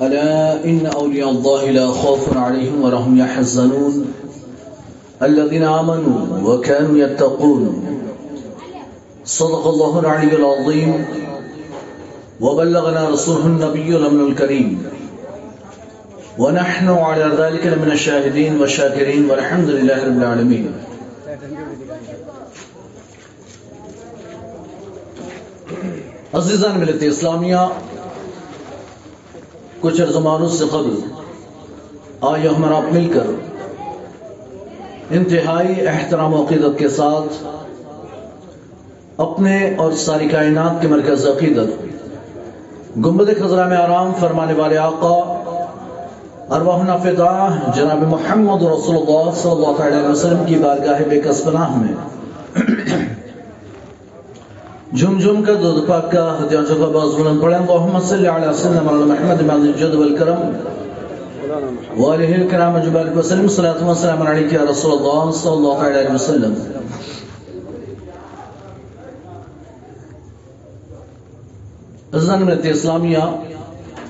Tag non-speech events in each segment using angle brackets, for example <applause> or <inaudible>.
ألا إن أولياء الله لا خوف عليهم ولا هم يحزنون الذين آمنوا وكانوا يتقون صدق الله العلي العظيم وبلغنا رسوله النبي الأمن الكريم ونحن على ذلك من الشاهدين والشاكرين والحمد لله رب العالمين عزیزان ملت اسلامیہ کچھ زمانوں سے قبل، آئیے ہمارا آپ مل کر انتہائی احترام و عقیدت کے ساتھ اپنے اور ساری کائنات کے مرکز عقیدت، گنبد خزرہ میں آرام فرمانے والے آقا ارواحنا فدا جناب محمد رسول اللہ صلی اللہ علیہ وسلم کی بارگاہ بے کسبناہ میں۔ جھم کر دودھ پاک کا ہتھیار چکا باز بلند پڑھیں اللہم صلی علی وسلم علی محمد بعد الجد والکرم وآلہ الکرام جبال وسلم صلاة و سلام علیک یا رسول اللہ صلی اللہ علیہ وسلم۔ عزیزان ملت اسلامیہ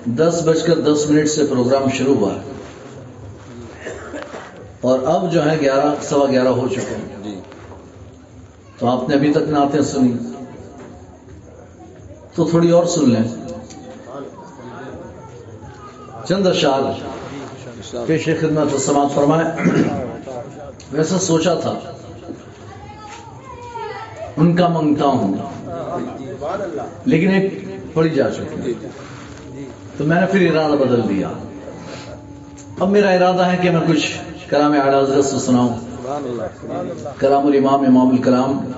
دس بج کر دس منٹ سے پروگرام شروع ہوا ہے۔ اور اب جو ہے گیارہ سوا گیارہ ہو چکے ہیں تو آپ نے ابھی تک نعتیں سنی۔ تو تھوڑی اور سن لیں۔ چند اشعار پیش خدمت سماعت فرمائے ویسا سوچا تھا۔ ان کا منگتا ہوں۔ لیکن ایک پڑی جا چکی تو میں نے پھر ارادہ بدل دیا۔ اب میرا ارادہ ہے کہ میں کچھ کرام اعلی حضرت سے سناؤں۔ کرام الامام امام الکلام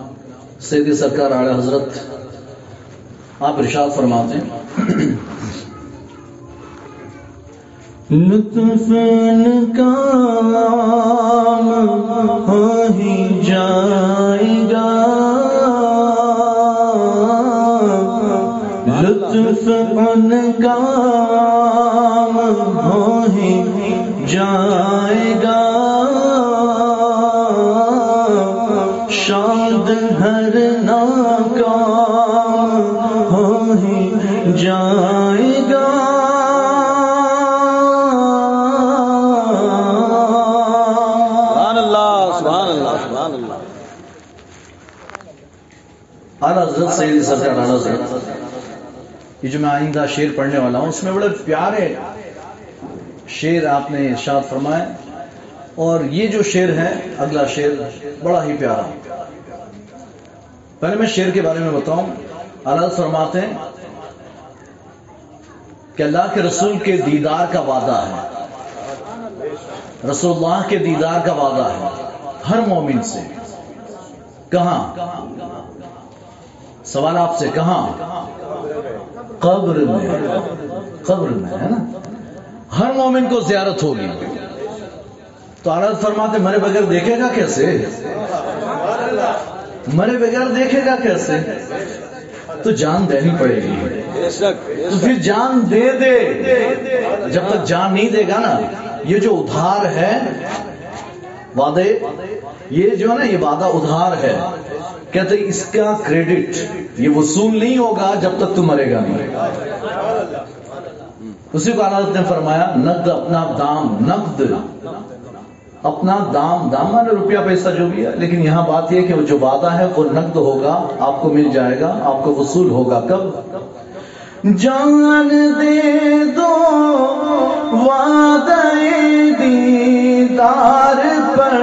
سیدی سرکار اعلی حضرت آپ ارشاد فرماتے ہیں۔ لطف کام ہو ہی جائے گا۔ لطف ان کام ہو ہی جائے گا۔ شاد ہر ناکام حضرت سیدی سرکار یہ جو میں آئندہ شعر پڑھنے والا ہوں، اس میں بڑے پیارے شعر آپ نے ارشاد فرمائے۔ اور یہ جو شعر ہے، اگلا شعر بڑا ہی پیارا۔ پہلے میں شعر کے بارے میں بتاؤں۔ اعلی حضرت فرماتے ہیں کہ اللہ کے رسول کے دیدار کا وعدہ ہے۔ رسول اللہ کے دیدار کا وعدہ ہے، ہر مومن سے۔ کہاں؟ سوال آپ سے، کہاں؟ قبر میں قبر میں، ہے نا؟ ہر مومن کو زیارت ہوگی۔ تو عالت فرماتے، مرے بغیر دیکھے گا کیسے؟ مرے بغیر دیکھے گا کیسے؟ تو جان دینی پڑے گی۔ تو پھر جان دے دے۔ جب تک جان نہیں دے گا نا، یہ جو ادھار ہے وعدے، یہ جو ہے نا، یہ وعدہ ادھار ہے۔ کہتے اس کا کریڈٹ یہ وصول نہیں ہوگا جب تک تو مرے گا۔ نہیں اسی کو عدالت نے فرمایا، نقد اپنا دام، نقد۔ اپنا دام دام مانے روپیہ پیسہ جو بھی ہے، لیکن یہاں بات یہ کہ وہ جو وعدہ ہے، وہ نقد ہوگا، آپ کو مل جائے گا، آپ کو وصول ہوگا۔ کب؟ جان دے دو وعدہ تار پر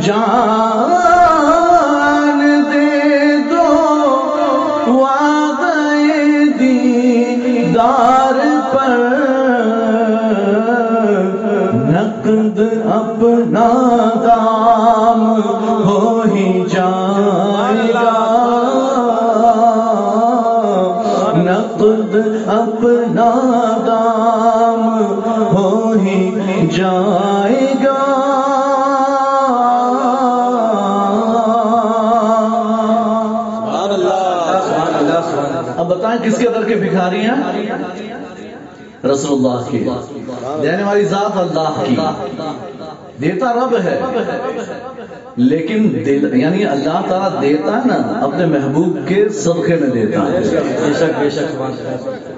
جان کے رسول اللہ کی۔ دینے والی ذات اللہ کی۔ دیتا رب ہے۔ لیکن یعنی اللہ تعالیٰ دیتا ہے نا، اپنے محبوب کے صدقے میں دیتا ہے۔ بے شک بے شک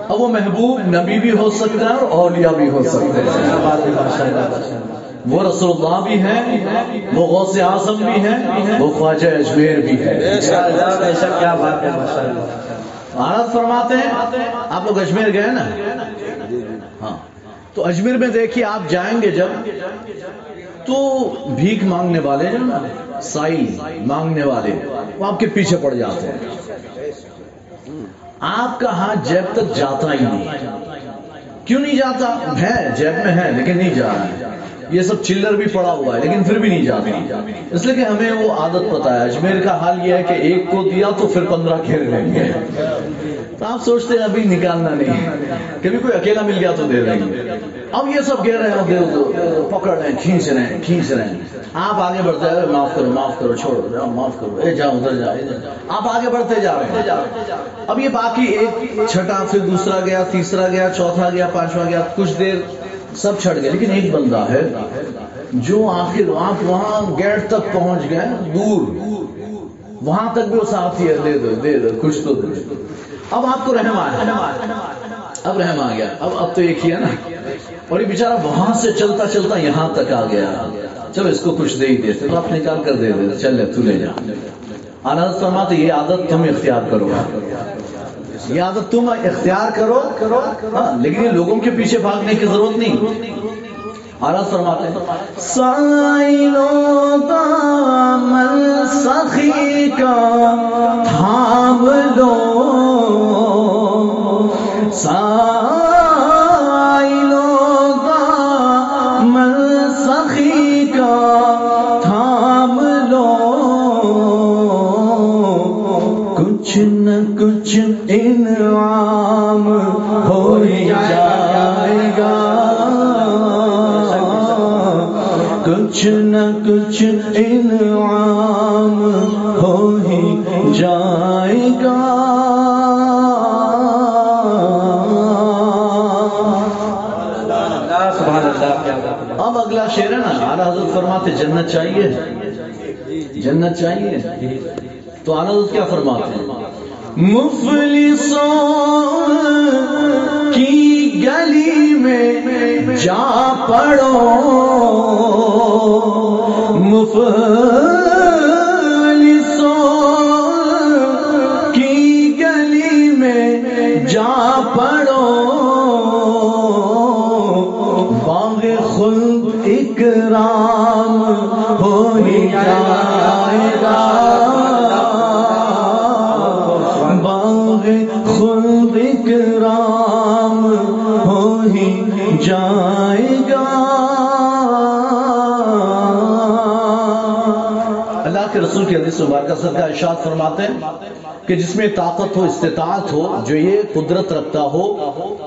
اب وہ محبوب نبی بھی ہو سکتا ہے اور اولیاء بھی ہو سکتے ہیں۔ ہے وہ رسول اللہ بھی ہیں، وہ غوث اعظم بھی ہیں، وہ خواجہ اجمیر بھی ہے بے شک کیا بات ہے ماشاء عرض فرماتے ہیں آپ لوگ اجمیر گئے نا؟ ہاں۔ تو اجمیر میں دیکھیے آپ جائیں گے جب تو بھیک مانگنے والے جو نا سائی مانگنے والے وہ آپ کے پیچھے پڑ جاتے ہیں۔ آپ کا ہاتھ جیب تک جاتا ہی نہیں۔ کیوں نہیں جاتا؟ ہے جیب میں ہے لیکن نہیں جا رہا یہ سب چلر بھی پڑا ہوا ہے، لیکن پھر بھی نہیں جاتا۔ اس لیے کہ ہمیں وہ عادت پتا ہے۔ اجمیر کا حال یہ ہے کہ ایک کو دیا تو پھر پندرہ گھیر لیں گے تو آپ سوچتے ہیں ابھی نکالنا نہیں۔ کبھی کوئی اکیلا مل گیا تو دے دیں۔ گے اب یہ سب کہہ رہے ہیں، دے دو۔ پکڑ رہے ہیں کھینچ رہے ہیں، کھینچ رہے ہیں۔ آپ آگے بڑھتے ہیں معاف کرو معاف کرو چھوڑو جاؤ، معاف کرو۔ اے جاؤ، ادھر جاؤ ادھر جاؤ۔ آپ آگے بڑھتے جا رہے ہیں۔ اب یہ باقی ایک چھٹا، پھر دوسرا گیا، تیسرا گیا، چوتھا گیا، پانچواں گیا، کچھ دیر سب چھڑ گئے، لیکن ایک بندہ ہے جو آخر آپ وہاں گیٹ تک پہنچ گئے، دور۔ وہاں تک بھی وہ ساتھی ہے، دے دو دے دو، کچھ تو دے اب آپ کو رحم آیا اب رحم آ گیا۔ اب اب تو ایک ہی ہے نا۔ اور یہ بیچارہ وہاں سے چلتا چلتا یہاں تک آ گیا۔ چلو اس کو کچھ دے ہی دیتے تو آپ نکال کر دے دیتے چل لے، تو لے جا۔ آنند فرماتے یہ عادت تم اختیار کرو۔ یا تو تم اختیار کرو کرو لیکن یہ لوگوں کے پیچھے بھاگنے کی ضرورت نہیں۔ آراد فرماتے ہیں، سائلوں دامن سخی کا تھام لو۔ سائلوں کچھ انعام ہو ہی جائے گا۔ کچھ نہ کچھ انعام ہو ہی جائے گا۔ اب اگلا شعر ہے نا اعلیٰ حضرت فرماتے، جنت چاہیے۔ جنت چاہیے۔ تو اعلیٰ حضرت کیا فرماتے ہیں؟ مفلسوں کی گلی میں جا پڑو۔ مفلسوں رسول کی حدیث مبارکہ صدقہ ارشاد فرماتے ہیں کہ جس میں طاقت ہو، استطاعت ہو، جو یہ قدرت رکھتا ہو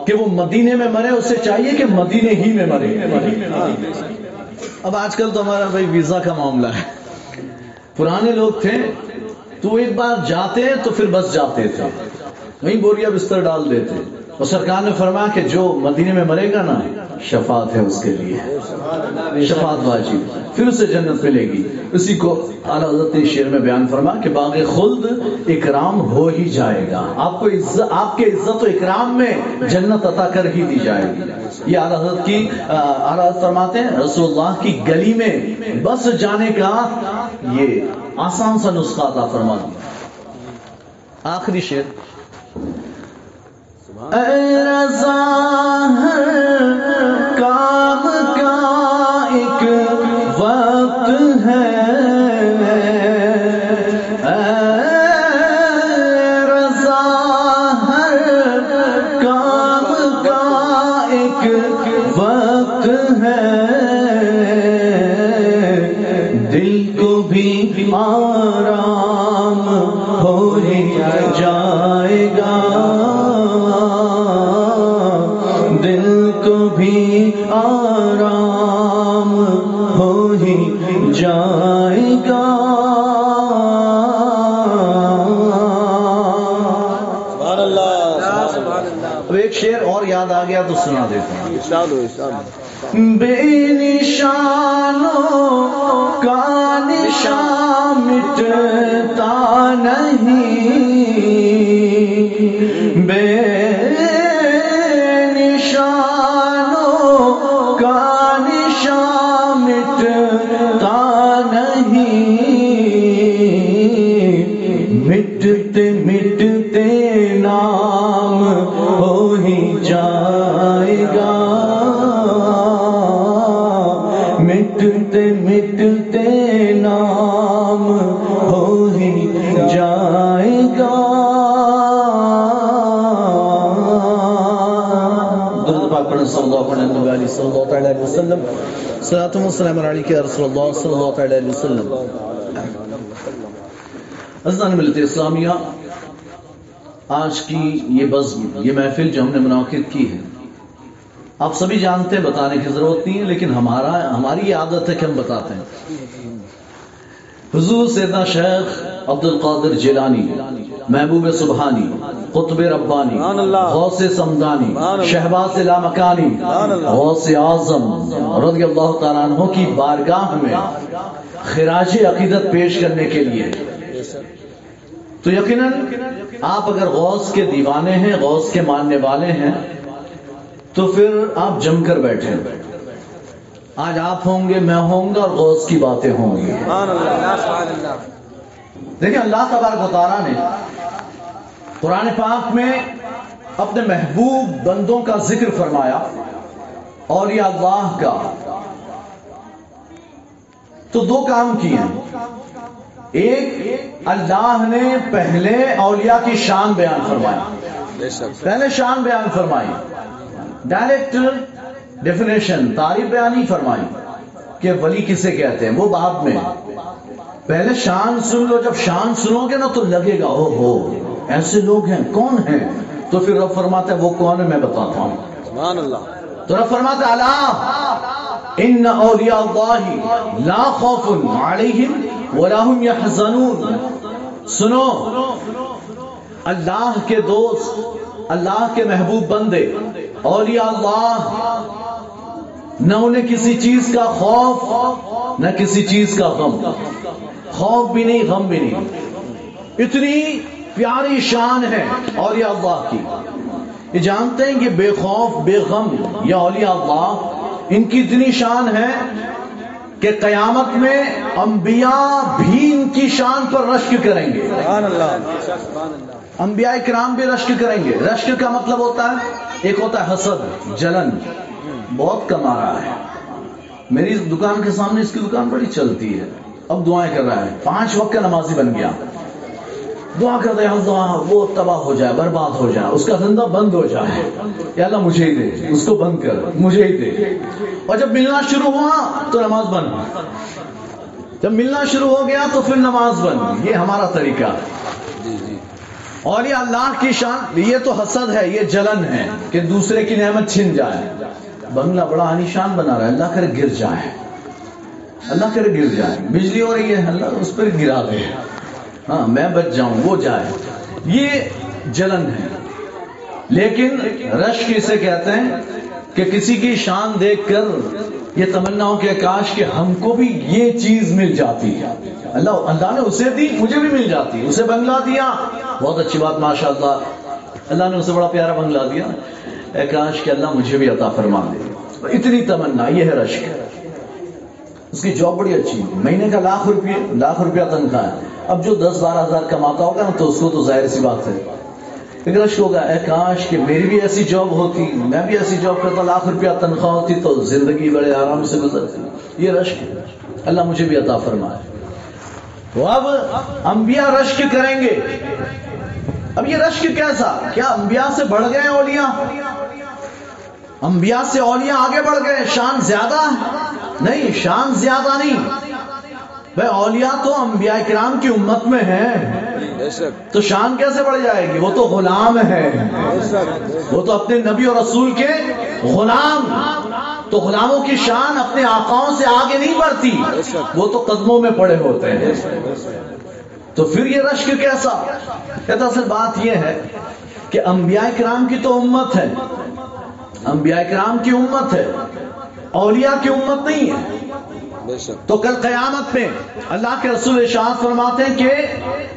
کہ وہ مدینے میں مرے، اسے چاہیے کہ مدینے ہی میں مرے۔ اب آج کل تو ہمارا بھائی ویزا کا معاملہ ہے۔ پرانے لوگ تھے، تو ایک بار جاتے تو پھر بس جاتے تھے۔ وہیں بوریا بستر ڈال دیتے۔ اور سرکار نے فرمایا کہ جو مدینے میں مرے گا نا، شفاعت ہے اس کے لیے۔ شفاعت واجب۔ پھر اسے جنت ملے گی۔ اسی کو اعلیٰ حضرت نے شعر میں بیان فرما کہ باغ خلد اکرام ہو ہی جائے گا۔ آپ کو عزت آپ کے عزت و اکرام میں جنت عطا کر ہی دی جائے گی۔ یہ اعلیٰ حضرت کی اعلیٰ حضرت فرماتے ہیں، رسول اللہ کی گلی میں بس جانے کا یہ آسان سا نسخہ عطا فرما دیا۔ آخری شعر۔ اے رضا ہر کام آ گیا تو سنا دیتا ہوں۔ بے اللہ علیہ وسلم صلی اللہ تعالی علیہ وسلم. صلاۃ و علیک یا رسول اللہ صلی اللہ تعالی علیہ وسلم. ازدان ملت اسلامیہ، آج کی یہ بزم، یہ محفل جو ہم نے منعقد کی ہے، آپ سبھی جانتے ہیں، بتانے کی ضرورت نہیں ہے، لیکن ہمارا، ہماری یہ عادت ہے کہ ہم بتاتے ہیں۔ حضور سیدنا شیخ عبد القادر جیلانی، محبوب سبحانی قطب ربانی۔ غوث سمدانی۔ شہباز لامکانی۔ غوث اعظم رضی اللہ تعالیٰ عنہ کی بارگاہ میں خراج عقیدت پیش کرنے کے لیے تو یقیناً آپ اگر غوث کے دیوانے ہیں غوث کے ماننے والے ہیں تو پھر آپ جم کر بیٹھے آج آپ ہوں گے میں ہوں گا اور غوث کی باتیں ہوں گی دیکھیں اللہ تبارک و تعالیٰ نے قرآن پاک میں اپنے محبوب بندوں کا ذکر فرمایا اور یہ اللہ کا۔ تو دو کام کیے ایک، اللہ نے پہلے اولیاء کی شان بیان فرمائی۔ پہلے شان بیان فرمائی۔ ڈائریکٹ ڈیفینیشن تعریف بیان ہی فرمائی کہ ولی کسے کہتے ہیں، وہ بعد میں۔ پہلے شان سن لو، جب شان سنو گے نا تو لگے گا او ہو ایسے لوگ ہیں کون ہیں؟ تو پھر رب فرماتا ہے وہ کون ہے؟ میں بتاتا ہوں۔ سبحان اللہ۔ تو رب فرماتا ہے اللہ ان اولیاء اللہ لا خوف علیہم ولا هم يحزنون سنو اللہ کے دوست اللہ کے محبوب بندے اولیاء اللہ نہ انہیں کسی چیز کا خوف نہ کسی چیز کا غم۔ خوف بھی نہیں غم بھی نہیں۔ اتنی پیاری شان ہے اولیاء اللہ کی۔ یہ جانتے ہیں کہ بے خوف بے غم یا اولیاء اللہ۔ ان کی اتنی شان ہے کہ قیامت میں انبیاء بھی ان کی شان پر رشک کریں گے۔ سبحان اللہ۔ انبیاء کرام بھی رشک کریں گے۔ رشک کا مطلب ہوتا ہے ایک ہوتا ہے حسد جلن۔ بہت کما رہا ہے۔ میری دکان کے سامنے اس کی دکان بڑی چلتی ہے۔ اب دعائیں کر رہا ہے۔ پانچ وقت کا نمازی بن گیا۔ دعا کر دے دعا وہ تباہ ہو جائے، برباد ہو جائے، اس کا دھندا بند ہو جائے۔ یا اللہ مجھے ہی دے، اس کو بند کر، مجھے ہی دے۔ اور جب ملنا شروع ہوا تو نماز بند۔ جب ملنا شروع ہو گیا تو پھر نماز بند۔ یہ ہمارا طریقہ۔ اور یہ اللہ کی شان، یہ تو حسد ہے، یہ جلن ہے کہ دوسرے کی نعمت چھن جائے۔ بنگلہ بڑا آنیشان بنا رہا ہے، اللہ کرے گر جائے۔ اللہ کرے گر جائے۔ بجلی ہو رہی ہے، اللہ اس پر گرا دے۔ ہاں میں بچ جاؤں، وہ جائے۔ یہ جلن ہے۔ لیکن رشک اسے کہتے ہیں کہ کسی کی شان دیکھ کر یہ تمنا ہو کہ کاش کہ ہم کو بھی یہ چیز مل جاتی۔ اللہ اللہ نے اسے دی، مجھے بھی مل جاتی۔ اسے بنگلہ دیا۔ بہت اچھی بات ماشاء اللہ اللہ نے اسے بڑا پیارا بنگلہ دیا۔ اے کاش کہ اللہ مجھے بھی عطا فرما دے۔ اتنی تمنا، یہ ہے رشک۔ اس کی جاب بڑی اچھی ہے۔ مہینے کا لاکھ روپے لاکھ روپیہ تنخواہ ہے۔ اب جو دس بارہ ہزار کماتا ہوگا نا تو اس کو تو ظاہر سی بات ہے۔ ایک ہوگا، اے کاش کہ میری بھی ایسی جاب ہوتی، میں بھی ایسی جاب کرتا، لاکھ روپیہ تنخواہ ہوتی تو زندگی بڑے آرام سے گزرتی۔ یہ رشک ہے۔ اللہ مجھے بھی عطا فرمائے۔ تو اب انبیاء رشک کریں گے۔ اب یہ رشک کیسا؟ کیا انبیاء سے بڑھ گئے اولیاء؟ انبیاء سے اولیاء آگے بڑھ گئے شان زیادہ نہیں، شان زیادہ نہیں۔ بھائی اولیاء تو انبیاء کرام کی امت میں ہیں۔ تو شان کیسے بڑھ جائے گی؟ وہ تو غلام ہے وہ تو اپنے نبی اور رسول کے غلام۔ تو غلاموں کی شان اپنے آقاؤں سے آگے نہیں بڑھتی۔ وہ تو قدموں میں پڑے ہوتے ہیں۔ تو پھر یہ رشک کیسا؟ کہتا اصل بات یہ ہے کہ انبیاء کرام کی تو امت ہے۔ انبیاء کرام کی امت ہے۔ اولیاء کی امت نہیں ہے۔ تو کل قیامت میں اللہ کے رسول ارشاد فرماتے ہیں کہ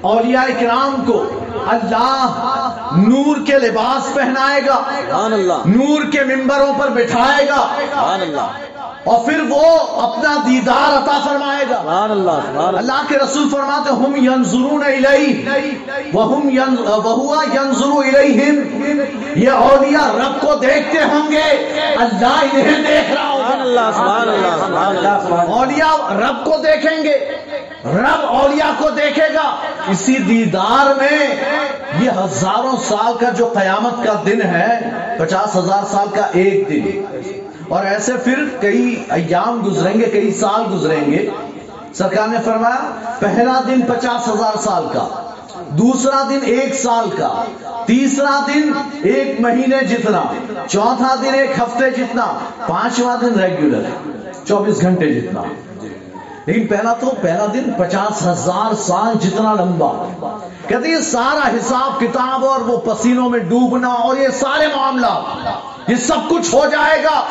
اولیاء اکرام کو اللہ نور کے لباس پہنائے گا اللہ۔ نور کے ممبروں پر بٹھائے گا۔ اللہ۔ اور پھر وہ اپنا دیدار عطا فرمائے گا۔ سبحان اللہ سبحان اللہ۔ اللہ کے رسول فرماتے ہم ینظرون الیہ وہم وہوا ینظر الیہم۔ یہ اولیاء رب کو دیکھتے ہوں گے۔ اللہ انہیں دیکھ رہا سبحان ہوگا اللہ سبحان اللہ سبحان اللہ۔ اولیاء رب کو دیکھیں گے۔ رب اولیاء کو دیکھے گا۔ اسی دیدار میں یہ ہزاروں سال کا جو قیامت کا دن ہے پچاس ہزار سال کا ایک دن۔ اور ایسے پھر کئی ایام گزریں گے، کئی سال گزریں گے۔ سرکار نے فرمایا، پہلا دن پچاس ہزار سال کا، دوسرا دن ایک سال کا، تیسرا دن ایک مہینے جتنا، چوتھا دن ایک ہفتے جتنا، پانچواں دن ریگولر چوبیس گھنٹے جتنا۔ لیکن پہلا تو پہلا دن پچاس ہزار سال جتنا لمبا۔ کہتے یہ سارا حساب کتاب اور وہ پسینوں میں ڈوبنا اور یہ سارے معاملات، یہ سب کچھ ہو جائے گا۔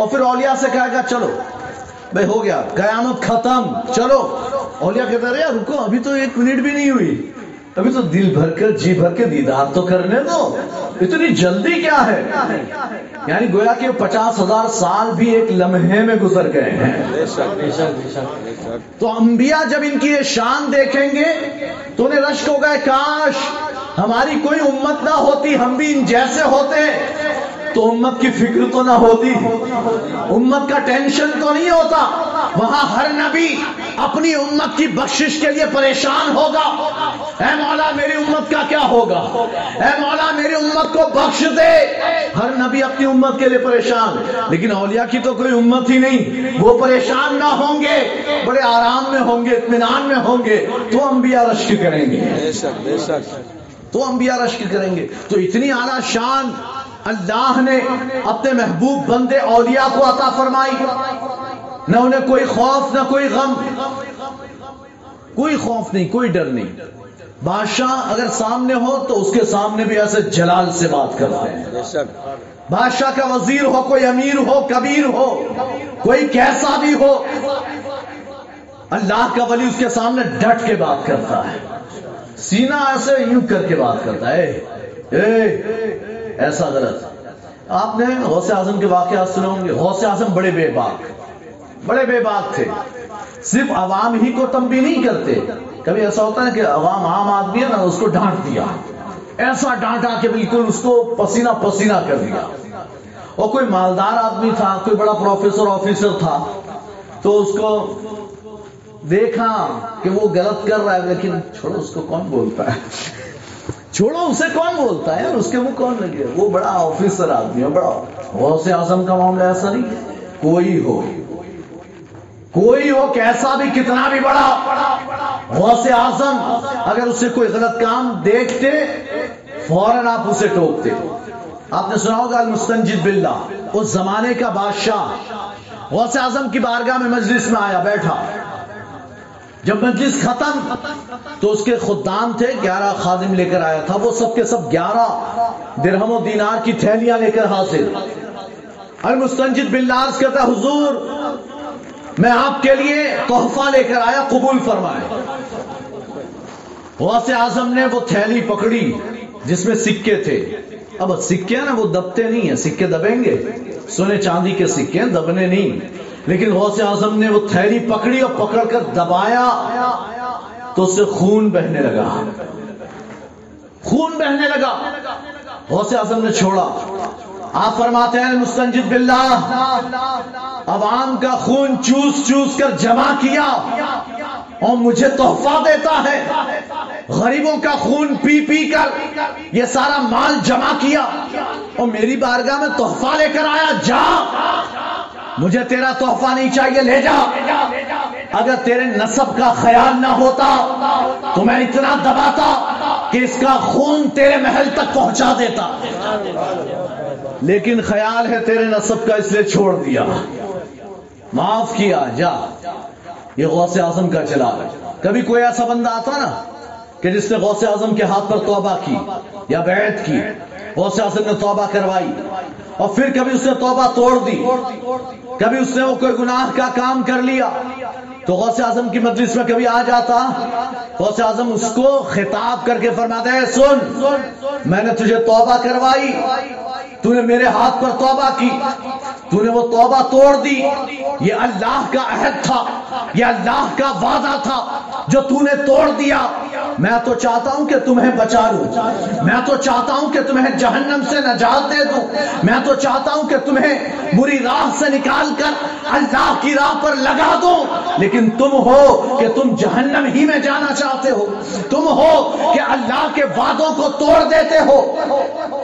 اور پھر اولیاء سے کہے گا چلو بھائی ہو گیا قیامت ختم چلو۔ اولیاء کہتے رہے رکو ابھی تو ایک منٹ بھی نہیں ہوئی۔ ابھی تو دل بھر کر جی بھر کے دیدار تو کرنے دو۔ اتنی جلدی کیا ہے؟ یعنی گویا کہ پچاس ہزار سال بھی ایک لمحے میں گزر گئے ہیں۔ تو انبیاء جب ان کی یہ شان دیکھیں گے تو انہیں رشک ہوگا کاش ہماری کوئی امت نہ ہوتی ہم بھی ان جیسے ہوتے۔ تو امت کی فکر تو نہ ہوتی۔ امت کا ٹینشن تو نہیں ہوتا۔ وہاں ہر نبی اپنی امت کی بخشش کے لیے پریشان ہوگا۔ اے مولا میری امت کا کیا ہوگا؟ اے مولا میری امت کو بخش دے۔ ہر نبی اپنی امت کے لیے پریشان۔ لیکن اولیاء کی تو کوئی امت ہی نہیں۔ وہ پریشان نہ ہوں گے بڑے آرام میں ہوں گے اطمینان میں ہوں گے۔ تو انبیاء رشک کریں گے۔ بے شک بے شک۔ تو انبیاء رشک کریں گے۔ تو اتنی اعلیٰ شان اللہ نے اپنے محبوب بندے اولیاء کو عطا فرمائی نہ انہیں کوئی خوف نہ کوئی غم کوئی خوف نہیں کوئی ڈر نہیں بادشاہ اگر سامنے ہو تو اس کے سامنے بھی ایسے جلال سے بات کرتے ہیں بادشاہ کا وزیر ہو کوئی امیر ہو کبیر ہو کوئی کیسا بھی ہو اللہ کا ولی اس کے سامنے ڈٹ کے بات کرتا ہے سینہ ایسے یوں کر کے بات کرتا ہے اے اے ایسا غلط۔ آپ نے غوث اعظم کے واقعات سنے ہوں گے۔ غوث اعظم بڑے بے باک، بڑے بے باک تھے۔ صرف عوام ہی کو تنبیہ نہیں کرتے۔ کبھی ایسا ہوتا ہے کہ عوام عام آدمی ہے نا، اس کو ڈانٹ دیا۔ ایسا ڈانٹا کہ بالکل اس کو پسینہ پسینہ کر دیا۔ اور کوئی مالدار آدمی تھا، کوئی بڑا پروفیسر آفیسر تھا، تو اس کو دیکھا کہ وہ غلط کر رہا ہے، لیکن چھوڑو، اس کو کون بولتا ہے؟ چھوڑو، اسے کون بولتا ہے؟ اس کے منہ کون لگے وہ بڑا آفیسر آدمی ہے، بڑا غوث اعظم کا معاملہ ایسا نہیں ہے۔ کوئی ہو کوئی ہو کیسا بھی کتنا بھی بڑا۔ غوث اعظم اگر اسے کوئی غلط کام دیکھتے، فوراً آپ اسے ٹوکتے۔ آپ نے سنا ہوگا المستنجد باللہ، اس زمانے کا بادشاہ۔ غوث اعظم کی بارگاہ میں مجلس میں آیا، بیٹھا۔ جب مجلس ختم تو اس کے خدام تھے، گیارہ خادم لے کر آیا تھا، وہ سب کے سب گیارہ درہم و دینار کی تھیلیاں لے کر حاصل المستنجد باللہ کہتا حضور، میں آپ کے لیے تحفہ لے کر آیا، قبول فرمائے۔ غوث اعظم نے وہ تھیلی پکڑی جس میں سکے تھے۔ اب سکے نا، وہ دبتے نہیں ہیں، سکے دبیں گے۔ سونے چاندی کے سکے دبنے نہیں۔ لیکن غوث اعظم نے وہ تھیلی پکڑی اور پکڑ کر دبایا تو اس سے خون بہنے لگا۔ خون بہنے لگا۔ غوث اعظم نے چھوڑا۔ آپ فرماتے ہیں، مستنجد باللہ عوام کا خون چوس چوس کر جمع کیا اور مجھے تحفہ دیتا ہے۔ غریبوں کا خون پی پی کر یہ سارا مال جمع کیا اور میری بارگاہ میں تحفہ لے کر آیا۔ جا۔ مجھے تیرا تحفہ نہیں چاہیے، لے جا۔ اگر تیرے نصب کا خیال نہ ہوتا، تو میں اتنا دباتا کہ اس کا خون تیرے محل تک پہنچا دیتا۔ لیکن خیال ہے تیرے نصب کا، اس لیے چھوڑ دیا۔ معاف کیا، جا۔ یہ غوث اعظم کا چلا۔ کبھی کوئی ایسا بندہ آتا نا کہ جس نے غوث اعظم کے ہاتھ پر توبہ کی یا بیعت کی۔ غوث اعظم نے توبہ کروائی۔ اور پھر کبھی اس نے توبہ توڑ دی، کبھی اس نے وہ کوئی گناہ کا کام کر لیا۔ تو غوث اعظم کی مجلس میں کبھی آ جاتا، غوث اعظم اس کو خطاب کر کے فرماتا ہے سن، میں نے تجھے توبہ کروائی، تو نے میرے ہاتھ پر توبہ کی تو نے وہ توبہ توڑ دی۔ یہ اللہ کا عہد تھا۔ یہ اللہ کا وعدہ تھا۔ جو تو نے توڑ دیا۔ میں تو چاہتا ہوں کہ تمہیں بچا لوں۔ میں تو چاہتا ہوں کہ تمہیں جہنم سے نجات دے دوں۔ میں تو چاہتا ہوں کہ تمہیں بری راہ سے نکال کر اللہ کی راہ پر لگا دوں۔ لیکن تم ہو کہ تم جہنم ہی میں جانا چاہتے ہو۔ تم ہو کہ اللہ کے وعدوں کو توڑ دیتے ہو۔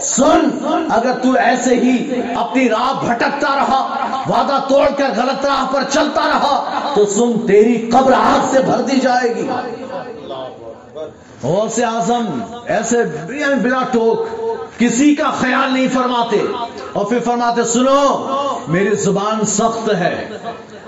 سن، اگر تو ایسے ہی اپنی راہ بھٹکتا رہا، وعدہ توڑ کر غلط راہ پر چلتا رہا، تو سن تیری قبر آگ سے بھر دی جائے گی۔ غوث اعظم، ایسے بلا ٹوک کسی کا خیال نہیں فرماتے۔ اور پھر فرماتے، سنو، میری زبان سخت ہے۔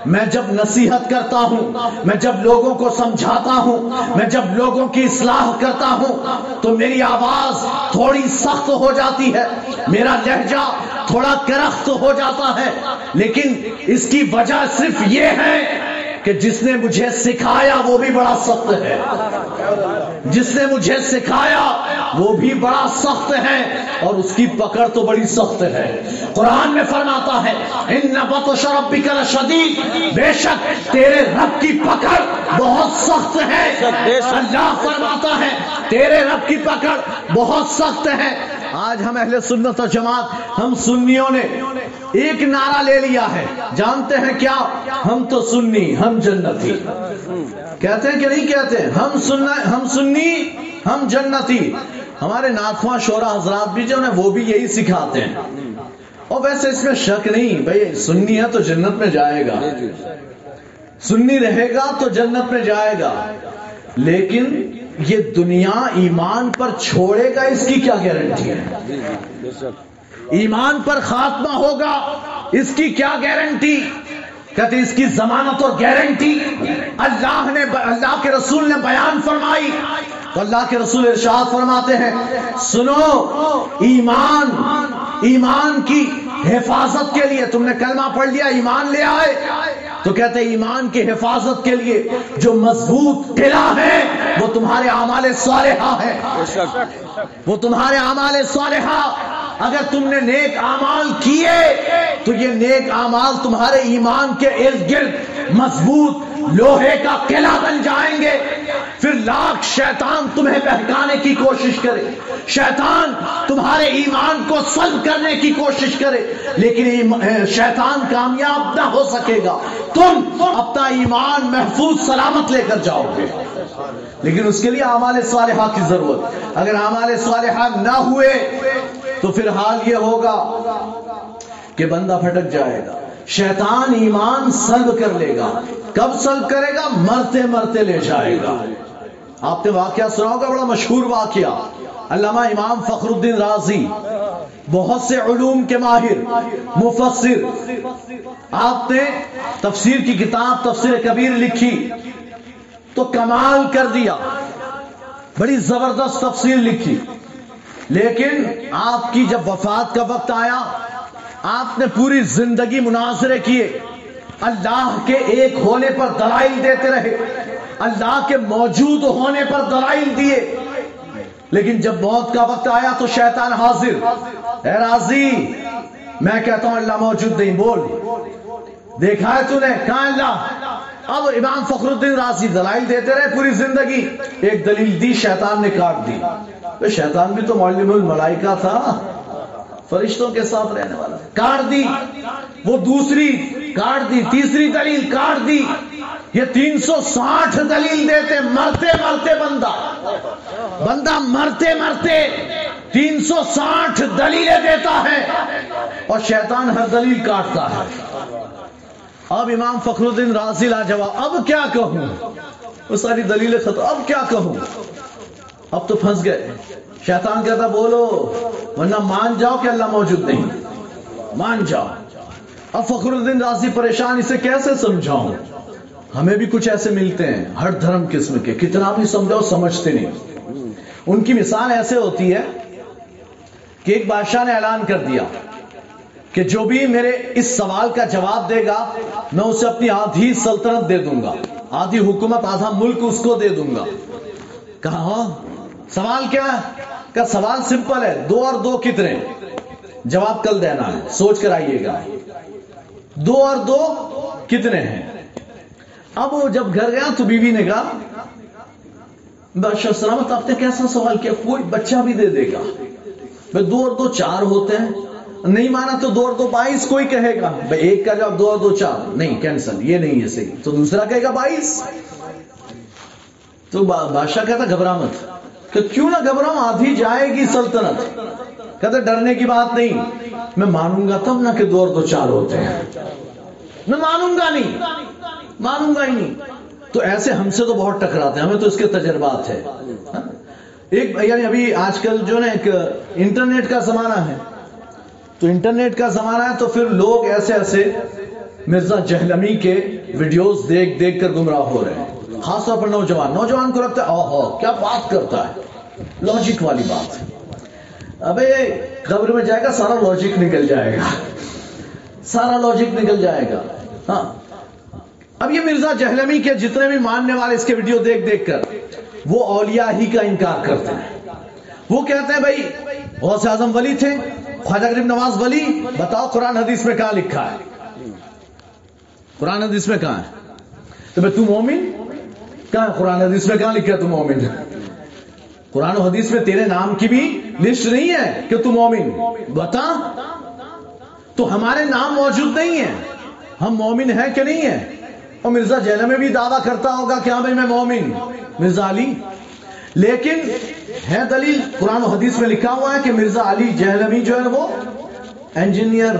میں جب نصیحت کرتا ہوں، میں جب لوگوں کو سمجھاتا ہوں، میں جب لوگوں کی اصلاح کرتا ہوں، تو میری آواز تھوڑی سخت ہو جاتی ہے، میرا لہجہ تھوڑا کرخت ہو جاتا ہے، لیکن اس کی وجہ صرف یہ ہے کہ جس نے مجھے سکھایا وہ بھی بڑا سخت ہے۔ جس نے مجھے سکھایا وہ بھی بڑا سخت ہے اور اس کی پکڑ تو بڑی سخت ہے۔ قرآن میں فرماتا ہے، ان نبت و شرب کر شدید بے شک تیرے رب کی پکڑ بہت سخت ہے۔ اللہ فرماتا ہے، تیرے رب کی پکڑ بہت سخت ہے۔ آج ہم اہل سنت و جماعت، ہم سنیوں نے ایک نعرہ لے لیا ہے۔ جانتے ہیں کیا؟ ہم تو سنی، ہم جنتی۔ کہتے ہیں کہ نہیں کہتے؟ ہم سننا، ہم سنی، ہم جنتی۔ ہمارے ناخواں شورا حضرات بھی جو ہیں، وہ بھی یہی سکھاتے ہیں۔ اور ویسے اس میں شک نہیں، بھائی سنی ہے تو جنت میں جائے گا۔ سنی رہے گا تو جنت میں جائے گا۔ لیکن یہ دنیا ایمان پر چھوڑے گا، اس کی کیا گارنٹی ہے؟ ایمان پر خاتمہ ہوگا، اس کی کیا گارنٹی کہتے اس کی ضمانت اور گارنٹی اللہ نے اللہ کے رسول نے بیان فرمائی۔ تو اللہ کے رسول ارشاد فرماتے ہیں، سنو، ایمان ایمان کی حفاظت کے لیے، تم نے کلمہ پڑھ لیا، ایمان لے آئے۔ تو کہتے ہیں ایمان کی حفاظت کے لیے جو مضبوط قلعہ ہے، وہ تمہارے اعمال صالحہ ہے۔ وہ تمہارے اعمال صالحہ اگر تم نے نیک اعمال کیے، تو یہ نیک اعمال تمہارے ایمان کے ارد گرد مضبوط لوہے کا قلعہ بن جائیں گے۔ پھر لاکھ شیطان تمہیں بہکانے کی کوشش کرے۔ شیطان تمہارے ایمان کو سلب کرنے کی کوشش کرے، لیکن شیطان کامیاب نہ ہو سکے گا۔ تم اپنا ایمان محفوظ سلامت لے کر جاؤ گے۔ لیکن اس کے لیے اعمال صالحہ کی ضرورت۔ اگر اعمال صالحہ نہ ہوئے تو پھر حال یہ ہوگا کہ بندہ پھٹک جائے گا۔ شیطان ایمان سلب کر لے گا۔ کب سلب کرے گا؟ مرتے مرتے لے جائے گا۔ آپ نے واقعہ سنا ہوگا، بڑا مشہور واقعہ۔ علامہ امام فخر الدین رازی بہت سے علوم کے ماہر، مفسر۔ آپ نے تفسیر کی کتاب تفسیر کبیر لکھی، تو کمال کر دیا۔ بڑی زبردست تفسیر لکھی۔ لیکن آپ کی جب وفات کا وقت آیا، آپ نے پوری زندگی مناظرے کیے۔ اللہ کے ایک ہونے پر دلائل دیتے رہے۔ اللہ کے موجود ہونے پر دلائل دیے۔ لیکن جب موت کا وقت آیا تو شیطان حاضر۔ اے راضی، میں کہتا ہوں اللہ موجود نہیں، بول۔ دیکھا ہے تو نے کہاں اللہ؟ اب امام فخر الدین راضی دلائل دیتے رہے پوری زندگی۔ ایک دلیل دی، شیطان نے کاٹ دی۔ شیطان بھی تو معلم الملائکہ تھا۔ فرشتوں کے ساتھ رہنے والا۔ کاٹ دی۔ وہ دوسری۔ کاٹ دی۔ تیسری دلیل کاٹ دی۔ یہ تین سو ساٹھ دلیل دیتے۔ مرتے مرتے بندہ۔ بندہ مرتے مرتے تین سو ساٹھ دلیلیں دیتا ہے۔ اور شیطان ہر دلیل کاٹتا ہے۔ اب امام فخر الدین راضی لا جواب اب کیا کہوں؟ وہ ساری دلیلیں ختم۔ اب کیا کہوں؟ اب تو پھنس گئے۔ شیطان کہتا بولو، ورنہ مان جاؤ کہ اللہ موجود نہیں۔ مان جاؤ۔ اب فخر الدین راضی پریشان، اسے کیسے سمجھاؤں؟ ہمیں بھی کچھ ایسے ملتے ہیں، ہر دھرم قسم کے۔ کتنا بھی سمجھاؤ، سمجھتے نہیں۔ ان کی مثال ایسے ہوتی ہے کہ ایک بادشاہ نے اعلان کر دیا کہ جو بھی میرے اس سوال کا جواب دے گا، میں اسے اپنی آدھی سلطنت دے دوں گا۔ آدھی حکومت، آدھا ملک اس کو دے دوں گا۔ کہا سوال کیا کہ سوال سمپل ہے، دو اور دو کتنے؟ جواب کل دینا ہے، سوچ کر آئیے گا۔ دو اور دو کتنے ہیں؟ اب وہ جب گھر گیا تو بیوی نے کہا بادشاہ سلامت آپ نے کیسا سوال کیا؟ کوئی بچہ بھی دے دے گا۔ بھائی، دو اور دو چار ہوتے ہیں۔ نہیں مانا تو دو اور دو بائیس، کوئی کہے گا۔ بھائی، ایک کا جواب دو اور دو چار۔ نہیں، کینسل، یہ نہیں ہے صحیح۔ تو دوسرا کہے گا بائیس۔ تو بادشاہ کہتا، گھبرا مت۔ کہ کیوں نہ گھبراؤں، آدھی جائے گی سلطنت۔ کہتے ڈرنے کی بات نہیں۔ میں مانوں گا تب نہ کہ دو اور دو چار ہوتے ہیں۔ میں مانوں گا نہیں۔ مانوں گا ہی نہیں۔ تو ایسے ہم سے تو بہت ٹکراتے ہیں۔ ہمیں تو اس کے تجربات ہے ہاں؟ ایک یعنی ابھی آج کل جو نا ایک انٹرنیٹ کا زمانہ ہے۔ تو انٹرنیٹ کا زمانہ ہے تو پھر لوگ ایسے ایسے مرزا جہلمی کے ویڈیوز دیکھ دیکھ کر گمراہ ہو رہے ہیں۔ خاص طور پر نوجوان نوجوان کو لگتا ہے، اوہو، کیا بات کرتا ہے؟ لاجک والی بات ابے قبر میں جائے گا، سارا لاجک نکل جائے گا۔ سارا لاجک نکل جائے گا۔ ہاں۔ اب یہ مرزا جہلمی کے جتنے بھی ماننے والے اس کے ویڈیو دیکھ دیکھ کر، وہ اولیاء ہی کا انکار کرتے ہیں۔ وہ کہتے ہیں، بھائی، غوث اعظم ولی تھے، خواجہ غریب نواز ولی۔ بتاؤ قرآن حدیث میں کہاں لکھا ہے؟ قرآن حدیث میں کہاں ہے؟ تو بھائی تم مومن؟ کہاں قرآن حدیث میں؟ کہاں لکھا ہے تم مومن؟ قرآن و حدیث میں تیرے نام کی بھی لسٹ نہیں ہے کہ تم مومن۔ بتا۔ تو ہمارے نام موجود نہیں ہے ہم مومن ہیں کہ نہیں ہے اور مرزا جیل میں بھی دعویٰ کرتا ہوگا کہ ہاں بھائی میں مومن۔ مرزا علی۔ لیکن ہے دلیل قرآن و حدیث میں لکھا ہوا ہے کہ مرزا علی جہلمی جو ہے وہ انجینئر۔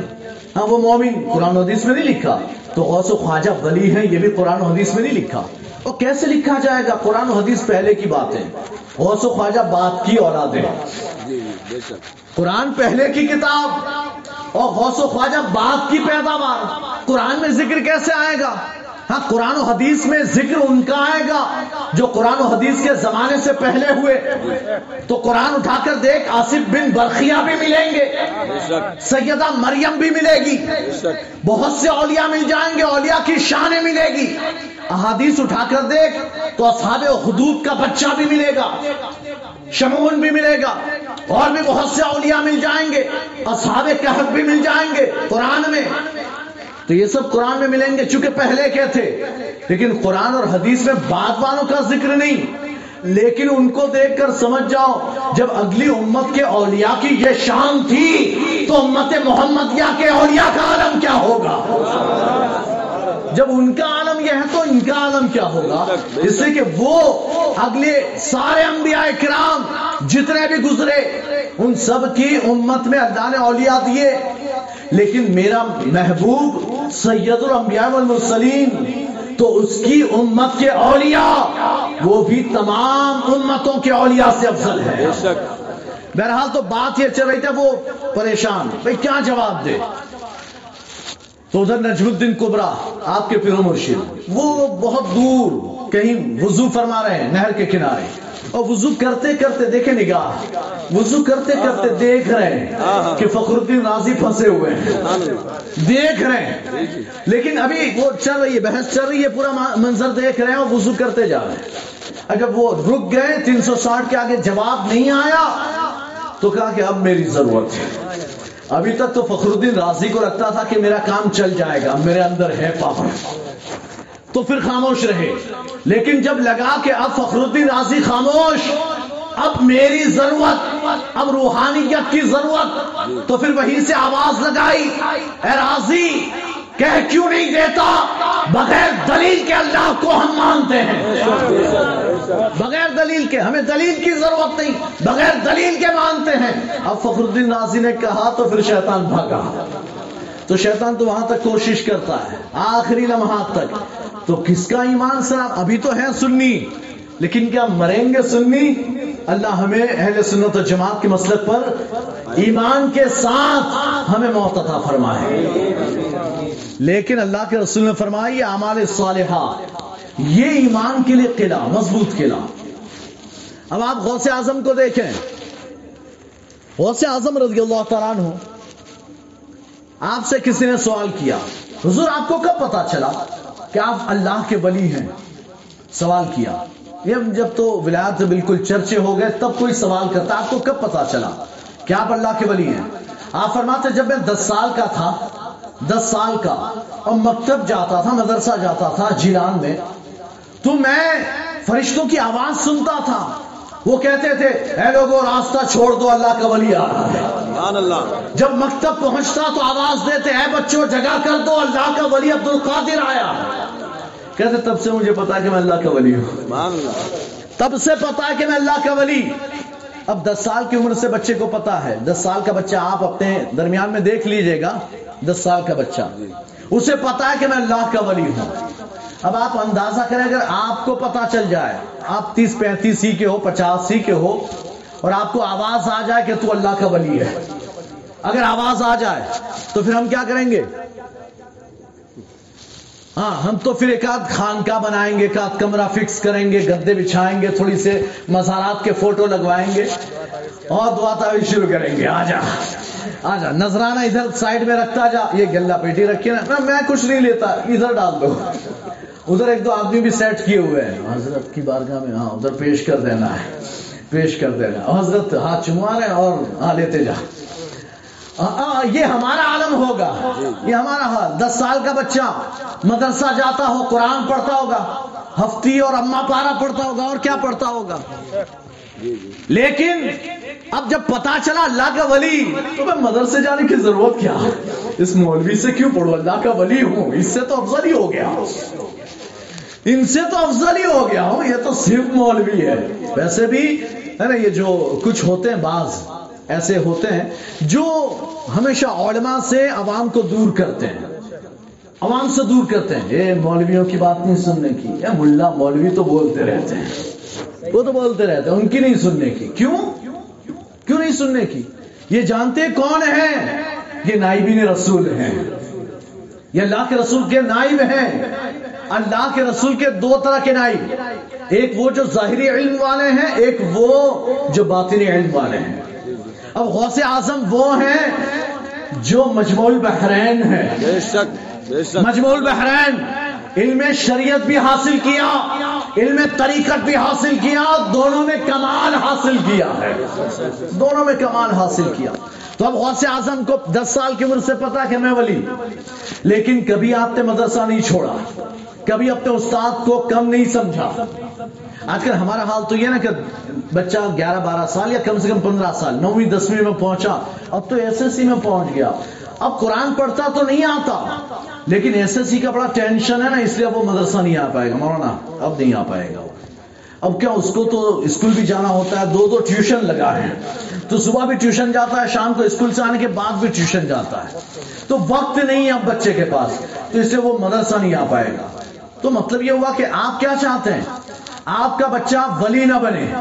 ہاں وہ مومن۔ قرآن و حدیث میں نہیں لکھا۔ تو غوث و خواجہ ولی ہے یہ بھی قرآن و حدیث میں نہیں لکھا۔ اور کیسے لکھا جائے گا؟ قرآن و حدیث پہلے کی بات ہے غوث و خواجہ بات کی اولاد ہے قرآن پہلے کی کتاب اور غوث و خواجہ بات کی پیداوار۔ قرآن میں ذکر کیسے آئے گا؟ ہاں قرآن و حدیث میں ذکر ان کا آئے گا جو قرآن و حدیث کے زمانے سے پہلے ہوئے۔ تو قرآن اٹھا کر دیکھ آصف بن برقیہ بھی ملیں گے۔ سیدہ مریم بھی ملے گی۔ بہت سے اولیاء مل جائیں گے اولیاء کی شانیں ملے گی۔ احادیث اٹھا کر دیکھ تو اصحاب حدود کا بچہ بھی ملے گا شمون بھی ملے گا، اور بھی بہت سے اولیاء مل جائیں گے، اصحاب کہف بھی مل جائیں گے قرآن میں۔ تو یہ سب قرآن میں ملیں گے چونکہ پہلے کیا تھے۔ لیکن قرآن اور حدیث میں بعد والوں کا ذکر نہیں۔ لیکن ان کو دیکھ کر سمجھ جاؤ، جب اگلی امت کے اولیاء کی یہ شان تھی تو امت محمدیہ کے اولیاء کا عالم کیا ہوگا؟ جب ان کا عالم یہ ہے تو ان کا عالم کیا ہوگا؟ اس سے کہ وہ اگلے سارے انبیاء کرام جتنے بھی گزرے ان سب کی امت میں اللہ نے اولیاء دیے۔ لیکن میرا محبوب سید الانبیاء والمرسلین تو اس کی امت کے اولیاء وہ بھی تمام امتوں کے اولیاء سے افضل ہے۔ بہرحال تو بات یہ چل رہی تھی وہ پریشان۔ بھائی کیا جواب دے؟ تو ادھر نجم الدین کبرا، آپ کے پیرو مرشد، وہ بہت دور کہیں وضو فرما رہے ہیں، نہر کے کنارے۔ اور وضو کرتے کرتے دیکھیں نگاہ، وضو کرتے کرتے دیکھ رہے ہیں کہ فخر الدین راضی پھنسے ہوئے ہیں۔ دیکھ رہے ہیں۔ لیکن ابھی وہ چل رہی ہے، بحث چل رہی ہے، پورا منظر دیکھ رہے ہیں اور وضو کرتے جا رہے ہیں۔ جب وہ رک گئے، تین سو ساٹھ کے آگے جواب نہیں آیا، تو کہا کہ اب میری ضرورت ہے۔ ابھی تک تو فخر الدین راضی کو لگتا تھا کہ میرا کام چل جائے گا، میرے اندر ہے پاور تو پھر خاموش رہے۔ لیکن جب لگا کہ اب فخر الدین راضی خاموش، اب میری ضرورت، اب روحانیت کی ضرورت، تو پھر وہیں سے آواز لگائی، اے راضی کہہ کیوں نہیں دیتا؟ بغیر دلیل کے اللہ کو ہم مانتے ہیں۔ بغیر دلیل کے، ہمیں دلیل کی ضرورت نہیں، بغیر دلیل کے مانتے ہیں۔ اب فخر الدین نازی نے کہا تو پھر شیطان بھاگا۔ تو شیطان تو وہاں تک کوشش کرتا ہے، آخری لمحات تک۔ تو کس کا ایمان صاحب؟ ابھی تو ہے سنی۔ لیکن کیا مریں گے سنی؟ اللہ ہمیں اہل سنت و جماعت کے مسلک پر ایمان کے ساتھ ہمیں موت عطا فرمائے۔ لیکن اللہ کے رسول نے فرمایا، یہ اعمال صالحہ، یہ ایمان کے لیے قلعہ، مضبوط قلعہ۔ اب آپ غوث اعظم کو دیکھیں۔ غوث اعظم رضی اللہ تعالیٰ عنہ، آپ سے کسی نے سوال کیا، حضور آپ کو کب پتا چلا کہ آپ اللہ کے ولی ہیں؟ سوال کیا۔ یہ جب تو ولایت بالکل چرچے ہو گئے، تب کوئی سوال کرتا، آپ کو کب پتا چلا کہ آپ اللہ کے ولی ہیں؟ آپ فرماتے، جب میں دس سال کا تھا دس سال کا اور مکتب جاتا تھا مدرسہ جاتا تھا جیلان میں۔ تو میں فرشتوں کی آواز سنتا تھا۔ وہ کہتے تھے اے لوگوں راستہ چھوڑ دو اللہ کا ولی آ رہا ہے۔ جب مکتب پہنچتا تو آواز دیتے اے بچوں جگہ کر دو اللہ کا ولی عبد القادر آیا۔ کہتے تب سے مجھے پتا کہ میں اللہ کا ولی ہوں۔ تب سے پتا کہ میں اللہ کا ولی۔ اب دس سال کی عمر سے بچے کو پتا ہے۔ دس سال کا بچہ آپ اپنے درمیان میں دیکھ لیجیے گا۔ دس سال کا بچہ۔ اسے پتا ہے کہ میں اللہ کا ولی ہوں۔ اب آپ اندازہ کریں اگر آپ کو پتا چل جائے آپ تیس پینتیس ہی کے ہو پچاس ہی کے ہو اور آپ کو آواز آ جائے کہ تو اللہ کا ولی ہے۔ اگر آواز آ جائے تو پھر ہم کیا کریں گے؟ ہاں ہم تو پھر ایک آدھ خانقاہ بنائیں گے، ایک آدھ کمرہ فکس کریں گے، گدے بچھائیں گے، تھوڑی سے مزارات کے فوٹو لگوائیں گے۔ اور دعا تعویذ شروع کریں گے۔ آ جا آ جا نذرانہ ادھر سائڈ میں رکھتا جا، یہ گلا پیٹی رکھی نا۔ میں- کچھ نہیں لیتا، ادھر ڈال دو۔ ادھر ایک دو آدمی بھی سیٹ کیے ہوئے ہیں۔ حضرت کی بارگاہ میں ہاں ادھر پیش کر دینا ہے۔ پیش کر دینا۔ حضرت ہاتھ چموا رہے ہیں اور ہاں لیتے جا۔ یہ ہمارا عالم ہوگا۔ یہ ہمارا حال دس سال کا بچہ۔ مدرسہ جاتا ہو قرآن پڑھتا ہوگا۔ ہفتی اور اما پارا پڑھتا ہوگا اور کیا پڑھتا ہوگا؟ لیکن اب جب پتا چلا اللہ کا ولی تو میں مدرسے جانے کی ضرورت کیا؟ اس مولوی سے کیوں پڑھوں؟ اللہ کا ولی ہوں اس سے تو افضل ہی ہو گیا۔ ان سے تو افضل ہی ہو گیا ہوں یہ تو صرف مولوی ہے۔ ویسے بھی ہے نا یہ جو کچھ ہوتے ہیں بعض ایسے ہوتے ہیں جو ہمیشہ علماء سے عوام کو دور کرتے ہیں۔ عوام سے دور کرتے ہیں۔ یہ مولویوں کی بات نہیں سننے کی۔ یہ ملا مولوی تو بولتے رہتے ہیں۔ وہ تو بولتے رہتے ہیں۔ ان کی نہیں سننے کی۔ کیوں؟ کیوں نہیں سننے کی؟ یہ جانتے کون ہیں؟ یہ نائبین رسول ہیں۔ یہ اللہ کے رسول کے نائب ہیں۔ اللہ کے رسول کے دو طرح کے نائب۔ ایک وہ جو ظاہری علم والے ہیں، ایک وہ جو باطنی علم والے ہیں۔ اب غوث اعظم وہ ہیں جو مجموع البحرین ہیں. بے شک بے شک. مجموع البحرین علم شریعت بھی حاصل کیا علم طریقت بھی حاصل کیا دونوں میں کمال حاصل کیا ہے۔ دونوں میں کمال حاصل کیا۔ تو اب غوث اعظم کو دس سال کی عمر سے پتا کہ میں ولی لیکن کبھی آپ نے مدرسہ نہیں چھوڑا۔ کبھی اپنے استاد کو کم نہیں سمجھا۔ آج کل ہمارا حال تو یہ نا کہ بچہ گیارہ بارہ سال یا کم سے کم پندرہ سال، نویں، دسویں میں پہنچا، اب تو ایس ایس سی میں پہنچ گیا۔ اب قرآن پڑھتا تو نہیں آتا، لیکن ایس ایس سی کا بڑا ٹینشن ہے نا، اس لیے اب وہ مدرسہ نہیں آ پائے گا۔ مولانا، اب نہیں آ پائے گا وہ۔ اب کیا اس کو تو اسکول بھی جانا ہوتا ہے؟ دو دو ٹیوشن لگا ہے۔ تو صبح بھی ٹیوشن جاتا ہے، شام کو اسکول سے آنے کے بعد بھی ٹیوشن جاتا ہے۔ تو وقت نہیں ہے اب بچے کے پاس، تو اس لیے وہ مدرسہ نہیں آ پائے گا۔ تو مطلب یہ ہوا کہ آپ کیا چاہتے ہیں؟ آپ کا بچہ ولی نہ بنے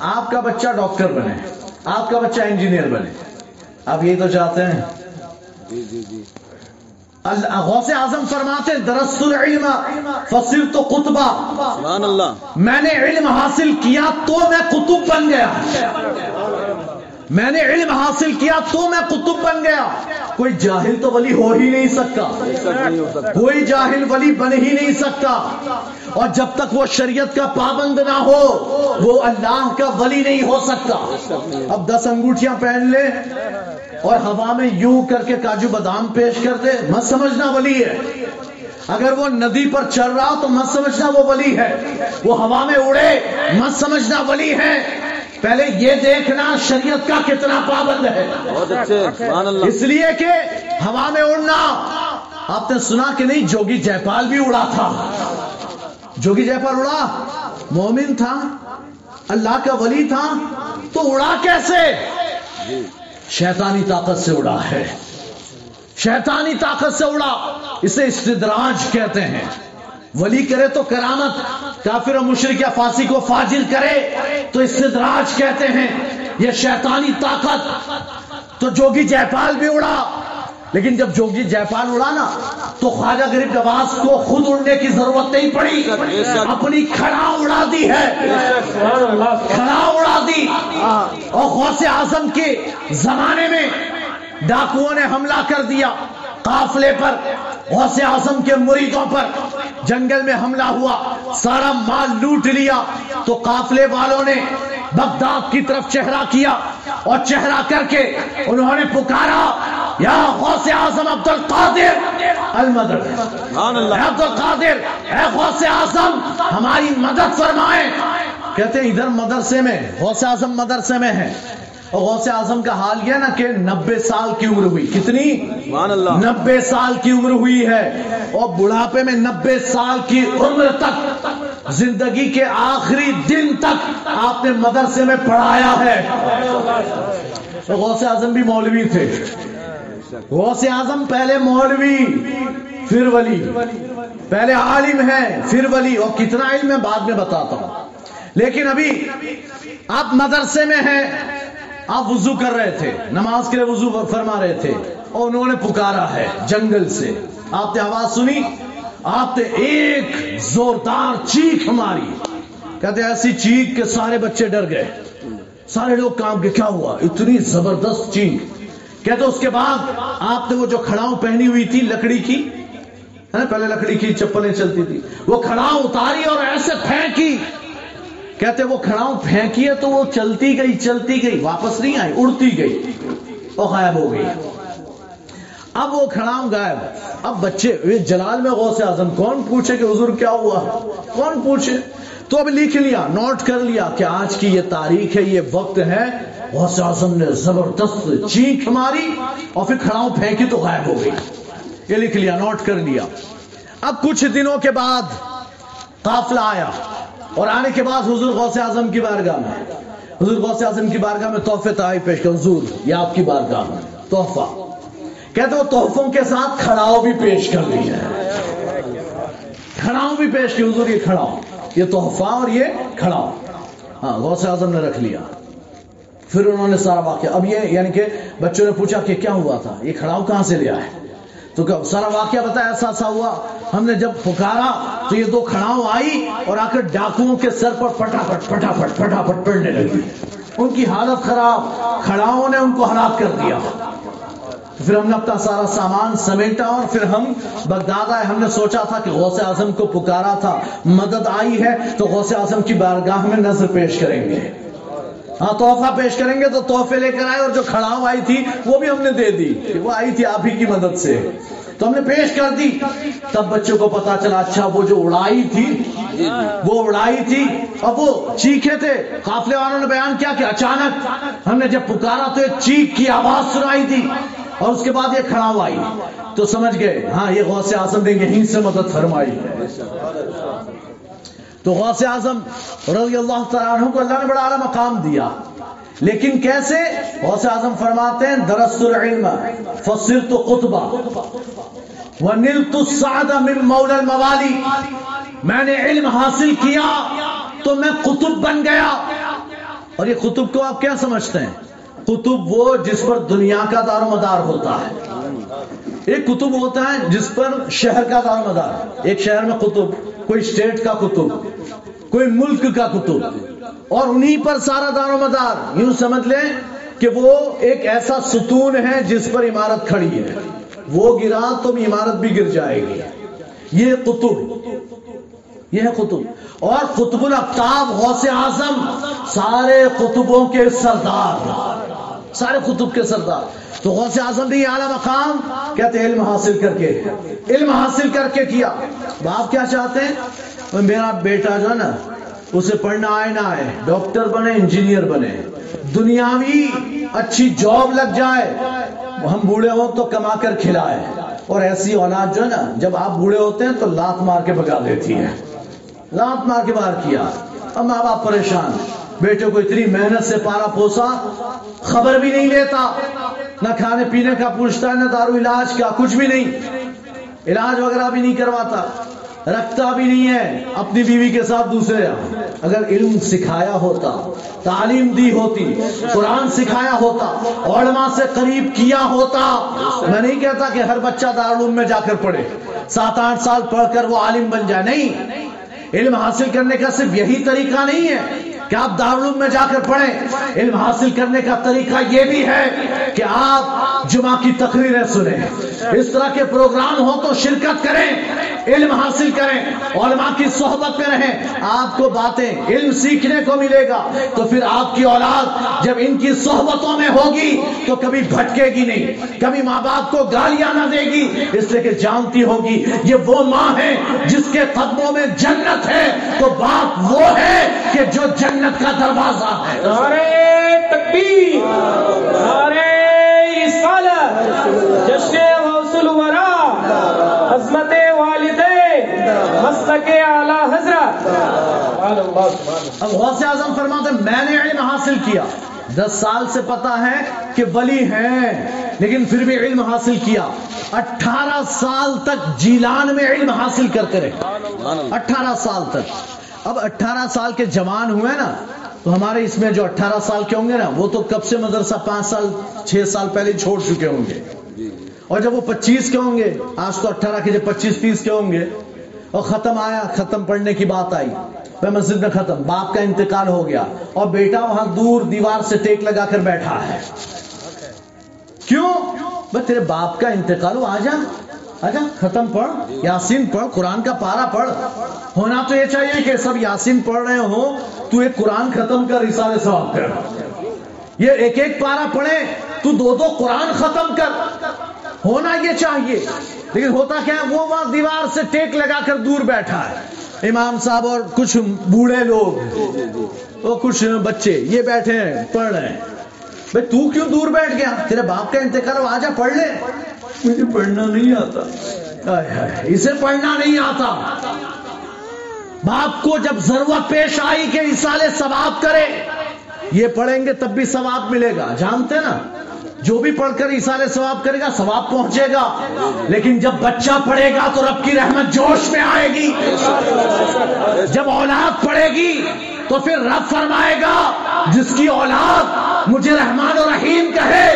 آپ کا بچہ ڈاکٹر بنے آپ کا بچہ انجینئر بنے۔ آپ یہی تو چاہتے ہیں؟ جی جی جی۔ غوث اعظم فرماتے ہیں، درست العلم فصل تو قطبہ۔ سبحان اللہ۔ میں نے علم حاصل کیا تو میں قطب بن گیا۔ میں نے علم حاصل کیا، تو میں قطب بن گیا۔ کوئی جاہل تو ولی ہو ہی نہیں سکتا۔ کوئی جاہل ولی بن ہی نہیں سکتا۔ اور جب تک وہ شریعت کا پابند نہ ہو، وہ اللہ کا ولی نہیں ہو سکتا۔ اب دس انگوٹھیاں پہن لے اور ہوا میں یوں کر کے کاجو بادام پیش کر دے، مت سمجھنا ولی ہے۔ اگر وہ ندی پر چل رہا تو مت سمجھنا وہ ولی ہے۔ وہ ہوا میں اڑے، مت سمجھنا ولی ہے۔ پہلے یہ دیکھنا شریعت کا کتنا پابند ہے۔ بہت اچھے اس لیے کہ ہوا میں اڑنا آپ نے سنا کہ نہیں جوگی جے پال بھی اڑا تھا۔ جوگی جے پال اڑا مومن تھا اللہ کا ولی تھا تو اڑا کیسے؟ شیطانی طاقت سے اڑا ہے۔ شیطانی طاقت سے اڑا اسے استدراج کہتے ہیں۔ ولی کرے تو کرامت، کافر و مشرک یا فاسی کو فاجر کرے، تو استدراج کہتے ہیں، یہ شیطانی طاقت۔ تو جوگی جے پال بھی اڑا۔ لیکن جب جوگی جے پال اڑا نا، تو خواجہ غریب نواز کو خود اڑنے کی ضرورت نہیں پڑی۔ اپنی کھڑا اڑا دی ہے۔ کھڑا اڑا دی۔ اور غوث اعظم کے زمانے میں ڈاکوؤں نے حملہ کر دیا۔ قافلے پر غوث اعظم کے مریدوں پر جنگل میں حملہ ہوا سارا مال لوٹ لیا۔ تو قافلے والوں نے بغداد کی طرف چہرہ کیا اور چہرہ کر کے انہوں نے پکارا یا غوث اعظم عبد القادر المدد سبحان اللہ۔ اے عبد القادر اے غوث اعظم ہماری مدد فرمائیں کہتے ہیں ادھر مدرسے میں غوث اعظم مدرسے میں ہے اور غوث اعظم کا حال یہ نا کہ نبے سال کی عمر ہوئی۔ کتنی؟ نبے سال کی عمر ہوئی ہے۔ اور بڑھاپے میں نبے سال کی عمر تک زندگی کے آخری دن تک آپ نے مدرسے میں پڑھایا ہے۔ غوث اعظم بھی مولوی تھے۔ غوث اعظم پہلے مولوی پھر ولی۔ پہلے عالم ہے پھر ولی۔ اور کتنا علم ہے بعد میں بتاتا ہوں۔ لیکن ابھی آپ مدرسے میں ہیں آپ وضو کر رہے تھے، نماز کے لیے وضو فرما رہے تھے، اور انہوں نے پکارا ہے جنگل سے۔ آپ نے آواز سنی؟ آپ نے ایک زوردار چیخ ماری۔ کہتے ہیں، ایسی چیخ کہ سارے بچے ڈر گئے۔ سارے لوگ کام کے، کیا ہوا؟ اتنی زبردست چیخ۔ کہتے اس کے بعد آپ نے وہ جو کھڑاؤں پہنی ہوئی تھی، لکڑی کی، ہے نا، پہلے لکڑی کی چپلیں چلتی تھی وہ کھڑاؤں اتاری اور ایسے پھینکی۔ کہتے وہ کھڑاؤں پھینکی ہے تو وہ چلتی گئی چلتی گئی، واپس نہیں آئی، اڑتی گئی۔ اور غائب ہو گئی۔ اب وہ کھڑاؤں غائب۔ اب بچے جلال میں غوث اعظم، کون پوچھے کہ حضور کیا ہوا؟ کون پوچھے؟ تو اب لکھ لیا، نوٹ کر لیا کہ آج کی یہ تاریخ ہے، یہ وقت ہے۔ غوث اعظم نے زبردست چیخ ماری اور پھر کھڑاؤں پھینکی تو غائب ہو گئی۔ یہ لکھ لیا، نوٹ کر لیا۔ اب کچھ دنوں کے بعد قافلہ آیا۔ اور آنے کے بعد حضور غوث اعظم کی بارگاہ میں، حضور غوث اعظم کی بارگاہ میں تحفے تحائی پیش کر حضور، یہ آپ کی بارگاہ میں، تحفہ۔ کہتے وہ تحفوں کے ساتھ کھڑاؤ بھی پیش کر لی ہے۔ کھڑاؤ بھی پیش کی حضور، یہ کھڑاؤ۔ یہ تحفہ اور یہ کھڑاؤ۔ ہاں غوث اعظم نے رکھ لیا۔ پھر انہوں نے سارا واقعہ، اب یہ یعنی کہ بچوں نے پوچھا کہ کیا ہوا تھا؟ یہ کھڑاؤ کہاں سے لیا ہے تو کہ سارا واقعہ بتایا، ایسا ایسا ہوا۔ ہم نے جب پکارا تو یہ دو کھڑاؤں آئی اور آ کر ڈاکوؤں کے سر پر پٹافٹ پٹافٹ پٹافٹ پڑنے لگی۔ ان کی حالت خراب، کھڑاؤں نے ان کو ہلاک کر دیا۔ پھر ہم نے اپنا سارا سامان سمیٹا اور پھر ہم بغداد آئے۔ ہم نے سوچا تھا کہ غوث اعظم کو پکارا تھا، مدد آئی ہے تو غوث اعظم کی بارگاہ میں نظر پیش کریں گے۔ ہاں تحفہ پیش کریں گے تو تحفے لے کر آئے اور جو کھڑاؤ آئی تھی، وہ بھی ہم نے دے دی وہ آئی تھی آپ ہی کی مدد سے۔ تو ہم نے پیش کر دی۔ تب بچوں کو پتا چلا اچھا وہ جو اڑائی تھی، وہ اڑائی تھی۔ اب وہ چیخے تھے۔ قافلے والوں نے بیان کیا کہ اچانک ہم نے جب پکارا تو ایک چیخ کی آواز سنائی تھی اور اس کے بعد یہ کھڑاؤ آئی۔ تو سمجھ گئے ہاں یہ غوث اعظم نے یہیں سے مدد فرمائی۔ تو غوث اعظم رضی اللہ تعالیٰ عنہ کو اللہ نے بڑا اعلیٰ مقام دیا۔ لیکن کیسے؟ غوث اعظم فرماتے ہیں، درست العلم، فصرت قطبہ، ونلت السعد من مولا الموالی میں نے علم حاصل کیا تو میں قطب بن گیا۔ اور یہ قطب کو آپ کیا سمجھتے ہیں؟ قطب وہ جس پر دنیا کا دار و مدار ہوتا ہے۔ ایک قطب ہوتا ہے جس پر شہر کا دار و مدار ایک شہر میں قطب کوئی اسٹیٹ کا قطب کوئی ملک کا قطب اور انہی پر سارا دار و مدار یوں سمجھ لیں کہ وہ ایک ایسا ستون ہے جس پر عمارت کھڑی ہے۔ وہ گرا تو عمارت بھی گر جائے گی۔ یہ قطب یہ ہے قطب اور قطب الفتاب غوث اعظم، سارے قطبوں کے سردار۔ سارے قطب کے سردار۔ تو غوث اعظم بھی اعلیٰ مقام کہتے علم حاصل کر کے۔ علم حاصل کر کے کیا؟ باپ کیا چاہتے ہیں؟ میرا بیٹا جو ہے نا، اسے پڑھنا آئے نہ آئے، ڈاکٹر بنے، انجینئر بنے۔ دنیاوی اچھی جاب لگ جائے، ہم بوڑھے ہوں تو کما کر کھلائے۔ اور ایسی اولاد جو ہے نا، جب آپ بوڑھے ہوتے ہیں تو لات مار کے بگا دیتی ہے۔ لات مار کے باہر کیا۔ اب ماں باپ پریشان۔ بیٹے کو اتنی محنت سے پارا پوسا، خبر بھی نہیں لیتا۔ نہ کھانے پینے کا پوچھتا ہے نہ دارو علاج کا، کچھ بھی نہیں۔ علاج وغیرہ بھی نہیں کرواتا۔ رکھتا بھی نہیں ہے، اپنی بیوی کے ساتھ دوسرے۔ اگر علم سکھایا ہوتا، تعلیم دی ہوتی، قرآن سکھایا ہوتا، علماء سے قریب کیا ہوتا، میں نہیں کہتا کہ ہر بچہ دارالعلوم میں جا کر پڑھے۔ سات آٹھ سال پڑھ کر وہ عالم بن جائے۔ نہیں، علم حاصل کرنے کا صرف یہی طریقہ نہیں ہے۔ کہ آپ دارالعلوم میں جا کر پڑھیں، علم حاصل کرنے کا طریقہ یہ بھی ہے کہ آپ جمعہ کی تقریریں سنیں۔ اس طرح کے پروگرام ہو تو شرکت کریں، علم حاصل کریں، علماء کی صحبت میں رہیں، آپ کو باتیں، علم سیکھنے کو ملے گا، تو پھر آپ کی اولاد جب ان کی صحبتوں میں ہوگی تو کبھی بھٹکے گی نہیں، کبھی ماں باپ کو گالیاں نہ دے گی، اس لیے کہ جانتی ہوگی، یہ وہ ماں ہے جس کے قدموں میں جنت ہے، تو باپ وہ ہے کہ جو جنت کا دروازہ ہے۔ تکبیر نعرے رسالت، جشن غوث الورا، عظمت والدین مسلک اعلی حضرت۔ اب غوث اعظم فرماتے ہیں، میں نے علم حاصل کیا۔ دس سال سے پتا ہے کہ ولی ہیں، لیکن پھر بھی علم حاصل کیا۔ اٹھارہ سال تک جیلان میں علم حاصل کرتے رہے۔ اٹھارہ سال تک۔ اب اٹھارہ سال کے جوان ہوئے نا تو ہمارے اس میں جو اٹھارہ سال کے ہوں گے نا وہ تو کب سے مدرسہ پانچ سال چھ سال پہلے چھوڑ چکے ہوں گے۔ اور جب وہ پچیس کے ہوں گے آج تو اٹھارہ کے جب پچیس تیس کے ہوں گے اور ختم آیا ختم پڑھنے کی بات آئی۔ میں مسجد میں ختم باپ کا انتقال ہو گیا اور بیٹا وہاں دور دیوار سے ٹیک لگا کر بیٹھا ہے۔ کیوں؟ بس تیرے باپ کا انتقال ہو آ جا آجا ختم پڑھ یاسین پڑھ قرآن کا پارا پڑھ۔ ہونا تو یہ چاہیے کہ سب یاسین پڑھ رہے ہو تو ایک قرآن ختم کر رسالے ثواب کر۔ یہ ایک ایک پارا پڑھے تو دو دو قرآن ختم کر۔ ہونا یہ چاہیے۔ لیکن ہوتا کیا ہے وہ وہاں دیوار سے ٹیک لگا کر دور بیٹھا ہے۔ امام صاحب اور کچھ بوڑھے لوگ وہ کچھ بچے یہ بیٹھے ہیں پڑھ رہے ہیں۔ بھائی تو کیوں دور بیٹھ گیا؟ تیرے باپ کا انتقال ہو آجا پڑھ لے۔ مجھے پڑھنا نہیں آتا۔ اسے پڑھنا نہیں آتا۔ باپ کو جب ضرورت پیش آئی کہ رسالے ثواب کرے، یہ پڑھیں گے تب بھی ثواب ملے گا۔ جانتے نا؟ جو بھی پڑھ کر رسالے ثواب کرے گا، ثواب پہنچے گا۔ لیکن جب بچہ پڑھے گا تو رب کی رحمت جوش میں آئے گی۔ جب اولاد پڑھے گی تو پھر رب فرمائے گا جس کی اولاد مجھے رحمان و رحیم کہے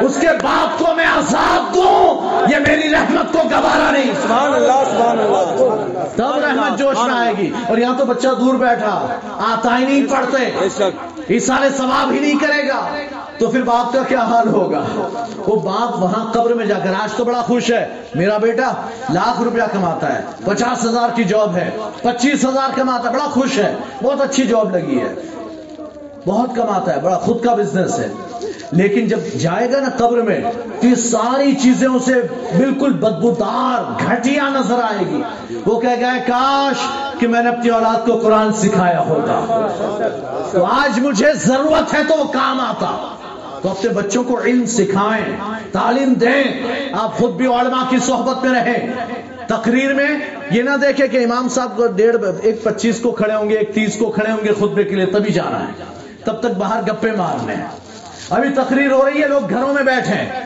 اس کے باپ کو میں عذاب دوں یہ میری رحمت کو گوارا نہیں۔ سبحان اللہ سبحان اللہ تب رحمت جوش میں آئے گی۔ اور یہاں تو بچہ دور بیٹھا آتا ہی نہیں پڑھتے۔ سارے ثواب ہی نہیں کرے گا۔ تو پھر باپ کا کیا حال ہوگا؟ وہ باپ وہاں قبر میں جا کر، آج تو بڑا خوش ہے۔ میرا بیٹا لاکھ روپیہ کماتا ہے، پچاس ہزار کی جاب ہے، پچیس ہزار کماتا ہے، بڑا خوش ہے۔ بہت اچھی جاب لگی ہے۔ بہت کماتا ہے، بڑا خود کا بزنس ہے۔ لیکن جب جائے گا نا قبر میں، تو یہ ساری چیزیں اسے بالکل بدبودار گھٹیا نظر آئے گی۔ وہ کہہ گیا کاش کہ میں نے اپنی اولاد کو قرآن سکھایا ہوگا۔ تو آج مجھے ضرورت ہے تو وہ کام آتا۔ تو اپنے بچوں کو علم سکھائیں، تعلیم دیں۔ آپ خود بھی علماء کی صحبت میں رہیں۔ تقریر میں یہ نہ دیکھیں کہ امام صاحب کو ڈیڑھ ایک پچیس کو کھڑے ہوں گے، ایک تیس کو کھڑے ہوں گے خطبے کے لیے، تبھی جانا ہے۔ تب تک باہر گپے مارنے۔ ہیں ابھی تقریر ہو رہی ہے، لوگ گھروں میں بیٹھے ہیں۔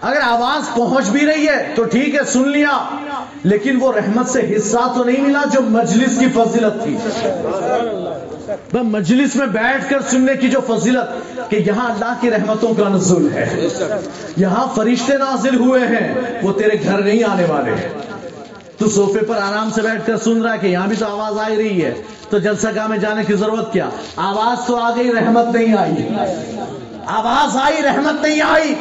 اگر آواز پہنچ بھی رہی ہے تو ٹھیک ہے، سن لیا۔ لیکن وہ رحمت سے حصہ تو نہیں ملا جو مجلس کی فضیلت تھی۔ میں مجلس میں بیٹھ کر سننے کی جو فضیلت کہ یہاں اللہ کی رحمتوں کا نزول ہے۔ یہاں فرشتے نازل ہوئے ہیں، وہ تیرے گھر نہیں آنے والے۔ تو صوفے پر آرام سے بیٹھ کر سن رہا ہے کہ یہاں بھی تو آواز آئی رہی ہے۔ تو جلسہ گاہ میں جانے کی ضرورت کیا؟ آواز تو آ گئی رحمت نہیں آئی۔ آواز آئی، رحمت نہیں آئی۔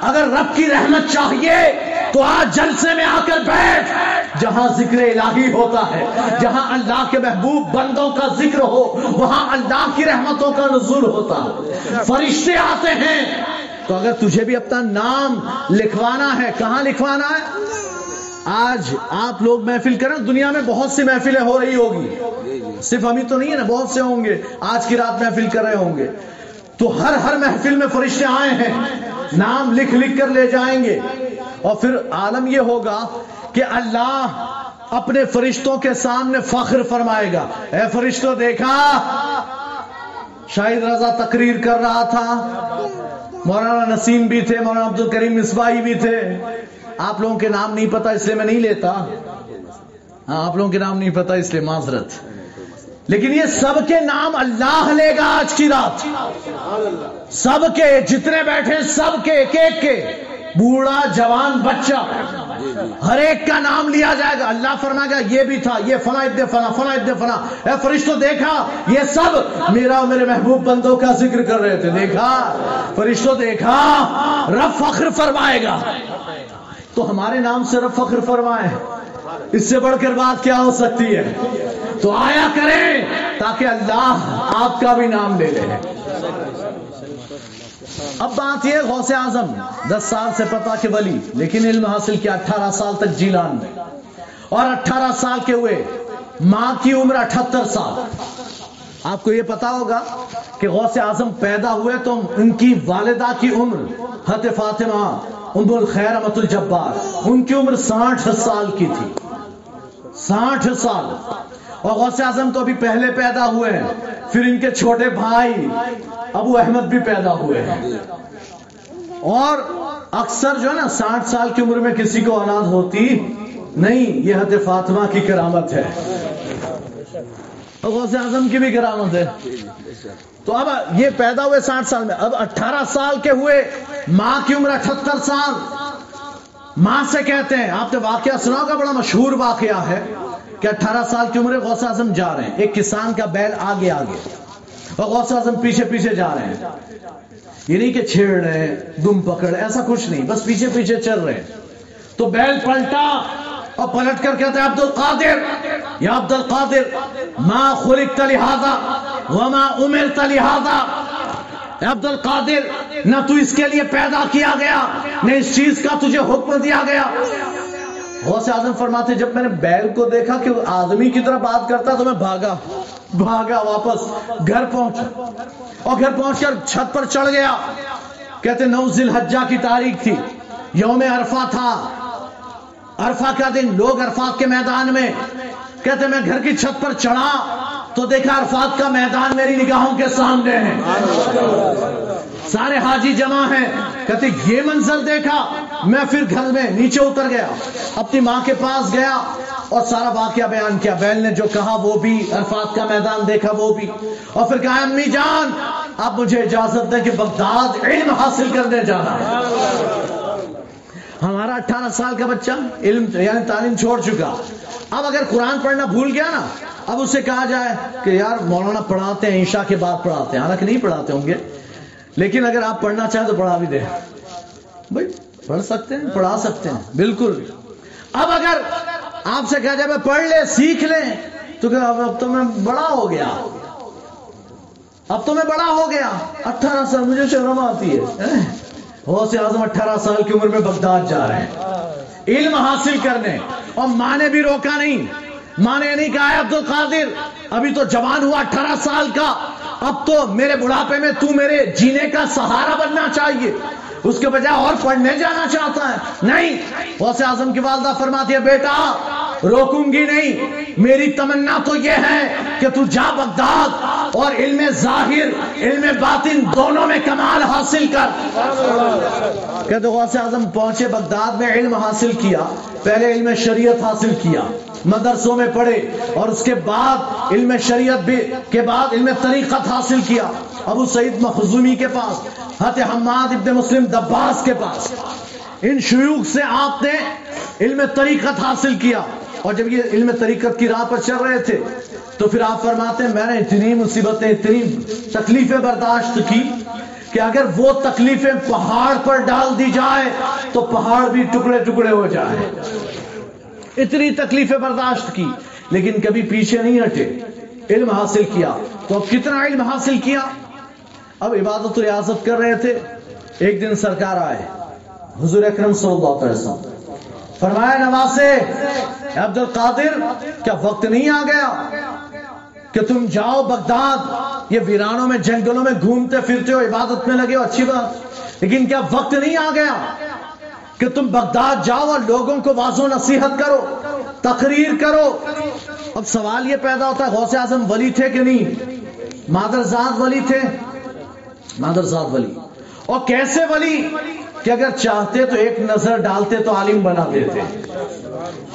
اگر رب کی رحمت چاہیے تو آج جلسے میں آ کر بیٹھ۔ جہاں ذکر الہی ہوتا ہے، جہاں اللہ کے محبوب بندوں کا ذکر ہو، وہاں اللہ کی رحمتوں کا نزول ہوتا ہے۔ فرشتے آتے ہیں۔ تو اگر تجھے بھی اپنا نام لکھوانا ہے، کہاں لکھوانا ہے؟ آج آپ لوگ محفل کریں، دنیا میں بہت سی محفلیں ہو رہی ہوگی۔ صرف ہم ہی تو نہیں ہے نا، بہت سے ہوں گے۔ آج کی رات محفل کر رہے ہوں گے۔ تو ہر ہر محفل میں فرشتے آئے ہیں۔ نام لکھ لکھ کر لے جائیں گے۔ اور پھر عالم یہ ہوگا کہ اللہ اپنے فرشتوں کے سامنے فخر فرمائے گا۔ اے فرشتوں دیکھا؟ شاہد رضا تقریر کر رہا تھا۔ مولانا نسیم بھی تھے، مولانا عبد الکریم مصباحی بھی تھے۔ آپ لوگوں کے نام نہیں پتا اس لیے میں نہیں لیتا۔ ہاں آپ لوگوں کے نام نہیں پتا اس لیے معذرت۔ لیکن یہ سب کے نام اللہ لے گا آج کی رات۔ سب کے جتنے بیٹھے سب کے ایک ایک کے۔ بوڑھا، جوان، بچہ۔ ہر ایک کا نام لیا جائے گا۔ اللہ فرمائے گا یہ بھی تھا، یہ فنا ابن فنا فنا ابن فنا اے فرشتوں دیکھا، یہ سب میرا اور میرے محبوب بندوں کا ذکر کر رہے تھے۔ دیکھا فرشتوں دیکھا، رب فخر فرمائے گا۔ تو ہمارے نام سے رب فخر فرمائے۔ اس سے بڑھ کر بات کیا ہو سکتی ہے؟ تو آیا کریں تاکہ اللہ آپ کا بھی نام لے لے۔ اب بات یہ غوث اعظم، دس سال سے پتا کہ ولی، لیکن علم حاصل کیا اٹھارہ سال تک جیلان میں۔ اور اٹھارہ سال کے ہوئے، ماں کی عمر اٹھتر سال۔ آپ کو یہ پتا ہوگا کہ غوث اعظم پیدا ہوئے تو ان کی والدہ کی عمر حت فاطمہ ام الخیر امت الجبار، ان کی عمر ساٹھ سال کی تھی۔ ساٹھ سال۔ اور غوث اعظم تو ابھی پہلے پیدا ہوئے ہیں۔ پھر ان کے چھوٹے بھائی ابو احمد بھی پیدا ہوئے ہیں۔ اور اکثر جو ہے نا، ساٹھ سال کی عمر میں کسی کو اولاد ہوتی نہیں۔ یہ حد فاطمہ کی کرامت ہے۔ غوث اعظم کی بھی کرامت ہے۔ تو اب یہ پیدا ہوئے ساٹھ سال میں۔ اب اٹھارہ سال کے ہوئے۔ ماں کی عمر اٹھتر سال۔ ماں سے کہتے ہیں۔ آپ نے واقعہ سنا ہوگا بڑا مشہور واقعہ ہے۔ کہ اٹھارہ سال کی عمر غوث اعظم جا رہے ہیں۔ ایک کسان کا بیل آگے آگے۔ اور غوث اعظم پیچھے پیچھے جا رہے ہیں۔ یہ نہیں کہ چھیڑ رہے ہیں، دم پکڑ ایسا کچھ نہیں۔ بس پیچھے پیچھے چل رہے ہیں۔ تو بیل پلٹا اور پلٹ کر کہتے ہیں، عبد القادر، یا عبد القادر، ما خلقت لہذا وما امرت لہذا اے عبد القادر، نہ تو اس کے لیے پیدا کیا گیا، نہ اس چیز کا تجھے حکم دیا گیا۔ غوث اعظم فرماتے جب میں نے بیل کو دیکھا کہ وہ آدمی کی طرح بات کرتا تو میں بھاگا بھاگا واپس گھر پہنچا۔ اور گھر پہنچ کر چھت پر چڑھ گیا۔ کہتے نو ذی الحجہ کی تاریخ تھی، یوم عرفہ تھا۔ عرفہ کا دن؟ لوگ عرفات کے میدان میں۔ کہتے میں گھر کی چھت پر چڑھا۔ تو دیکھا عرفات کا میدان میری نگاہوں کے سامنے ہے۔ سارے حاجی جمع ہیں۔ کہتے یہ منظر دیکھا، میں پھر گھر میں نیچے اتر گیا۔ اپنی ماں کے پاس گیا اور سارا واقعہ بیان کیا۔ بیل نے جو کہا، وہ بھی عرفات کا میدان دیکھا، وہ بھی۔ اور پھر کہا، امی جان آپ مجھے اجازت دیں کہ بغداد علم حاصل کرنے جانا ہمارا اٹھارہ سال کا بچہ علم یعنی تعلیم چھوڑ چکا۔ اب اگر قرآن پڑھنا بھول گیا نا اب اسے کہا جائے کہ یار مولانا پڑھاتے ہیں عشاء کے بعد پڑھاتے ہیں۔ حالانکہ نہیں پڑھاتے ہوں گے۔ لیکن اگر آپ پڑھنا چاہیں تو پڑھا بھی دیں۔ بھائی، پڑھ سکتے ہیں، پڑھا سکتے ہیں۔ بالکل۔ اب اگر آپ سے کہا جائے، میں پڑھ لے، سیکھ لیں تو کہ اب اب تو میں بڑا ہو گیا۔ اب تو میں بڑا ہو گیا۔ اٹھارہ سال، مجھے شرم آتی ہے۔ غوث اعظم اٹھارہ سال کی عمر میں بغداد جا رہے ہیں۔ علم حاصل کرنے اور ماں نے بھی روکا نہیں۔ ماں نے نہیں کہا عبد القادر؟ ابھی تو جوان ہوا اٹھارہ سال کا۔ اب تو میرے بڑھاپے میں تو میرے جینے کا سہارا بننا چاہیے۔ اس کے بجائے اور پڑھنے جانا چاہتا ہے۔ نہیں، غوث اعظم کی والدہ فرماتی ہے بیٹا روکوں گی نہیں۔ میری تمنا تو یہ ہے کہ تو جا بغداد اور علم ظاہر، علم باطن دونوں میں کمال حاصل کر۔ کہ تو غوث اعظم پہنچے بغداد میں علم حاصل کیا، پہلے علم شریعت حاصل کیا، مدرسوں میں پڑھے اور اس کے بعد علم شریعت بھی، کے بعد علم طریقت حاصل کیا۔ ابو سعید مخزومی کے پاس حت حماد ابن مسلم دباس کے پاس۔ ان شیوخ سے آپ نے علم طریقت حاصل کیا۔ اور جب یہ علم طریقت کی راہ پر چل رہے تھے، تو پھر آپ فرماتے ہیں، میں نے اتنی مصیبتیں، اتنی تکلیفیں برداشت کی کہ اگر وہ تکلیفیں پہاڑ پر ڈال دی جائے، تو پہاڑ بھی ٹکڑے ٹکڑے ہو جائے۔ اتنی تکلیفیں برداشت کی، لیکن کبھی پیچھے نہیں ہٹے۔ علم حاصل کیا۔ تو اب کتنا علم حاصل کیا؟ اب عبادت و ریاضت کر رہے تھے۔ ایک دن سرکار آئے۔ حضور اکرم صلی اللہ علیہ وسلم فرمایا نواسے عبد القادر کیا وقت نہیں آ گیا؟ کہ تم جاؤ بغداد، یہ ویرانوں میں، جنگلوں میں گھومتے پھرتے ہو، عبادت میں لگے ہو، اچھی بات۔ لیکن کیا وقت نہیں آ گیا کہ تم بغداد جاؤ اور لوگوں کو واضح نصیحت کرو، تقریر کرو؟ اب سوال یہ پیدا ہوتا ہے، غوث اعظم ولی تھے کہ نہیں؟ مادرزاد ولی تھے؟ مادرزاد ولی۔ اور کیسے ولی؟ کہ اگر چاہتے تو ایک نظر ڈالتے تو عالم بنا دیتے۔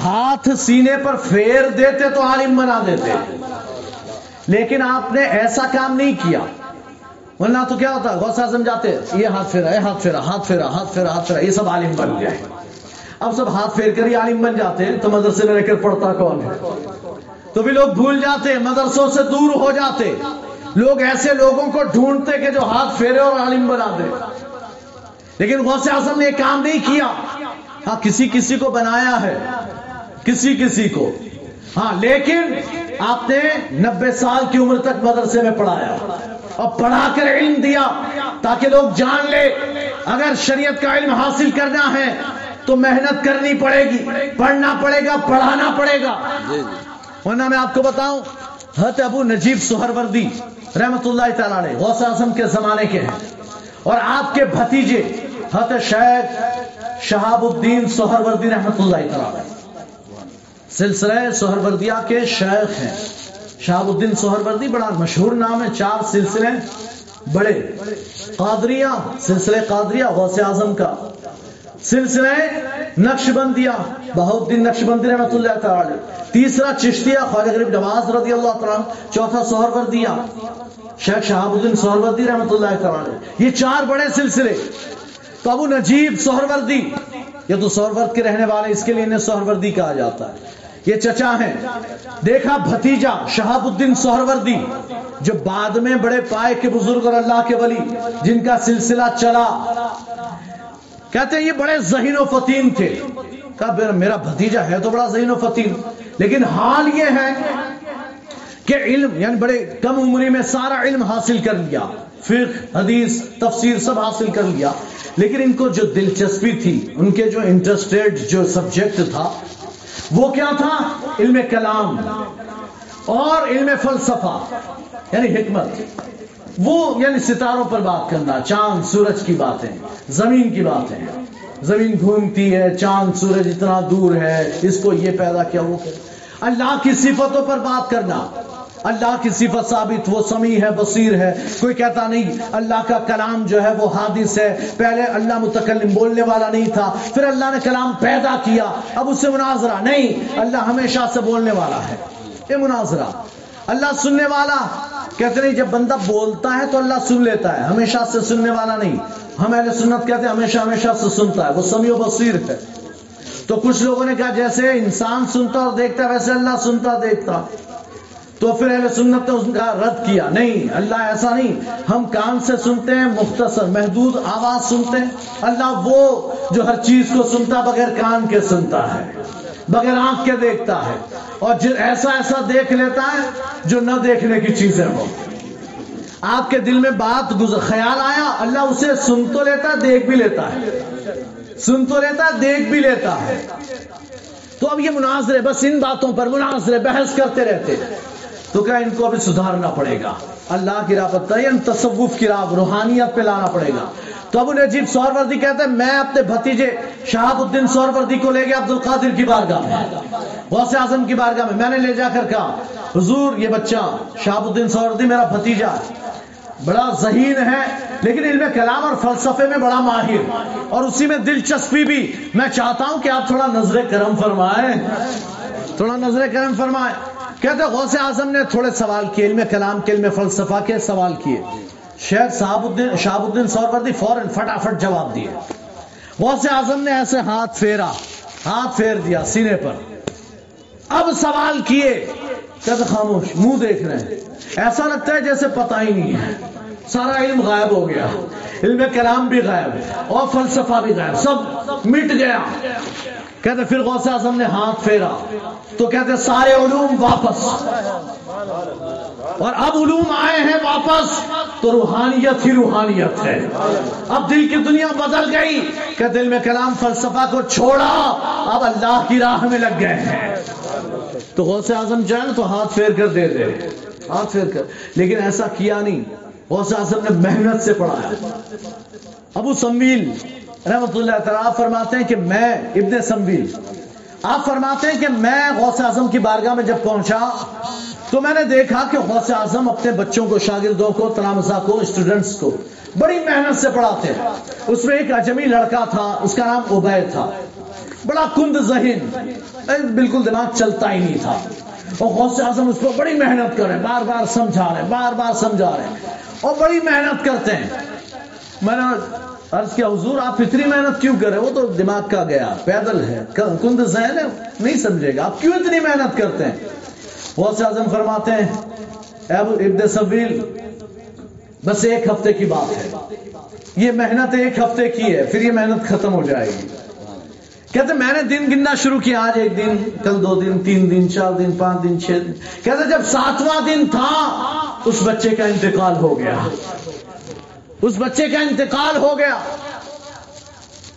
ہاتھ سینے پر پھیر دیتے تو عالم بنا دیتے۔ لیکن آپ نے ایسا کام نہیں کیا۔ ورنہ تو کیا ہوتا، غوث اعظم جاتے، یہ ہاتھ پھیرا، یہ ہاتھ پھیرا ہاتھ پھیرا ہاتھ پھیرا ہاتھ پھیرا، یہ سب عالم بن گئے۔ اب سب ہاتھ پھیر کر ہی عالم بن جاتے ہیں۔ تو مدرسے میں رہ کر پڑھتا کون ہے؟ تو بھی لوگ بھول جاتے، مدرسوں سے دور ہو جاتے۔ لوگ ایسے لوگوں کو ڈھونڈتے کہ جو ہاتھ پھیرے اور عالم بنا دے۔ لیکن غوث اعظم نے یہ کام نہیں کیا۔ ہاں کسی کسی کو بنایا ہے۔ کسی کسی کو۔ ہاں لیکن آپ نے نبے سال کی عمر تک مدرسے میں پڑھایا۔ اور پڑھا کر علم دیا تاکہ لوگ جان لے۔ اگر شریعت کا علم حاصل کرنا ہے تو محنت کرنی پڑے گی۔ پڑھنا پڑے گا پڑھانا پڑے گا۔ ورنہ میں آپ کو بتاؤں حت ابو نجیب سہروردی رحمت اللہ تعالی غوث اعظم کے زمانے کے ہیں۔ اور آپ کے بھتیجے حت شیخ شہاب الدین سہروردی رحمت اللہ تعالی علیہ۔ سلسلہ سہروردیہ کے شیخ ہیں۔ شہاب الدین سہروردی بڑا مشہور نام ہے، چار سلسلے بڑے۔ قادریہ، سلسلہ قادریہ، غوث اعظم کا۔ سلسلہ نقش بندیا بہاؤدین نقش بندی رحمت اللہ تعالی تیسرا چشتیہ، خواجہ غریب نواز رضی اللہ تعالی چوتھا سہروردیہ، شیخ شہاب الدین سہروردی رحمت اللہ تعالی یہ چار بڑے سلسلے۔ تو ابو نجیب سہروردی، یہ تو سہرورد کے رہنے والے، اس کے لیے انہیں سہروردی کہا جاتا ہے۔ یہ چچا ہیں۔ دیکھا بھتیجا شہاب الدین سہروردی، جو بعد میں بڑے پائے کے بزرگ اور اللہ کے ولی، جن کا سلسلہ چلا۔ کہتے ہیں یہ بڑے ذہین و فتین تھے۔ کہا، میرا بھتیجا ہے تو بڑا ذہین و فتین لیکن حال یہ ہے کہ علم یعنی بڑے کم عمری میں سارا علم حاصل کر لیا۔ فقہ، حدیث، تفسیر سب حاصل کر لیا۔ لیکن ان کو جو دلچسپی تھی، ان کے جو انٹرسٹیڈ جو سبجیکٹ تھا، وہ کیا تھا؟ علم کلام اور علم فلسفہ یعنی حکمت۔ وہ یعنی ستاروں پر بات کرنا، چاند، سورج کی باتیں، زمین کی باتیں۔ زمین گھومتی ہے، چاند، سورج اتنا دور ہے، اس کو یہ پیدا کیا وہ اللہ کی صفتوں پر بات کرنا۔ اللہ کی صفت ثابت، وہ سمیع ہے، بصیر ہے۔ کوئی کہتا نہیں، اللہ کا کلام جو ہے وہ حادث ہے۔ پہلے اللہ متکلم بولنے والا نہیں تھا، پھر اللہ نے کلام پیدا کیا۔ اب اس سے مناظرہ نہیں، اللہ ہمیشہ سے بولنے والا ہے۔ یہ مناظرہ۔ اللہ سننے والا، کہتے نہیں، جب بندہ بولتا ہے تو اللہ سن لیتا ہے۔ ہمیشہ سے سننے والا نہیں۔ ہم اہل سنت کہتے ہیں، ہمیشہ ہمیشہ سے سنتا ہے۔ وہ سمیع و بصیر ہے۔ تو کچھ لوگوں نے کہا، جیسے انسان سنتا اور دیکھتا، ویسے اللہ سنتا، دیکھتا۔ تو پھر اہل سنت نے اس کا رد کیا، نہیں، اللہ ایسا نہیں، ہم کان سے سنتے ہیں، مختصر، محدود آواز سنتے ہیں۔ اللہ وہ جو ہر چیز کو سنتا بغیر کان کے سنتا ہے، بغیر آنکھ کے دیکھتا ہے۔ اور ایسا ایسا دیکھ لیتا ہے، جو نہ دیکھنے کی چیزیں ہو آپ کے دل میں بات خیال آیا، اللہ اسے سن تو لیتا، دیکھ بھی لیتا ہے۔ سن تو لیتا، دیکھ بھی لیتا ہے۔ تو اب یہ مناظرے، بس ان باتوں پر مناظرے، بحث کرتے رہتے۔ تو کیا ان کو ابھی سدھارنا پڑے گا؟ اللہ کی راہ پر تعین تصوف کی راہ، روحانیت پہ لانا پڑے گا۔ تو ابو نجیب سہروردی کہتے ہیں، میں اپنے بھتیجے شہاب الدین سہروردی کو لے گیا عبد القادر کی بارگاہ میں۔ غوث اعظم کی بارگاہ میں میں نے لے جا کر کہا، حضور یہ بچہ شہاب الدین سہروردی میرا بھتیجا بڑا ذہین ہے، لیکن علم کلام اور فلسفے میں بڑا ماہر۔ اور اسی میں دلچسپی بھی۔ میں چاہتا ہوں کہ آپ تھوڑا نظر کرم فرمائیں۔ تھوڑا نظر کرم فرمائیں۔ کہتے غوث اعظم نے تھوڑے سوال کیے، علم کلام کے، علم فلسفہ کے سوال کیے۔ شیخ صاحب الدین شہاب الدین سوروردی فوراً فٹافٹ جواب دیے۔ غوث اعظم نے ایسے ہاتھ پھیرا، ہاتھ پھیر دیا سینے پر۔ اب سوال کیے، کہتے خاموش، منہ دیکھ رہے ہیں۔ ایسا لگتا ہے جیسے پتہ ہی نہیں ہے۔ سارا علم غائب ہو گیا۔ علم کلام بھی غائب اور فلسفہ بھی غائب۔ سب مٹ گیا۔ کہتے پھر غوث اعظم نے ہاتھ پھیرا تو کہتے سارے علوم واپس۔ اور اب علوم آئے ہیں واپس تو روحانیت ہی روحانیت ہے۔ اب دل کی دنیا بدل گئی۔ کہ دل میں کلام فلسفہ کو چھوڑا، اب اللہ کی راہ میں لگ گئے ہیں۔ تو غوث اعظم جائے تو ہاتھ پھیر کر دے دے۔ ہاتھ پھیر کر۔ لیکن ایسا کیا نہیں۔ غوث اعظم نے محنت سے پڑھایا۔ ابو سمیل رحمت اللہ تعالیٰ فرماتے ہیں کہ میں ابن سمویل آپ فرماتے ہیں کہ میں غوث اعظم کی بارگاہ میں جب پہنچا، تو میں نے دیکھا کہ غوث اعظم اپنے بچوں کو، شاگردوں کو تلامزہ کو اسٹوڈنٹس کو بڑی محنت سے پڑھاتے ہیں۔ اس میں ایک اجمی لڑکا تھا، اس کا نام عبید تھا۔ بڑا کند ذہین بالکل دماغ چلتا ہی نہیں تھا۔ اور غوث اعظم اس کو بڑی محنت کر رہے ہیں، بار بار سمجھا رہے ہیں، بار بار سمجھا رہے ہیں۔ اور بڑی محنت کرتے ہیں۔ میں نے عرض کیا، حضور، آپ اتنی محنت کیوں کر رہے وہ تو دماغ کا گیا، پیدل ہے کند ذہن ہے، نہیں سمجھے گا، آپ کیوں اتنی محنت کرتے ہیں؟ غوث اعظم فرماتے ہیں ابن سبیل، بس ایک ہفتے کی بات ہے۔ یہ محنت ایک ہفتے کی ہے، پھر یہ محنت ختم ہو جائے گی۔ کہتے میں نے دن گننا شروع کیا، آج ایک دن، کل دو دن، تین دن، چار دن، پانچ دن، چھ دن۔ کہتے جب ساتواں دن تھا، اس بچے کا انتقال ہو گیا۔ اس بچے کا انتقال ہو گیا۔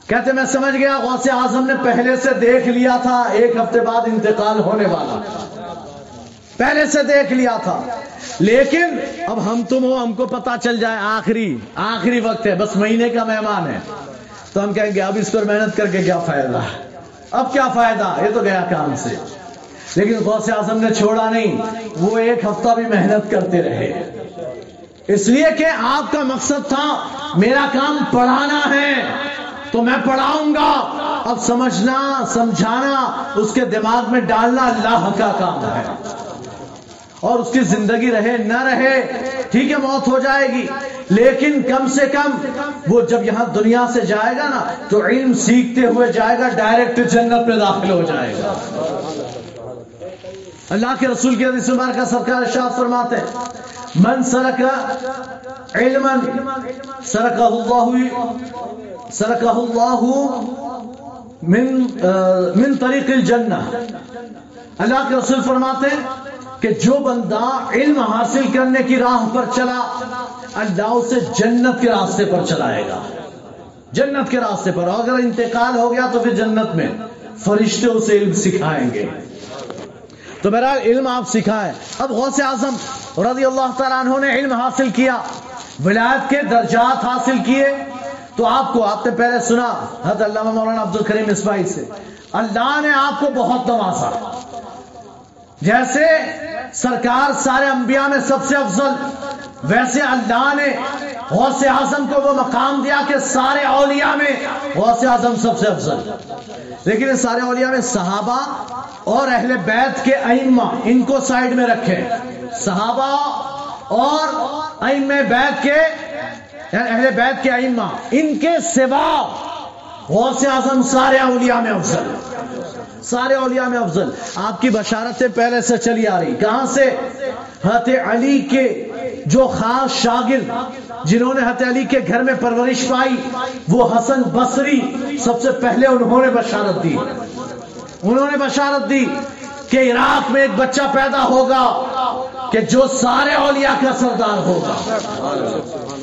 کہتے میں سمجھ گیا، غوث اعظم نے پہلے سے دیکھ لیا تھا، ایک ہفتے بعد انتقال ہونے والا۔ پہلے سے دیکھ لیا تھا۔ لیکن اب ہم تم ہو، ہم کو پتا چل جائے، آخری آخری وقت ہے، بس مہینے کا مہمان ہے۔ تو ہم کہیں گے، اب اس پر محنت کر کے کیا فائدہ؟ اب کیا فائدہ؟ یہ تو گیا کام سے۔ لیکن غوث اعظم نے چھوڑا نہیں، وہ ایک ہفتہ بھی محنت کرتے رہے۔ اس لیے کہ آپ کا مقصد تھا میرا کام پڑھانا ہے، تو میں پڑھاؤں گا۔ اب سمجھنا، سمجھانا، اس کے دماغ میں ڈالنا اللہ کا کام ہے۔ اور اس کی زندگی رہے، نہ رہے، ٹھیک ہے، موت ہو جائے گی۔ لیکن کم سے کم وہ جب یہاں دنیا سے جائے گا نا، تو علم سیکھتے ہوئے جائے گا، ڈائریکٹ جنت میں داخل ہو جائے گا۔ اللہ کے رسول کی حدیث مبارکہ سرکار ارشاد فرماتے ہیں۔ من سرک علما سرکہ اللہ سرکہ اللہ من من طریق الجنہ۔ اللہ کے رسول فرماتے ہیں کہ جو بندہ علم حاصل کرنے کی راہ پر چلا، اللہ اسے جنت کے راستے پر چلائے گا۔ جنت کے راستے پر۔ اگر انتقال ہو گیا تو پھر جنت میں فرشتے اسے علم سکھائیں گے۔ تو بہرحال علم آپ سکھائیں اب غوث اعظم رضی اللہ تعالیٰ عنہ نے علم حاصل کیا، ولایت کے درجات حاصل کیے۔ تو آپ کو، آپ نے پہلے سنا حضرت علامہ مولانا عبد الکریم اسماعیل سے، اللہ نے آپ کو بہت نوازا۔ جیسے سرکار سارے انبیاء میں سب سے افضل، ویسے اللہ نے غوث اعظم کو وہ مقام دیا کہ سارے اولیاء میں غوث اعظم سب سے افضل۔ لیکن اس سارے اولیاء میں صحابہ اور اہل بیت کے ائمہ، ان کو سائڈ میں رکھے صحابہ اور ائم بیت کے یعنی اہل بیت کے ائمہ، ان کے سوا غوث اعظم سارے اولیاء میں افضل سارے اولیاء میں افضل آپ کی بشارتیں پہلے سے چلی آ رہی کہاں سے حضرت علی کے جو خاص شاگرد جنہوں نے حضرت علی کے گھر میں پرورش پائی، وہ حسن بصری سب سے پہلے انہوں نے بشارت دی۔ انہوں نے بشارت دی کہ عراق میں ایک بچہ پیدا ہوگا۔ کہ جو سارے اولیاء کا سردار ہوگا،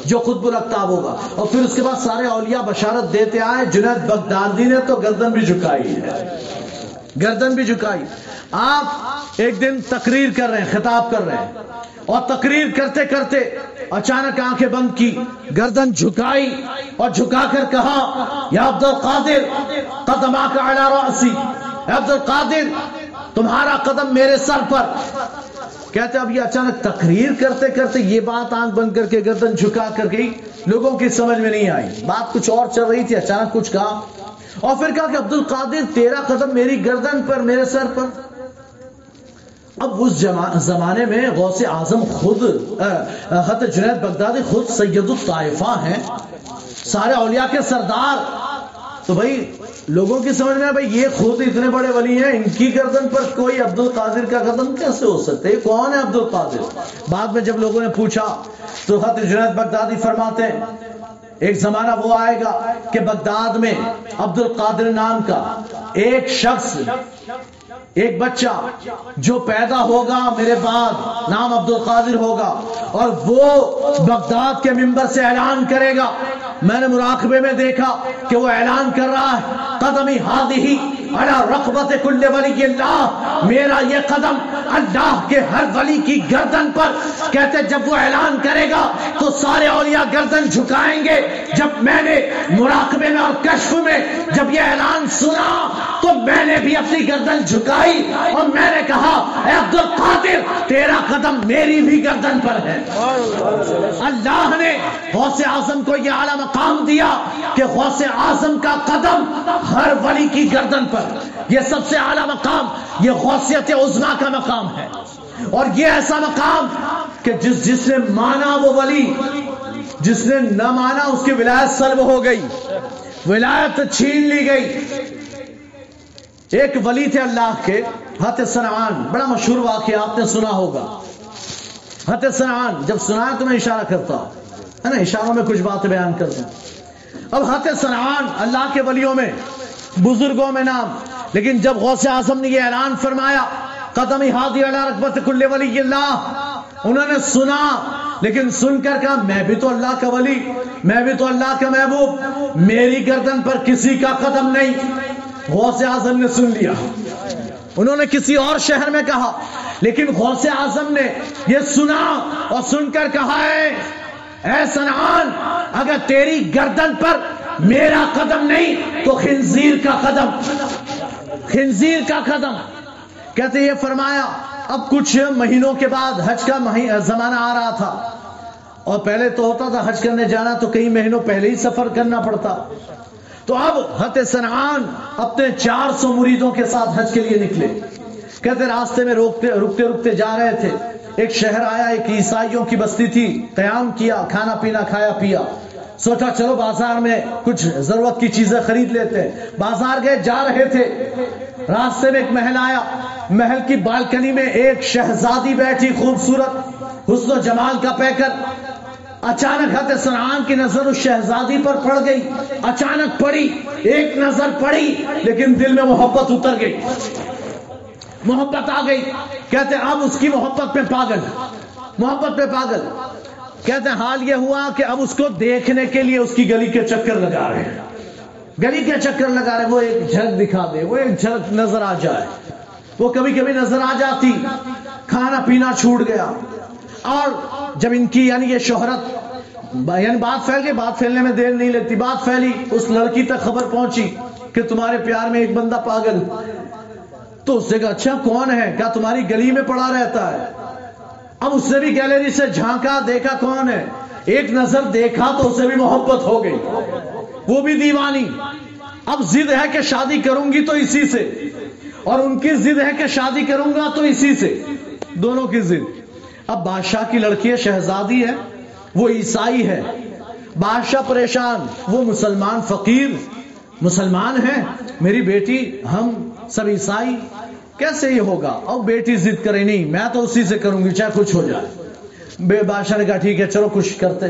جو خود برختاب ہوگا۔ اور پھر اس کے بعد سارے اولیاء بشارت دیتے آئے، جنید بغدادی نے تو گردن بھی جھکائی ہے۔ گردن بھی جھکائی۔ آپ ایک دن تقریر کر رہے ہیں، خطاب کر رہے ہیں۔ اور تقریر کرتے کرتے اچانک آنکھیں بند کی، گردن جھکائی اور جھکا کر کہا، یا عبد القادر قدمہ کا اعلی رأسی۔ عبد القادر تمہارا قدم میرے سر پر۔ کہتے اب یہ اچانک تقریر کرتے کرتے یہ بات آنکھ بند کر کے گردن جھکا کر گئی، لوگوں کی سمجھ میں نہیں آئی۔ بات کچھ اور چل رہی تھی، اچانک کچھ کہا۔ اور پھر کہا کہ عبد القادر تیرا قدم میری گردن پر، میرے سر پر۔ اب اس زمانے میں غوث اعظم خود حت جنید بغدادی خود سید الطائفہ ہیں۔ سارے اولیاء کے سردار۔ تو بھائی لوگوں کی سمجھ میں بھائی یہ خود اتنے بڑے ولی ہیں، ان کی گردن پر کوئی عبد القادر کا قدم کیسے ہو سکتا ہے یہ کون ہے عبد القادر بعد میں جب لوگوں نے پوچھا، تو خط جنید بغدادی فرماتے ہیں، ایک زمانہ وہ آئے گا کہ بغداد میں عبد القادر نام کا ایک شخص ایک بچہ جو پیدا ہوگا میرے بعد، نام عبد القادر ہوگا، اور وہ بغداد کے ممبر سے اعلان کرے گا۔ میں نے مراقبے میں دیکھا کہ وہ اعلان کر رہا ہے قدمی ہادی ہی رقبت کل ولی اللہ، میرا یہ قدم اللہ کے ہر ولی کی گردن پر۔ کہتے جب وہ اعلان کرے گا تو سارے اولیاء گردن جھکائیں گے۔ جب میں نے مراقبے میں اور کشف میں جب یہ اعلان سنا تو میں نے بھی اپنی گردن جھکائی اور میں نے کہا، اے عبد القادر تیرا قدم میری بھی گردن پر ہے۔ اللہ نے غوث اعظم کو یہ اعلیٰ مقام دیا کہ غوث اعظم کا قدم ہر ولی کی گردن پر۔ یہ سب سے اعلیٰ مقام، یہ غوثیت عظما کا مقام ہے۔ اور یہ ایسا مقام کہ جس جس نے مانا وہ ولی، جس نے نہ مانا اس کی ولایت سلب ہو گئی، ولایت چھین لی گئی۔ ایک ولی تھے اللہ کے حت سنعان، بڑا مشہور واقعہ آپ نے سنا ہوگا۔ حت سنعان، جب سنا تو میں اشارہ کرتا، ہے نا، اشاروں میں کچھ باتیں بیان کر دوں اب حت سنعان اللہ کے ولیوں میں بزرگوں میں نام۔ لیکن جب غوث اعظم نے یہ اعلان فرمایا قدم ہادی علی رکبت کل ولی اللہ، انہوں نے سنا، لیکن سن کر کہا، میں بھی تو اللہ کا ولی، میں بھی تو اللہ کا محبوب، میری گردن پر کسی کا قدم نہیں۔ غوث اعظم نے سن لیا۔ انہوں نے کسی اور شہر میں کہا، لیکن غوث اعظم نے یہ سنا اور سن کر کہا ہے، اے سنعان اگر تیری گردن پر میرا قدم نہیں تو خنزیر کا قدم. خنزیر کا قدم. کہتے یہ فرمایا، اب کچھ مہینوں کے بعد حج کا زمانہ آ رہا تھا۔ اور پہلے تو ہوتا تھا حج کرنے جانا، تو کئی مہینوں پہلے ہی سفر کرنا پڑتا۔ تو اب حت سنعان اپنے چار سو مریدوں کے ساتھ حج کے لیے نکلے۔ کہتے، راستے میں روکتے رکتے رکتے جا رہے تھے۔ ایک شہر آیا، ایک عیسائیوں کی بستی تھی، قیام کیا، کھانا پینا، کھایا پیا۔ سوچا چلو بازار میں کچھ ضرورت کی چیزیں خرید لیتے بازار گئے، جا رہے تھے۔ راستے میں ایک محل آیا۔ محل کی بالکنی میں ایک شہزادی بیٹھی خوبصورت، حسن و جمال کا پیکر۔ اچانک حت سرعان کی نظر اس شہزادی پر پڑ گئی۔ اچانک پڑی، ایک نظر پڑی، لیکن دل میں محبت اتر گئی۔ محبت آ گئی۔ کہتے اب اس کی محبت پہ پاگل۔ محبت پہ پاگل۔ کہتے ہیں، حال یہ ہوا کہ اب اس کو دیکھنے کے لیے اس کی گلی کے چکر لگا رہے ہیں۔ گلی کے چکر لگا رہے وہ ایک جھلک دکھا دے، وہ ایک جھلک نظر آ جائے۔ وہ کبھی کبھی نظر آ جاتی، کھانا پینا چھوٹ گیا۔ اور جب ان کی یعنی یہ شہرت یعنی بات پھیل گئی، بات پھیلنے میں دیر نہیں لگتی، بات پھیلی، اس لڑکی تک خبر پہنچی کہ تمہارے پیار میں ایک بندہ پاگل۔ تو اس سے کہا اچھا کون ہے؟ کیا تمہاری گلی میں پڑا رہتا ہے؟ اب اس سے بھی گیلری جی، سے جھانکا، دیکھا کون ہے؟ ایک نظر دیکھا تو اسے بھی محبت ہو گئی۔ وہ بھی دیوانی۔ اب ضد ہے کہ شادی کروں گی تو اسی سے۔ اور ان کی ضد ہے کہ شادی کروں گا تو اسی سے۔ دونوں کی ضد۔ اب بادشاہ کی لڑکی ہے، شہزادی ہے۔ وہ عیسائی ہے۔ بادشاہ پریشان۔ وہ مسلمان فقیر۔ مسلمان ہیں۔ میری بیٹی، ہم سب عیسائی۔ کیسے یہ ہوگا؟ اور بیٹی ضد کرے نہیں، میں تو اسی سے کروں گی، چاہے کچھ ہو جائے۔ بے بادشاہ نے کہا، ٹھیک ہے، چلو کچھ کرتے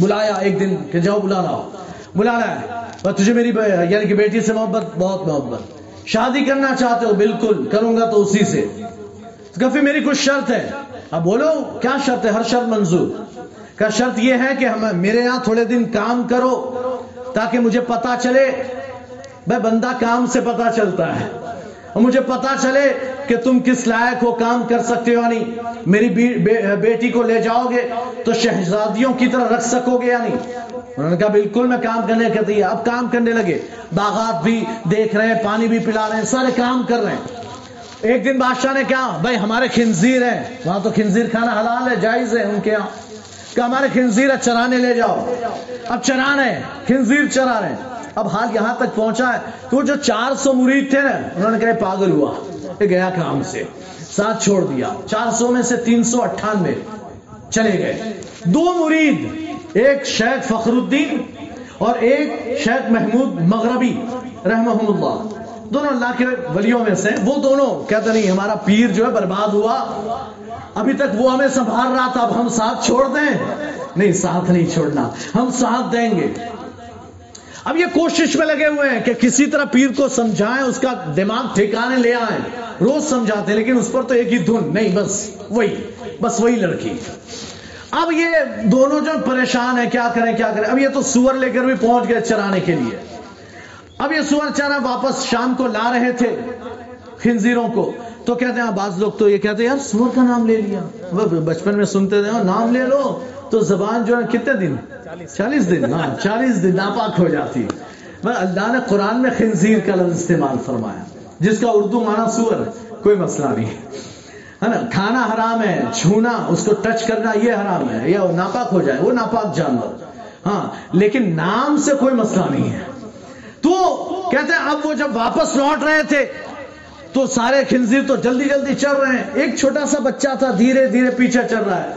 بلایا ایک دن کہ جاؤ بلا رہا بلانا ہے۔ تجھے میری یعنی کہ بیٹی سے محبت، بہت محبت۔ شادی کرنا چاہتے ہو، بالکل، کروں گا تو اسی سے۔ کافی میری کچھ شرط ہے۔ اب بولو، کیا شرط ہے؟ ہر شرط منظور۔ کا شرط یہ ہے کہ ہم میرے یہاں تھوڑے دن کام کرو تاکہ مجھے پتا چلے۔ بھائی، بندہ کام سے پتا چلتا ہے۔ اور مجھے پتا چلے کہ تم کس لائق ہو کام کر سکتے ہو نہیں؟ میری بیٹی کو لے جاؤ گے تو شہزادیوں کی طرح رکھ سکو گے یا نہیں؟ انہوں نے کہا، بالکل میں کام کرنے کہتی ہے اب کام کرنے لگے۔ باغات بھی دیکھ رہے ہیں، پانی بھی پلا رہے ہیں، سارے کام کر رہے ہیں۔ ایک دن بادشاہ نے کہا، بھائی ہمارے خنزیر ہیں، وہاں تو خنزیر کھانا حلال ہے، جائز ہے ان کے یہاں۔ کہ ہمارے خنزیر چرانے لے جاؤ۔ اب چرانے، خنزیر چرا رہے ہیں۔ اب حال یہاں تک پہنچا ہے۔ تو جو چار سو مرید تھے نا، انہوں نے کہا پاگل ہوا۔ یہ گیا کام سے۔ ساتھ چھوڑ دیا۔ چار سو میں سے تین سو اٹھانوے چلے گئے۔ دو مرید ایک شیخ فخر الدین اور ایک شیخ محمود مغربی رحمہ اللہ۔ دونوں اللہ کے ولیوں میں سے۔ وہ دونوں کہتے نہیں، ہمارا پیر جو ہے برباد ہوا۔ ابھی تک وہ ہمیں سنبھال رہا تھا، اب ہم ساتھ چھوڑ دیں۔ نہیں، ساتھ نہیں چھوڑنا۔ ہم ساتھ دیں گے۔ اب یہ کوشش میں لگے ہوئے ہیں کہ کسی طرح پیر کو سمجھائیں، اس کا دماغ ٹھکانے لے آئیں۔ روز سمجھاتے لیکن اس پر تو ایک ہی دھن۔ نہیں، بس وہی بس وہی لڑکی۔ اب یہ دونوں جو پریشان ہیں، کیا کریں کیا کریں۔ اب یہ تو سور لے کر بھی پہنچ گئے چرانے کے لیے۔ اب یہ سور چارا واپس شام کو لا رہے تھے، خنزیروں کو۔ تو کہتے ہیں بعض لوگ تو یہ کہتے ہیں، یار، سور کا نام لے لیا۔ بچپن میں سنتے تھے نام لے لو۔ تو زبان جو ہے، کتنے دن؟ چالیس دن۔ ہاں چالیس دن، ناپاک ہو جاتی۔ اللہ نے قرآن میں خنزیر کا لفظ استعمال فرمایا، جس کا اردو مانا سور کوئی مسئلہ نہیں۔ ہے نا، کھانا حرام ہے، چھونا، اس کو ٹچ کرنا، یہ حرام ہے، یا ناپاک ہو جائے، وہ ناپاک جانور۔ ہاں لیکن نام سے کوئی مسئلہ نہیں ہے۔ تو کہتے ہیں، اب وہ جب واپس لوٹ رہے تھے تو سارے خنزیر تو جلدی جلدی چل رہے ہیں۔ ایک چھوٹا سا بچہ تھا، دھیرے دھیرے پیچھے چل رہا ہے۔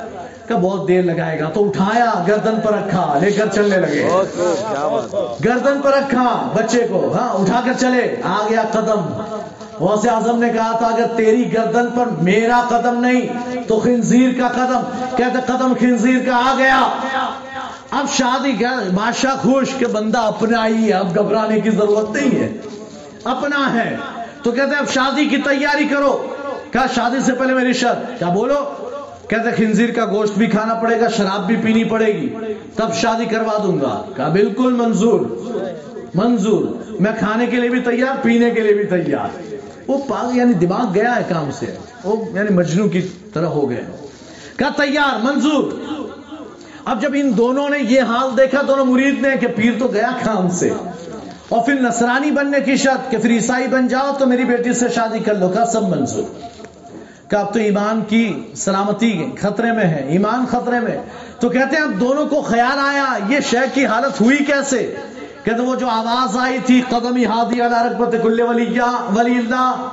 کہ بہت دیر لگائے گا۔ تو اٹھایا، گردن پر رکھا، لے کر چلنے لگے۔ گردن پر رکھا بچے کو۔ ہاں اٹھا کر چلے۔ آ گیا قدم۔ غوث اعظم نے کہا تھا، اگر تیری گردن پر میرا قدم نہیں، تو خنزیر کا قدم۔ کہتے قدم خنزیر کا آ گیا۔ اب شادی کیا بادشاہ خوش کہ بندہ اپنا ہی ہے۔ اب گھبرانے کی ضرورت نہیں ہے۔ اپنا ہے۔ تو کہتے ہیں اب شادی کی تیاری کرو۔ کہا، شادی سے پہلے میری شرط کیا بولو؟ کہتے ہیں خنزیر کا گوشت بھی کھانا پڑے گا، شراب بھی پینی پڑے گی۔ تب شادی کروا دوں گا۔ کہا، بالکل منظور۔ منظور۔ میں کھانے کے لیے بھی تیار، پینے کے لیے بھی تیار۔ وہ پاگ یعنی دماغ گیا ہے کام سے۔ وہ یعنی مجنو کی طرح ہو گئے۔ کہا، تیار، منظور۔ اب جب ان دونوں نے یہ حال دیکھا، دونوں مرید نے کہ پیر تو گیا کام سے۔ اور پھر نصرانی بننے کی شرط کہ پھر عیسائی بن جاؤ تو میری بیٹی سے شادی کر لو کا سب منظور۔ کہ اب تو ایمان کی سلامتی خطرے میں ہے، ایمان خطرے میں۔ تو کہتے ہیں اب دونوں کو خیال آیا، یہ شیخ کی حالت ہوئی کیسے؟ کہتے وہ جو آواز آئی تھی، قدم ہادی رکبت کل ولی اللہ۔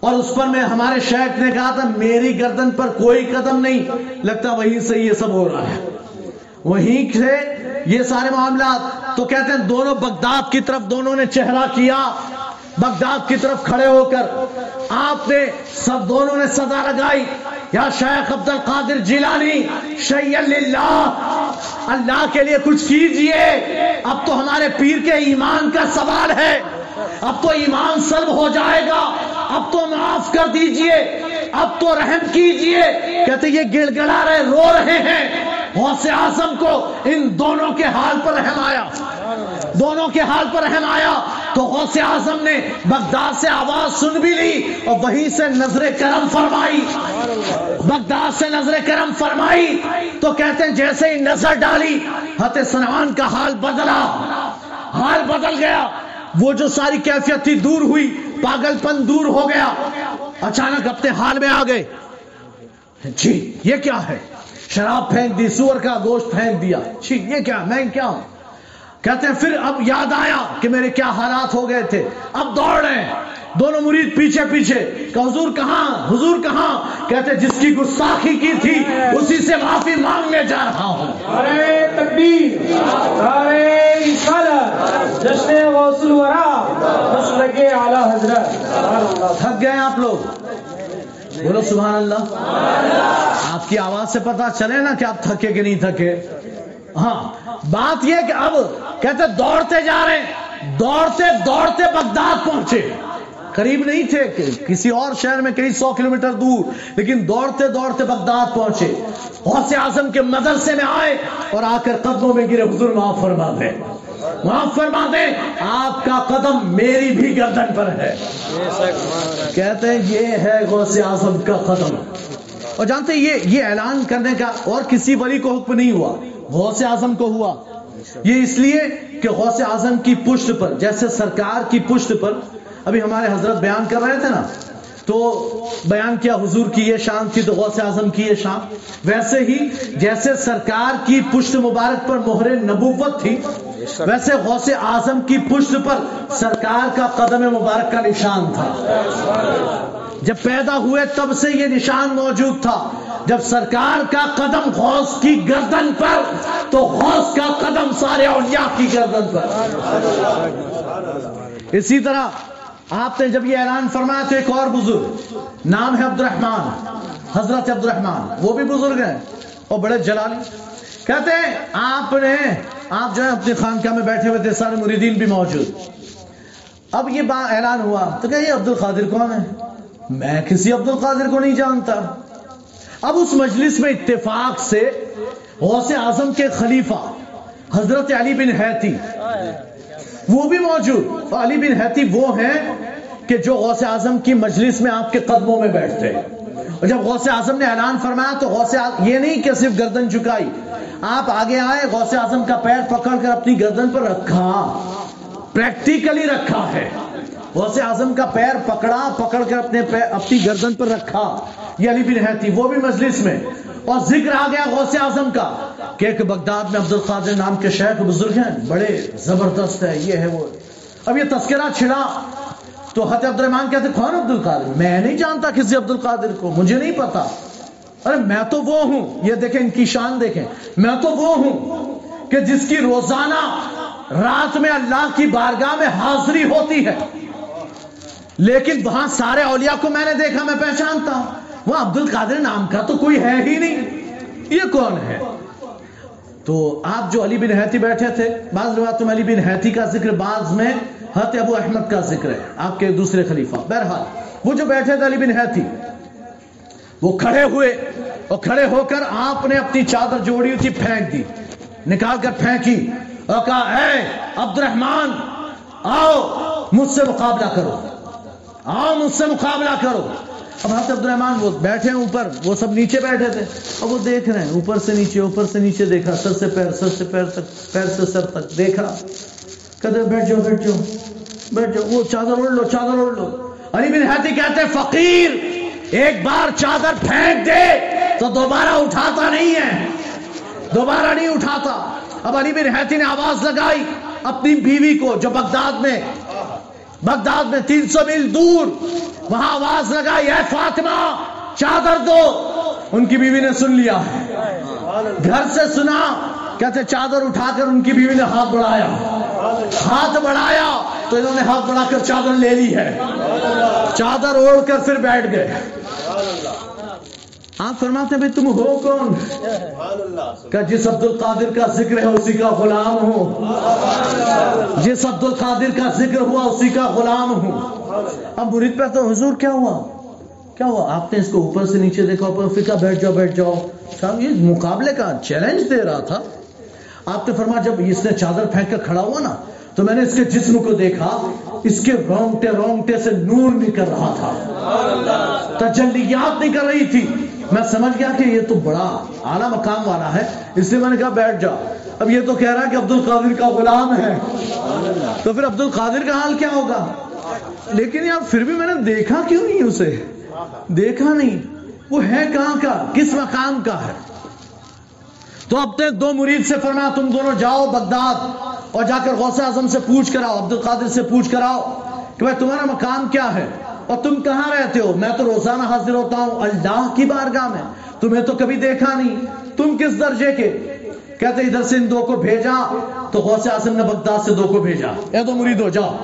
اور اس پر میں ہمارے شیخ نے کہا تھا، میری گردن پر کوئی قدم نہیں، لگتا وہیں سے یہ سب ہو رہا ہے۔ وہیں سے یہ سارے معاملات۔ تو کہتے ہیں دونوں بغداد کی طرف دونوں نے چہرہ کیا۔ بغداد کی طرف کھڑے ہو کر آپ نے سب دونوں نے صدا لگائی۔ یا شیخ عبد القادر جیلانی شی اللہ اللہ کے لیے کچھ کیجیے۔ اب تو ہمارے پیر کے ایمان کا سوال ہے۔ اب تو ایمان سلب ہو جائے گا۔ اب تو معاف کر دیجیے۔ اب تو رحم کیجیے۔ کہتے یہ گڑ گڑا رہے، رو رہے ہیں۔ غوث اعظم کو ان دونوں کے حال پر رحم آیا دونوں کے حال پر رحم آیا تو غوث اعظم نے بغداد سے آواز سن بھی لی اور وہیں سے نظر کرم فرمائی۔ بغداد سے نظر کرم فرمائی۔ تو کہتے ہیں جیسے ہی نظر ڈالی حت سنان کا حال بدلا۔ حال بدل گیا۔ وہ جو ساری کیفیت تھی دور ہوئی، پاگل پن دور ہو گیا۔ اچانک اپنے حال میں آ گئے۔ جی یہ کیا ہے؟ شراب پھینک دی سور کا گوشت پھینک دیا۔ جی یہ کیا؟ میں کیا ہوں؟ کہتے ہیں پھر اب یاد آیا کہ میرے کیا حالات ہو گئے تھے۔ اب دوڑ رہے ہیں۔ دونوں مرید پیچھے پیچھے۔ کہ حضور کہاں؟ حضور کہاں؟ کہتے جس کی گستاخی کی تھی اسی سے معافی مانگنے جا رہا ہوں۔ ارے تکبیر ارے رسالت جشن غوث الورا مسلک اعلی حضرت۔ سبحان اللہ تھک گئے آپ لوگ۔ بولو سبحان اللہ۔ آپ کی آواز سے پتا چلے نا کہ آپ تھکے کہ نہیں تھکے۔ ہاں بات یہ کہ اب کہتے دوڑتے جا رہے ہیں۔ دوڑتے دوڑتے بغداد پہنچے۔ قریب نہیں تھے کہ کسی اور شہر میں کئی سو کلومیٹر دور، لیکن دوڑتے دوڑتے بغداد پہنچے۔ غوث اعظم کے مدرسے میں آئے اور آ کر قدموں میں گرے، حضور معاف فرما دے۔ معاف فرما دے آپ کا قدم میری بھی گردن پر ہے۔ کہتے ہیں یہ ہے غوث اعظم کا قدم۔ اور جانتے ہیں یہ یہ اعلان کرنے کا اور کسی ولی کو حکم نہیں ہوا۔ غوث اعظم کو ہوا۔ یہ اس لیے کہ غوث اعظم کی پشت پر، جیسے سرکار کی پشت پر، ابھی ہمارے حضرت بیان کر رہے تھے نا تو بیان کیا حضور کی یہ شان تھی تو غوث اعظم کی یہ شان۔ ویسے ہی جیسے سرکار کی پشت مبارک پر مہر نبوت تھی، ویسے غوث اعظم کی پشت پر سرکار کا قدم مبارک کا نشان تھا۔ جب پیدا ہوئے تب سے یہ نشان موجود تھا۔ جب سرکار کا قدم غوث کی گردن پر، تو غوث کا قدم سارے اولیاء کی گردن پر۔ اسی طرح آپ نے جب یہ اعلان فرمایا تو ایک اور بزرگ، نام ہے عبد الرحمان حضرت عبد الرحمان وہ بھی بزرگ ہیں، اور بڑے جلالی۔ کہتے ہیں، آپ نے، آپ جو ہے اپنی خانقاہ میں بیٹھے ہوئے تھے، سارے مریدین بھی موجود۔ اب یہ با اعلان ہوا، تو کہ یہ عبد القادر کون ہے میں کسی عبد القادر کو نہیں جانتا۔ اب اس مجلس میں اتفاق سے غوث اعظم کے خلیفہ حضرت علی بن حیتی، وہ بھی موجود۔ علی بن حیتی وہ ہیں کہ جو غوث اعظم کی مجلس میں آپ کے قدموں میں بیٹھتے اور جب غوث اعظم نے اعلان فرمایا تو غوث اعظم یہ نہیں کہ صرف گردن چکائی آپ آگے آئے، غوث اعظم کا پیر پکڑ کر اپنی گردن پر رکھا۔ پریکٹیکلی رکھا ہے۔ غوث اعظم کا پیر پکڑا، پکڑ کر اپنے پیر اپنی گردن پر رکھا۔ یہ علی بن حیتی وہ بھی مجلس میں۔ اور ذکر آ گیا غوث اعظم کا کہ ایک بغداد میں عبد القادر نام کے شیخ بزرگ ہیں، بڑے زبردست ہے یہ ہے وہ۔ اب یہ تذکرہ چھڑا۔ تو حت عبد الرحمان کہتے کون عبد القادر میں نہیں جانتا کسی عبد القادر کو، مجھے نہیں پتا۔ ارے میں تو وہ ہوں۔ یہ دیکھیں ان کی شان دیکھیں۔ میں تو وہ ہوں کہ جس کی روزانہ رات میں اللہ کی بارگاہ میں حاضری ہوتی ہے۔ لیکن وہاں سارے اولیاء کو میں نے دیکھا، میں پہچانتا ہوں۔ وہ عبد القادر نام کا تو کوئی ہے ہی نہیں۔ یہ کون ہے؟ تو آپ جو علی بن حیتی بیٹھے تھے، بعض روایتوں میں علی بن حیتی کا ذکر بعض میں حت ابو احمد کا ذکر ہے، آپ کے دوسرے خلیفہ۔ بہرحال، وہ جو بیٹھے تھے علی بن حیتی وہ کھڑے ہوئے اور کھڑے ہو کر آپ نے اپنی چادر جوڑی ہوئی تھی پھینک دی۔ نکال کر پھینکی اور کہا، اے عبد الرحمان آؤ، مجھ سے مقابلہ کرو۔ آؤ، مجھ سے مقابلہ کرو۔ اب حضرت عبد الرحمان وہ بیٹھے ہیں اوپر، وہ سب نیچے بیٹھے تھے۔ اب وہ دیکھ رہے ہیں، اوپر سے نیچے، اوپر سے نیچے دیکھا، سر سے پیر، سر سے پیر تک، پیر سے سر تک دیکھا۔ کہتے بیٹھ جاؤ بیٹھ جاؤ بیٹھ جاؤ۔ وہ چادر اڑ لو، چادر اڑ لو۔ علی بن حیاتی کہتے ہیں، فقیر، ایک بار چادر پھینک دے تو دوبارہ اٹھاتا نہیں ہے۔ دوبارہ نہیں اٹھاتا۔ اب علی بن حیاتی نے آواز لگائی اپنی بیوی کو، جو بغداد میں بغداد میں تین سو میل دور۔ وہاں آواز لگائی، اے فاطمہ، چادر دو۔ ان کی بیوی نے سن لیا۔ گھر سے سنا، کہتے چادر اٹھا کر ان کی بیوی نے ہاتھ بڑھایا۔ ہاتھ بڑھایا تو انہوں نے ہاتھ بڑھا کر چادر لے لی ہے۔ چادر اوڑھ کر پھر بیٹھ گئے۔ آپ فرماتے ہیں بھائی تم ہو کون؟ کہ جس عبد القادر کا ذکر ہے اسی کا غلام ہوں۔ جس عبد القادر کا ذکر ہوا اسی کا غلام ہوں۔ اب مرید پہ تو حضور کیا ہوا؟ کیا ہوا؟ آپ نے اس کو اوپر سے نیچے دیکھا، اوپر فکا بیٹھ جاؤ بیٹھ جاؤ۔ صاحب، یہ مقابلے کا چیلنج دے رہا تھا۔ آپ نے فرمایا جب اس نے چادر پھینک کر کھڑا ہوا نا، تو میں نے اس کے جسم کو دیکھا، اس کے رونگٹے رونگٹے سے نور نکل رہا تھا۔ تجلیات نکل رہی تھی۔ میں سمجھ گیا کہ یہ تو بڑا اعلیٰ مقام والا ہے، اس لیے میں نے کہا بیٹھ جا۔ اب یہ تو کہہ رہا ہے کہ عبد القادر کا غلام ہے۔ تو پھر عبد القادر کا حال کیا ہوگا؟ لیکن یار پھر بھی میں نے دیکھا کیوں نہیں اسے؟ دیکھا نہیں۔ وہ ہے کہاں کا؟ کس مقام کا ہے؟ تو اپنے دو مرید سے فرمایا، تم دونوں جاؤ بغداد اور جا کر غوث اعظم سے پوچھ کر آؤ عبد القادر سے پوچھ کر آؤ کہ بھائی تمہارا مقام کیا ہے اور تم کہاں رہتے ہو؟ میں تو روزانہ حاضر ہوتا ہوں، اللہ کی بارگاہ میں، تمہیں تو کبھی دیکھا نہیں۔ تم کس درجے کے؟ کہتے ادھر سے ان دو کو بھیجا تو غوث اعظم نے بغداد سے دو کو بھیجا۔ اے دو مرید ہو، جاؤ۔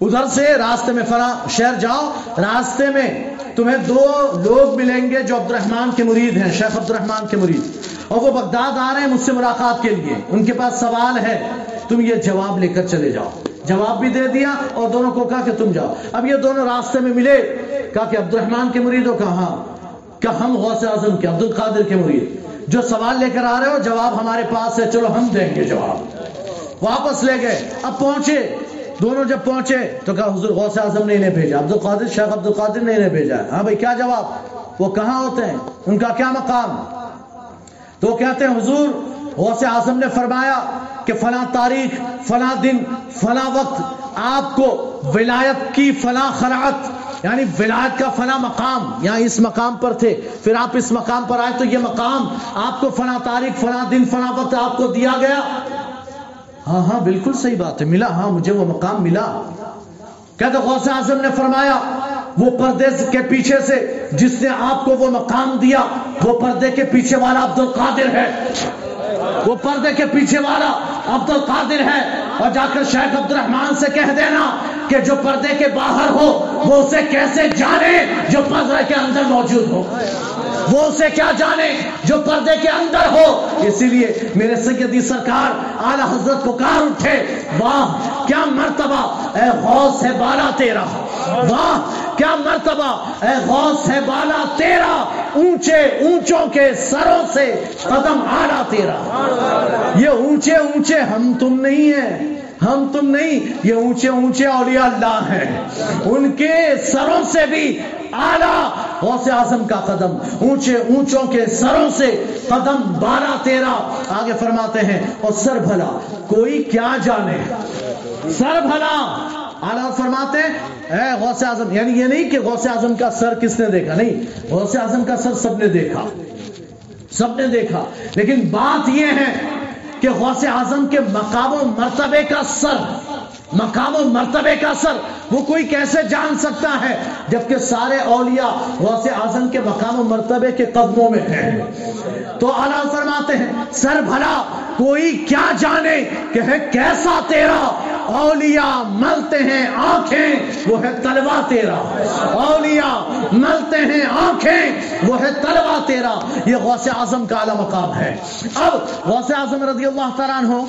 ادھر سے راستے میں فلاں شہر جاؤ، راستے میں تمہیں دو لوگ ملیں گے جو عبد الرحمان کے مرید ہیں، شیخ عبد الرحمان کے مرید۔ اور وہ بغداد آ رہے ہیں مجھ سے ملاقات کے لیے۔ ان کے پاس سوال ہے، تم یہ جواب لے کر چلے جاؤ۔ جواب بھی دے دیا اور دونوں کو کہا کہ تم جاؤ۔ اب یہ دونوں راستے میں ملے، کہا کہ عبد الرحمان کے مرید ہو، کہا ہاں۔ کہ ہم غوث اعظم کے عبد القادر کے مرید۔ جو سوال لے کر آ رہے ہو، جواب ہمارے پاس ہے، چلو ہم دیں گے جواب۔ واپس لے گئے۔ اب پہنچے۔ دونوں جب پہنچے تو کہا حضور غوث اعظم نے انہیں بھیجا عبد القادر شیخ عبد القادر نے انہیں بھیجا۔ ہاں بھائی، کیا جواب؟ وہ کہاں ہوتے ہیں؟ ان کا کیا مقام؟ تو وہ کہتے ہیں، حضور غوث اعظم نے فرمایا کہ فلاں تاریخ، فلاں دن، فلاں وقت آپ کو ولایت کی فلاں خراعت یعنی ولایت کا فلاں مقام، یہاں اس مقام پر تھے۔ پھر آپ اس مقام پر آئے تو یہ مقام آپ کو فلاں تاریخ، فلاں دن، فلاں وقت آپ کو دیا گیا۔ ہاں ہاں بالکل صحیح بات ہے، ملا ہاں مجھے وہ مقام ملا۔ کہتے غوث اعظم نے فرمایا، وہ پردے کے پیچھے سے جس نے آپ کو وہ مقام دیا، وہ پردے کے پیچھے والا عبد القادر ہے۔ وہ پردے کے پیچھے والا عبد القادر ہے۔ اور جا کر شیخ عبد الرحمان سے کہہ دینا کہ جو پردے کے باہر ہو، وہ اسے کیسے جانے جو پردے کے اندر موجود ہو۔ وہ اسے کیا جانے جو پردے کے اندر ہو؟ اسی لیے میرے سیدی سرکار، اعلی حضرت پکار اٹھے، واہ، کیا مرتبہ، اے غوث ہے بالا تیرا، واہ، کیا مرتبہ، اے غوث ہے بالا تیرا، اونچے اونچوں کے سروں سے قدم آڑا تیرا۔ یہ اونچے اونچے ہم تم نہیں ہیں۔ ہم تم نہیں، یہ اونچے اونچے اولیاء اللہ ہیں۔ ان کے سروں سے بھی اعلیٰ غوث اعظم کا قدم، اونچے اونچوں کے سروں سے قدم بارہ تیرا آگے فرماتے ہیں، اور سر بھلا، کوئی کیا جانے؟ سر بھلا۔ اعلیٰ فرماتے ہیں، اے غوث اعظم یعنی یہ نہیں کہ غوث اعظم کا سر کس نے دیکھا؟ نہیں، غوث اعظم کا سر سب نے دیکھا۔ سب نے دیکھا۔ لیکن بات یہ ہے کہ غوث اعظم کے مقام و مرتبے کا سر مقام و مرتبے کا سر وہ کوئی کیسے جان سکتا ہے؟ جبکہ سارے اولیاء غوث اعظم کے مقام و مرتبے کے قدموں میں ہیں۔ تو اعلیٰ فرماتے ہیں، سر بھلا، کوئی کیا جانے؟ کہ ہے کیسا تیرا؟ اولیاء ملتے ہیں آنکھیں، وہ ہے طلبہ تیرا۔ اولیاء ملتے ہیں آنکھیں، وہ ہے طلبہ تیرا۔ یہ غوث اعظم کا اعلیٰ مقام ہے۔ اب غوث اعظم رضی اللہ تعالیٰ عنہ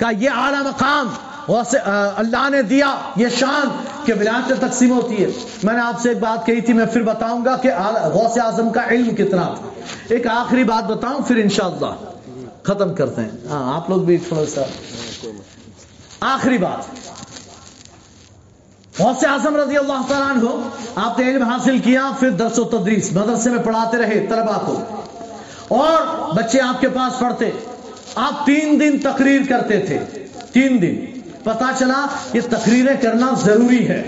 کا یہ اعلیٰ مقام اللہ نے دیا یہ شان کہ ولایت تقسیم ہوتی ہے۔ میں نے آپ سے ایک بات کہی تھی، میں پھر بتاؤں گا کہ غوث اعظم کا علم کتنا تھا۔ ایک آخری بات بتاؤں، پھر انشاءاللہ ختم کرتے ہیں۔ ہاں آپ لوگ بھی تھوڑا سا۔ آخری بات۔ غوث اعظم رضی اللہ تعالیٰ عنہ، آپ نے علم حاصل کیا پھر درس و تدریس، مدرسے میں پڑھاتے رہے طلبا کو۔ اور بچے آپ کے پاس پڑھتے۔ آپ تین دن تقریر کرتے تھے۔ تین دن۔ پتا چلا یہ تقریریں کرنا ضروری ہے۔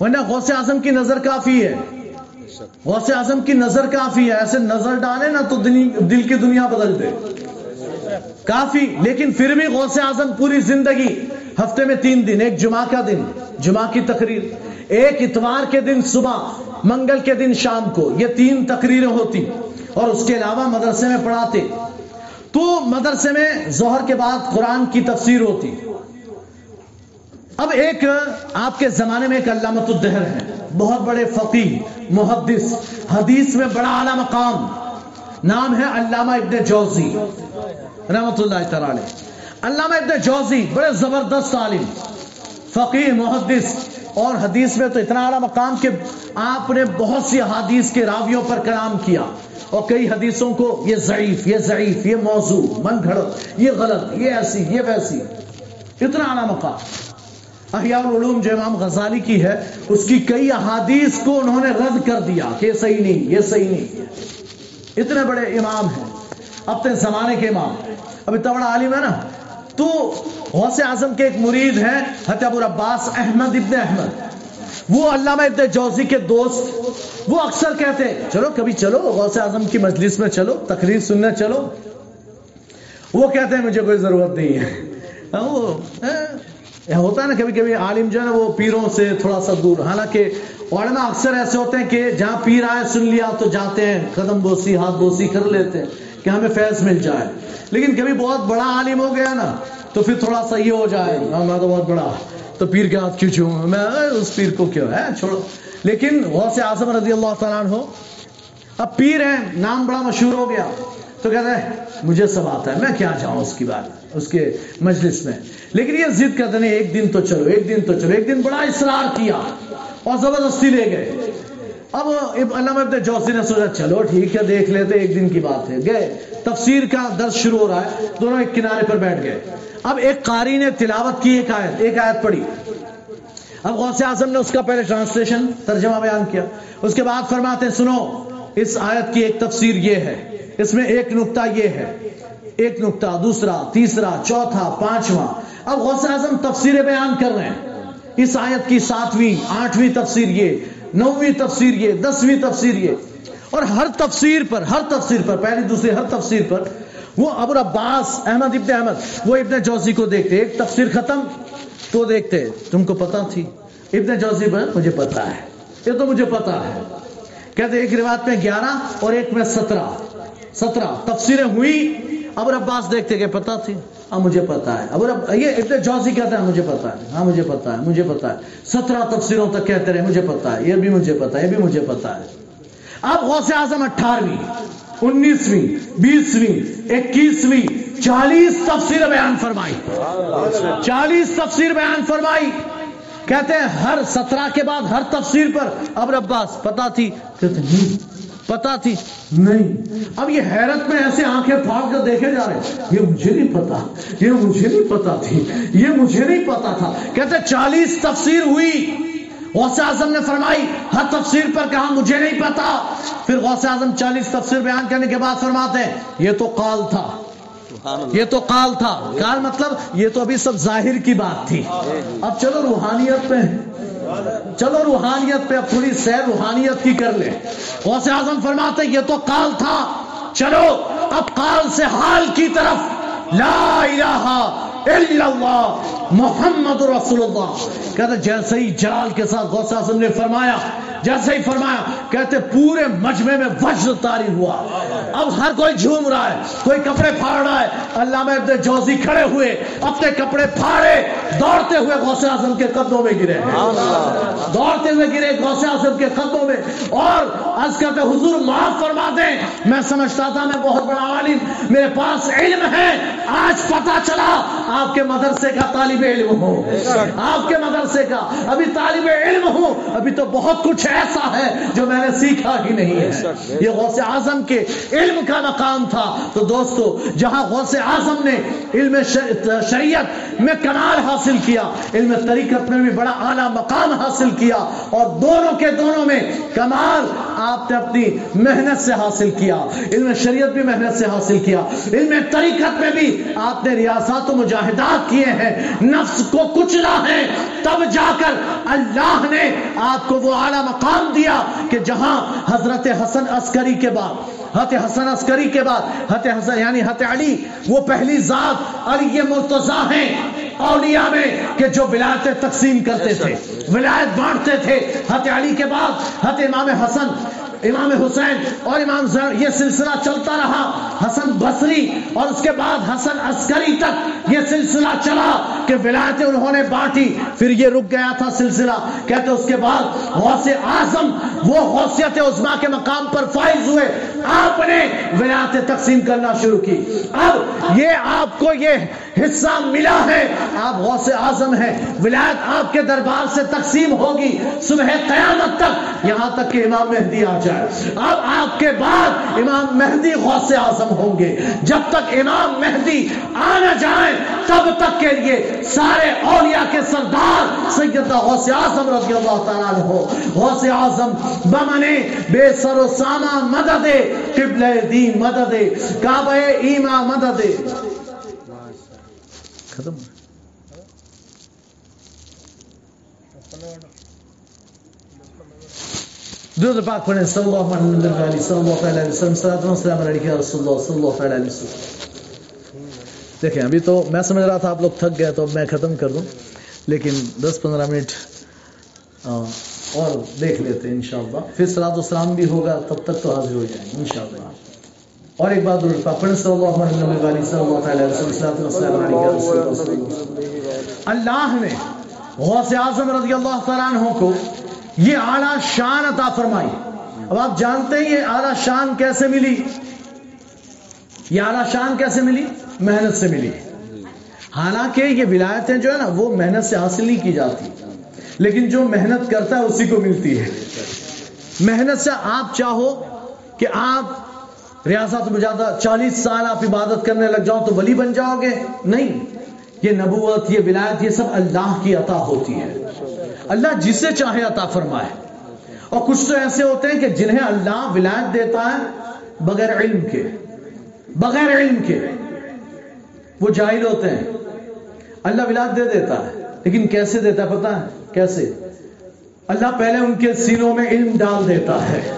ورنہ غوث اعظم کی نظر کافی ہے۔ غوث اعظم کی نظر کافی ہے۔ ایسے نظر ڈالے نا تو دل کی دنیا بدل دے۔ کافی۔ لیکن پھر بھی غوث اعظم پوری زندگی، ہفتے میں تین دن، ایک جمعہ کا دن، جمعہ کی تقریر، ایک اتوار کے دن صبح، منگل کے دن شام کو، یہ تین تقریریں ہوتی۔ اور اس کے علاوہ مدرسے میں پڑھاتے۔ تو مدرسے میں ظہر کے بعد قرآن کی تفسیر ہوتی۔ اب ایک آپ کے زمانے میں ایک علامت الدہر ہے۔ بہت بڑے فقی محدث، حدیث میں بڑا اعلیٰ مقام۔ نام ہے علامہ ابن جوزی رحمت اللہ تعالی علامہ ابن جوزی بڑے زبردست عالم فقی محدث۔ اور حدیث میں تو اتنا اعلیٰ مقام کہ آپ نے بہت سی حدیث کے راویوں پر کلام کیا۔ اور کئی حدیثوں کو یہ ضعیف یہ ضعیف، یہ موضوع، من گھڑت، یہ غلط، یہ ایسی، یہ ویسی۔ اتنا اعلیٰ مقام۔ احیاء العلوم جو امام غزالی کی ہے، اس کی کئی احادیث کو انہوں نے رد کر دیا کہ یہ صحیح نہیں، یہ صحیح نہیں۔ اتنے بڑے امام ہیں، اپنے زمانے کے امام۔ اب اتنا بڑا عالم ہے نا۔ تو غوث اعظم کے ایک مرید ہیں حتیب العباس احمد ابن احمد۔ وہ علامہ ابن جوزی کے دوست، وہ اکثر کہتے ہیں، چلو کبھی چلو، غوث اعظم کی مجلس میں چلو، تقریر سننے چلو۔ وہ کہتے ہیں، مجھے کوئی ضرورت نہیں ہے۔ ہاں، وہ ہاں۔ ہوتا ہے نا کبھی کبھی عالم جو ہے نا وہ پیروں سے تھوڑا سا دور۔ حالانکہ علماء اکثر ایسے ہوتے ہیں کہ جہاں پیر آئے سن لیا تو جاتے ہیں، قدم بوسی، ہاتھ بوسی کر لیتے ہیں کہ ہمیں فیض مل جائے۔ لیکن کبھی بہت بڑا عالم ہو گیا نا تو پھر تھوڑا سا یہ ہو جائے ہاں، میں تو بہت بڑا۔ تو پیر کے ہاتھ کیوں چھو میں اس پیر کو کیوں؟ ہے چھوڑو۔ لیکن غوث اعظم رضی اللہ تعالیٰ ہو اب پیر ہیں، نام بڑا مشہور ہو گیا۔ تو کہتے ہیں مجھے سب آتا ہے، میں کیا جاؤں اس کی بات؟ اس کے مجلس میں۔ لیکن یہ ضد کرتے ہیں ایک دن تو چلو، ایک دن تو چلو۔ ایک دن بڑا اصرار کیا اور زبردستی لے گئے۔ اب علامہ ابن جوسی نے سوچا، چلو ٹھیک ہے، دیکھ لیتے، ایک دن کی بات ہے۔ گئے۔ تفسیر کا درس شروع ہو رہا ہے، دونوں ایک کنارے پر بیٹھ گئے۔ اب ایک قاری نے تلاوت کی ایک آیت ایک آیت پڑھی۔ اب غوث اعظم نے اس کا پہلے ٹرانسلیشن، ترجمہ بیان کیا۔ اس کے بعد فرماتے ہیں، سنو، اس آیت کی ایک تفسیر یہ ہے۔ اس میں ایک نقطہ یہ ہے، ایک نقطہ، دوسرا، تیسرا، چوتھا، پانچواں۔ اب غوث اعظم تفسیر بیان کر رہے ہیں۔ اس آیت کی ساتویں، آٹھویں تفسیر یہ نویں تفسیر یہ، دسویں تفسیر یہ۔ اور ہر تفسیر پر، ہر تفسیر پر، پہلی، دوسری، ہر تفسیر پر وہ ابو عباس احمد ابن احمد، وہ ابن جوزی کو دیکھتے ایک تفسیر ختم تو دیکھتے تم کو پتا تھی۔ ابن جوزی پر مجھے پتا ہے۔ یہ تو مجھے پتا ہے۔ کہتے ایک روایت میں گیارہ اور ایک میں سترہ۔ سترہ تفسیریں ہوئی۔ ابو عباس دیکھتے کہ پتا تھی۔ ہاں مجھے پتا ہے۔ ابو رب یہ ابن جوزی کہتا ہے مجھے پتا ہے۔ ہاں مجھے پتا ہے، مجھے پتا ہے۔ سترہ تفسیروں تک کہتے رہے، مجھے پتا ہے۔ یہ بھی مجھے پتا ہے، یہ بھی مجھے پتا ہے۔ اب غوث اعظم اٹھارہویں انیسویں، بیسویں، اکیسویں، چالیس تفسیر بیان فرمائی۔ چالیس تفسیر بیان فرمائی۔ کہتے ہیں، ہر سترہ کے بعد ہر تفسیر پر۔ ابر عباس پتا تھی؟ کہتے ہیں پتا تھی۔ نہیں۔ اب یہ حیرت میں ایسے آنکھیں پھاڑ کر دیکھے جا رہے یہ مجھے نہیں پتا۔ یہ مجھے نہیں پتا تھی۔ یہ مجھے نہیں پتا تھا۔ کہتے چالیس تفسیر ہوئی۔ غوث اعظم نے فرمائی، ہر تفسیر پر کہا، مجھے نہیں پتا۔ پھر غوث اعظم چالیس تفسیر بیان کرنے کے بعد فرماتے ہیں، یہ تو قال تھا۔ یہ تو قال تھا. قال مطلب یہ تو ابھی سب ظاہر کی بات تھی. اب چلو روحانیت پہ. چلو روحانیت پہ اب تھوڑی سیر روحانیت کی کر لے غوث اعظم فرماتے یہ تو قال تھا. چلو اب قال سے حال کی طرف. لا الہ الا اللہ محمد رسول اللہ. کہتے جیسے ہی جلال کے ساتھ غوث اعظم نے فرمایا جیسے ہی فرمایا، کہتے پورے مجمع میں وجد تاری ہوا۔ اب ہر کوئی جھوم رہا ہے، کوئی کپڑے پھاڑ رہا ہے۔ علامہ ابن جوزی کھڑے ہوئے، اپنے کپڑے پھاڑے، دوڑتے ہوئے غوث اعظم کے قدموں میں گرے۔ دوڑتے ہوئے گرے غوث اعظم کے قدموں میں۔ اور عرض کرتے حضور معاف فرما دیں۔ میں سمجھتا تھا، میں بہت بڑا عالم، میرے پاس علم ہے۔ آج پتا چلا، آپ کے مدرسے کا طالب علم ہوں۔ آپ کے مدرسے کا، ابھی طالب علم ہوں۔ ابھی تو بہت کچھ ہے۔ ایسا ہے جو میں نے سیکھا ہی نہیں ہے۔ یہ غوث اعظم کے علم کا مقام تھا۔ تو دوستو جہاں غوث اعظم نے علم شر- شریعت میں کمال حاصل کیا علم طریقت میں بھی بڑا اعلیٰ مقام حاصل کیا اور دونوں کے دونوں میں کمال آپ نے اپنی محنت سے حاصل کیا۔ علم شریعت بھی محنت سے حاصل کیا۔ علم طریقت میں بھی آپ نے ریاست و مجاہدات کیے ہیں۔ نفس کو کچلا ہے تب جا کر اللہ نے آپ کو وہ اعلیٰ مقام دیا کہ جہاں حضرت حسن عسکری کے بعد حت حسن عسکری کے بعد حت حسن یعنی حت علی وہ پہلی ذات علی مرتضی ہیں اولیاء میں کہ جو ولایتیں تقسیم کرتے تھے ولایت بانٹتے تھے۔ حت علی کے بعد حت امام حسن امام حسین اور امام زر یہ سلسلہ چلتا رہا۔ حسن بصری اور اس کے بعد حسن عسکری تک یہ سلسلہ چلا کہ ولایتیں انہوں نے بانٹی۔ پھر یہ رک گیا تھا سلسلہ۔ کہتے اس کے بعد غوث اعظم، وہ غوثیت عظما کے مقام پر فائز ہوئے۔ آپ نے ولایتیں تقسیم کرنا شروع کی۔ اب یہ آپ کو یہ حصہ ملا ہے۔ آپ غوث اعظم ہیں۔ ولایت آپ کے دربار سے تقسیم ہوگی۔ صبح قیامت تک یہاں تک کہ امام مہدی آ جائے۔ جائے۔ اب آپ کے بعد امام مہدی غوث اعظم ہوں گے۔ جب تک امام مہدی آ نہ جائیں، تب تک کے لیے سارے اولیاء کے سردار سیدنا غوث اعظم رضی اللہ تعالیٰ عنہ ہو غوث اعظم بمنے بے سر و ساما مدد قبل دی مدد کعبہ ایما مدد ختم۔ درود پاک پڑھیں صلی اللہ علیہ وسلم صلی اللہ علیہ وسلم صلی اللہ علیہ علیہ رسول اللہ صلی اللہ علیہ وسلم دیکھیں ابھی تو میں سمجھ رہا تھا آپ لوگ تھک گئے تو میں ختم کر دوں لیکن دس پندرہ منٹ اور دیکھ لیتے ہیں انشاءاللہ پھر صلاۃ السلام بھی ہوگا تب تک تو حاضر ہو جائیں گے انشاءاللہ اور ایک بات درود پاک پڑھیں صلی اللہ علیہ وسلم صلی اللہ علیہ وسلم صلی اللہ علیہ وسلم اللہ نے غوث اعظم رضی اللہ تعالیٰ عنہ کو یہ اعلیٰ شان عطا فرمائی۔ اب آپ جانتے ہیں یہ اعلیٰ شان کیسے ملی؟ یہ اعلیٰ شان کیسے ملی؟ محنت سے ملی۔ حالانکہ یہ ولایتیں جو ہے نا، وہ محنت سے حاصل نہیں کی جاتی۔ لیکن جو محنت کرتا ہے، اسی کو ملتی ہے۔ محنت سے آپ چاہو کہ آپ ریاست مجادہ چالیس سال آپ عبادت کرنے لگ جاؤ تو ولی بن جاؤ گے۔ نہیں، یہ نبوت، یہ ولایت، یہ سب اللہ کی عطا ہوتی ہے۔ اللہ جسے چاہے عطا فرمائے۔ اور کچھ تو ایسے ہوتے ہیں کہ جنہیں اللہ ولایت دیتا ہے بغیر علم کے۔ بغیر علم کے۔ وہ جاہل ہوتے ہیں۔ اللہ ولایت دے دیتا ہے۔ لیکن کیسے دیتا ہے پتا ہے؟ کیسے؟ اللہ پہلے ان کے سینوں میں علم ڈال دیتا ہے۔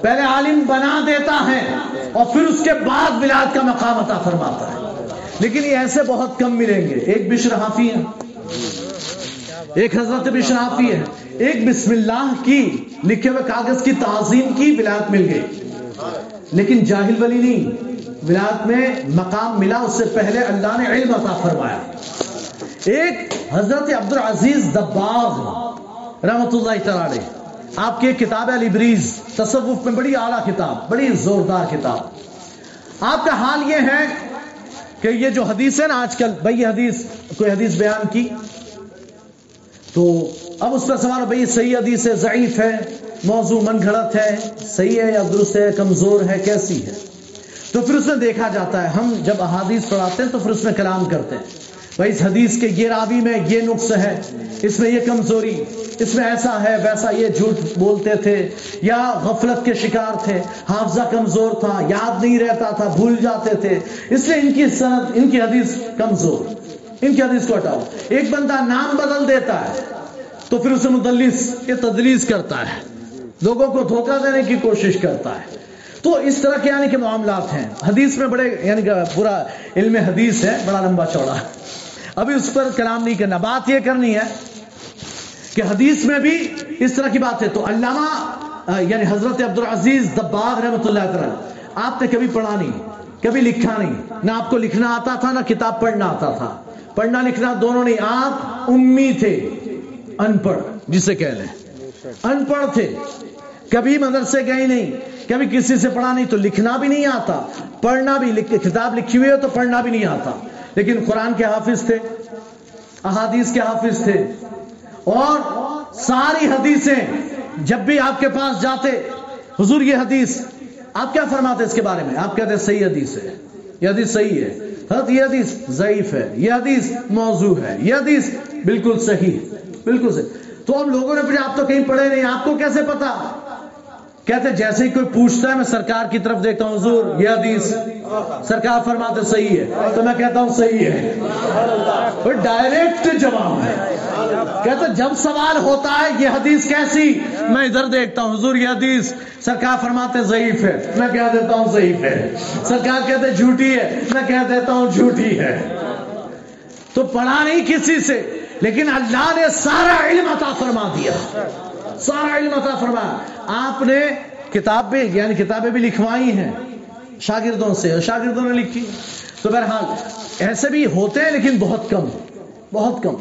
پہلے عالم بنا دیتا ہے۔ اور پھر اس کے بعد ولایت کا مقام عطا فرماتا ہے۔ لیکن یہ ایسے بہت کم ملیں گے۔ ایک بشر حافی ہے ایک حضرت بشر ہے۔ ایک بسم اللہ کی لکھے ہوئے کاغذ کی تعظیم کی ولایت مل گئی۔ لیکن جاہل ولی نہیں، ولایت میں مقام ملا اس سے پہلے اللہ نے علم عطا فرمایا۔ ایک حضرت عبد العزیز دباغ رحمت اللہ تعالی آپ کی ایک کتاب ہے البریز تصوف میں بڑی اعلیٰ کتاب، بڑی زوردار کتاب۔ آپ کا حال یہ ہے کہ یہ جو حدیث ہے نا آج کل، بھائی حدیث، کوئی حدیث بیان کی؟ تو اب اس پر سوال بھائی، صحیح حدیث ہے، ضعیف ہے، موضوع من گھڑت ہے، صحیح ہے یا درست ہے، کمزور ہے، کیسی ہے؟ تو پھر اس میں دیکھا جاتا ہے، ہم جب احادیث پڑھاتے ہیں تو پھر اس میں کلام کرتے ہیں۔ بھائی، اس حدیث کے یہ راوی میں یہ نقص ہے، اس میں یہ کمزوری، اس میں ایسا ہے، ویسا یہ جھوٹ بولتے تھے، یا غفلت کے شکار تھے، حافظہ کمزور تھا، یاد نہیں رہتا تھا، بھول جاتے تھے۔ اس لیے ان کی سند، ان کی حدیث کمزور۔ ان کی حدیث کو ہٹاؤ؟ ایک بندہ نام بدل دیتا ہے، تو پھر اسے مدلس یہ تدلیس کرتا ہے۔ لوگوں کو دھوکہ دینے کی کوشش کرتا ہے۔ تو اس طرح کے یعنی کہ معاملات ہیں۔ حدیث میں بڑے یعنی کہ پورا علم حدیث ہے، بڑا لمبا چوڑا۔ ابھی اس پر کلام نہیں کرنا، بات یہ کرنی ہے کہ حدیث میں بھی اس طرح کی بات ہے۔ تو علامہ یعنی حضرت عبد العزیز دباغ رحمۃ اللہ تعالی آپ نے کبھی پڑھا نہیں، کبھی لکھا نہیں۔ نہ آپ کو لکھنا آتا تھا، نہ کتاب پڑھنا آتا تھا۔ پڑھنا لکھنا دونوں نہیں، آپ امی تھے ان پڑھ جسے کہہ لیں۔ ان پڑھ تھے۔ کبھی مدرسے گئے نہیں، کبھی کسی سے پڑھا نہیں تو لکھنا بھی نہیں آتا۔ پڑھنا بھی کتاب لکھی ہوئی ہے تو پڑھنا بھی نہیں آتا۔ لیکن قرآن کے حافظ تھے، احادیث کے حافظ تھے۔ اور ساری حدیثیں جب بھی آپ کے پاس جاتے، حضور یہ حدیث، آپ کیا فرماتے اس کے بارے میں؟ آپ کہتے صحیح حدیث ہے۔ یہ حدیث صحیح ہے۔ یہ حدیث ضعیف ہے۔ یہ حدیث موضوع ہے۔ یہ حدیث بالکل صحیح بالکل صحیح۔ تو ہم لوگوں نے پھر آپ تو کہیں پڑھے نہیں آپ کو کیسے پتا کہتے جیسے ہی کوئی پوچھتا ہے، میں سرکار کی طرف دیکھتا ہوں، حضور، یہ حدیث سرکار فرماتے صحیح ہے۔ تو میں کہتا ہوں، صحیح ہے۔ ڈائریکٹ جواب ہے۔ کہتے جب سوال ہوتا ہے، یہ حدیث کیسی؟ میں ادھر دیکھتا ہوں، حضور، یہ حدیث۔ سرکار فرماتے ضعیف ہے۔ میں کہہ دیتا ہوں، ضعیف ہے۔ سرکار کہتے جھوٹی ہے۔ میں کہہ دیتا ہوں، جھوٹی ہے۔ تو پڑھا نہیں کسی سے، لیکن اللہ نے سارا علم عطا فرما دیا۔ سارا علم عطا فرمایا۔ آپ نے کتاب بھی یعنی کتابیں بھی لکھوائی ہیں، شاگردوں سے اور شاگردوں نے لکھی۔ تو بہرحال، ایسے بھی ہوتے ہیں لیکن بہت کم بہت کم۔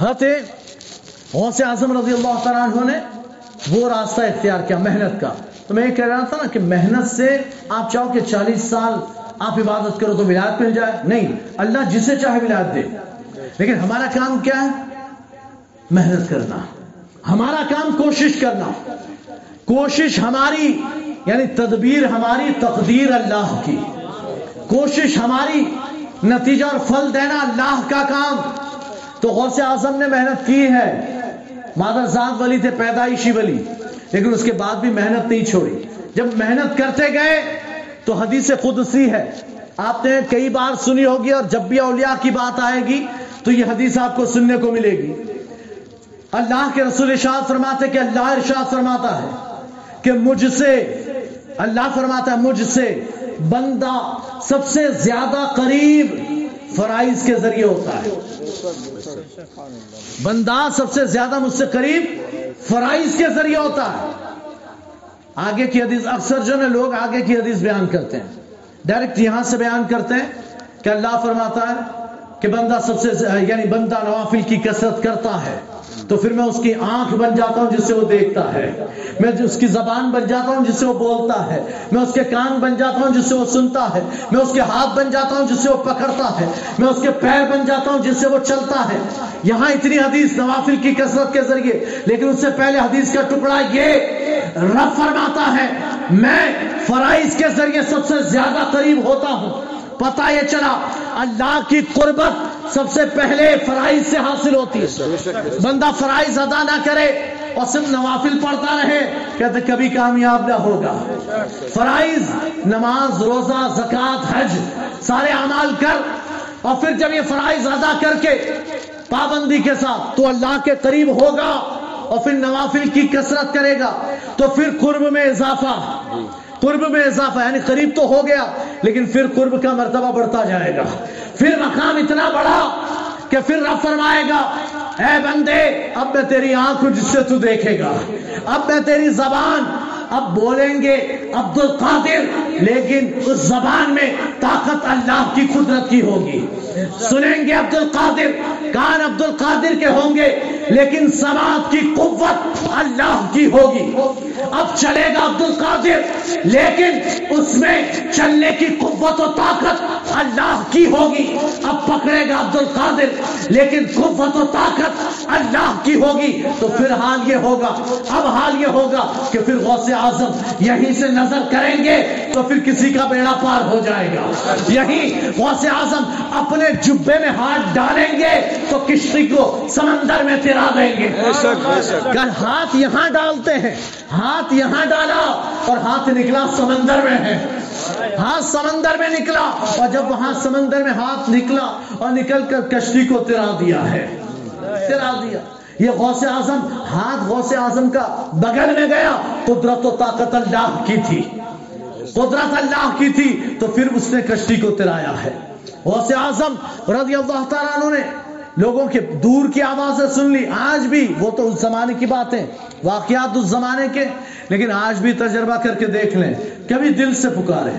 حضرت غوث اعظم رضی اللہ تعالیٰ عنہ نے وہ راستہ اختیار کیا، محنت کا۔ تو میں یہ کہہ رہا تھا نا کہ محنت سے آپ چاہو کہ چالیس سال آپ عبادت کرو تو ولایت مل جائے۔ نہیں، اللہ جسے چاہے ولایت دے۔ لیکن ہمارا کام کیا ہے؟ محنت کرنا۔ ہمارا کام کوشش کرنا۔ کوشش ہماری یعنی تدبیر ہماری، تقدیر اللہ کی۔ کوشش ہماری، نتیجہ اور پھل دینا اللہ کا کام۔ تو غوث اعظم نے محنت کی ہے۔ مادر ذات ولی تھے، پیدائشی ولی۔ لیکن اس کے بعد بھی محنت نہیں چھوڑی۔ جب محنت کرتے گئے، تو حدیث قدسی ہے۔ آپ نے کئی بار سنی ہوگی اور جب بھی اولیاء کی بات آئے گی، تو یہ حدیث آپ کو سننے کو ملے گی۔ اللہ کے رسول ارشاد فرماتے کہ اللہ ارشاد فرماتا ہے کہ مجھ سے اللہ فرماتا ہے مجھ سے بندہ سب سے زیادہ قریب فرائض کے ذریعے ہوتا ہے۔ بندہ سب سے زیادہ مجھ سے قریب فرائض کے ذریعے ہوتا ہے۔ آگے کی حدیث اکثر جو نا لوگ آگے کی حدیث بیان کرتے ہیں۔ ڈائریکٹ یہاں سے بیان کرتے ہیں کہ اللہ فرماتا ہے کہ بندہ سب سے یعنی بندہ نوافل کی کثرت کرتا ہے۔ تو پھر میں اس کی آنکھ بن جاتا ہوں جس سے وہ دیکھتا ہے۔ میں اس کی زبان بن جاتا ہوں جس سے وہ بولتا ہے۔ میں اس کے کان بن جاتا ہوں جس سے وہ سنتا ہے۔ میں اس کے ہاتھ بن جاتا ہوں جس سے وہ پکڑتا ہے۔ میں اس کے پیر بن جاتا ہوں جس سے وہ چلتا ہے۔ یہاں اتنی حدیث نوافل کی کثرت کے ذریعے، لیکن اس سے پہلے حدیث کا ٹکڑا یہ رب فرماتا ہے، میں فرائض کے ذریعے سب سے زیادہ قریب ہوتا ہوں۔ پتا یہ چلا، اللہ کی قربت سب سے پہلے فرائض سے حاصل ہوتی ہے۔ بندہ فرائض ادا نہ کرے اور صرف نوافل پڑھتا رہے کہتے کبھی کامیاب نہ ہوگا۔ فرائض نماز روزہ زکات حج سارے اعمال کر اور پھر جب یہ فرائض ادا کر کے پابندی کے ساتھ تو اللہ کے قریب ہوگا اور پھر نوافل کی کثرت کرے گا۔ تو پھر قرب میں اضافہ قرب میں اضافہ یعنی قریب تو ہو گیا لیکن پھر قرب کا مرتبہ بڑھتا جائے گا۔ پھر مقام اتنا بڑا کہ پھر رب فرمائے گا، اے بندے، اب میں تیری آنکھ جس سے تو دیکھے گا، اب میں تیری زبان اب بولیں گے عبد القادر لیکن اس زبان میں طاقت اللہ کی قدرت کی ہوگی۔ سنیں گے عبد القادر کان عبد القادر کے ہوں گے، لیکن سماعت کی قوت اللہ کی ہوگی۔ اب چلے گا عبد القادر لیکن اس میں چلنے کی قوت و طاقت اللہ کی ہوگی۔ اب پکڑے گا عبد القادر لیکن قوت و طاقت اللہ کی ہوگی۔ تو پھر حال یہ ہوگا، اب حال یہ ہوگا کہ پھر غوث اعظم یہیں سے نظر کریں گے تو پھر کسی کا بیڑا پار ہو جائے گا۔ یہی غوث اعظم اپنے جبے میں ہاتھ ڈالیں گے تو کشتی کو سمندر میں تیرا دیں گے۔ ہاتھ یہاں ڈالتے ہیں ہاتھ یہاں ڈالا اور ہاتھ نکلا سمندر میں ہے۔ ہاتھ سمندر میں نکلا اور جب وہاں سمندر میں ہاتھ نکلا اور نکل کر کشتی کو تیرا دیا ہے۔ تیرا دیا۔ یہ غوث اعظم ہاتھ غوث اعظم کا بغل میں گیا، قدرت و طاقت اللہ کی تھی۔ قدرت اللہ کی تھی، تو پھر اس نے کشتی کو ترایا ہے۔ غوث اعظم رضی اللہ تعالیٰ عنہ نے لوگوں کے دور کی آوازیں سن لی۔ آج بھی وہ تو اس زمانے کی بات ہے واقعات اس زمانے کے، لیکن آج بھی تجربہ کر کے دیکھ لیں۔ کبھی دل سے پکارے،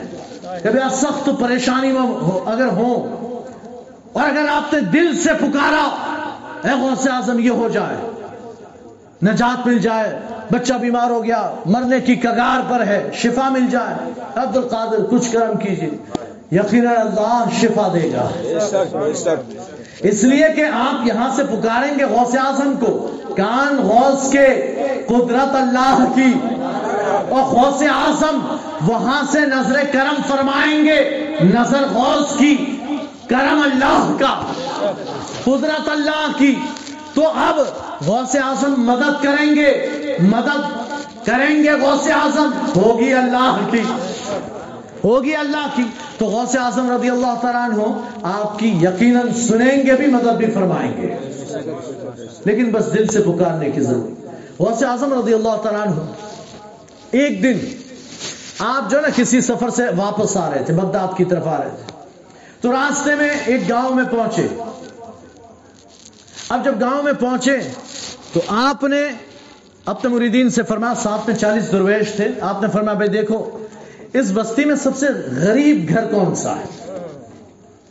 کبھی آپ سخت پریشانی میں اگر ہوں اور اگر آپ نے دل سے پکارا اے غوث اعظم، یہ ہو جائے۔ نجات مل جائے، بچہ بیمار ہو گیا، مرنے کی کگار پر ہے، شفا مل جائے۔ عبد القادر کچھ کرم کیجیے یقیناً اللہ شفا دے گا۔ اس لیے کہ آپ یہاں سے پکاریں گے غوث اعظم کو۔ کان غوث کے قدرت اللہ کی۔ اور غوث اعظم وہاں سے نظر کرم فرمائیں گے۔ نظر غوث کی، کرم اللہ کا۔ قدرت اللہ کی، تو اب غوث اعظم مدد کریں گے۔ مدد کریں گے غوث اعظم۔ ہوگی اللہ کی۔ ہوگی اللہ کی۔ تو غوث اعظم رضی اللہ تعالیٰ عنہ آپ کی یقیناً سنیں گے بھی، مدد بھی فرمائیں گے۔ لیکن بس دل سے پکارنے کی ضرورت۔ غوث اعظم رضی اللہ تعالیٰ عنہ، ایک دن آپ جو نا کسی سفر سے واپس آ رہے تھے، بغداد کی طرف آ رہے تھے۔ تو راستے میں ایک گاؤں میں پہنچے۔ اب جب گاؤں میں پہنچے تو آپ نے اپنے مریدین سے فرمایا ساتھ میں چالیس درویش تھے، آپ نے فرمایا بھائی دیکھو، اس بستی میں سب سے غریب گھر کون سا ہے؟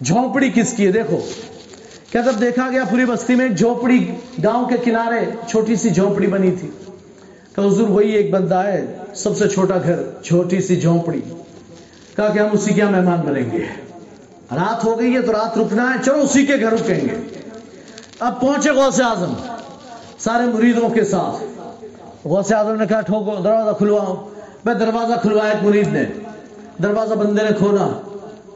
جھونپڑی کس کی ہے؟ دیکھو کیا تب دیکھا گیا پوری بستی میں، جھونپڑی گاؤں کے کنارے چھوٹی سی جھونپڑی بنی تھی، کہ حضور وہی ایک بندہ ہے، سب سے چھوٹا گھر، چھوٹی سی جھونپڑی۔ کہا کہ ہم اسی کے مہمان بنیں گے۔ رات ہو گئی ہے تو رات رکنا ہے، چلو اسی کے گھر رکیں گے۔ اب پہنچے غوث اعظم، سارے مریدوں کے ساتھ۔ غوث اعظم نے کہا، ٹھوکو، دروازہ کھلواؤ۔ میں دروازہ کھلوایا ایک مرید نے۔ دروازہ بندے نے کھولا۔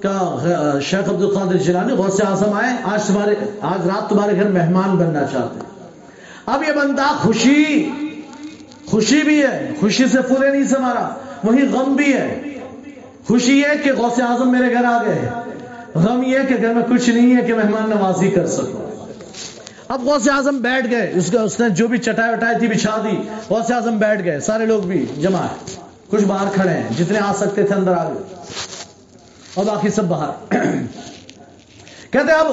کہا، شیخ عبد القادر جیلانی، غوث اعظم آئے، آج تمہارے، آج رات تمہارے گھر مہمان بننا چاہتے ہیں۔ اب یہ بندہ خوشی خوشی بھی ہے۔ خوشی سے پورے نہیں سے مارا وہی غم بھی ہے۔ خوشی یہ کہ غوث اعظم میرے گھر آ گئے۔ غم یہ کہ گھر میں کچھ نہیں ہے کہ مہمان نوازی کر سکوں۔ اب غوث اعظم بیٹھ گئے۔ اس کا اس نے جو بھی چٹائی وٹائی تھی بچھا دی۔ غوث اعظم بیٹھ گئے۔ سارے لوگ بھی جمع ہے کچھ باہر کھڑے ہیں۔ جتنے آ سکتے تھے اندر آ گئے۔ اور باقی سب باہر۔ کہتے اب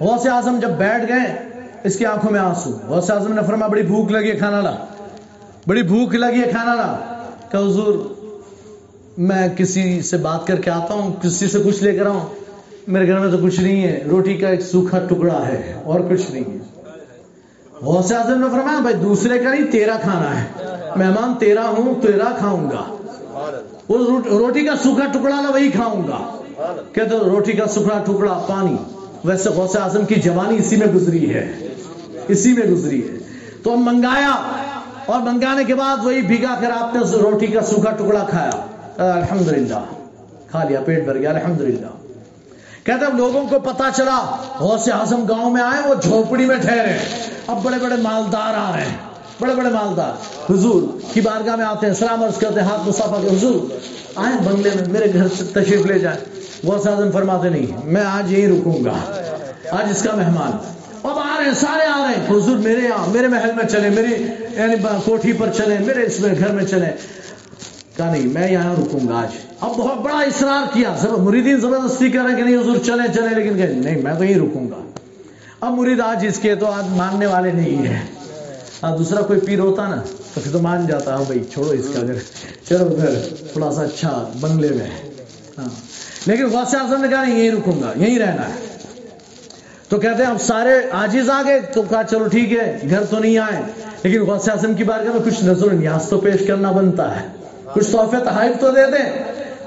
غوث اعظم جب بیٹھ گئے، اس کی آنکھوں میں آنسو۔ غوث اعظم نے فرمایا، بڑی بھوک لگی ہے کھانا لا۔ بڑی بھوک لگی ہے کھانا لا۔ کہ حضور، میں کسی سے بات کر کے آتا ہوں، کسی سے کچھ لے کر آؤں۔ میرے گھر میں تو کچھ نہیں ہے۔ روٹی کا ایک سوکھا ٹکڑا ہے اور کچھ نہیں ہے۔ غوث اعظم نے فرمایا، بھائی دوسرے کا نہیں، تیرا کھانا ہے۔ مہمان تیرا ہوں، تیرا کھاؤں گا۔ وہ روٹی کا سوکھا ٹکڑا لا، وہی کھاؤں گا۔ کہتے روٹی کا سوکھا ٹکڑا، پانی۔ ویسے غوث اعظم کی جوانی اسی میں گزری ہے۔ اسی میں گزری ہے۔ تو ہم منگایا، اور منگانے کے بعد وہی بھیگا کر آپ نے روٹی کا سوکھا ٹکڑا کھایا۔ الحمدللہ۔ کھا لیا، پیٹ بھر گیا، الحمدللہ۔ کہتے اب لوگوں کو پتا چلا، غوث اعظم گاؤں میں آئے، وہ جھوپڑی میں ٹھہرے۔ اب بڑے بڑے مالدار آ رہے ہیں۔ بڑے بڑے مالدار۔ حضور کی بارگاہ میں آتے ہیں، سلام عرض کرتے ہیں، ہاتھ مصافہ کے حضور آئے بنگلے میں، میرے گھر سے تشریف لے جائیں۔ غوث اعظم فرماتے نہیں، میں آج یہیں رکوں گا۔ آج اس کا مہمان۔ اب آ رہے ہیں، سارے آ رہے ہیں۔ حضور میرے یہاں، میرے محل میں چلے میری یعنی کوٹھی پر چلے میرے اس میں گھر میں چلے کہا نہیں، میں یہاں رکوں گا آج۔ اب بہت بڑا اصرار کیا۔ زبر مریدین زبردستی کر رہے ہیں کہ نہیں، حضور چلیں چلیں، لیکن کہ نہیں، میں تو یہیں رکوں گا۔ اب مرید آج اس کے تو آج ماننے والے نہیں ہیں۔ ہاں دوسرا کوئی پیر ہوتا نا، تو پھر تو مان جاتا ہاں بھائی، چھوڑو اس کا گھر چلو گھر تھوڑا سا اچھا بنگلے میں۔ ہاں۔ لیکن غوث اعظم نے کہا نہیں، یہیں رکوں گا، یہیں رہنا ہے۔ تو کہتے ہیں، اب سارے آجیز آ گئے، تو کہا چلو ٹھیک ہے، گھر تو نہیں آئے۔ لیکن غوث اعظم کی بارگاہ میں کچھ نظر و نیاز تو پیش کرنا بنتا ہے۔ کچھ تحفے تحائف تو دے دیں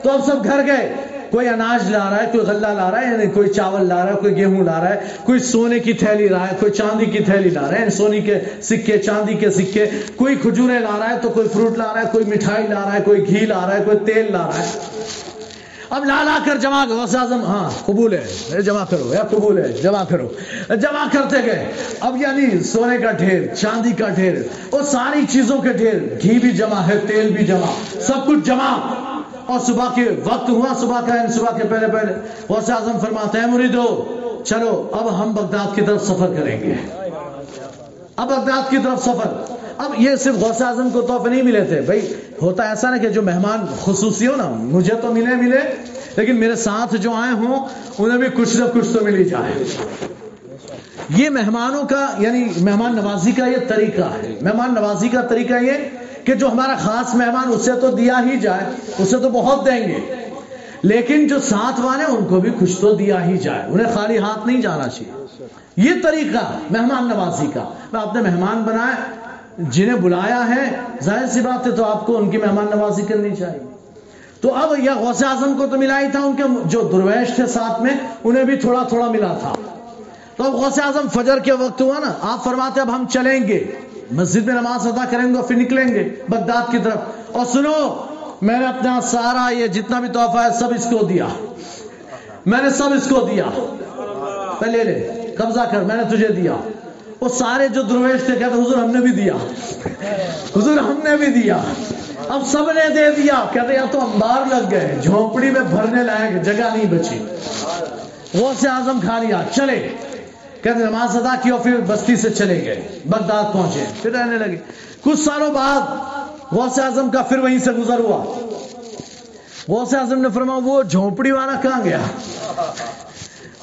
تو اب سب گھر گئے کوئی اناج لا رہا ہے کوئی غلہ لا رہا ہے یعنی کوئی چاول لا رہا ہے کوئی گیہوں لا رہا ہے کوئی سونے کی تھیلی لا رہا ہے کوئی چاندی کی تھیلی لا رہا ہے یعنی سونی کے سکے چاندی کے سکے کوئی کھجورے لا رہا ہے تو کوئی فروٹ لا رہا ہے کوئی مٹھائی لا رہا ہے کوئی گھی لا رہا ہے کوئی تیل لا رہا ہے اب لا لا کر جمع اعظم ہاں قبول ہے۔ جمع کرو، یا قبول ہے، جمع کرو۔ جمع کرتے گئے۔ اب یعنی سونے کا ڈھیر، چاندی کا ڈھیر، اور ساری چیزوں کے ڈھیر، گھی بھی جمع ہے، تیل بھی جمع، سب کچھ جمع۔ اور صبح کے وقت ہوا، صبح کا یعنی صبح کے پہلے پہلے۔ غوث اعظم فرماتے ہیں، مریدو، چلو، اب ہم بغداد کی طرف سفر کریں گے۔ اب بغداد کی طرف سفر۔ اب یہ صرف غوث اعظم کو تحفے نہیں ملے تھے۔ بھائی، ہوتا ایسا نا کہ جو مہمان خصوصی ہو نا، مجھے تو ملے ملے، لیکن میرے ساتھ جو آئے ہوں، انہیں بھی کچھ نہ کچھ تو ملی جائے۔ یہ مہمانوں کا یعنی مہمان نوازی کا یہ طریقہ ہے۔ مہمان نوازی کا طریقہ یہ کہ جو ہمارا خاص مہمان اسے تو دیا ہی جائے، اسے تو بہت دیں گے۔ لیکن جو ساتھ والے ان کو بھی کچھ تو دیا ہی جائے۔ انہیں خالی ہاتھ نہیں جانا چاہیے۔ یہ طریقہ مہمان نوازی کا۔ میں آپ نے مہمان بنائے جنہیں بلایا ہے، ظاہر سی بات ہے تو آپ کو ان کی مہمان نوازی کرنی چاہیے۔ تو اب یہ غوث اعظم کو تو ملا ہی تھا ان کے جو درویش تھے ساتھ میں، انہیں بھی تھوڑا تھوڑا ملا تھا۔ تو اب غوث اعظم فجر کے وقت ہوا نا، آپ فرماتے اب ہم چلیں گے۔ مسجد میں نماز ادا کریں گے اور پھر نکلیں گے بغداد کی طرف۔ اور سنو، میں نے اپنا سارا یہ جتنا بھی تحفہ ہے سب اس کو دیا۔ میں نے سب اس کو دیا۔ پہلے لے، قبضہ کر، میں نے تجھے دیا۔ وہ سارے جو درویش تھے، کہتے حضور، ہم نے بھی دیا۔ حضور، ہم نے بھی دیا۔ اب سب نے دے دیا۔ کہتے یا تو انبار لگ گئے، جھونپڑی میں بھرنے لائق جگہ نہیں بچی۔ وہ سے آزم کھا لیا، چلے۔ کہتے نماز ادا کی اور پھر بستی سے چلے گئے، بغداد پہنچے۔ پھر رہنے لگے۔ کچھ سالوں بعد غوث اعظم کا پھر وہیں سے گزر ہوا۔ غوث اعظم نے فرمایا، وہ جھونپڑی والا کہاں گیا؟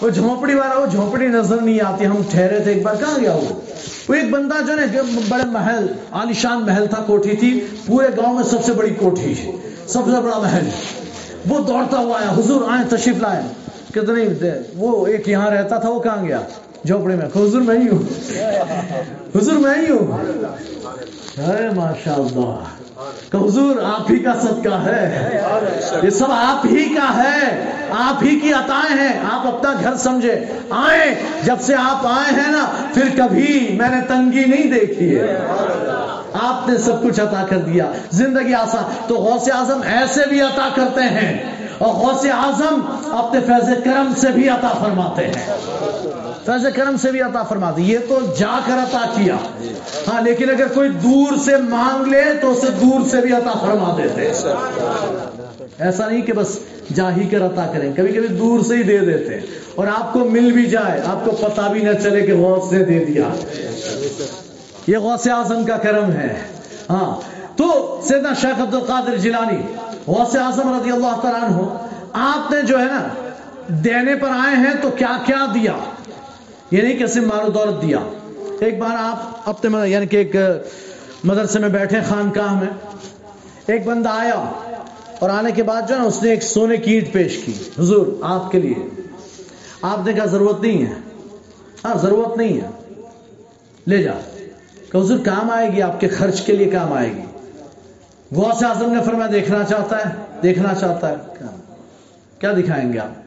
وہ جھونپڑی والا، وہ جھونپڑی نظر نہیں آتی، ہم ٹھہرے تھے، ایک بار کہاں گیا وہ؟ وہ ایک بندہ جو نا بڑے محل عالیشان محل تھا، کوٹھی تھی، پورے گاؤں میں سب سے بڑی کوٹھی سب سے بڑا محل وہ دوڑتا ہوا آیا، حضور آئے، تشریف لائے۔ کتنے وہ ایک یہاں رہتا تھا، وہ کہاں گیا؟ جھوپڑے میں۔ حضور میں ہی ہوں۔ حضور میں ہی ہوں۔ ارے ماشاء اللہ کہ حضور آپ ہی کا صدقہ ہے۔ یہ سب آپ ہی کا ہے۔ آپ ہی کی عطائیں ہیں۔ آپ اپنا گھر سمجھے۔ آئے جب سے آپ آئے ہیں نا، پھر کبھی میں نے تنگی نہیں دیکھی ہے۔ آپ نے سب کچھ عطا کر دیا۔ زندگی آسان۔ تو غوث اعظم ایسے بھی عطا کرتے ہیں۔ اور غوث اعظم اپنے فیض کرم سے بھی عطا فرماتے ہیں۔ فیض کرم سے بھی عطا فرماتے یہ تو جا کر عطا کیا۔ ہاں لیکن اگر کوئی دور سے مانگ لے تو اسے دور سے بھی عطا فرما دیتے۔ ایسا نہیں کہ بس جا ہی کر عطا کریں۔ کبھی کبھی دور سے ہی دے دیتے۔ اور آپ کو مل بھی جائے۔ آپ کو پتا بھی نہ چلے کہ غوث سے دے دیا۔ یہ غوث اعظم کا کرم ہے۔ ہاں تو سیدنا شیخ عبد القادر جیلانی، غوث اعظم رضی اللہ تعالیٰ عنہ، آپ نے جو ہے نا، دینے پر آئے ہیں تو کیا کیا دیا؟ یہ نہیں کہ صرف مال و دولت دیا۔ ایک بار آپ اپنے یعنی کہ ایک مدرسے میں بیٹھے، خانقاہ میں۔ ایک بندہ آیا اور آنے کے بعد جو ہے نا، اس نے ایک سونے کی اینٹ پیش کی۔ حضور، آپ کے لیے۔ آپ نے کہا، ضرورت نہیں ہے۔ ہاں ضرورت نہیں ہے۔ لے جا۔ کہ حضور، کام آئے گی، آپ کے خرچ کے لیے کام آئے گی۔ غوث اعظم نے فرمایا، دیکھنا چاہتا ہے، دیکھنا چاہتا ہے۔ کیا دکھائیں گے آپ؟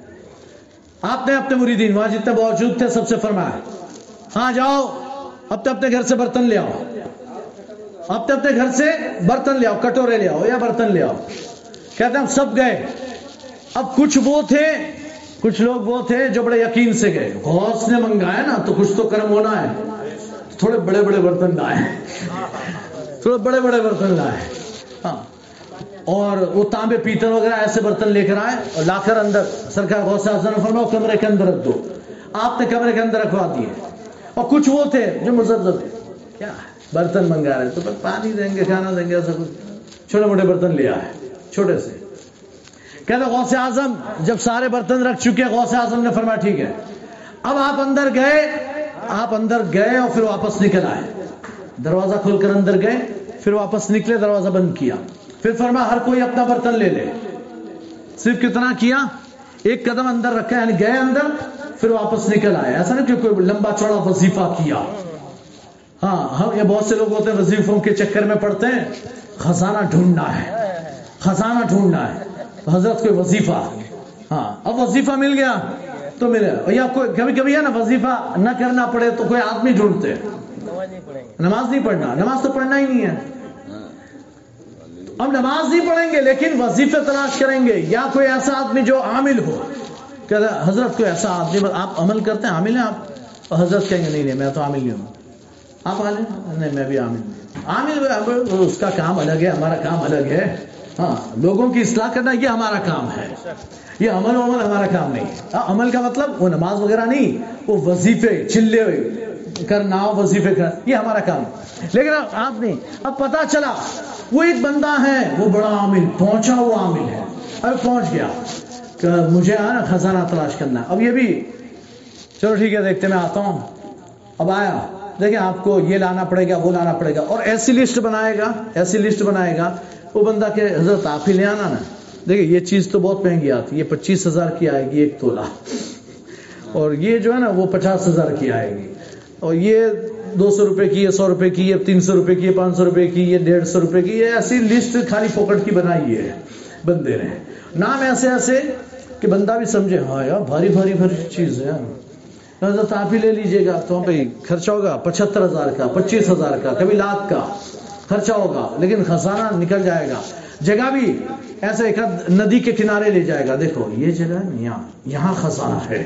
آپ نے اپنے مریدین وہاں جتنے موجود تھے، سب سے فرمایا ہاں جاؤ، اپنے اپنے گھر سے برتن لے آؤ۔ اپنے اپنے گھر سے برتن لے آؤ، کٹورے لے آؤ یا برتن لے آؤ۔ کہتے ہیں، ہم سب گئے۔ اب کچھ وہ تھے، کچھ لوگ وہ تھے جو بڑے یقین سے گئے۔ غوث نے منگایا نا، تو کچھ تو کرم ہونا ہے۔ تھوڑے بڑے بڑے برتن لائے۔ تھوڑے بڑے بڑے برتن لائے۔ ہاں۔ اور وہ تانبے پیتل وغیرہ ایسے برتن لے کر آئے اور لا کر اندر سرکار غوث اعظم نے فرمایا کمرے کے اندر رکھ دو۔ آپ نے کمرے کے اندر رکھوا دیے اور کچھ وہ تھے جو مزدد کیا برتن منگا رہے تو پانی دیں گے، کھانا دیں گے، ایسا کچھ۔ چھوٹے موٹے برتن لیا ہے چھوٹے سے۔ کہتے غوث اعظم، جب سارے برتن رکھ چکے غوث اعظم نے فرمایا، ٹھیک ہے۔ اب آپ اندر گئے، آپ اندر گئے اور پھر واپس نکل آئے۔ دروازہ کھول کر اندر گئے، پھر واپس نکلے، دروازہ بند کیا۔ پھر فرما، ہر کوئی اپنا برتن لے لے۔ صرف کتنا کیا؟ ایک قدم اندر رکھا یعنی گئے اندر، پھر واپس نکل آئے۔ ایسا نہیں کہ کوئی لمبا چوڑا وظیفہ کیا۔ ہاں ہم یہ بہت سے لوگ ہوتے ہیں، وظیفوں کے چکر میں پڑتے ہیں۔ خزانہ ڈھونڈنا ہے۔ خزانہ ڈھونڈنا ہے۔ حضرت کوئی وظیفہ۔ ہاں اب وظیفہ مل گیا، تو ملے یا کوئی، کبھی کبھی ہے نا، وظیفہ نہ کرنا پڑے تو کوئی آدمی ڈھونڈتے۔ نماز نہیں پڑھنا۔ نماز تو پڑھنا ہی نہیں ہے۔ ہم نماز نہیں پڑھیں گے لیکن وظیفے تلاش کریں گے۔ یا کوئی ایسا آدمی جو عامل ہو۔ کہ حضرت کوئی ایسا آدمی آپ عمل کرتے ہیں، عامل ہیں آپ؟ حضرت کہیں گے، نہیں نہیں، میں تو عامل نہیں ہوں۔ آپ عالم نہیں، میں بھی عامل نہیں عامل اس کا کام الگ ہے، ہمارا کام الگ ہے۔ ہاں لوگوں کی اصلاح کرنا یہ ہمارا کام ہے۔ یہ عمل و عمل ہمارا کام نہیں۔ ہے عمل کا مطلب وہ نماز وغیرہ نہیں، وہ وظیفے، چلے ہوئے۔ کرنا وظیفے کرنا یہ ہمارا کام لیکن آپ نہیں اب پتا چلا، وہ ایک بندہ ہے، وہ بڑا عامل، پہنچا وہ عامل ہے۔ اب پہنچ گیا۔ کہ مجھے نا خزانہ تلاش کرنا اب یہ بھی، چلو ٹھیک ہے، دیکھتے میں آتا ہوں۔ اب آیا۔ دیکھیں، آپ کو یہ لانا پڑے گا، وہ لانا پڑے گا۔ اور ایسی لسٹ بنائے گا، ایسی لسٹ بنائے گا۔ وہ بندہ کہ حضرت آپ ہی لے آنا نا۔ دیکھیں، یہ چیز تو بہت مہنگی آتی ہے۔ یہ پچیس ہزار کی آئے گی ایک تولا اور یہ جو ہے نا، وہ پچاس ہزار کی آئے گی۔ اور یہ دو سو روپے کی ہے سو روپے کی ہے تین سو روپے کی ہے پانچ سو روپے کی، یہ ڈیڑھ سو روپے کی، یہ ایسی لسٹ خالی پوکٹ کی بنائی ہے، بندے نے۔ نام ایسے ایسے کہ بندہ بھی سمجھے ہاں یار، بھاری بھاری بھاری چیز ہے۔ حضرت آپ ہی لے لیجیے گا۔ تو بھائی، خرچہ ہوگا پچہتر ہزار کا، پچیس ہزار کا، کبھی لاکھ کا خرچہ ہوگا، لیکن خزانہ نکل جائے گا۔ جگہ بھی ایسے ایک ندی کے کنارے لے جائے گا۔ دیکھو، یہ جگہ یہاں یہاں خزانہ ہے،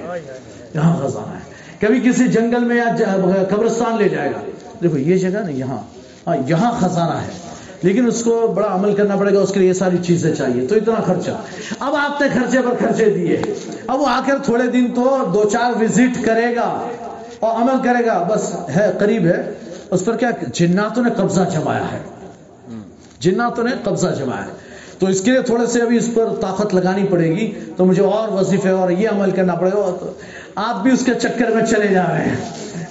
یہاں خزانہ ہے۔ کبھی کسی جنگل میں یا قبرستان لے جائے گا۔ دیکھو، یہ جگہ نا یہاں۔ ہاں یہاں خزانہ ہے۔ لیکن اس کو بڑا عمل کرنا پڑے گا، اس کے لیے ساری چیزیں چاہیے۔ تو اتنا خرچہ۔ اب آپ نے خرچے پر خرچے دیے۔ اب وہ آ کر تھوڑے دن تو دو چار وزٹ کرے گا اور عمل کرے گا۔ بس ہے، قریب ہے۔ اس پر کیا جناتوں نے قبضہ جمایا ہے۔ جناتوں نے قبضہ جمایا ہے۔ تو اس کے لیے تھوڑے سے ابھی اس پر طاقت لگانی پڑے گی۔ تو مجھے اور وظیفے اور یہ عمل کرنا پڑے گا۔ آپ بھی اس کے چکر میں چلے جا رہے ہیں۔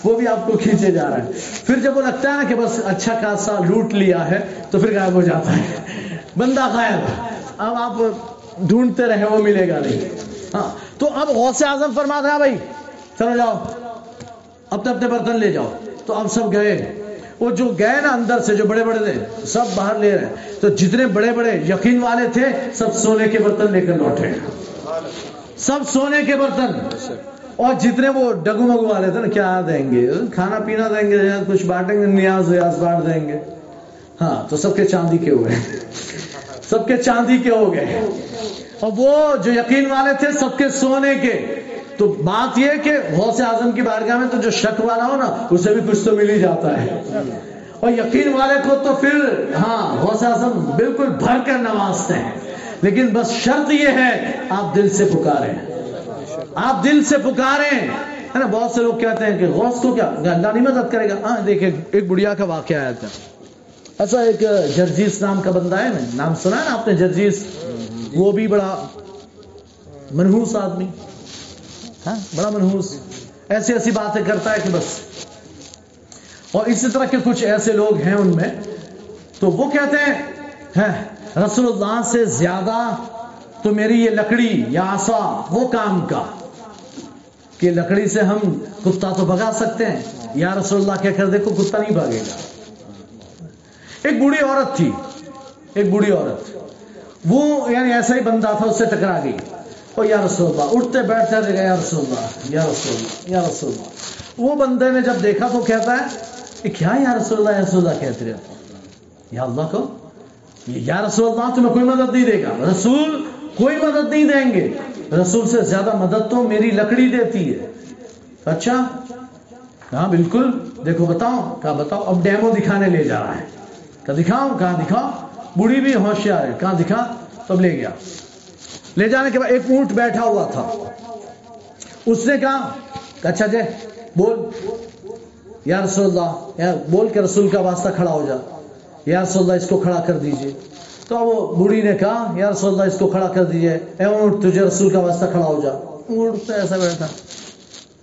وہ بھی آپ کو کھینچے جا رہا ہے پھر جب وہ لگتا ہے نا کہ بس اچھا خاصا لوٹ لیا ہے، تو پھر غائب ہو جاتا ہے۔ بندہ غائب۔ اب آپ ڈھونڈتے رہے، وہ ملے گا نہیں۔ ہاں۔ تو اب غوث اعظم فرما تھا ہاں بھائی، چلو جاؤ۔ اپنے اپنے برتن لے جاؤ۔ تو اب سب گئے۔ وہ جو گئے نا اندر سے، جو بڑے بڑے تھے، سب باہر لے رہے تو جتنے بڑے بڑے یقین والے تھے، سب سونے کے برتن لے کر لوٹے۔ سب سونے کے برتن۔ اور جتنے وہ ڈگو مگو والے تھے نا، کیا دیں گے؟ کھانا پینا دیں گے کچھ بانٹیں گے، نیاز ویاز بانٹ دیں گے۔ ہاں تو سب کے چاندی کے ہو گئے سب کے چاندی کے ہو گئے۔ اور وہ جو یقین والے تھے سب کے سونے کے۔ تو بات یہ کہ غوث اعظم کی بارگاہ میں تو جو شک والا ہو نا، اسے بھی کچھ تو مل ہی جاتا ہے۔ اور یقین والے کو تو پھر ہاں غوث اعظم بالکل بھر کر نوازتے ہیں۔ لیکن بس شرط یہ ہے، آپ دل سے پکاریں۔ آپ دل سے پکاریں۔ ہے نا، بہت سے لوگ کہتے ہیں کہ غوث کو کیا؟ اللہ نہیں مدد کرے گا۔ ہاں دیکھیں، ایک بڑھیا کا واقعہ آیا تھا۔ ایسا ایک جرجیس نام کا بندہ ہے نا نام سنا ہے نا آپ نے، جرجیس۔ وہ بھی بڑا منہوس آدمی۔ ہاں بڑا منہوس ایسی ایسی باتیں کرتا ہے کہ بس۔ اور اسی طرح کے کچھ ایسے لوگ ہیں ان میں۔ تو وہ کہتے ہیں رسول اللہ سے زیادہ تو میری یہ لکڑی یا آسا وہ کام کا۔ کہ لکڑی سے ہم کتا تو بھگا سکتے ہیں۔ یا رسول اللہ کہہ کر دیکھو کتا نہیں بھاگے گا۔ ایک بوڑھی عورت تھی۔ ایک بوڑھی عورت۔ وہ یعنی ایسا ہی بندہ تھا، اس سے ٹکرا گئی۔ اور یا رسول اللہ، اٹھتے بیٹھتے رہ گئے، یا رسول اللہ، یا رسول اللہ، یا رسول اللہ۔ وہ بندے نے جب دیکھا تو کہتا ہے کہ کیا یا رسول اللہ، یا رسول اللہ کہتے رہتے یا اللہ کو؟ یا رسول اللہ تمہیں کوئی مدد نہیں دے گا۔ رسول کوئی مدد نہیں دیں گے۔ رسول سے زیادہ مدد تو میری لکڑی دیتی ہے۔ اچھا؟ ہاں بالکل۔ دیکھو، بتاؤ کہا بتاؤ؟ اب ڈیمو دکھانے لے جا رہا ہے۔ کہا دکھاؤ، کہاں دکھاؤ؟ بوڑھی بھی ہوشیار ہے۔ کہاں دکھا؟ تب لے گیا۔ لے جانے کے بعد ایک اونٹ بیٹھا ہوا تھا۔ اس نے کہا اچھا جے، بول۔ یا رسول اللہ، یا بول کے رسول کا واسطہ کھڑا ہو جا۔ یا رسول اللہ، اس کو کھڑا کر دیجیے۔ تو وہ بوڑھی نے کہا، یا رسول اللہ، اس کو کھڑا کر دیجیے۔ اے اونٹ، تجھے رسول کا واسطہ کھڑا ہو جا۔ اونٹ تو ایسا بیٹھا۔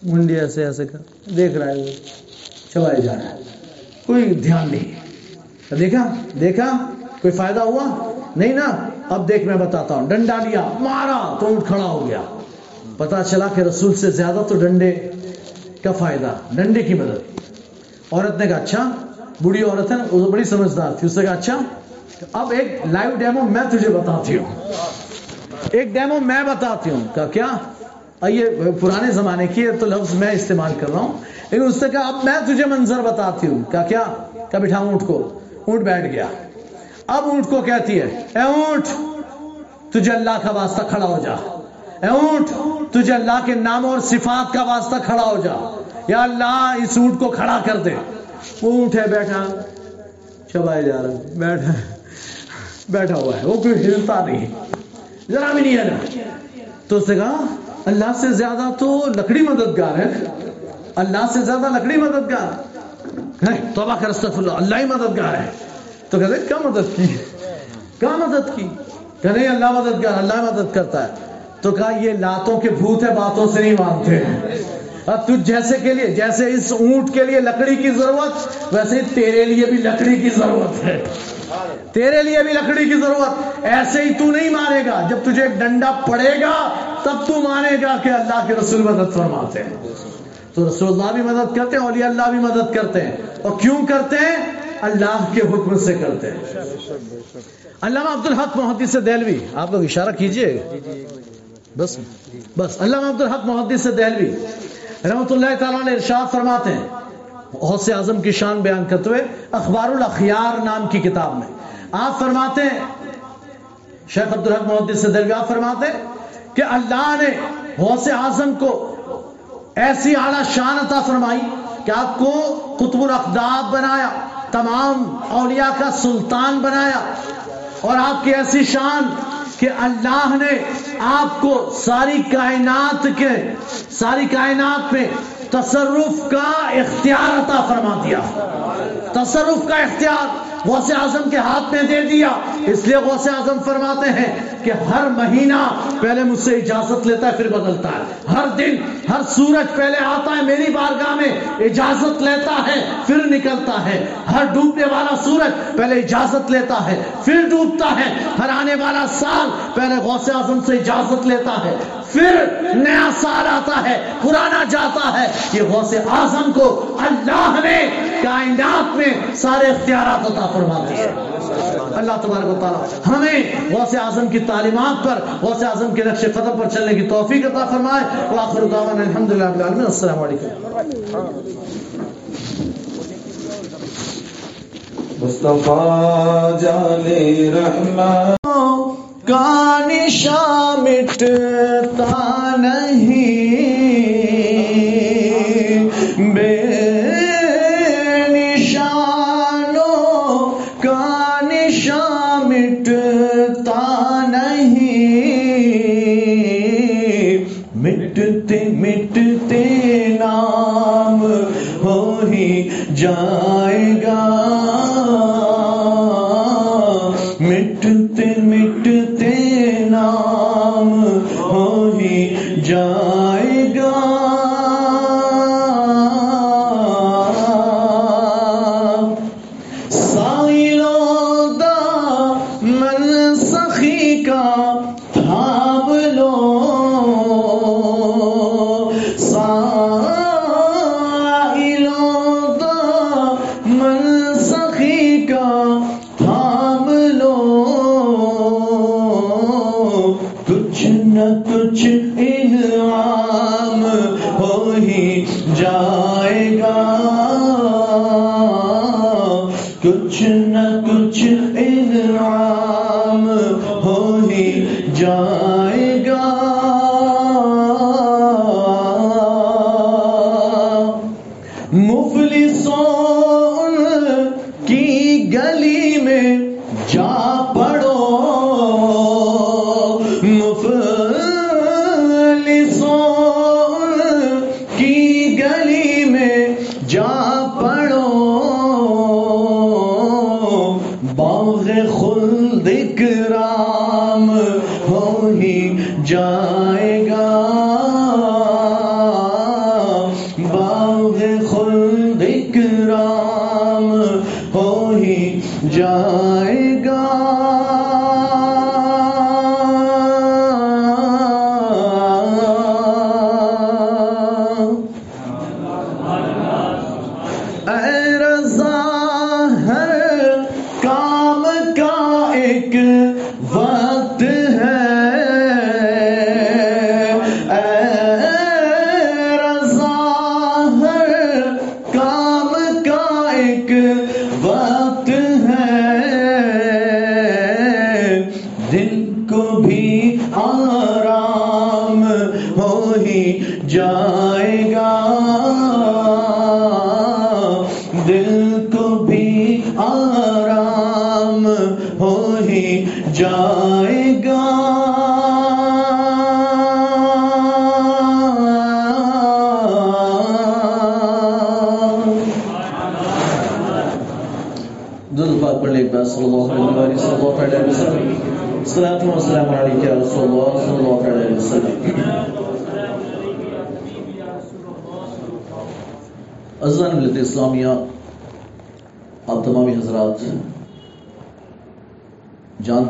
منڈی ایسے ایسے کر۔ دیکھ رہا ہے وہ۔ چلائے جا رہا ہے۔ کوئی دھیان نہیں۔ دیکھا؟ دیکھا؟ کوئی فائدہ ہوا؟ نہیں نا۔ اب دیکھ میں بتاتا ہوں۔ ڈنڈا لیا مارا تو اونٹ کھڑا ہو گیا۔ پتا چلا کہ رسول سے زیادہ تو ڈنڈے کا فائدہ، ڈنڈے کی مدد۔ عورت نے کہا اچھا بوڑھی عورت ہے نا بڑی سمجھدار تھی۔ اس نے کہا اچھا اب ایک لائیو ڈیمو میں تجھے بتاتی ہوں۔ ایک ڈیمو میں بتاتی ہوں کہا کیا؟ یہ پرانے زمانے کی تو لفظ میں استعمال کر رہا ہوں۔ لیکن اس نے کہا اب میں تجھے منظر بتاتی ہوں کہا کیا؟ کہا بٹھا اونٹ کو۔ اونٹ بیٹھ گیا۔ اب اونٹ کو کہتی ہے، اے اونٹ، تجھے اللہ کا واسطہ کھڑا ہو جا۔ اے اونٹ، تجھے اللہ کے نام اور صفات کا واسطہ کھڑا ہو جا۔ یا اللہ، اس اونٹ کو کھڑا کر دے۔ وہ اونٹ ہے، بیٹھا۔ چبائے جا رہا بیٹھا۔ بیٹھا ہوا ہے، وہ کوئی ہلتا نہیں ذرا بھی نہیں ہے تو اس نے کہا، اللہ سے زیادہ تو لکڑی مددگار ہے۔ اللہ سے زیادہ لکڑی مددگار۔ نہیں، توبہ کر استغفر اللہ اللہ ہی مددگار ہے۔ تو کہتے کیا مدد کی؟ کیا مدد کی؟ کہ نہیں اللہ مددگار، اللہ مدد کرتا ہے۔ تو کہا، یہ لاتوں کے بھوت ہے باتوں سے نہیں مانتے۔ اب تجھ جیسے کے لیے، جیسے اس اونٹ کے لیے لکڑی کی ضرورت، ویسے تیرے لیے بھی لکڑی کی ضرورت ہے۔ تیرے لیے بھی لکڑی کی ضرورت، ایسے ہی تو نہیں مانے گا۔ جب تجھے ایک ڈنڈا پڑے گا، تب تو مانے گا کہ اللہ کے رسول مدد فرماتے ہیں۔ تو رسول اللہ بھی مدد کرتے ہیں، اولیاء اللہ بھی مدد کرتے ہیں۔ اور کیوں کرتے ہیں؟ اللہ کے حکم سے کرتے ہیں۔ علامہ عبد الحق محدث سے دہلوی، آپ لوگ اشارہ کیجیے؟ بس بس۔ علامہ عبد الحق محدث سے دہلوی رحمۃ اللہ تعالیٰ نے ارشاد فرماتے ہیں۔ حوث اعظم کی شان بیان کرتے ہوئے اخبار الاخیار نام کی کتاب میں۔ آپ فرماتے ہیں، شیخ عبد الحق محدث سے دہلوی آپ فرماتے ہیں کہ اللہ نے غوث اعظم کو ایسی اعلیٰ شان عطا فرمائی کہ آپ کو قطب الاقداب بنایا، تمام اولیاء کا سلطان بنایا۔ اور آپ کی ایسی شان کہ اللہ نے آپ کو ساری کائنات کے، ساری کائنات میں تصرف کا اختیار عطا فرما دیا۔ تصرف کا اختیار غوث اعظم کے ہاتھ میں دے دیا۔ اس لیے غوث اعظم فرماتے ہیں کہ ہر مہینہ پہلے مجھ سے اجازت لیتا ہے، پھر بدلتا ہے۔ ہر دن، ہر سورج پہلے آتا ہے میری بارگاہ میں، اجازت لیتا ہے، پھر نکلتا ہے۔ ہر ڈوبنے والا سورج پہلے اجازت لیتا ہے، پھر ڈوبتا ہے۔ ہر آنے والا سال پہلے غوث اعظم سے اجازت لیتا ہے۔ پھر نیا سال آتا ہے، پرانا جاتا ہے۔ یہ غوث اعظم کو اللہ نے کائنات میں سارے اختیارات عطا فرما دیے۔ اللہ تبارک و تعالی ہمیں غوث اعظم کی تعلیمات پر، غوث اعظم کے نقش قدم پر چلنے کی توفیق عطا فرمائے۔ وآخر دعوانا الحمدللہ رب العالمین۔ السلام علیکم۔ مصطفیٰ جان رحمت۔ کا نشاں مٹتا نہیں۔ بے نشانوں کا نشاں مٹتا نہیں۔ مٹتے مٹتے نام ہو ہی جائے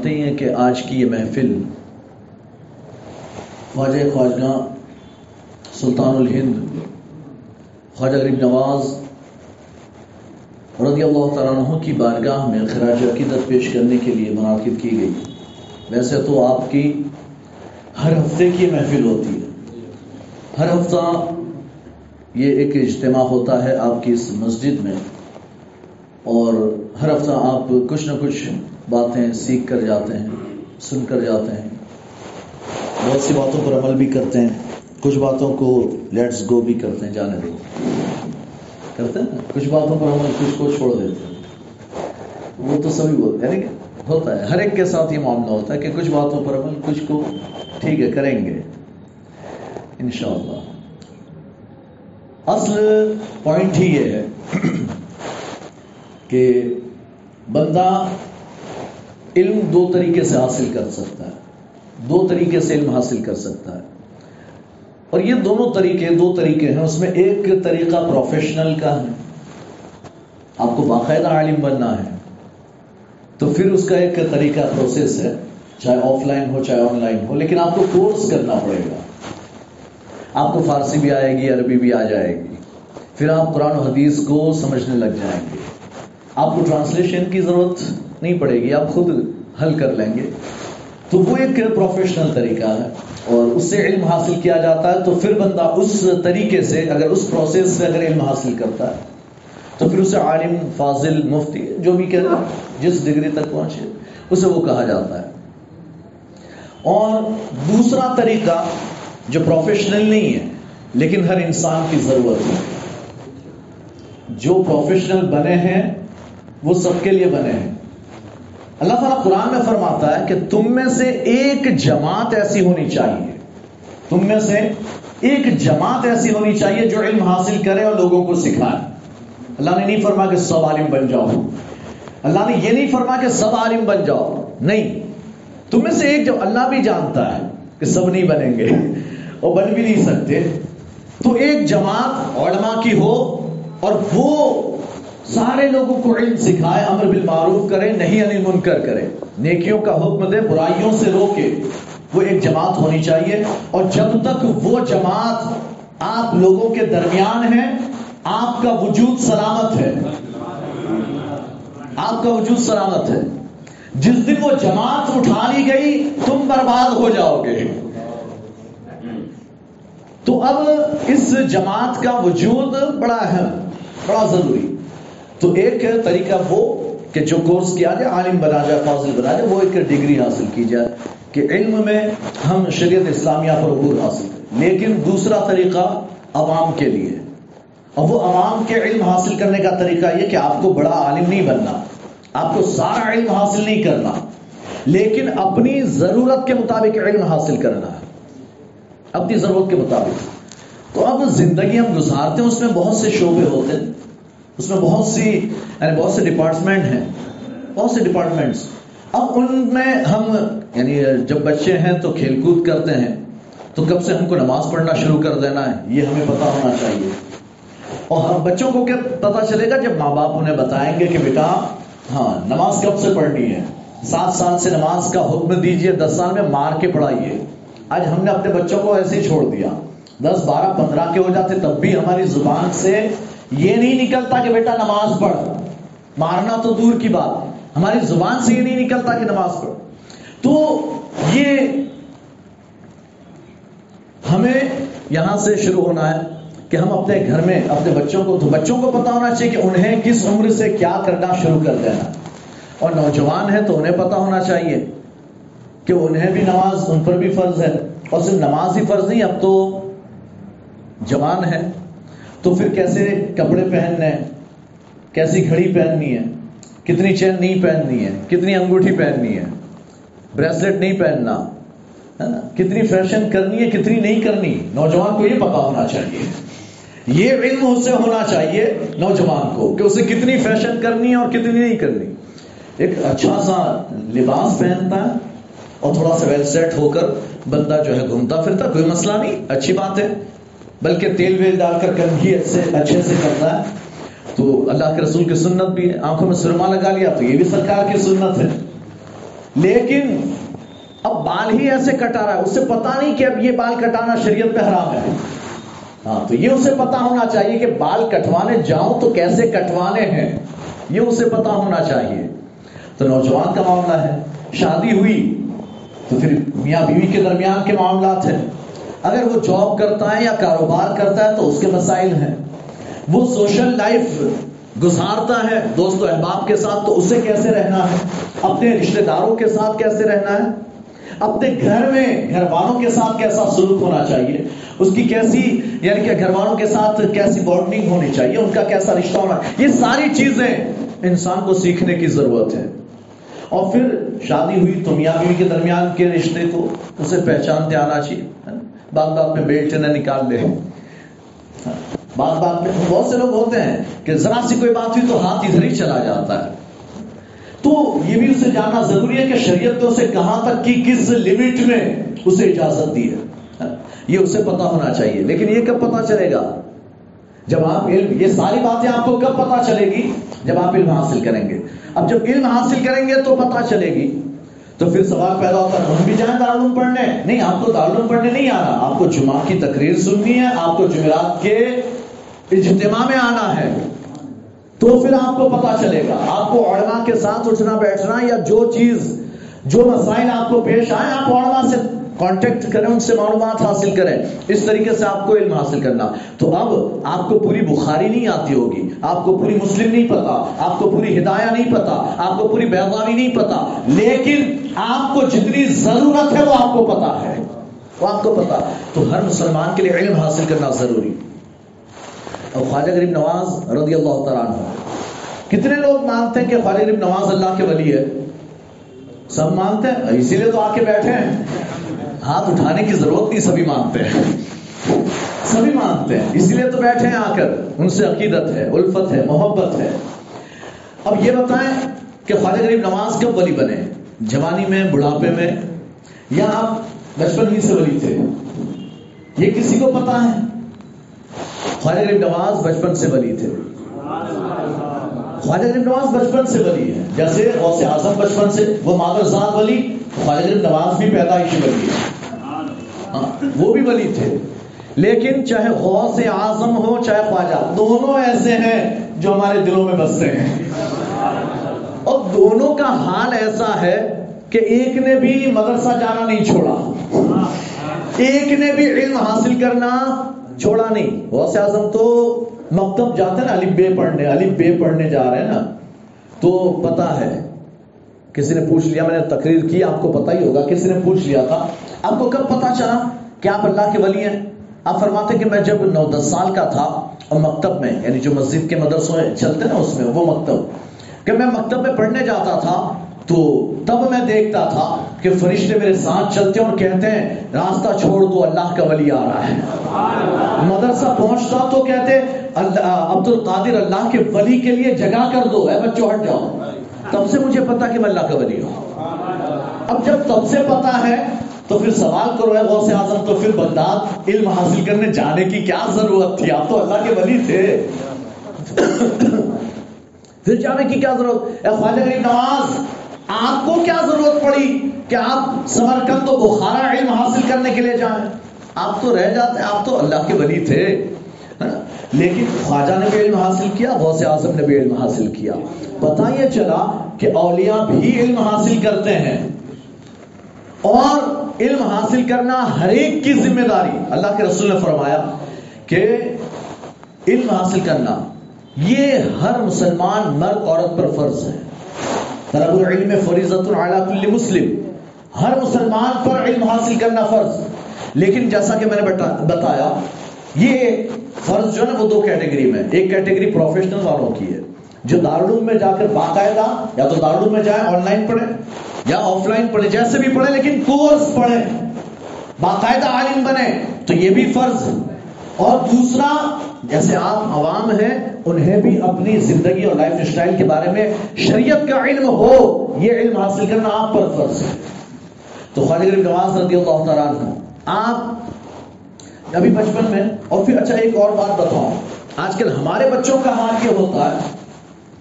جانتے ہی ہیں کہ آج کی یہ محفل خواجہ خواجہ سلطان الہند، خواجہ غریب نواز رضی اللہ تعالیٰ عنہ کی بارگاہ میں خراج عقیدت پیش کرنے کے لیے منعقد کی گئی۔ ویسے تو آپ کی ہر ہفتے کی محفل ہوتی ہے۔ ہر ہفتہ یہ ایک اجتماع ہوتا ہے آپ کی اس مسجد میں اور ہر ہفتہ آپ کچھ نہ کچھ باتیں سیکھ کر جاتے ہیں، سن کر جاتے ہیں۔ بہت سی باتوں پر عمل بھی کرتے ہیں۔ کچھ باتوں کو لیٹس گو بھی کرتے ہیں، جانے دو۔ کرتے ہیں کچھ باتوں پر عمل، کچھ کو چھوڑ دیتے ہیں۔ وہ تو سبھی بولتے یعنی ہیں ہوتا ہے، ہر ایک کے ساتھ یہ معاملہ ہوتا ہے کہ کچھ باتوں پر عمل، کچھ کو ٹھیک ہے، کریں گے۔ انشاءاللہ۔ اصل پوائنٹ ہی یہ ہے کہ بندہ علم دو طریقے سے حاصل کر سکتا ہے۔ دو طریقے سے علم حاصل کر سکتا ہے۔ اور یہ دونوں طریقے دو طریقے ہیں، اس میں ایک طریقہ پروفیشنل کا ہے۔ آپ کو باقاعدہ عالم بننا ہے۔ تو پھر اس کا ایک طریقہ پروسیس ہے، چاہے آف لائن ہو، چاہے آن لائن ہو، لیکن آپ کو کورس کرنا پڑے گا۔ آپ کو فارسی بھی آئے گی، عربی بھی آ جائے گی۔ پھر آپ قرآن و حدیث کو سمجھنے لگ جائیں گے۔ آپ کو ٹرانسلیشن کی ضرورت نہیں پڑے گی، آپ خود حل کر لیں گے۔ تو وہ ایک پروفیشنل طریقہ ہے اور اس سے علم حاصل کیا جاتا ہے، تو پھر بندہ اس طریقے سے اگر اس پروسیس سے اگر علم حاصل کرتا ہے، تو پھر اسے عالم، فاضل، مفتی، جو بھی کہتے ہیں جس ڈگری تک پہنچے، اسے وہ کہا جاتا ہے۔ اور دوسرا طریقہ جو پروفیشنل نہیں ہے، لیکن ہر انسان کی ضرورت ہے۔ جو پروفیشنل بنے ہیں، وہ سب کے لیے بنے ہیں۔ اللہ تعالیٰ قرآن میں فرماتا ہے کہ تم میں سے ایک جماعت ایسی ہونی چاہیے۔ تم میں سے ایک جماعت ایسی ہونی چاہیے جو علم حاصل کرے اور لوگوں کو سکھائے۔ اللہ نے نہیں فرما کہ سب عالم بن جاؤ۔ اللہ نے یہ نہیں فرما کہ سب عالم بن جاؤ۔ نہیں۔ تم میں سے ایک جو اللہ بھی جانتا ہے کہ سب نہیں بنیں گے اور بن بھی نہیں سکتے۔ تو ایک جماعت علماء کی ہو اور وہ سارے لوگوں کو علم سکھائے، امر بالمعروف کرے نہیں انل منکر کرے۔ نیکیوں کا حکم دے، برائیوں سے روکے۔ وہ ایک جماعت ہونی چاہیے۔ اور جب تک وہ جماعت آپ لوگوں کے درمیان ہے، آپ کا وجود سلامت ہے۔ آپ کا وجود سلامت ہے۔ جس دن وہ جماعت اٹھا لی گئی، تم برباد ہو جاؤ گے۔ تو اب اس جماعت کا وجود بڑا اہم، بڑا ضروری۔ تو ایک طریقہ وہ کہ جو کورس کیا جائے، عالم بنا جائے، فاضل بنا جائے، وہ ایک ڈگری حاصل کی جائے کہ علم میں ہم شریعت اسلامیہ پر عبور حاصل کریں۔ لیکن دوسرا طریقہ عوام کے لیے۔ اور وہ عوام کے علم حاصل کرنے کا طریقہ یہ کہ آپ کو بڑا عالم نہیں بننا، آپ کو سارا علم حاصل نہیں کرنا، لیکن اپنی ضرورت کے مطابق علم حاصل کرنا ہے۔ اپنی ضرورت کے مطابق۔ تو اب زندگی ہم گزارتے ہیں، اس میں بہت سے شعبے ہوتے ہیں۔ اس میں بہت سی یعنی بہت سے ڈپارٹمنٹ ہیں۔ بہت سے ڈپارٹمنٹس اب ان میں ہم یعنی جب بچے ہیں تو کھیل کود کرتے ہیں۔ تو کب سے ہم کو نماز پڑھنا شروع کر دینا ہے؟ یہ ہمیں پتا ہونا چاہیے۔ اور ہم بچوں کو کیا پتا چلے گا؟ جب ماں باپ انہیں بتائیں گے کہ بیٹا ہاں نماز کب سے پڑھنی ہے؟ سات سال سے نماز کا حکم دیجیے، دس سال میں مار کے پڑھائیے۔ آج ہم نے اپنے بچوں کو ایسے ہی چھوڑ دیا۔ دس، بارہ، پندرہ کے ہو جاتے، تب بھی ہماری زبان سے یہ نہیں نکلتا کہ بیٹا نماز پڑھ۔ مارنا تو دور کی بات۔ ہماری زبان سے یہ نہیں نکلتا کہ نماز پڑھ۔ تو یہ ہمیں یہاں سے شروع ہونا ہے کہ ہم اپنے گھر میں اپنے بچوں کو، تو بچوں کو پتا ہونا چاہیے کہ انہیں کس عمر سے کیا کرنا شروع کر دینا۔ اور نوجوان ہے تو انہیں پتا ہونا چاہیے کہ انہیں بھی نماز ان پر بھی فرض ہے۔ اور صرف نماز ہی فرض نہیں، اب تو جوان ہے تو پھر کیسے کپڑے پہننے ہیں؟ کیسی گھڑی پہننی ہے؟ کتنی چین نہیں پہننی ہے؟ کتنی انگوٹھی پہننی ہے؟ بریسلٹ نہیں پہننا؟ کتنی فیشن کرنی ہے، کتنی نہیں کرنی؟ نوجوان کو یہ پتا ہونا چاہیے۔ یہ علم اس سے ہونا چاہیے نوجوان کو کہ اسے کتنی فیشن کرنی ہے اور کتنی نہیں کرنی۔ ایک اچھا سا لباس پہنتا ہے اور تھوڑا سا ویل سیٹ ہو کر بندہ جو ہے گھومتا پھرتا، کوئی مسئلہ نہیں، اچھی بات ہے۔ بلکہ تیل ویل ڈال کر کنگھی سے اچھے سے کرتا ہے۔ تو اللہ کے رسول کی سنت بھی ہے آنکھوں میں سرما لگا لیا تو یہ بھی سرکار کی سنت ہے۔ لیکن اب بال ہی ایسے کٹا رہا ہے، اسے پتا نہیں کہ اب یہ بال کٹانا شریعت پہ حرام ہے۔ ہاں تو یہ اسے پتا ہونا چاہیے کہ بال کٹوانے جاؤں تو کیسے کٹوانے ہیں؟ یہ اسے پتا ہونا چاہیے۔ تو نوجوان کا معاملہ ہے، شادی ہوئی تو پھر میاں بیوی کے درمیان کے معاملات ہیں۔ اگر وہ جاب کرتا ہے یا کاروبار کرتا ہے تو اس کے مسائل ہیں۔ وہ سوشل لائف گزارتا ہے دوست و احباب کے ساتھ تو اسے کیسے رہنا ہے؟ اپنے رشتہ داروں کے ساتھ کیسے رہنا ہے؟ اپنے گھر میں گھر والوں کے ساتھ کیسا سلوک ہونا چاہیے؟ اس کی کیسی یعنی کہ گھر والوں کے ساتھ کیسی بانڈنگ ہونی چاہیے؟ ان کا کیسا رشتہ ہونا؟ یہ ساری چیزیں انسان کو سیکھنے کی ضرورت ہے۔ اور پھر شادی ہوئی تو میاں بیوی کے درمیان کے رشتے کو اسے پہچانتے آنا چاہیے بات بات میں بیلٹ نہ نکال لے۔ بات بات میں بہت سے لوگ ہوتے ہیں کہ ذرا سی کوئی بات ہوئی تو ہاتھ ادھر ہی چلا جاتا ہے۔ تو یہ بھی اسے جاننا ضروری ہے کہ شریعت نے اسے کہاں تک کی کس لمٹ میں اسے اجازت دی ہے۔ یہ اسے پتا ہونا چاہیے۔ لیکن یہ کب پتا چلے گا؟ جب آپ علم، یہ ساری باتیں آپ کو کب پتا چلے گی؟ جب آپ علم حاصل کریں گے۔ اب جب علم حاصل کریں گے تو پتا چلے گی۔ تو پھر سوال پیدا ہوتا ہے، ہم بھی جائیں دارالعلوم پڑھنے؟ نہیں، آپ کو دارالعلوم پڑھنے نہیں آنا۔ آپ کو جمعہ کی تقریر سننی ہے، آپ کو جمعرات کے اجتماع میں آنا ہے۔ تو پھر آپ کو پتا چلے گا۔ آپ کو علماء کے ساتھ اٹھنا، بیٹھنا یا جو چیز، جو مسائل آپ کو پیش آئے، آپ علماء سے کانٹیکٹ کریں، ان سے معلومات حاصل کریں۔ اس طریقے سے آپ کو علم حاصل کرنا۔ تو اب آپ کو پوری بخاری نہیں آتی ہوگی، آپ کو پوری مسلم نہیں پتا، آپ کو پوری ہدایہ نہیں پتا، آپ کو پوری بیغاوی نہیں پتا، لیکن آپ کو جتنی ضرورت ہے وہ آپ کو پتا ہے۔ وہ آپ کو پتا۔ تو ہر مسلمان کے لیے علم حاصل کرنا ضروری۔ اور خواجہ غریب نواز رضی اللہ تعالیٰ عنہ۔ کتنے لوگ مانتے ہیں کہ خواجہ غریب نواز اللہ کے ولی ہے؟ سب مانتے ہیں، اسی لیے تو آ کے بیٹھے ہیں۔ ہاتھ اٹھانے کی ضرورت نہیں، سبھی مانتے ہیں۔ سبھی مانتے ہیں۔ اسی لیے تو بیٹھے ہیں آ کر۔ ان سے عقیدت ہے، الفت ہے، محبت ہے۔ اب یہ بتائیں کہ خواجہ غریب نواز کب ولی بنے؟ جوانی میں، بڑھاپے میں؟ یا آپ بچپن ہی سے ولی تھے؟ یہ کسی کو پتا ہے؟ خواجہ غریب نواز بچپن سے ولی تھے۔ خواجہ غریب نواز بچپن سے ولی ہے جیسے غوث اعظم بچپن سے، وہ مادر زاد ولی، خواجہ غریب نواز بھی پیدائشی ولی ہے ہاں، وہ بھی ولی تھے۔ لیکن چاہے غوث اعظم ہو، چاہے خواجہ، دونوں ایسے ہیں جو ہمارے دلوں میں بستے ہیں۔ اور دونوں کا حال ایسا ہے کہ ایک نے بھی مدرسہ جانا نہیں چھوڑا۔ ایک نے بھی علم حاصل کرنا چھوڑا نہیں۔ غوث اعظم تو مکتب جاتے ہیں نا علی بے پڑھنے علی بے پڑھنے جا رہے ہیں نا۔ تو پتا ہے، کسی نے پوچھ لیا، میں نے تقریر کی، آپ کو پتا ہی ہوگا، کسی نے پوچھ لیا تھا۔ آپ کو کب پتا چلا کہ آپ اللہ کے ولی ہیں؟ آپ فرماتے کہ میں جب نو دس سال کا تھا اور مکتب میں یعنی جو مسجد کے مدرسوں چلتے نا اس میں، وہ مکتب، کہ میں مکتب میں پڑھنے جاتا تھا تو تب میں دیکھتا تھا کہ فرشتے میرے ساتھ چلتے اور کہتے ہیں، راستہ چھوڑ دو اللہ کا ولی آ رہا ہے۔ مدرسہ پہنچتا تو کہتے عبد القادر اللہ کے ولی کے لیے جگہ کر دو، اے بچوں، ہٹ جاؤ۔ تب سے مجھے پتا کہ میں اللہ کا ولی ہوں۔ اب جب تب سے پتا ہے تو پھر سوال کرو ہے غوث اعظم، تو پھر بغداد علم حاصل کرنے جانے کی کیا ضرورت تھی؟ آپ تو اللہ کے ولی تھے۔ پھر جانے کی کیا ضرورت؟ اے خواجہ غریب نواز، آپ کو کیا ضرورت پڑی کہ آپ سمرکند تو بخارا علم حاصل کرنے کے لیے جائیں؟ آپ تو رہ جاتے، آپ تو اللہ کے ولی تھے لیکن خواجہ نے بھی علم حاصل کیا، غوث اعظم نے بھی علم حاصل کیا۔ پتا یہ چلا کہ اولیاء بھی علم حاصل کرتے ہیں۔ اور علم حاصل کرنا ہر ایک کی ذمہ داری۔ اللہ کے رسول نے فرمایا کہ علم حاصل کرنا یہ ہر مسلمان مرد عورت پر فرض ہے۔ طلب العلم فریضت کل مسلم۔ ہر مسلمان پر علم حاصل کرنا فرض۔ لیکن جیسا کہ میں نے بتایا، یہ فرض جو ہے نا وہ دو کیٹیگری میں، ایک کیٹیگری پروفیشنل والوں کی ہے۔ جو دارالعلوم میں جا کر باقاعدہ یا تو دارالعلوم میں جائیں، آن لائن پڑھیں۔ یا آف لائن پڑھیں جیسے بھی پڑھیں لیکن کورس پڑھیں باقاعدہ عالم بنے، تو یہ بھی فرض۔ اور دوسرا، جیسے آپ عوام ہیں، انہیں بھی اپنی زندگی اور لائف اسٹائل کے بارے میں شریعت کا علم ہو، یہ علم حاصل کرنا آپ پر فرض۔ ہے تو خالد نواز رضی اللہ تعالیٰ آپ ابھی بچپن میں، اور پھر اچھا ایک اور بات بتاؤں۔ آج کل ہمارے بچوں کا حال یہ ہوتا ہے،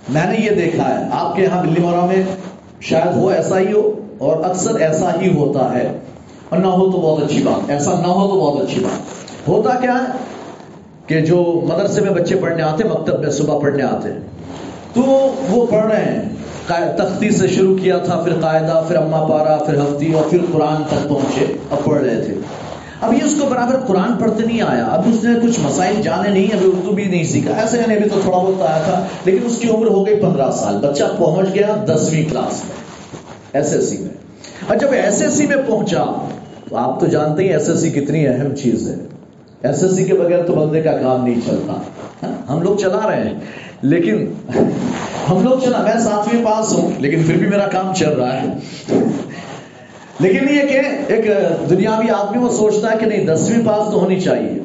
میں نے یہ دیکھا ہے، آپ کے یہاں دلی مورا میں شاید ہو ایسا ہی ہو اور اکثر ایسا ہی ہوتا ہے۔ اور نہ ہو تو بہت اچھی بات۔ ایسا نہ ہو تو بہت اچھی بات۔ ہوتا کیا ہے کہ جو مدرسے میں بچے پڑھنے آتے مکتب میں صبح پڑھنے آتے تو وہ پڑھ رہے ہیں۔ تختی سے شروع کیا تھا، پھر قاعدہ، پھر اما پارا پھر ہفتی اور پھر قرآن تک پہنچے۔ اب پڑھ رہے تھے۔ اب یہ اس کو برابر قرآن پڑھتے نہیں آیا اب اس نے کچھ مسائل جانے نہیں، ابھی اردو بھی نہیں سیکھا۔ ایسے یعنی ابھی تو تھوڑا بہت آیا تھا، لیکن اس کی عمر ہو گئی پندرہ سال۔ بچہ پہنچ گیا دسویں کلاس میں ایس ایس سی میں۔ اور جب ایس ایس سی میں پہنچا، تو آپ تو جانتے ہی ایس ایس سی کتنی اہم چیز ہے۔ ایس ایس سی کے بغیر تو بندے کا کام نہیں چلتا۔ ہاں، ہم لوگ چلا رہے ہیں، لیکن <laughs> ہم لوگ چلا، میں ساتویں پاس ہوں، لیکن پھر بھی میرا کام چل رہا ہے۔ لیکن یہ کہ ایک دنیاوی آدمی وہ سوچتا ہے کہ نہیں، دسویں پاس تو ہونی چاہیے۔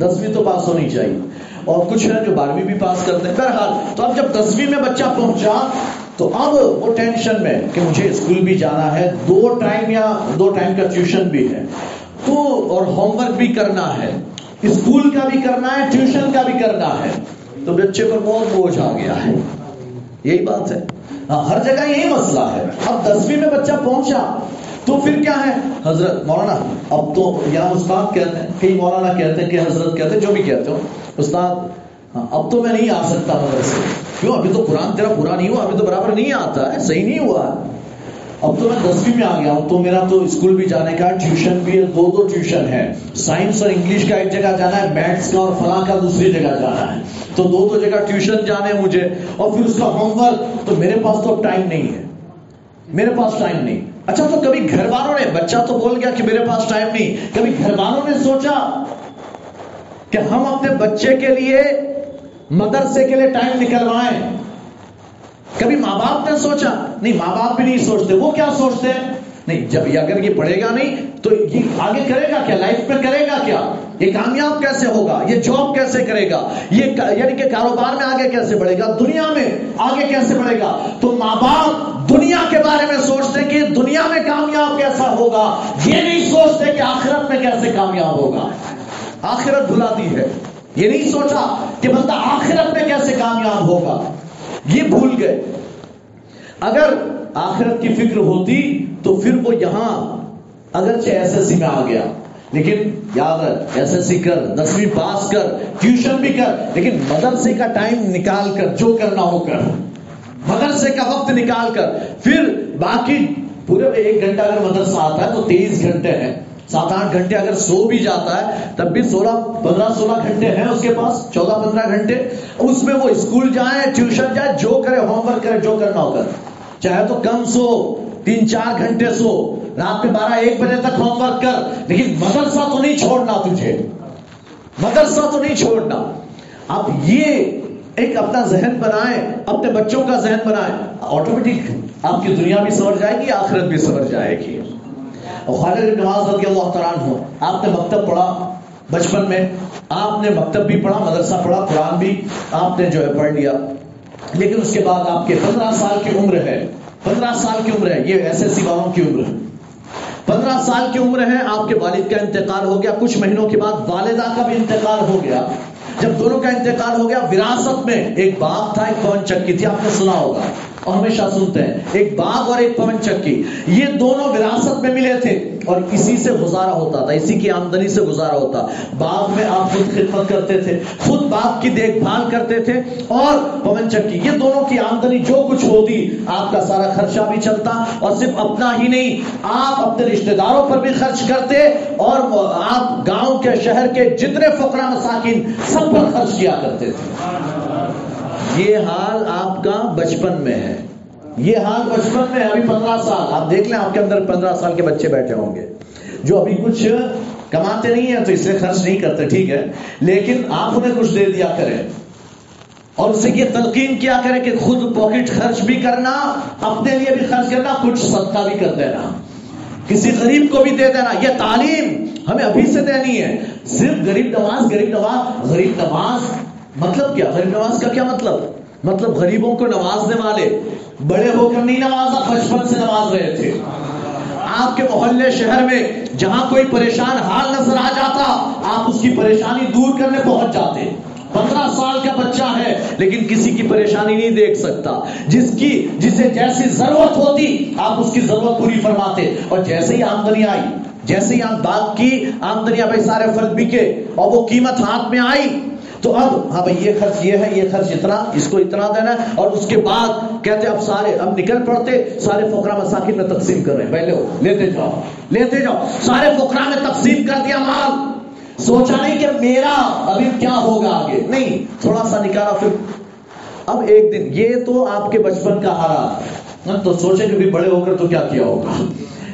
دسویں تو پاس ہونی چاہیے۔ اور کچھ ہیں جو بارہویں بھی پاس کرتے ہیں۔ بہرحال، تو اب جب دسویں میں بچہ پہنچا، تو اب وہ ٹینشن میں کہ مجھے اسکول بھی جانا ہے۔ دو ٹائم یا دو ٹائم کا ٹیوشن بھی ہے۔ تو اور ہوم ورک بھی کرنا ہے۔ اسکول کا بھی کرنا ہے، ٹیوشن کا بھی کرنا ہے۔ تو بچے پر بہت بوجھ آ گیا ہے۔ یہی بات ہے۔ ہاں، ہر جگہ یہی مسئلہ ہے۔ اب دسویں میں بچہ پہنچا۔ تو پھر کیا ہے؟ حضرت مولانا، اب تو یہاں استاد کہتے ہیں کئی مولانا کہتے ہیں کہ حضرت کہتے ہیں جو بھی کہتے ہو۔ استاد ہاں، اب تو میں نہیں آ سکتا مدرسے۔ کیوں؟ ابھی تو قرآن تیرا پورا نہیں ہوا، ابھی تو برابر نہیں آتا ہے، صحیح نہیں ہوا۔ اب تو میں دسویں میں آ گیا ہوں، تو میرا تو اسکول بھی جانے کا، ٹیوشن بھی ہے، دو دو ٹیوشن ہے سائنس اور انگلش کا ایک جگہ جانا ہے، میتھس کا اور فلاں کا دوسری جگہ جانا ہے۔ تو دو دو جگہ ٹیوشن جانے مجھے، اور پھر اس کا ہوم ورک۔ تو میرے پاس تو اب ٹائم نہیں ہے۔ میرے پاس ٹائم نہیں۔ اچھا تو کبھی گھر والوں نے، بچہ تو بول گیا کہ میرے پاس ٹائم نہیں، کبھی گھر والوں نے سوچا کہ ہم اپنے بچے کے لیے مدرسے کے لیے ٹائم نکلوائیں؟ کبھی ماں باپ نے سوچا؟ نہیں، ماں باپ بھی نہیں سوچتے، وہ کیا سوچتے ہیں؟ نہیں، جب اگر یہ پڑھے گا نہیں، تو یہ آگے کرے گا کیا؟ لائف میں کرے گا کیا؟ یہ کامیاب کیسے ہوگا؟ یہ جاب کیسے کرے گا؟ یہ یعنی کہ کاروبار میں آگے کیسے بڑھے گا؟ دنیا میں آگے کیسے بڑھے گا؟ تو ماں باپ دنیا کے بارے میں سوچتے کہ دنیا میں کامیاب کیسا ہوگا؟ یہ نہیں سوچتے کہ آخرت میں کیسے کامیاب ہوگا؟ آخرت بھلاتی ہے۔ یہ نہیں سوچا کہ بندہ آخرت میں کیسے کامیاب ہوگا؟ یہ بھول گئے۔ اگر آخرت کی فکر ہوتی تو پھر وہ یہاں اگرچہ ایس ایس سی میں آ گیا، لیکن یاد رکھ ایس ایس سی کر دسویں پاس کر، ٹیوشن بھی کر، لیکن مدرسے کا ٹائم نکال کر جو کرنا ہو کر، مدرسے کا وقت نکال کر، پھر باقی پورے ایک گھنٹہ اگر مدرسہ آتا ہے تو تیئیس گھنٹے ہیں۔ سات آٹھ گھنٹے اگر سو بھی جاتا ہے، تب بھی سولہ، پندرہ، سولہ گھنٹے ہیں اس کے پاس، چودہ، پندرہ گھنٹے۔ اس میں وہ اسکول جائیں، ٹیوشن جائے جو کرے، ہوم ورک کرے، جو کرنا ہو کر۔ چاہے تو کم سو تین چار گھنٹے سو، رات میں بارہ ایک بجے تک ہوم ورک کر، لیکن مدرسہ تو نہیں چھوڑنا تجھے۔ مدرسہ تو نہیں چھوڑنا۔ اب یہ ایک اپنا ذہن بنائیں، اپنے بچوں کا ذہن بنائیں۔ آٹومیٹک آپ کی دنیا بھی سمجھ جائے گی، آخرت بھی سمجھ جائے گی۔ خالد نواز رضی اللہ تعالیٰ ہو آپ نے مکتب پڑھا بچپن میں۔ آپ نے مکتب بھی پڑھا، مدرسہ پڑھا، قرآن بھی آپ نے جو ہے پڑھ لیا۔ لیکن اس کے بعد آپ کے پندرہ سال کی عمر ہے۔ پندرہ سال کی عمر ہے، یہ ایس ایس سی والوں کی عمر ہے۔ پندرہ سال کی عمر ہے، آپ کے والد کا انتقال ہو گیا، کچھ مہینوں کے بعد والدہ کا بھی انتقال ہو گیا۔ جب دونوں کا انتقال ہو گیا، وراثت میں ایک باپ تھا، ایک پون چکی تھی، آپ نے سنا ہوگا۔ اور ہمیشہ سنتے ہیں، ایک باغ اور ایک پون چکی۔ یہ دونوں وراثت میں ملے تھے اور اسی سے گزارا ہوتا تھا، اسی کی آمدنی سے گزارا ہوتا۔ باغ میں آپ خود خدمت کرتے تھے، خود باغ کی دیکھ بھال کرتے تھے اور پون چکی۔ یہ دونوں کی آمدنی جو کچھ ہوتی، آپ کا سارا خرچہ بھی چلتا اور صرف اپنا ہی نہیں، آپ اپنے رشتہ داروں پر بھی خرچ کرتے اور آپ گاؤں کے، شہر کے جتنے فقرا مساکین، سب پر خرچ کیا کرتے تھے۔ یہ حال آپ کا بچپن میں ہے۔ یہ حال بچپن میں ابھی پندرہ سال۔ آپ دیکھ لیں، آپ کے اندر پندرہ سال کے بچے بیٹھے ہوں گے۔ جو ابھی کچھ کماتے نہیں ہیں، تو اس سے خرچ نہیں کرتے، ٹھیک ہے۔ لیکن آپ انہیں کچھ دے دیا کریں۔ اور اسے یہ تلقین کیا کرے کہ خود پاکٹ خرچ بھی کرنا، اپنے لیے بھی خرچ کرنا، کچھ صدقہ بھی کر دینا۔ کسی غریب کو بھی دے دینا۔ یہ تعلیم ہمیں ابھی سے دینی ہے۔ صرف غریب نواز غریب نواز غریب نواز۔ مطلب کیا؟ غریب نواز کا کیا مطلب؟ مطلب غریبوں کو نوازنے والے، بڑے ہو کر نہیں نوازا، بچپن سے نواز رہے تھے۔ آپ کے محلے شہر میں جہاں کوئی پریشان حال نظر آ جاتا، آپ اس کی پریشانی دور کرنے پہنچ جاتے۔ پندرہ سال کا بچہ ہے، لیکن کسی کی پریشانی نہیں دیکھ سکتا۔ جس کی، جسے جیسی ضرورت ہوتی، آپ اس کی ضرورت پوری فرماتے۔ اور جیسے ہی آمدنی آئی، جیسے ہی آپ باغ کی، آمدنی بھائی سارے پھل بکے اور وہ قیمت ہاتھ میں آئی تو اب ہاں بھائی، یہ خرچ یہ ہے، یہ خرچ اتنا، اس کو اتنا دینا ہے اور اس کے بعد کہتے اب سارے، اب نکل پڑتے، سارے فقرا مساکین میں تقسیم کر رہے ہیں۔ پہلے لیتے جاؤ لیتے جاؤ۔ سارے فقرا میں تقسیم کر دیا مال۔ سوچا نہیں کہ میرا ابھی کیا ہوگا آگے۔ نہیں، تھوڑا سا نکالا پھر۔ اب ایک دن، یہ تو آپ کے بچپن کا ہارا۔ ہاں، تو سوچے کہ بھی بڑے ہو کر تو کیا کیا ہوگا۔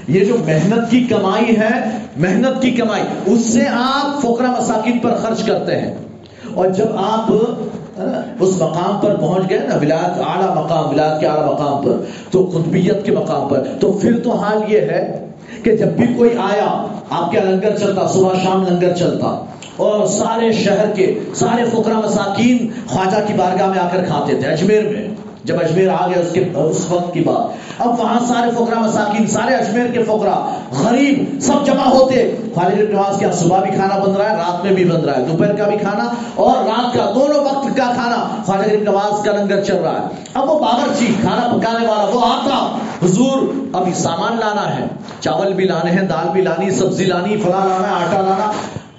یہ جو محنت کی کمائی ہے، محنت کی کمائی، اس سے آپ فقرا مساکین پر خرچ کرتے ہیں۔ اور جب آپ اس مقام پر پہنچ گئے نا، ولاد، اعلیٰ مقام، ولاد کے اعلیٰ مقام پر، تو قطبیت کے مقام پر، تو پھر تو حال یہ ہے کہ جب بھی کوئی آیا، آپ کیا لنگر چلتا، صبح شام لنگر چلتا، اور سارے شہر کے، سارے فقرا مساکین خواجہ کی بارگاہ میں آ کر کھاتے تھے، اجمیر میں۔ جب اجمیر آ گیا اس کے اس وقت کی بات۔ اب وہاں سارے فقرا مساکین، سارے اجمیر کے فقرا غریب، سب جمع ہوتے۔ خالد نواز کے صبح بھی کھانا بن رہا ہے، رات میں بھی بن رہا ہے، دوپہر کا بھی کھانا اور رات کا دونوں وقت کا کھانا۔ خالد نواز کا لنگر چل رہا ہے۔ اب وہ باورچی کھانا پکانے والا، وہ آتا۔ حضور، ابھی سامان لانا ہے۔ چاول بھی لانے ہیں، دال بھی لانی، سبزی لانی، فلاں لانا، آٹا لانا۔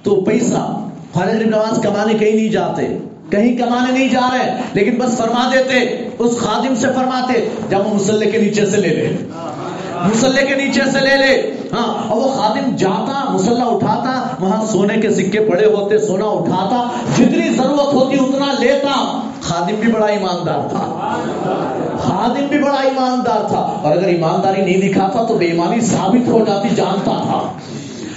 تو پیسہ، خالد نواز کمانے کہیں نہیں جاتے۔ کہیں کمانے نہیں جا رہے، لیکن بس فرما دیتے، اس خادم سے فرماتے جب وہ مسلح کے نیچے سے لے لے۔ مسلح کے نیچے سے لے لے۔ ہاں اور وہ خادم جاتا، مسلح اٹھاتا، وہاں سونے کے سکے پڑے ہوتے، سونا اٹھاتا، جتنی ضرورت ہوتی اتنا لیتا۔ خادم بھی بڑا ایماندار تھا۔ خادم بھی بڑا ایماندار تھا۔ اور اگر ایمانداری نہیں دکھاتا تو بے ایمانی ثابت ہو جاتی، جانتا تھا۔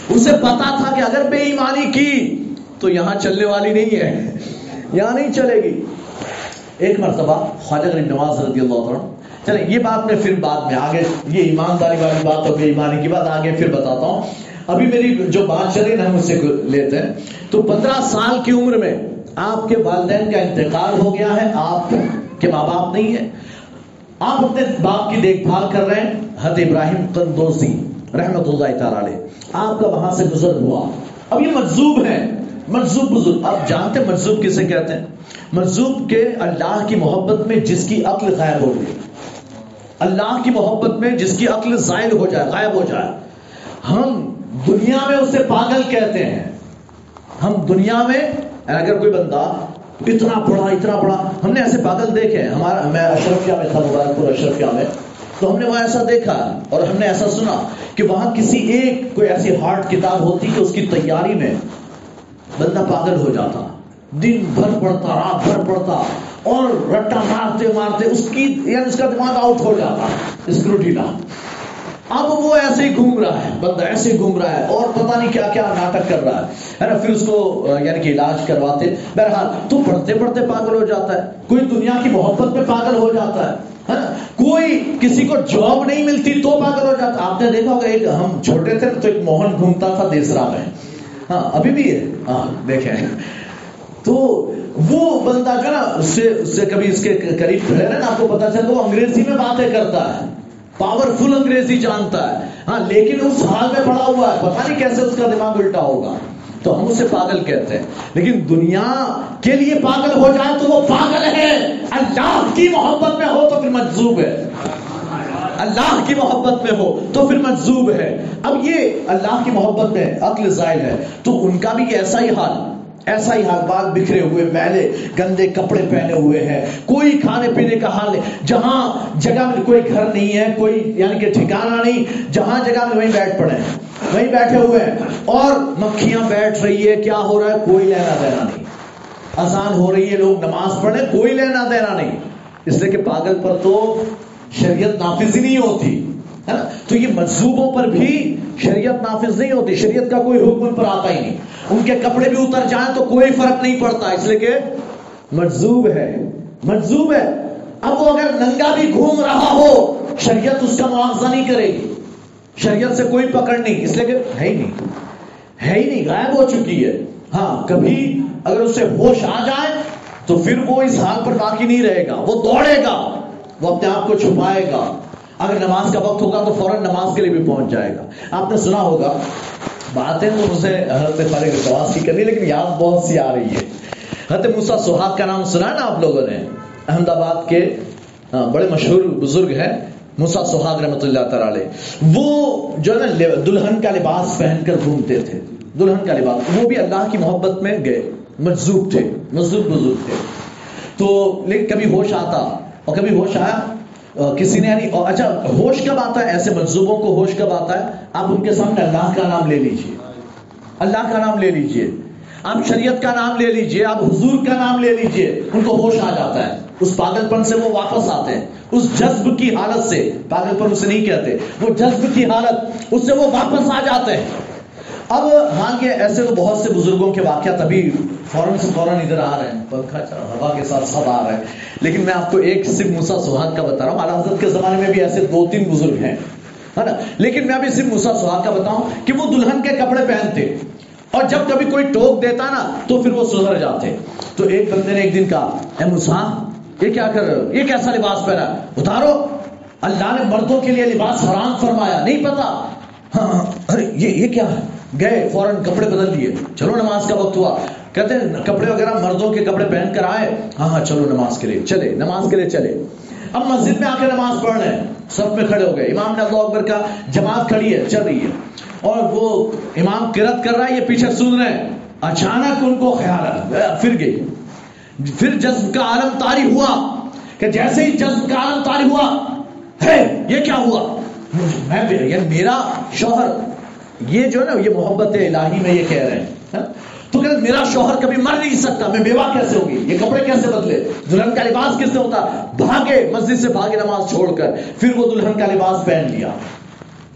اسے پتا تھا کہ اگر بے ایمانی کی، تو یہاں چلنے والی نہیں ہے۔ یہاں نہیں چلے گی؟ ایک مرتبہ خواجہ غریب نواز رضی اللہ عنہ، چلیں یہ بات میں پھر بعد میں آگے، یہ ایمانداری والی بات اور بے ایمانی کی بات آگے پھر بتاتا ہوں۔ ابھی میری جو بات چلی نا، ہم اس سے لیتے ہیں۔ تو پندرہ سال کی عمر میں آپ کے والدین کا انتقال ہو گیا ہے، آپ کے ماں باپ نہیں ہے آپ اپنے باپ کی دیکھ بھال کر رہے ہیں حد ابراہیم قندوسی رحمت اللہ تعالی علیہ۔ آپ کا وہاں سے گزر ہوا۔ اب یہ مجذوب ہے مجذوب بزرگ۔ آپ جانتے مجذوب کسے کہتے ہیں؟ مجذوب کے اللہ کی محبت میں جس کی عقل غائب ہو گئی۔ اللہ کی محبت میں جس کی عقل زائل ہو جائے، غائب ہو جائے۔ ہم دنیا میں اسے پاگل کہتے ہیں۔ ہم دنیا میں اگر کوئی بندہ اتنا پڑھا اتنا پڑھا ہم نے ایسے پاگل دیکھے ہمارا، میں اشرفیہ میں تھا، مبارک پور اشرفیہ میں۔ تو ہم نے وہاں ایسا دیکھا اور ہم نے ایسا سنا کہ وہاں کسی ایک کوئی ایسی ہارڈ کتاب ہوتی کہ اس کی تیاری میں بندہ پاگل ہو جاتا۔ دن بھر پڑتا رات بھر پڑتا اور رٹا مارتے مارتے اس کی یعنی اس کا دماغ آؤٹ ہو جاتا۔ اسکروٹینا اب وہ ایسے ہی گھوم رہا ہے، بندہ ایسے ہی گھوم رہا ہے اور پتہ نہیں کیا کیا ناٹک کر رہا ہے۔ نا، پھر اس کو یعنی کہ علاج کرواتے۔ بہرحال تو پڑھتے پڑھتے پاگل ہو جاتا ہے۔ کوئی دنیا کی محبت میں پاگل ہو جاتا ہے۔ کوئی کسی کو جاب نہیں ملتی تو پاگل ہو جاتا۔ آپ نے دیکھا ہوگا، ایک ہم چھوٹے تھے تو ایک موہن گھومتا تھا دیسرا میں۔ ہاں ابھی بھی ہے۔ ہاں دیکھیں۔ تو وہ بندہ جو نا، اس سے اس سے کبھی اس کے قریب کھڑے رہے نا آپ کو پتا چلتا وہ انگریزی میں باتیں کرتا ہے۔ پاورفل انگریزی جانتا ہے۔ ہاں لیکن اس حال میں پڑا ہوا ہے۔ پتا نہیں کیسے اس کا دماغ الٹا ہوگا۔ تو ہم اسے پاگل کہتے ہیں۔ لیکن دنیا کے لیے پاگل ہو جائے تو وہ پاگل ہے۔ اللہ کی محبت میں ہو تو پھر مجذوب ہے۔ اللہ کی محبت میں ہو تو پھر مجذوب ہے۔ اب یہ اللہ کی محبت میں عقل زائل ہے۔ تو ان کا بھی ایسا ہی حال، ایسا ہی حال بال بکھرے ہوئے، میلے، گندے کپڑے پہنے ہوئے ہیں۔ کوئی کھانے پینے کا حال نہیں۔ جہاں جگہ میں کوئی گھر نہیں ہے، کوئی یعنی کہ ٹھکانا نہیں، جہاں جگہ میں وہیں بیٹھ پڑے ہیں، وہیں بیٹھے ہوئے ہیں۔ اور مکھیاں بیٹھ رہی ہے، کیا ہو رہا ہے؟ کوئی لینا دینا نہیں۔ آسان ہو رہی ہے، لوگ نماز پڑھے کوئی لینا دینا نہیں۔ اس لیے کہ پاگل پر تو شریعت نافذ ہی نہیں ہوتی، ہے نا؟ تو یہ مجذوبوں پر بھی شریعت نافذ نہیں ہوتی، شریعت کا کوئی حکم پر آتا ہی نہیں۔ ان کے کپڑے بھی اتر جائیں تو کوئی فرق نہیں پڑتا، اس لیے کہ مجذوب ہے مجذوب ہے۔ اب وہ اگر ننگا بھی گھوم رہا ہو، شریعت اس کا معاوضہ نہیں کرے گی۔ شریعت سے کوئی پکڑ نہیں، اس لیے کہ ہے ہی نہیں، ہے ہی نہیں، غائب ہو چکی ہے۔ ہاں کبھی اگر اسے ہوش آ جائے تو پھر وہ اس حال پر باقی نہیں رہے گا، وہ دوڑے گا۔ وہ اپنے آپ کو چھپائے گا۔ اگر نماز کا وقت ہوگا تو فوراً نماز کے لیے بھی پہنچ جائے گا۔ آپ نے سنا ہوگا، باتیں تو مجھے حضرت فارغ سواس کی کرنی، لیکن یاد بہت سی آ رہی ہے۔ حضرت موسا سہاگ کا نام سنا نا آپ لوگوں نے؟ احمد آباد کے بڑے مشہور بزرگ ہیں موسا سہاگ رحمۃ اللہ تعالی وہ جو ہے نا دلہن کا لباس پہن کر گھومتے تھے۔ دلہن کا لباس، وہ بھی اللہ کی محبت میں گئے۔ مجذوب تھے، مجذوب بزرگ تھے۔ تو لیکن کبھی ہوش آتا اور کبھی ہوش آیا؟ کسی نے یعنی اچھا ہوش کب آتا ہے؟ ایسے منصوبوں کو ہوش کب آتا ہے؟ آپ ان کے سامنے اللہ کا نام لے لیجیے۔ اللہ کا نام لے لیجیے۔ آپ شریعت کا نام لے لیجیے، آپ حضور کا نام لے لیجیے۔ ان کو ہوش آ جاتا ہے۔ اس پاگل پن سے وہ واپس آتے ہیں۔ اس جذب کی حالت سے پاگل پن اسے نہیں کہتے۔ وہ جذب کی حالت، اس سے وہ واپس آ جاتے ہیں۔ اب ہاں یہ ایسے تو بہت سے بزرگوں کے واقعات ابھی فوراً سے فوراً ادھر آ رہے ہیں پنکھا چل ہوا کے ساتھ سب آ رہے ہیں۔ لیکن میں آپ کو ایک صرف موسا سہاگ کا بتا رہا ہوں اعلیٰ حضرت کے زمانے میں بھی ایسے دو تین بزرگ ہیں ہے نا؟ لیکن میں ابھی صرف موسا سہاگ کا بتاؤں کہ وہ دلہن کے کپڑے پہنتے اور جب کبھی کوئی ٹوک دیتا نا تو پھر وہ سدھر جاتے۔ تو ایک بندے نے ایک دن کہا اے موسا یہ کیا کر رہے ہو؟ یہ کیسا لباس پہنا اتارو۔ اللہ نے مردوں کے لیے لباس حرام فرمایا نہیں پتا۔ ہاں ہاں، ارے یہ یہ کیا ہے؟ گئے، فوراً کپڑے بدل دیے۔ چلو نماز کا وقت ہوا۔ کہتے ہیں، کپڑے وغیرہ مردوں کے کپڑے پہن کر آئے۔ ہاں ہاں چلو نماز کے لیے۔ چلے، نماز کے لیے چلے۔ اب مسجد میں آ کے نماز پڑھ رہے ہیں سب میں کھڑے ہو گئے۔ امام نے اللہ اکبر کا جماعت کھڑی ہے، چل رہی ہے۔ اور وہ امام کرت کر رہا ہے، یہ پیچھے سن رہے ہیں۔ اچانک ان کو خیال پھر گئی۔ پھر جذب کا عالم طاری ہوا۔ کہ جیسے ہی جذب کا عالم طاری ہوا، ہے، یہ کیا ہوا؟ میں یہ میرا شوہر۔ یہ جو ہے نا، یہ محبت الہی میں یہ کہہ رہے ہیں ہاں؟ تو کہتے میرا شوہر کبھی مر نہیں سکتا، میں بیوہ کیسے ہوگی؟ یہ کپڑے کیسے بدلے؟ دلہن کا لباس کس سے ہوتا؟ بھاگے، مسجد سے بھاگے نماز چھوڑ کر، پھر وہ دلہن کا لباس پہن لیا۔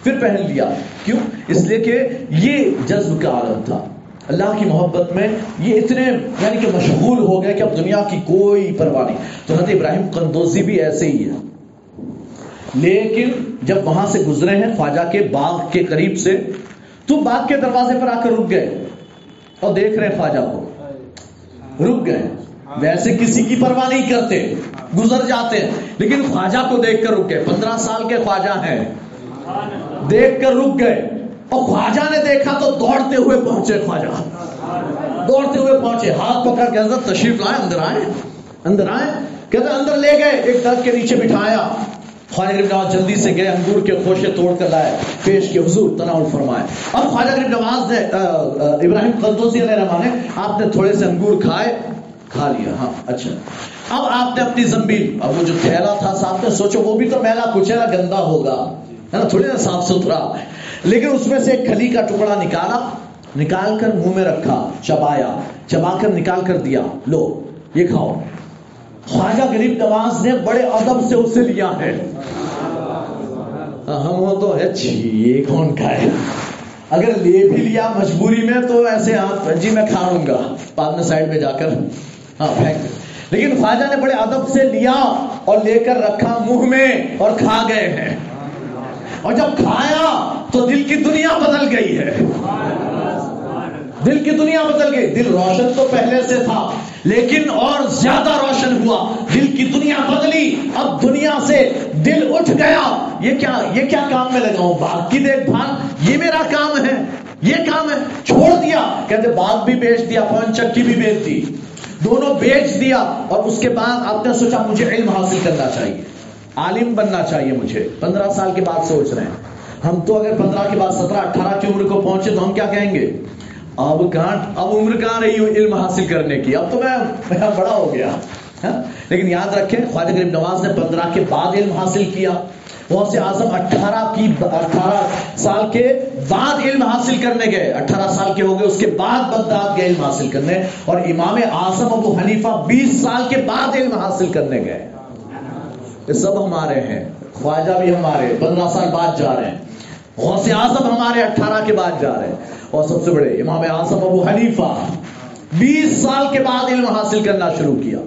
پھر پہن لیا۔ کیوں؟ اس لیے کہ یہ جذب کا عالم تھا۔ اللہ کی محبت میں یہ اتنے یعنی کہ مشغول ہو گئے کہ اب دنیا کی کوئی پرواہ نہیں۔ تو حضرت ابراہیم قندوزی بھی ایسے ہی ہے لیکن جب وہاں سے گزرے ہیں، خواجہ کے باغ کے قریب سے تو باغ کے دروازے پر آ کر رک گئے اور دیکھ رہے خواجہ کو۔ رک گئے۔ ویسے کسی کی پرواہ نہیں کرتے، گزر جاتے ہیں۔ لیکن خواجہ کو دیکھ کر رک گئے۔ پندرہ سال کے خواجہ ہیں۔ دیکھ کر رک گئے۔ اور خواجہ نے دیکھا تو دوڑتے ہوئے پہنچے خواجہ۔ دوڑتے ہوئے پہنچے۔ ہاتھ پکڑ کے حضرت تشریف لائے، اندر آئے۔ اندر آئے۔ کہتے اندر لے گئے۔ ایک درخت کے نیچے بٹھایا۔ خواجہ غریب نواز جلدی سے گئے، انگور کے خوشے توڑ کر لائے، پیش کے حضور تناول فرمائے۔ اب خواجہ غریب نواز نے ابراہیم قدوسی علیہ الرحمٰن نے، آپ نے تھوڑے سے انگور کھائے، کھا لیا۔ ہاں اچھا۔ اب آپ نے اپنی زمبیل اب وہ جو تھیلا تھا صاحب نے سوچو وہ بھی تو میلا کچیلا گندا ہوگا۔ ہے نا، تھوڑی نا صاف ستھرا۔ لیکن اس میں سے ایک کھلی کا ٹکڑا نکالا، نکال کر منہ میں رکھا، چبایا، چبا کر نکال کر دیا۔ لو، یہ کھاؤ۔ خواجہ غریب نواز نے بڑے ادب سے اسے لیا ہے۔ ہاں، ہم ہو تو ہے، چھی، یہ کون کھائے اگر لے بھی لیا مجبوری میں تو ایسے ہاتھ جی میں کھا لوں گا۔ بعد میں سائڈ میں جا کر۔ ہاں پھینک لیکن خواجہ نے بڑے ادب سے لیا اور لے کر رکھا منہ میں اور کھا گئے ہیں۔ اور جب کھایا تو دل کی دنیا بدل گئی ہے۔ دل کی دنیا بدل گئی۔ دل روشن تو پہلے سے تھا۔ لیکن اور زیادہ روشن ہوا۔ دل کی دنیا بدلی۔ اب دنیا سے دل اٹھ گیا۔ یہ کیا یہ کیا کام میں لگاؤں باغ کی دیکھ بھال۔ یہ میرا کام ہے۔ یہ کام ہے۔ چھوڑ دیا۔ کہتے باغ بھی بیچ دیا پون چکی بھی بیچ دی۔ دونوں بیچ دیا۔ اور اس کے بعد آپ نے سوچا مجھے علم حاصل کرنا چاہیے۔ عالم بننا چاہیے مجھے۔ پندرہ سال کے بعد سوچ رہے ہیں۔ ہم تو اگر پندرہ کے بعد سترہ، اٹھارہ کی عمر کو پہنچے تو ہم کیا کہیں گے؟ اب کہاں اب عمر کہاں رہی ہوں علم حاصل کرنے کی؟ اب تو میں بڑا ہو گیا ہاں؟ لیکن یاد رکھیں، خواجہ غریب نواز نے پندرہ کے بعد علم حاصل کیا۔ غوث سے اعظم اٹھارہ کی اٹھارہ سال کے بعد علم حاصل کرنے گئے۔ اٹھارہ سال کے ہو گئے، اس کے بعد بغداد گئے علم حاصل کرنے۔ اور امام اعظم ابو حنیفہ بیس سال کے بعد علم حاصل کرنے گئے۔ یہ سب ہمارے ہیں، خواجہ بھی ہمارے، پندرہ سال بعد جا رہے ہیں۔ غوث اعظم ہمارے اٹھارہ کے بعد جا رہے ہیں۔ اور سب سے بڑے امام اعظم ابو حنیفہ بیس سال کے بعد علم حاصل کرنا شروع کیا۔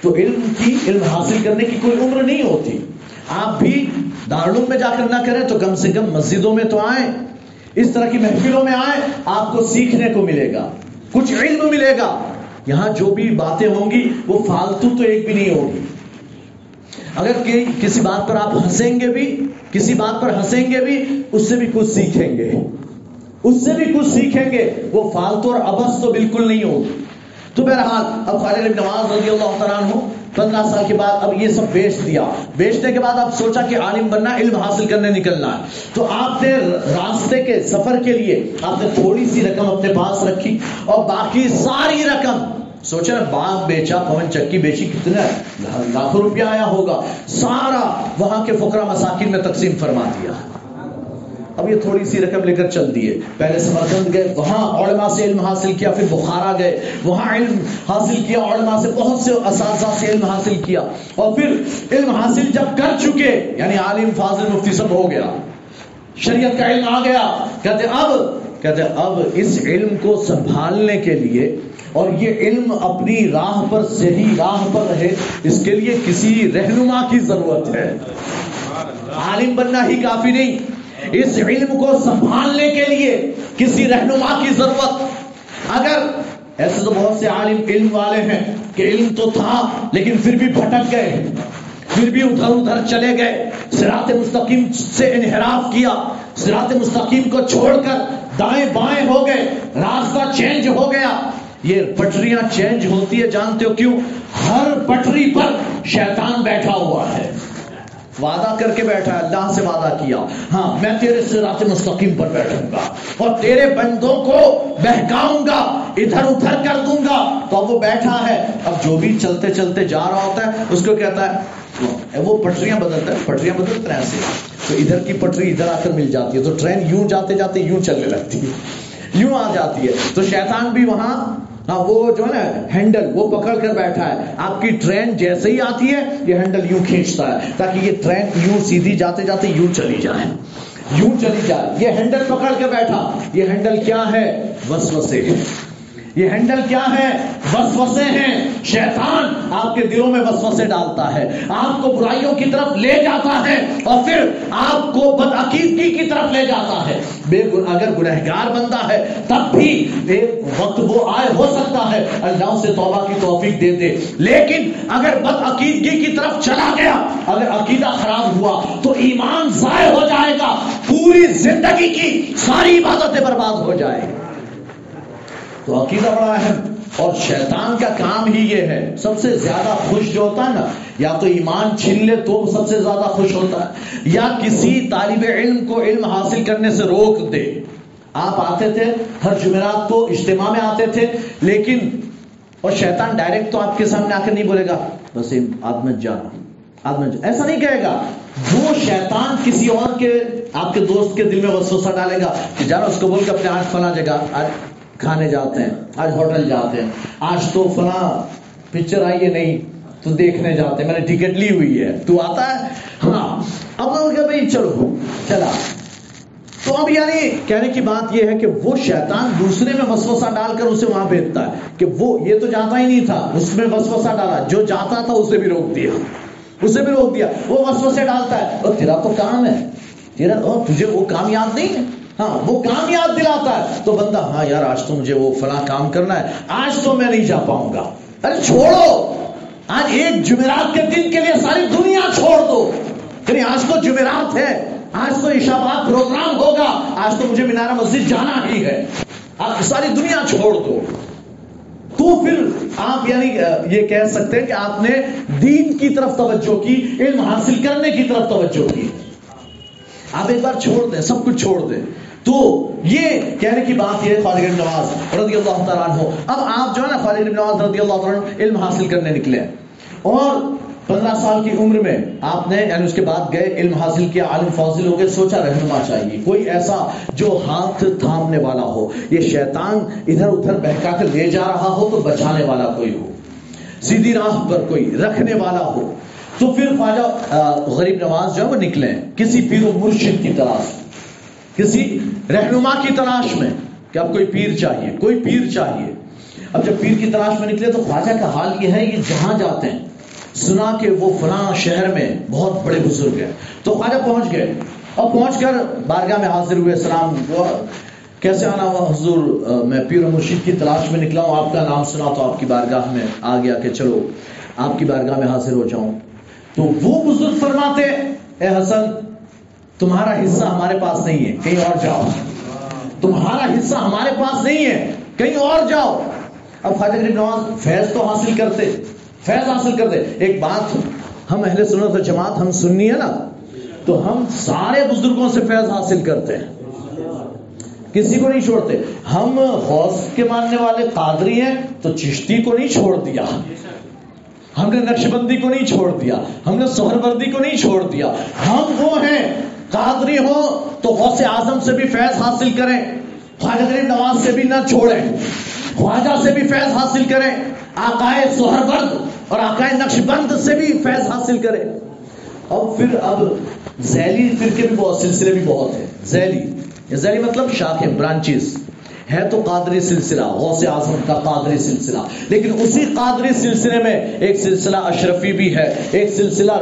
تو علم کی علم حاصل کرنے کی کوئی عمر نہیں ہوتی۔ آپ بھی دارالعلوم میں جا کر نہ کریں تو کم سے کم مسجدوں میں تو آئیں۔ اس طرح کی محفلوں میں آئیں، آپ کو سیکھنے کو ملے گا۔ کچھ علم ملے گا۔ یہاں جو بھی باتیں ہوں گی، وہ فالتو تو ایک بھی نہیں ہوگی۔ اگر کہ کسی بات پر آپ ہنسیں گے بھی، کسی بات پر ہنسیں گے بھی، اس سے بھی کچھ سیکھیں گے۔ اس سے بھی کچھ سیکھیں گے۔ وہ فالتو اور ابس تو بالکل نہیں ہوگی تو بہرحال، اب خالد بن نواز رضی اللہ تعالیٰ عنہ پندرہ سال کے بعد اب یہ سب بیچ دیا۔ بیچنے کے بعد اب سوچا کہ عالم بننا، علم حاصل کرنے نکلنا ہے۔ تو آپ نے راستے کے سفر کے لیے آپ نے تھوڑی سی رقم اپنے پاس رکھی اور باقی ساری رقم، سوچا باغ بیچا، پون چکی بیچی، کتنا لاکھوں روپیہ آیا ہوگا۔ سارا وہاں کے فقرا مساکین میں تقسیم فرما دیا۔ اب یہ تھوڑی سی رقم لے کر چل دیے۔ پہلے سمرکند گئے، وہاں علماء سے علم حاصل کیا، پھر بخارا گئے، وہاں علم حاصل کیا، علماء سے بہت سے اساتذہ سے علم حاصل کیا۔ اور پھر علم حاصل جب کر چکے یعنی عالم فاضل مفتی سب ہو گیا۔ شریعت کا علم آ گیا۔ کہتے اب کہتے اب اس علم کو سنبھالنے کے لیے اور یہ علم اپنی راہ پر، صحیح راہ پر رہے، اس کے لیے کسی رہنما کی ضرورت ہے۔ عالم بننا ہی کافی نہیں۔ اس علم کو سنبھالنے کے لیے کسی رہنما کی ضرورت۔ اگر ایسے تو بہت سے عالم علم والے ہیں کہ علم تو تھا لیکن پھر بھی بھٹک گئے، پھر بھی ادھر ادھر چلے گئے۔ سرات مستقیم سے انحراف کیا۔ سرات مستقیم کو چھوڑ کر دائیں بائیں ہو گئے، راستہ چینج ہو گیا۔ یہ پٹریاں چینج ہوتی ہے جانتے ہو کیوں؟ ہر پٹری پر شیطان بیٹھا ہوا ہے۔ وعدہ کر کے بیٹھا ہے، اللہ سے وعدہ کیا۔ ہاں میں تیرے سرات مستقیم پر بیٹھوں گا اور تیرے بندوں کو بہکاؤں گا، ادھر ادھر کر دوں گا۔ تو اب وہ بیٹھا ہے۔ اب جو بھی چلتے چلتے جا رہا ہوتا ہے، اس کو کہتا ہے وہ پٹریاں بدلتا ہے، پٹریاں بدلتے ہیں ایسے۔ تو ادھر کی پٹری ادھر آ کر مل جاتی ہے۔ تو ٹرین یوں جاتے جاتے یوں چلنے لگتی ہے۔ یوں آ جاتی ہے۔ تو شیطان بھی وہاں ہاں وہ جو ہے نا، ہینڈل، وہ پکڑ کر بیٹھا ہے۔ آپ کی ٹرین جیسے ہی آتی ہے، یہ ہینڈل یوں کھینچتا ہے، تاکہ یہ ٹرین یوں سیدھی جاتے جاتے یوں چلی جائے۔ یوں چلی جائے۔ یہ ہینڈل پکڑ کے بیٹھا۔ یہ ہینڈل کیا ہے؟ وسوسے۔ یہ ہینڈل کیا ہے؟ وسوسے ہیں۔ شیطان آپ کے دلوں میں وسوسے ڈالتا ہے۔ آپ کو برائیوں کی طرف لے جاتا ہے اور پھر آپ کو بدعقیدگی کی طرف لے جاتا ہے۔ بے اگر گنہگار بندہ ہے، تب بھی ایک وقت وہ آئے، ہو سکتا ہے۔ اللہ سے توبہ کی توفیق دے دے۔ لیکن اگر بدعقیدگی کی طرف چلا گیا، اگر عقیدہ خراب ہوا، تو ایمان ضائع ہو جائے گا۔ پوری زندگی کی ساری عبادتیں برباد ہو جائے۔ گی تو عقیدہ بڑا اہم اور شیطان کا کام ہی یہ ہے، سب سے زیادہ خوش جو ہوتا ہے نا، یا تو ایمان چھین لے تو سب سے زیادہ خوش ہوتا ہے، یا کسی طالب علم کو علم حاصل کرنے سے روک دے۔ آپ آتے تھے، ہر جمعرات کو اجتماع میں آتے تھے، لیکن اور شیطان ڈائریکٹ تو آپ کے سامنے آ کر نہیں بولے گا، بس آدمت جانا آدمت ایسا نہیں کہے گا، وہ شیطان کسی اور کے، آپ کے دوست کے دل میں وسوسہ ڈالے گا کہ جانا اس کو بول کے اپنے آج فلاں جگہ کھانے جاتے ہیں، آج ہوٹل جاتے ہیں۔ آج تو فلاں پکچر آئی ہے نہیں، تو دیکھنے جاتے ہیں۔ میں نے ٹکٹ لی ہوئی ہے۔ تو آتا ہے ہاں اب بھائی، چلو، چلا۔ تو اب یعنی کہنے کی بات یہ ہے کہ وہ شیطان دوسرے میں وسوسہ ڈال کر اسے وہاں بھیجتا ہے کہ وہ، یہ تو جاتا ہی نہیں تھا، اس میں وسوسہ ڈالا۔ جو جاتا تھا، اسے بھی روک دیا۔ اسے بھی روک دیا۔ وہ وسوسے ڈالتا ہے۔ اور تیرا تو کام ہے۔ تیرا تجھے وہ کام یاد نہیں ہے؟ ہاں وہ کام یاد دلاتا ہے۔ تو بندہ ہاں یار، آج تو مجھے وہ فلاں کام کرنا ہے، آج تو میں نہیں جا پاؤں گا۔ ارے چھوڑو۔ آج ایک جمعرات کے دن کے لیے ساری دنیا چھوڑ دو۔ یعنی آج تو جمعرات ہے، آج تو عشاباد پروگرام ہوگا، آج تو مجھے مینارا مسجد جانا ہی ہے۔ آپ ساری دنیا چھوڑ دو۔ تو پھر آپ یعنی یہ کہہ سکتے ہیں کہ آپ نے دین کی طرف توجہ کی، علم حاصل کرنے کی طرف توجہ کی۔ آپ ایک بار چھوڑ دیں، سب کچھ چھوڑ دیں۔ تو یہ کہنے کی بات یہ ہے خالد بن نواز رضی اللہ تعالیٰ عنہ۔ اب آپ جو ہے نا خالد بن نواز رضی اللہ تعالیٰ عنہ علم حاصل کرنے نکلے اور پندرہ سال کی عمر میں آپ نے یعنی اس کے بعد گئے، علم حاصل کیا، عالم فاضل ہو گئے، سوچا رہنما چاہیے۔ کوئی ایسا جو ہاتھ تھامنے والا ہو، یہ شیطان ادھر ادھر بہکا کر لے جا رہا ہو تو بچانے والا کوئی ہو۔ سیدھی راہ پر کوئی رکھنے والا ہو۔ تو پھر خواجہ غریب نواز جو ہے وہ نکلے کسی پیر و مرشد کی تلاش کسی رہنما کی تلاش میں کہ اب کوئی پیر چاہیے، کوئی پیر چاہیے۔ اب جب پیر کی تلاش میں نکلے تو خواجہ کا حال یہ ہے، یہ جہاں جاتے ہیں، سنا کہ وہ فلاں شہر میں بہت بڑے بزرگ ہیں۔ تو خواجہ پہنچ گئے۔ اور پہنچ کر بارگاہ میں حاضر ہوئے، سلام کیسے آنا ہوا؟ حضور میں پیر مرشید کی تلاش میں نکلا ہوں، آپ کا نام سنا تو آپ کی بارگاہ میں آ گیا کہ چلو، آپ کی بارگاہ میں حاضر ہو جاؤں۔ تو وہ بزرگ فرماتے، اے حسن تمہارا حصہ ہمارے پاس نہیں ہے، کہیں اور جاؤ۔ تمہارا حصہ ہمارے پاس نہیں ہے، کہیں اور جاؤ۔ اب خواجہ غریب نواز فیض تو حاصل کرتے، فیض حاصل کرتے۔ ایک بات، ہم اہل سنت و جماعت، ہم سننی ہے نا، تو ہم سارے بزرگوں سے فیض حاصل کرتے ہیں۔ کسی کو نہیں چھوڑتے۔ ہم غوث کے ماننے والے قادری ہیں، تو چشتی کو نہیں چھوڑ دیا۔ ہم نے نقش بندی کو نہیں چھوڑ دیا۔ ہم نے سہر وردی کو نہیں چھوڑ دیا۔ ہم وہ ہیں قادری ہو تو غوث اعظم سے بھی فیض حاصل کریں، خواجہ غریب نواز سے بھی نہ چھوڑیں، خواجہ سے بھی فیض حاصل کریں، آقائے سہر ورد اور آقائے نقش بند سے بھی فیض حاصل کریں۔ اور پھر اب ذیلی فرقے بھی بہت سلسلے بھی بہت ہیں۔ ذیلی ذیلی مطلب شاخیں برانچز ہے تو قادری سلسلہ، غوث اعظم کا قادری سلسلہ۔ لیکن اسی قادری سلسلے میں ایک سلسلہ اشرفی بھی ہے، ایک سلسلہ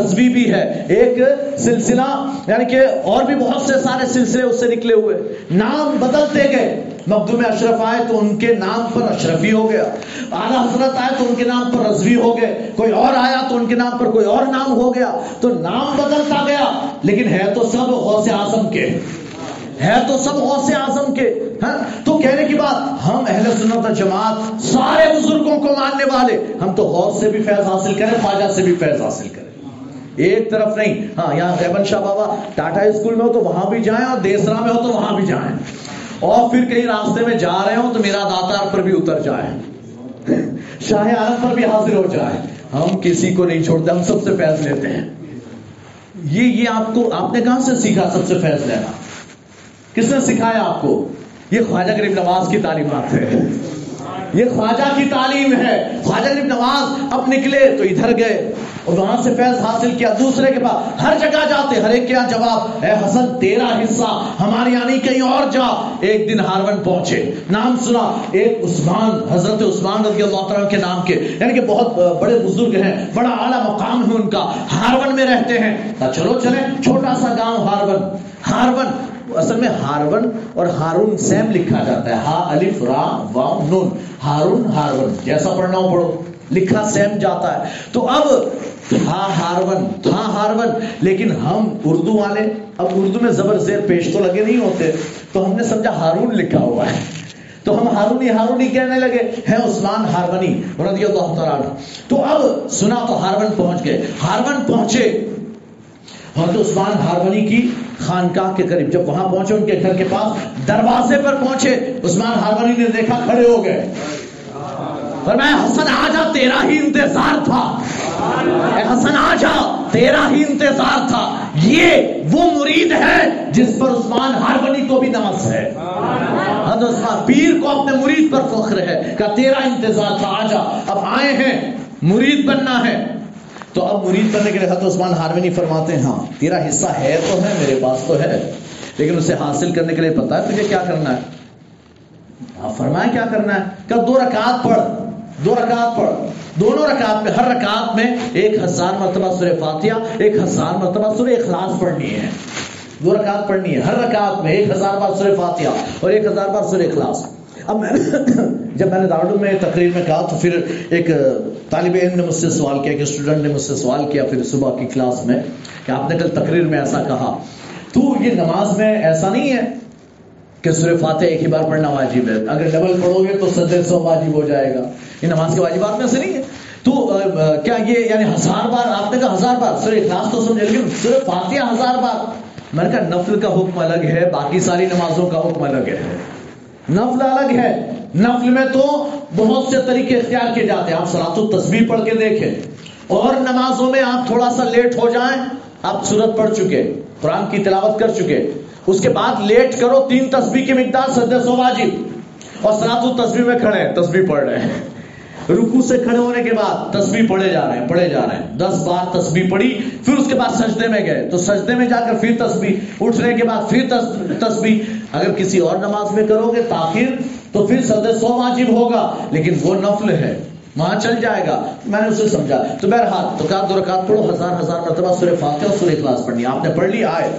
رضوی بھی ہے۔ ایک سلسلہ یعنی کہ اور بھی بہت سے سارے سلسلے اس سے نکلے ہوئے۔ نام بدلتے گئے۔ مخدوم اشرف آئے تو ان کے نام پر اشرفی ہو گیا۔ اعلیٰ حضرت آئے تو ان کے نام پر رضوی ہو گئے۔ کوئی اور آیا تو ان کے نام پر کوئی اور نام ہو گیا۔ تو نام بدلتا گیا، لیکن ہے تو سب غوث اعظم کے۔ ہے تو سب غوث اعظم کے ہاں؟ تو کہنے کی بات، ہم اہل سنت جماعت سارے بزرگوں کو ماننے والے، ہم تو غوث سے بھی فیض حاصل کریں، خواجہ سے بھی فیض حاصل کریں۔ ایک طرف نہیں ہاں یہاں غیبن شاہ بابا، ٹاٹا اسکول میں ہو تو وہاں بھی جائیں، اور دیسرا میں ہو تو وہاں بھی جائیں۔ اور پھر کہیں راستے میں جا رہے ہوں تو میرا داتار پر بھی اتر جائیں۔ شاہ عالم پر بھی حاضر ہو جائیں۔ ہم کسی کو نہیں چھوڑتے، ہم سب سے فیض لیتے ہیں۔ یہ یہ آپ کو، آپ نے کہاں سے سیکھا سب سے فیض لینا؟ کس نے سکھایا آپ کو؟ یہ خواجہ غریب نواز کی تعلیمات ہے۔ یہ خواجہ کی تعلیم ہے۔ خواجہ غریب نواز اب نکلے تو ادھر گئے۔ اور وہاں سے فیض حاصل کیا دوسرے کے پاس۔ ہر جگہ جاتے، ہر ایک کیا جواب، اے حسن، تیرا حصہ ہماری یعنی کہیں اور جا۔ ایک دن ہارون پہنچے۔ نام سنا، ایک عثمان، حضرت عثمان رضی اللہ تعالیٰ کے نام کے۔ یعنی کہ بہت بڑے بزرگ ہیں، بڑا اعلیٰ مقام ہے ان کا۔ ہارون میں رہتے ہیں۔ چلو چلے چھوٹا سا گاؤں ہارون۔ ہارون اصل میں ہارون اور ہارون سیم لکھا جاتا ہے. ہا، الف، را واؤ نون. ہارون ہارون. جیسا پڑھنا ہو پڑھو. لکھا سیم جاتا ہے. تو اب تھا ہارون تھا ہارون. لیکن ہم اردو والے، اب اردو میں زبر زیر پیش تو لگے نہیں ہوتے. تو ہم نے سمجھا ہارون لکھا ہوا ہے. تو ہم ہارونی ہارونی کہنے لگے ہیں عثمان ہارونی رضی اللہ تعالیٰ تو اب سنا تو ہارون پہنچ گئے. ہارون پہنچے. حضرت عثمان ہارونی کی خانقاہ کے قریب، جب وہاں پہنچے، ان کے گھر کے پاس دروازے پر پہنچے، عثمان ہارونی نے دیکھا کھڑے ہو گئے۔ فرمایا، حسن آجا، تیرا ہی انتظار تھا۔ اے حسن آجا، تیرا ہی انتظار تھا۔ یہ وہ مرید ہے جس پر عثمان ہارونی کو بھی نمس ہے۔ حضرت عثمان پیر کو اپنے مرید پر فخر ہے کہ تیرا انتظار تھا، آجا، اب آئے ہیں، مرید بننا ہے۔ تو اب مرید کرنے کے لیے حضرت عثمان ہارونی فرماتے ہیں ہاں تیرا حصہ ہے تو ہے، میرے پاس تو ہے، لیکن اسے حاصل کرنے کے لیے پتا ہے تجھے کیا کرنا ہے؟ ہاں فرمایا کیا کرنا ہے؟ کہ دو رکعت پڑھ، دو رکعت پڑھ، دونوں رکعت میں، ہر رکعت میں ایک ہزار مرتبہ سورہ فاتحہ، ایک ہزار مرتبہ سورہ اخلاص پڑھنی ہے، دو رکعت پڑھنی ہے، ہر رکعت میں ایک ہزار بار سورہ فاتحہ اور ایک ہزار بار سورہ اخلاص۔ اب میں نے <coughs> جب میں نے دارالعلوم میں تقریر میں کہا تو پھر ایک طالب علم نے مجھ سے سوال کیا کہ اسٹوڈنٹ نے مجھ سے سوال کیا پھر صبح کی کلاس میں کہ آپ نے کل تقریر میں ایسا کہا۔ تو یہ نماز میں ایسا نہیں ہے کہ سورہ فاتح ایک ہی بار پڑھنا واجب ہے۔ اگر ڈبل پڑھو گے تو سدر سو واجب ہو جائے گا۔ یہ نماز کے واجبات میں سے نہیں ہے۔ تو کیا یہ یعنی ہزار بار، آپ نے کہا ہزار بار، سورہ اخلاص تو سمجھے لیکن سورہ فاتحہ ہزار بار۔ میں نے کہا نفل کا حکم الگ ہے، باقی ساری نمازوں کا حکم الگ ہے۔ نفل الگ ہے۔ نفل میں تو بہت سے طریقے اختیار کیے جاتے ہیں۔ آپ سلات و تصویر پڑھ کے دیکھیں۔ اور نمازوں میں آپ تھوڑا سا لیٹ ہو جائیں، آپ صورت پڑھ چکے، قرآن کی تلاوت کر چکے۔ اس کے بعد لیٹ کرو، تین تصویر کی مقدار سد سو واجب۔ اور سلات و تصویر میں کھڑے ہیں تصویر پڑھ رہے ہیں۔ رکو سے کھڑے ہونے کے بعد تصویر پڑھے جا رہے ہیں، پڑھے جا رہے ہیں۔ دس بار تصویر پڑھی، پھر اس کے بعد سجدے میں گئے۔ تو سجدے میں جا کر پھر تصویر اٹھنے کے بعد پھر تصویر اگر کسی اور نماز میں کرو گے تاخیر، تو پھر سد سو واجب ہوگا، لیکن وہ نفل ہے، وہاں چل جائے گا۔ میں نے اسے سمجھا۔ تو بہرحال، تو کہا دو رکعت پڑھو؟ ہزار ہزار مرتبہ سورہ فاتحہ اور سورہ اخلاص پڑھنی۔ آپ نے پڑھ لی آئے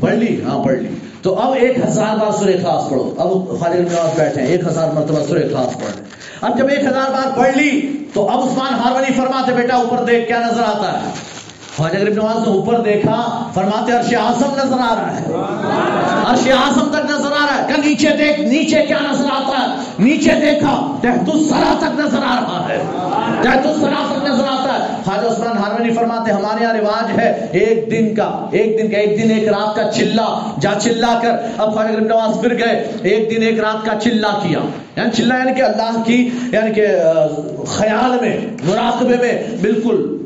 پڑھ لی؟ ہاں پڑھ لی۔ تو اب ایک ہزار بار سورہ اخلاص پڑھو۔ اب خالد نواز بیٹھے ہیں، ایک ہزار مرتبہ سورہ اخلاص پڑھ اب جب ایک ہزار بار پڑھ لی، تو اب عثمان ہارونی فرماتے، بیٹا، اوپر دیکھ کیا نظر آتا ہے؟ خواجہ غریب نواز نے اوپر دیکھا، فرماتے عرش اعظم نظر آ رہا ہے۔ عرش اعظم تک نظر آ رہا ہے۔ کہ نیچے دیکھ، نیچے کیا نظر آتا ہے؟ نیچے دیکھا، تحت السرا تک نظر آ رہا ہے۔ تحت السرا تک نظر آتا ہے۔ خواجہ عثمان ہارونی فرماتے ہمارے یہاں رواج ہے، ایک دن کا، ایک دن کا، ایک دن، ایک رات کا چلا۔ جا چلا کر اب خواجہ غریب نواز پھر گئے، ایک دن، ایک رات کا چلا کیا۔ یعنی چلا یعنی کہ اللہ کی یعنی کہ خیال میں، مراقبے میں، بالکل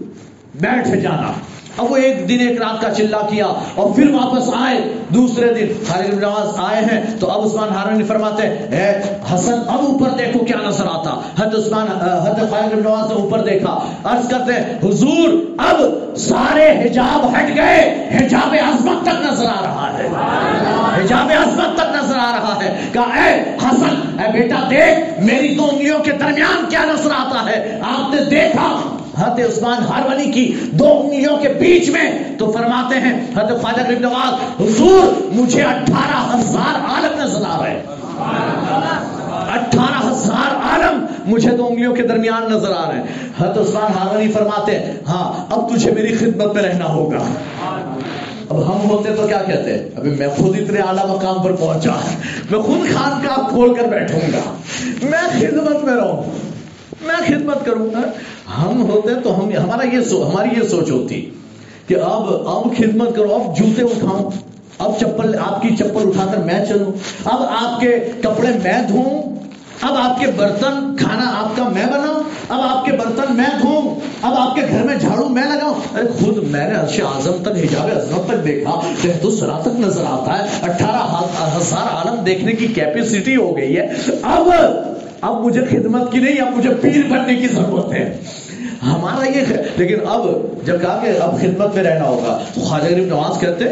بیٹھ جانا۔ اب وہ ایک دن ایک رات کا چلا کیا اور پھر واپس آئے، دوسرے دن خالد بن نواز آئے ہیں۔ تو اب عثمان ہارون فرماتے ہیں، اے حسن، اب اوپر دیکھو کیا نظر آتا۔ حد عثمان حد خالد بن نواز نے اوپر دیکھا۔ عرض کرتے ہیں، حضور، اب سارے حجاب ہٹ گئے۔ حجاب عظمت تک نظر آ رہا ہے۔ حجاب عظمت تک نظر آ رہا ہے۔ کہا، اے حسن، اے بیٹا دیکھ، میری دو انگلیوں کے درمیان کیا نظر آتا ہے؟ آپ نے دیکھا حضرت عثمان ہارونی کی دو انگلیوں کے بیچ میں تو فرماتے ہیں، حضرت خواجہ غریب نواز، حضور مجھے اٹھارہ ہزار عالم نظر آ رہے اٹھارہ ہزار عالم مجھے دو انگلیوں کے درمیان نظر آ رہے ہیں۔ حضرت عثمان ہارونی فرماتے ہیں ہاں اب تجھے میری خدمت میں رہنا ہوگا۔ اب ہم ہوتے تو کیا کہتے ہیں؟ ابھی میں خود اتنے اعلیٰ مقام پر پہنچا میں خود خان کا کھول کر بیٹھوں گا۔ میں خدمت میں رہوں۔ میں خدمت کروں گا۔ ہم ہوتے تو ہم ہمارا یہ سو, ہماری یہ سوچ ہوتی کہ اب اب خدمت کرو اب جوتے اٹھاؤں اب چپل آپ کی چپل اٹھا کر میں چلوں اب آپ کے کپڑے میں دھوؤں اب آپ کے برتن کھانا آپ کا میں بناؤں اب آپ کے برتن میں دھوؤں اب آپ کے گھر میں جھاڑو میں لگاؤں۔ ارے خود میں نے عرش اعظم تک حجاب عظمت تک دیکھا تو سرا تک نظر آتا ہے۔ اٹھارہ ہزار عالم دیکھنے کی کیپیسٹی ہو گئی ہے۔ اب اب مجھے خدمت کی نہیں، اب مجھے پیر بننے کی ضرورت ہے۔ ہمارا یہ لیکن اب جب کہا کہ اب خدمت میں رہنا ہوگا، تو خواجہ غریب نواز کہتے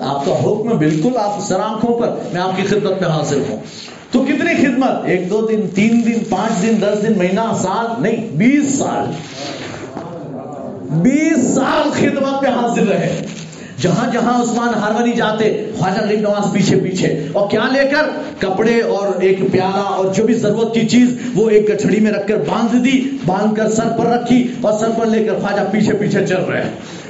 آپ کا حکم بالکل، آپ سر آنکھوں پر، میں آپ کی خدمت میں حاصل ہوں۔ تو کتنی خدمت؟ ایک دو دن، تین دن، پانچ دن، دس دن، مہینہ، سال، نہیں، بیس سال۔ بیس سال خدمت میں حاصل رہے۔ جہاں جہاں عثمان ہارونی جاتے، خواجہ غریب نواز پیچھے پیچھے۔ اور کیا لے کر؟ کپڑے اور ایک پیالہ اور جو بھی ضرورت کی چیز، وہ ایک گٹھڑی میں رکھ کر باندھ دی، باندھ کر سر پر رکھی اور سر پر لے کر خواجہ پیچھے پیچھے چل رہے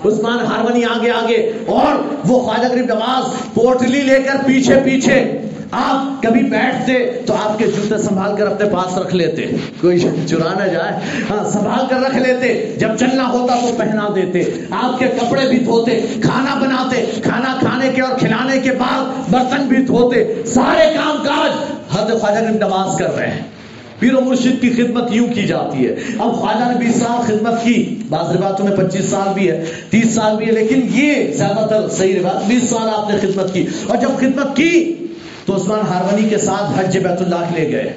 عثمان ہارونی آگے آگے، اور وہ خواجہ غریب نواز پوٹلی لے کر پیچھے پیچھے۔ آپ کبھی بیٹھتے تو آپ کے جوتے سنبھال کر اپنے پاس رکھ لیتے۔ کوئی چرا نہ جائے۔ ہاں سنبھال کر رکھ لیتے۔ جب چلنا ہوتا تو پہنا دیتے۔ آپ کے کپڑے بھی دھوتے، کھانا بناتے، کھانا کھانے کے اور کھلانے کے بعد برتن بھی دھوتے۔ سارے کام کاج۔ حضرت خواجہ نے نماز کر رہے ہیں، پیر و مرشد کی خدمت یوں کی جاتی ہے۔ اب خواجہ نے بیس سال خدمت کی۔ بعض روایتوں میں پچیس سال بھی ہے، تیس سال بھی ہے، لیکن یہ زیادہ تر صحیح روایت، بیس سال آپ نے خدمت کی۔ اور جب خدمت کی تو عثمان ہارونی کے ساتھ حج بیت اللہ لے گئے۔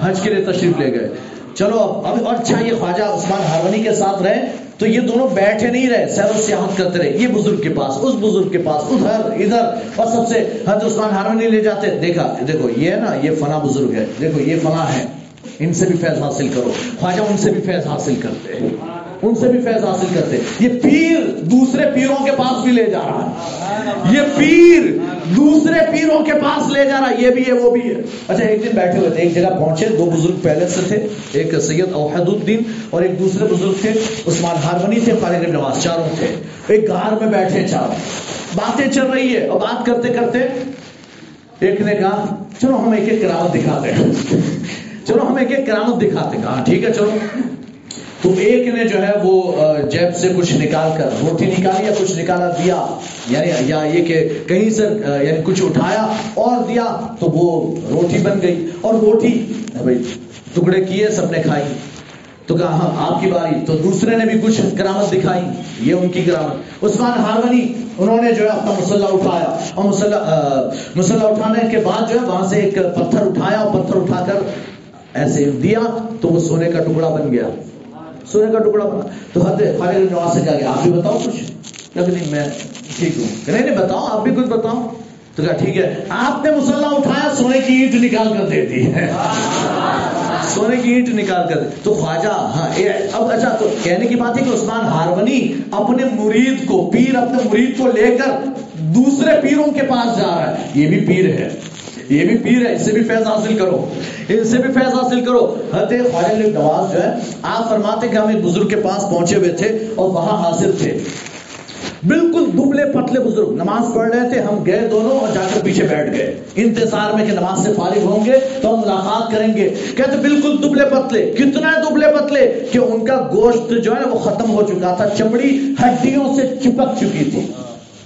حج کے لیے تشریف لے گئے۔ چلو اب اب اور اچھا یہ خواجہ عثمان ہارونی کے ساتھ رہے۔ تو یہ دونوں بیٹھے نہیں رہے، سیر و سیاحت کرتے رہے۔ یہ بزرگ کے پاس، اس بزرگ کے پاس، ادھر ادھر۔ اور سب سے حضرت عثمان ہارونی لے جاتے۔ دیکھا، دیکھو، یہ ہے نا، یہ فنا بزرگ ہے۔ دیکھو، یہ فنا ہے۔ ان سے بھی فیض حاصل کرو۔ خواجہ، ان سے بھی فیض حاصل کرتے۔ ہیں ان سے بھی فیض حاصل کرتے۔ یہ پیر دوسرے پیروں کے پاس بھی لے جا رہا ہے۔ یہ پیر دوسرے پیروں کے پاس لے جا رہا ہے، یہ بھی ہے، وہ بھی ہے۔ اچھا ایک دن بیٹھے ہوئے تھے، ایک جگہ پہنچے، دو بزرگ پہلے سے تھے، ایک سید اوحد الدین اور ایک دوسرے بزرگ تھے، عثمان ہارونی تھے، خالد نواز چاروں تھے۔ ایک گار میں بیٹھے چاروں۔ باتیں چل رہی ہے اور بات کرتے کرتے ایک نے کہا، چلو ہم ایک ایک کرامت دکھاتے ہیں۔ چلو ہم ایک ایک کرامت دکھاتے ہیں۔ کہا، ٹھیک ہے، چلو۔ تو ایک نے جو ہے وہ جیب سے کچھ نکال کر روٹی نکالی یا کچھ نکالا دیا یعنی یا یہ کہ کہیں سے یعنی کچھ اٹھایا اور دیا تو وہ روٹی بن گئی اور روٹی بھائی، ٹکڑے کیے، سب نے کھائی۔ تو کہا ہاں آپ کی باری۔ تو دوسرے نے بھی کچھ کرامت دکھائی، یہ ان کی کرامت۔ عثمان ہارونی، انہوں نے جو ہے اپنا مسلح اٹھایا۔ اور مسلح مسلح اٹھانے کے بعد جو ہے وہاں سے ایک پتھر اٹھایا اور پتھر اٹھا کر ایسے دیا تو وہ سونے کا ٹکڑا بن گیا۔ سونے کا ٹکڑا بنا تو حد خالد نواز سے کہا کہ آپ بھی بتاؤ کچھ کہ نہیں میں ٹھیک ہوں کہ نہیں نہیں بتاؤ آپ بھی کچھ بتاؤ تو کہا ٹھیک ہے آپ نے مسلح اٹھایا سونے کی اینٹ نکال کر دے دی ہے سونے کی اینٹ نکال کر تو خواجہ ہاں اب اچھا تو کہنے کی بات ہے کہ عثمان ہارونی اپنے مرید کو پیر اپنے مرید کو لے کر دوسرے پیروں کے پاس جا رہا ہے یہ بھی پیر ہے یہ بھی پیر ہے، اس سے بھی فیض حاصل کرو۔ ان سے بھی فیض حاصل کرو۔ حضرت خواجہ غریب نواز جو ہے، آپ فرماتے کہ ہم ایک بزرگ کے پاس پہنچے ہوئے تھے اور وہاں حاضر تھے۔ بالکل دبلے پتلے بزرگ، نماز پڑھ رہے تھے، ہم گئے دونوں اور جا کر پیچھے بیٹھ گئے۔ انتظار میں کہ نماز سے فارغ ہوں گے تو ہم ملاقات کریں گے۔ کہتے بالکل دبلے پتلے، کتنا دبلے پتلے کہ ان کا گوشت جو ہے وہ ختم ہو چکا تھا، چمڑی ہڈیوں سے چپک چکی تھی۔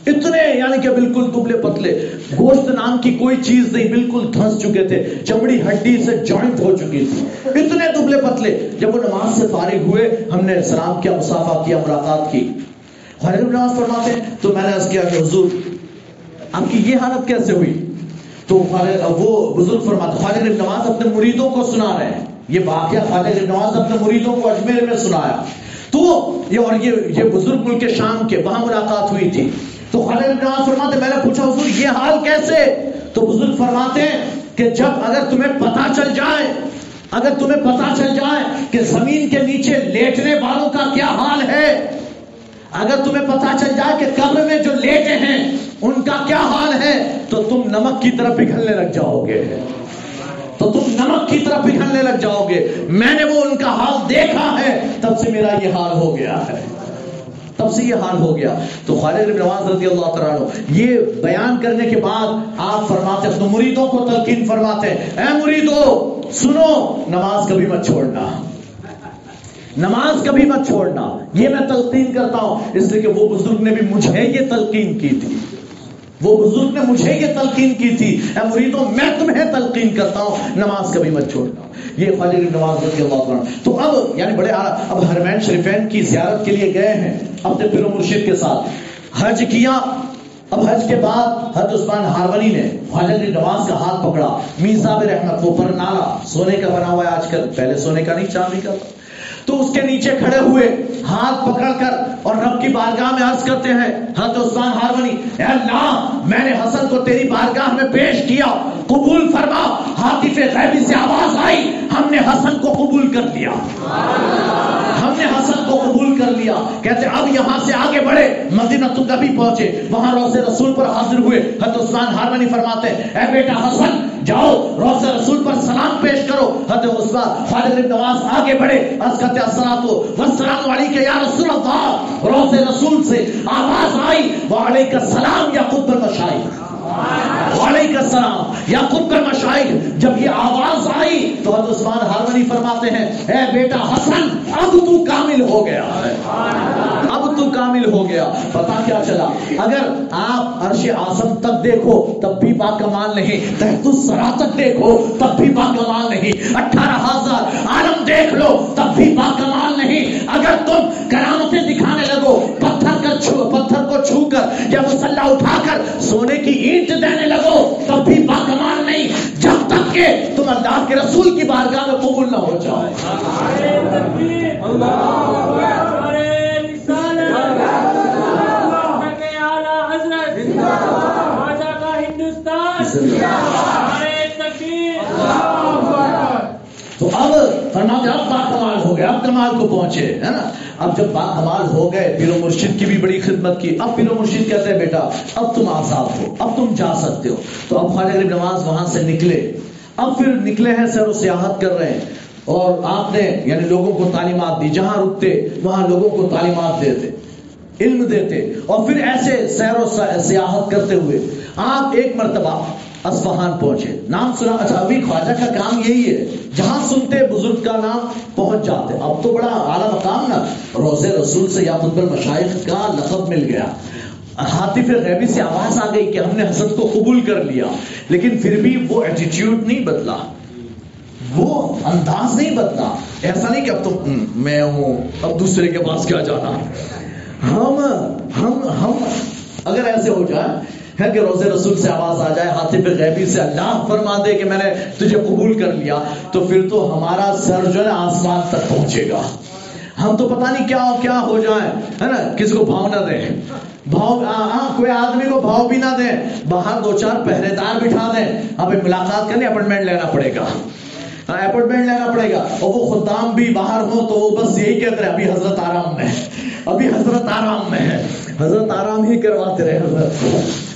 اتنے یعنی کہ بالکل دبلے پتلے، گوشت نام کی کوئی چیز نہیں، بالکل دھنس چکے تھے، چمڑی ہڈی سے جوائنٹ ہو چکی تھی۔ اتنے دبلے پتلے، جب وہ نماز سے فارغ ہوئے، ہم نے سلام کیا مسافہ کیا، ملاقات کی۔ خواجہ نماز پڑھاتے ہیں، تو میں نے عرض کیا کہ حضور، آپ کی یہ حالت کیسے ہوئی؟ تو وہ بزرگ فرماتے خواجہ غریب نواز اپنے مریدوں کو سنا رہے ہیں۔ یہ واقعہ خواجہ غریب نواز اپنے مریدوں کو اجمیر میں سنایا۔ تو یہ، اور یہ یہ بزرگ ملک شام کے، وہاں ملاقات ہوئی تھی۔ تو خواجہ غریب نواز فرماتے میں نے پوچھا، حضور، یہ حال کیسے؟ تو بزرگ فرماتے ہیں کہ جب اگر تمہیں پتہ چل جائے، اگر تمہیں پتہ چل جائے کہ زمین کے نیچے لیٹنے والوں کا کیا حال ہے، اگر تمہیں پتا چل جائے کہ قبر میں جو لیٹے ہیں، ان کا کیا حال ہے، تو تم نمک کی طرف پگھلنے لگ جاؤ گے تو تم نمک کی طرف پگھلنے لگ جاؤ گے میں نے وہ ان کا حال دیکھا ہے، تب سے میرا یہ حال ہو گیا ہے۔ تب سے یہ حال ہو گیا۔ تو خالد بن نواز رضی اللہ تعالیٰ عنہ، یہ بیان کرنے کے بعد آپ فرماتے اپنے مریدوں کو تلقین فرماتے، اے مریدو، سنو، نماز کبھی مت چھوڑنا۔ نماز کبھی مت چھوڑنا۔ یہ میں تلقین کرتا ہوں۔ اس لیے کہ وہ بزرگ نے بھی مجھے یہ تلقین کی تھی۔ وہ بزرگ نے مجھے یہ تلقین کی تھی۔ اے مریدوں، میں تمہیں تلقین کرتا ہوں۔ نماز کبھی مت چھوڑنا یہ خواجہ نواز رضی اللہ عنہ۔ تو اب یعنی بڑے اب حرمین شریفین کی زیارت کے لیے گئے ہیں اپنے پیر و مرشد کے ساتھ۔ حج کیا۔ اب حج کے بعد حج عثمان ہارونی نے خواجہ نواز کا ہاتھ پکڑا۔ میزا رحمت، وہ پر نالا سونے کا بنا ہوا ہے آج کل۔ پہلے سونے کا نہیں، چاندی کا۔ تھا تو اس کے نیچے کھڑے ہوئے ہاتھ پکڑ کر اور رب کی بارگاہ میں عرض کرتے ہیں، حضرت عثمان ہارونی اے اللہ، میں نے حسن کو تیری بارگاہ میں پیش کیا، قبول فرما، حاطف غیبی سے آواز آئی، ہم نے حسن کو قبول کر لیا ہم نے حسن کو قبول کر لیا۔ کہتے اب یہاں سے آگے بڑھے۔ مدینہ نبی پہنچے۔ وہاں روز رسول پر حاضر ہوئے۔ حضرت عثمان ہارونی فرماتے اے بیٹا حسن، جاؤ، روز رسول پر سلام پیش کرو۔ حضرت عثمان، خالد نواز آگے بڑھے۔ عرض کرتے السلام والسلام علیکہ یا رسول اللہ۔ روز رسول سے آواز آئی وعلیکہ السلام یا قطب المشائخ وعلیکم السلام. یا خود کر جب یہ آواز آئی تو حضرت عثمان ہارونی فرماتے ہیں، اے بیٹا حسن، اب تو کامل ہو گیا اب تو کامل ہو گیا۔ پتا کیا چلا؟ اگر آپ عرش آسم تک دیکھو، تب بھی با کمال نہیں۔ تحت السرا تک دیکھو، تب بھی با کمال نہیں۔ اٹھارہ ہزار عالم دیکھ لو، تب بھی با کمال نہیں۔ اگر تم کرامتیں دکھانے لگو پتھر کو چھو کر یا مسلح اٹھا کر سونے کی اینٹ دینے لگو، تب بھی باکمال نہیں۔ جب تک کہ تم اللہ کے رسول کی بارگاہ میں قبول نہ ہو جاؤ تو اب فرماتے اب با کمال ہو گیا اب کمال کو پہنچے، ہے نا؟ اب جب با کمال ہو گئے، پیر و مرشد کی بھی بڑی خدمت کی۔ اب پیر و مرشد کہتے ہیں، بیٹا، اب تم آزاد ہو، اب تم جا سکتے ہو۔ تو اب خواجہ غریب نواز وہاں سے نکلے۔ اب پھر نکلے ہیں سیر و سیاحت کر رہے ہیں۔ اور آپ نے یعنی لوگوں کو تعلیمات دی۔ جہاں رکتے، وہاں لوگوں کو تعلیمات دیتے، علم دیتے۔ اور پھر ایسے سیر و سیاحت کرتے ہوئے آپ ایک مرتبہ اصفہان پہنچے۔ نام سنا اچھا ابھی خواجہ کا کام یہی ہے۔ جہاں سنتے بزرگ کا نام پہنچ جاتے۔ اب تو بڑا اعلیٰ مقام نا۔ روز رسول سے یا خطب المشائق کا لقب مل گیا۔ حاطف غیبی سے آواز آ گئی کہ ہم نے حسد کو قبول کر لیا۔ لیکن پھر بھی وہ ایٹیٹیوڈ نہیں بدلا۔ وہ انداز نہیں بدلا۔ ایسا نہیں کہ اب تو میں ہوں، اب دوسرے کے پاس کیا جانا۔ ہم ہم ہم، اگر ایسے ہو جائے ہے کہ روزے رسول سے آواز آ جائے، ہاتھی پہ غیبی سے اللہ فرما دے کہ میں نے تجھے قبول کر لیا، تو پھر تو ہمارا سر جو ہے آسمان تک پہنچے گا۔ ہم تو پتہ نہیں کیا کیا ہو جائیں ہے نا؟ کس کو بھاؤ نہ دیں۔ بھاؤ ہاں، ہاں، کوئی آدمی کو بھاؤ بھی نہ دیں، باہر دو چار پہرے دار بٹھا دیں۔ اب ملاقات کرنے اپوائنٹمنٹ لینا پڑے گا۔ ہاں، اپوائنٹمنٹ لینا پڑے گا۔ اور وہ خدام بھی باہر ہو تو وہ بس یہی کہتے رہے، ابھی حضرت آرام میں ابھی حضرت آرام میں ہے حضرت آرام ہی کرواتے رہے، حضرت۔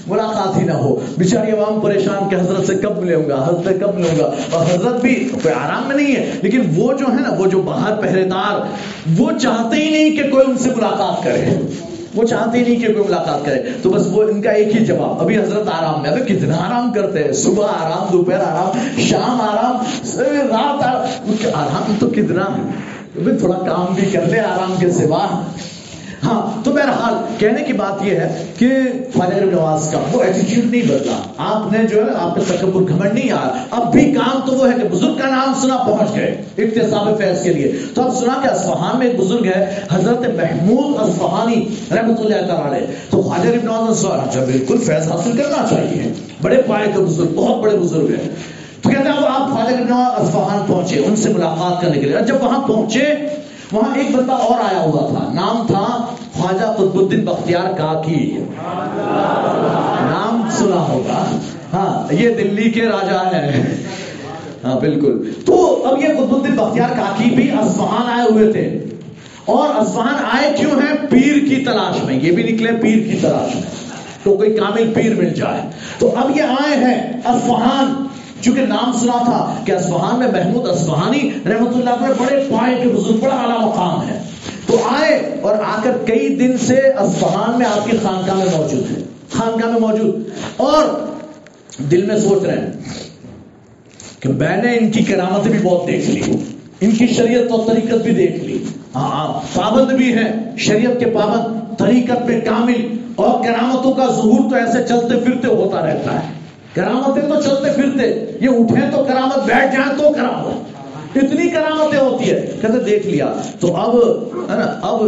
ملاقات ہی نہ ہو۔ بیچاری عوام پریشان کہ حضرت سے کب ملوں گا حضرت سے کب ملوں گا؟ اور حضرت بھی کوئی آرام میں نہیں ہے، لیکن وہ جو ہے نا، وہ جو باہر پہرے دار، وہ چاہتے ہی نہیں کہ کوئی ان سے ملاقات کرے۔ وہ چاہتے ہی نہیں کہ کوئی ملاقات کرے۔ تو بس وہ ان کا ایک ہی جواب، ابھی حضرت آرام میں، ابھی کتنا آرام کرتے ہیں؟ صبح آرام، دوپہر آرام، شام آرام رات آرام۔ آرام تو کتنا ابھی تھوڑا کام بھی کر لے آرام کے سوا۔ ہاں تو بہرحال کہنے کی بات یہ ہے کہ خواجہ نواز کا وہ ایٹیٹیوڈ نہیں بدلا۔ آپ نے جو ہے، آپ کا تکبر گھمنڈ نہیں آیا۔ اب بھی کام تو وہ ہے کہ بزرگ کا نام سنا، پہنچ گئے اقتصاب فیض کے لیے۔ تو اب سنا کہ اصفہان میں ایک بزرگ ہے، حضرت محمود اصفہانی رحمۃ اللہ تعالی تو خواجہ نواز نے اچھا بالکل فیض حاصل کرنا چاہیے۔ بڑے پائے کے بزرگ، بہت بڑے بزرگ ہیں۔ تو کہتے ہیں آپ خواجہ نواز اصفہان پہنچے، ان سے ملاقات کرنے کے لیے۔ جب وہاں پہنچے وہاں ایک بندہ اور آیا ہوا تھا، نام تھا خواجہ قطب الدین بختیار کاکی نام سنا ہوگا۔ ہاں یہ دلی کے راجا ہیں۔ ہاں بالکل۔ تو اب یہ قطب الدین بختیار کاکی بھی اصفہان آئے ہوئے تھے۔ اور اصفہان آئے کیوں ہیں؟ پیر کی تلاش میں۔ یہ بھی نکلے پیر کی تلاش میں۔ تو کوئی کامل پیر مل جائے۔ تو اب یہ آئے ہیں اصفہان۔ چونکہ نام سنا تھا کہ اصفہان میں محمود اصفہانی رحمت اللہ پر بڑے پائے کے بزرگ، بڑا اعلیٰ مقام ہے۔ تو آئے اور آ کر کئی دن سے اصفہان میں آپ کی خانقاہ میں موجود ہے خانقاہ میں موجود۔ اور دل میں سوچ رہے ہیں کہ میں نے ان کی کرامتیں بھی بہت دیکھ لی، ان کی شریعت اور طریقت بھی دیکھ لی۔ ہاں ہاں پابند بھی ہیں، شریعت کے پابند، طریقت پہ کامل اور کرامتوں کا ظہور تو ایسے چلتے پھرتے ہوتا رہتا ہے۔ کرامتیں تو چلتے پھرتے۔ یہ اٹھیں تو کرامت، بیٹھ جائیں تو کرامت۔ اتنی کرامتیں ہوتی ہے۔ کہتے دیکھ لیا۔ تو اب، ہے نا، اب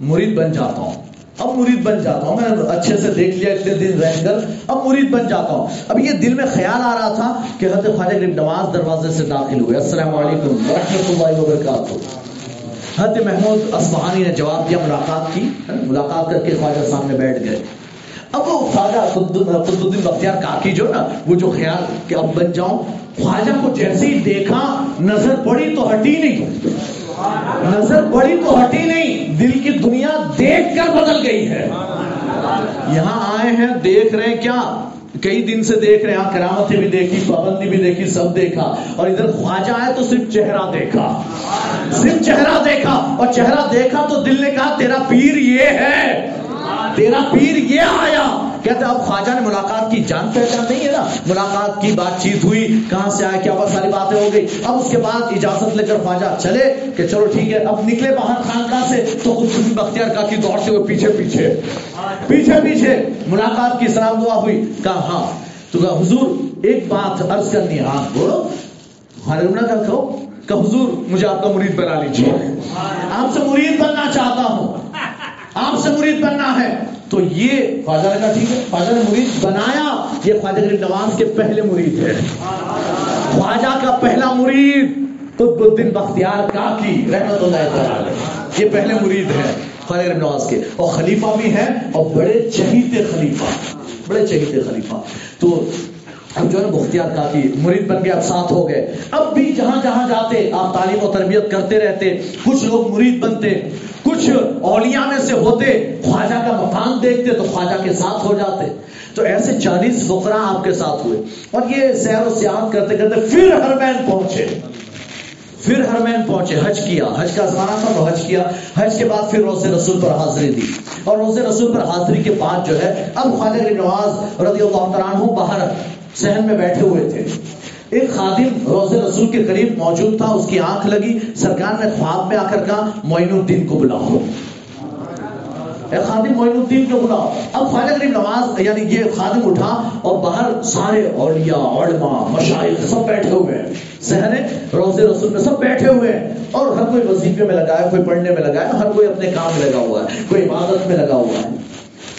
مرید بن جاتا ہوں۔ اب مرید بن جاتا ہوں۔ میں اچھے سے دیکھ لیا اتنے دن رہ کر۔ اب مرید بن جاتا ہوں۔ اب یہ دل میں خیال آ رہا تھا کہ حضرت خواجہ غریب نواز دروازے سے داخل ہوئے۔ السلام علیکم ورحمۃ اللہ وبرکاتہ۔ حضرت محمود اصفہانی نے جواب دیا، ملاقات کی ملاقات کر کے خواجہ سامنے بیٹھ گئے۔ اب وہ خواجہ قطب الدین بختیار کاکی جو نا، وہ جو خیال کہ اب بن جاؤں، خواجہ کو جیسے ہی دیکھا، نظر پڑی تو ہٹی نہیں۔ نظر پڑی تو ہٹی نہیں۔ دل کی دنیا دیکھ کر بدل گئی ہے۔ یہاں آئے ہیں، دیکھ رہے ہیں کیا؟ کئی دن سے دیکھ رہے ہیں کرامتیں بھی دیکھی، پابندی بھی دیکھی، سب دیکھا۔ اور ادھر خواجہ آئے تو صرف چہرہ دیکھا۔ صرف چہرہ دیکھا۔ اور چہرہ دیکھا تو دل نے کہا، تیرا پیر یہ ہے۔ تیرا پیر یہ آیا۔ کہتے اب خواجہ نے ملاقات کی جان پہچان نہیں ہے نا۔ ملاقات کی بات چیت ہوئی کہاں سے آیا؟ کیا بہت ساری باتیں ہو گئی۔ اب اس کے بعد اجازت لے کر خواجہ چلے کہ چلو ٹھیک ہے اب نکلے باہر خانقاہ سے۔ تو خود خود بختیار کا کی دوڑتے ہوئے پیچھے پیچھے۔ پیچھے پیچھے۔ ملاقات کی سلام دعا ہوئی۔ کہا ہاں۔ تو کہا حضور ایک بات عرض کرنی ہے۔ ہاں بولو۔ خالد کا کہو۔ کہ حضور مجھے آپ کا مرید بنا لیجیے آپ سے مرید بننا چاہتا ہوں۔ آپ سے مرید بننا ہے۔ تو یہ خواجہ نے کہا ٹھیک ہے۔ خواجہ نے مرید بنایا۔ یہ خواجہ غریب نواز کے پہلے مرید ہے۔ خواجہ کا پہلا مرید۔ قطب الدین بختیار کاکی رحمت اللہ تعالی۔ یہ پہلے مرید ہے خواجہ غریب نواز کے۔ اور خلیفہ بھی ہیں اور بڑے چہیتے خلیفہ۔ بڑے چہیتے خلیفہ۔ تو اب جو ہے بختیار کافی مرید بن کے اب ساتھ ہو گئے۔ اب بھی جہاں جہاں جاتے، آپ تعلیم و تربیت کرتے رہتے، کچھ لوگ مرید بنتے، کچھ اولیاء میں سے ہوتے، خواجہ کا مکان دیکھتے تو خواجہ کے ساتھ ہو جاتے۔ تو ایسے چالیس فقرا آپ کے ساتھ ہوئے۔ اور یہ سیر و سیاحت کرتے کرتے پھر ہرمین پہنچے۔ پھر ہرمین پہنچے، حج کیا۔ حج کا زمانہ تھا تو حج کیا۔ حج کے بعد پھر روز رسول پر حاضری دی۔ اور روز رسول پر حاضری کے بعد جو ہے، اب خواجہ نواز رضی اللہ تعالیٰ باہر سہن میں بیٹھے ہوئے تھے۔ ایک خادم روز رسول کے قریب موجود تھا، اس کی آنکھ لگی، سرکار نے خواب میں آ کر کہا، معین الدین کو بلاؤ۔ اے خادم، معین الدین کو بلاؤ۔ اب خواجہ غریب نواز یعنی یہ خادم اٹھا اور باہر سارے اولیاء، علماء مشائق سب بیٹھے ہوئے ہیں۔ سہنے روز رسول میں سب بیٹھے ہوئے ہیں۔ اور ہر کوئی وظیفے میں لگا ہے کوئی پڑھنے میں لگا ہے ہر کوئی اپنے کام میں لگا ہوا ہے، کوئی عبادت میں لگا ہوا ہے۔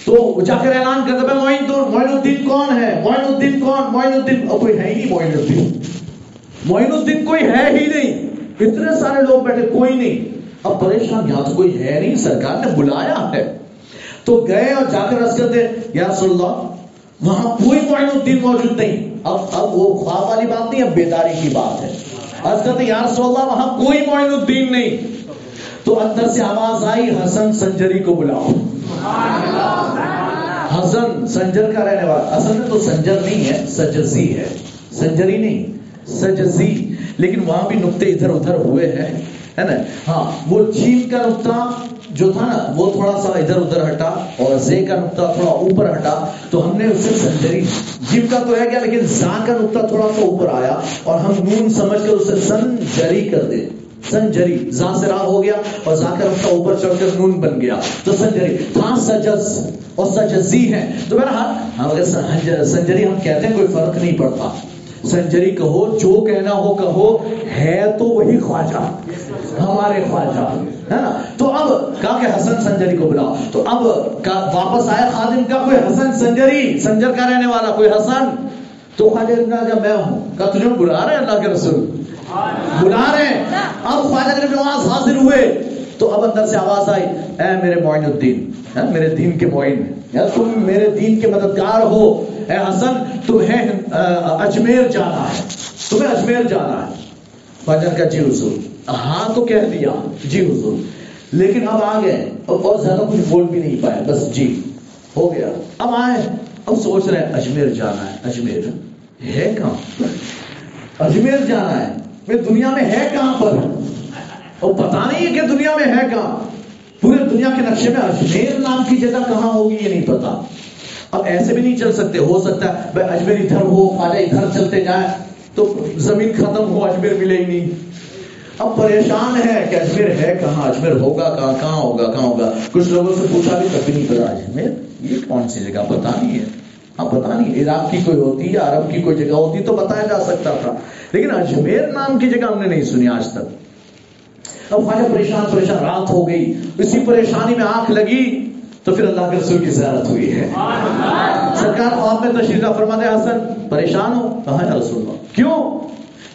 تو جا کر اعلان کرتے بھائی معین معین الدین کون ہے؟ معین الدین کون؟ معین الدین کوئی ہے ہی نہیں معین الدین۔ معین الدین کوئی ہے ہی نہیں۔ اتنے سارے لوگ بیٹھے، کوئی نہیں۔ اب پریشان یہاں تو کوئی ہے نہیں، سرکار نے بلایا ہے۔ تو گئے اور جا کر رس کرتے یا رسول اللہ، وہاں کوئی معین الدین موجود نہیں۔ اب اب وہ خواب والی بات نہیں، اب بیداری کی بات ہے۔ عرض کرتے یا رسول اللہ، وہاں کوئی معین الدین نہیں۔ تو اندر سے آواز آئی، حسن سنجری کو بلاؤ۔ حسن سنجر کا رہنے والا اصل میں تو سنجر نہیں ہے، سجزی ہے۔ سنجری نہیں، سجزی۔ لیکن وہاں بھی نقطے ادھر ادھر ہوئے ہیں، ہے نا؟ ہاں وہ جیم کا نقطہ جو تھا نا، وہ تھوڑا سا ادھر ادھر ہٹا اور زے کا نقطہ تھوڑا اوپر ہٹا، تو ہم نے اسے سنجری جیم کا تو ہے کیا لیکن زا کا نقطہ تھوڑا سا اوپر آیا اور ہم نون سمجھ کر اسے سنجری کر دے۔ سنجری زا سے راہ ہو گیا اور زا کا نقطہ اوپر چڑھ کر نون بن گیا۔ تو سنجری ہاں تھا سجز اور سجزی ہے۔ تو بہرحال ہم ہاں، اگر سنجری، ہم کہتے ہیں کوئی فرق نہیں پڑتا۔ سنجری کہو، جو کہنا ہو کہو، ہے تو وہی خواجہ، ہمارے خواجہ، ہے نا؟ تو اب کہا کہ حسن سنجری کو بلاؤ۔ تو اب واپس آیا خادم کا کوئی حسن سنجری، سنجر کا رہنے والا کوئی حسن؟ تو خواجہ ابن آجا میں ہوں۔ کہا، تجھے بلا رہے اللہ کے رسول۔ بلا رہے ہیں۔ اب خواجہ ابن نواز حاضر ہوئے۔ تو اب اندر سے آواز آئی، اے میرے معین الدین میرے دین کے معین یا تم میرے دین کے مددگار ہو۔ اے حسن، تمہیں اجمیر جانا ہے۔ تمہیں اجمیر جانا ہے۔ خواجہ کا جی حضور۔ ہاں تو کہہ دیا۔ جی حضور۔ لیکن اب آ گئے۔ اور اور زیادہ کچھ بول بھی نہیں پائے۔ بس جی ہو گیا۔ اب آئے۔ اب سوچ رہے ہیں، اجمیر جانا ہے۔ اجمیر ہے کہاں؟ اجمیر جانا ہے۔ میں دنیا میں ہے کہاں پر؟ اور پتا نہیں ہے کہ دنیا میں ہے کہاں۔ پورے دنیا کے نقشے میں اجمیر نام کی جگہ کہاں ہوگی یہ نہیں پتا اب ایسے بھی نہیں چل سکتے، ہو سکتا ہے بھائی اجمیر ادھر ہو خواجہ ادھر چلتے جائیں تو زمین ختم ہو، اجمیر ملے ہی نہیں۔ اب پریشان ہے کہ اجمیر ہے کہاں، اجمیر ہوگا کہاں کہاں ہوگا کہاں ہوگا۔ کچھ لوگوں سے پوچھا بھی کبھی نہیں پتا، اجمیر یہ کون سی جگہ؟ پتا نہیں ہے۔ ہاں پتا نہیں عراق کی کوئی ہوتی یا عرب کی کوئی جگہ ہوتی تو بتایا جا سکتا تھا۔ لیکن اجمیر نام کی جگہ ہم نے نہیں سنی آج تک۔ اب خواجہ پریشان پریشان رات ہو گئی اسی پریشانی میں آنکھ لگی تو پھر اللہ کے رسول کی زیارت ہوئی ہے۔ سرکار خواب میں تشریف فرما دے حسن پریشان ہو؟ کہاں یا رسول اللہ کیوں؟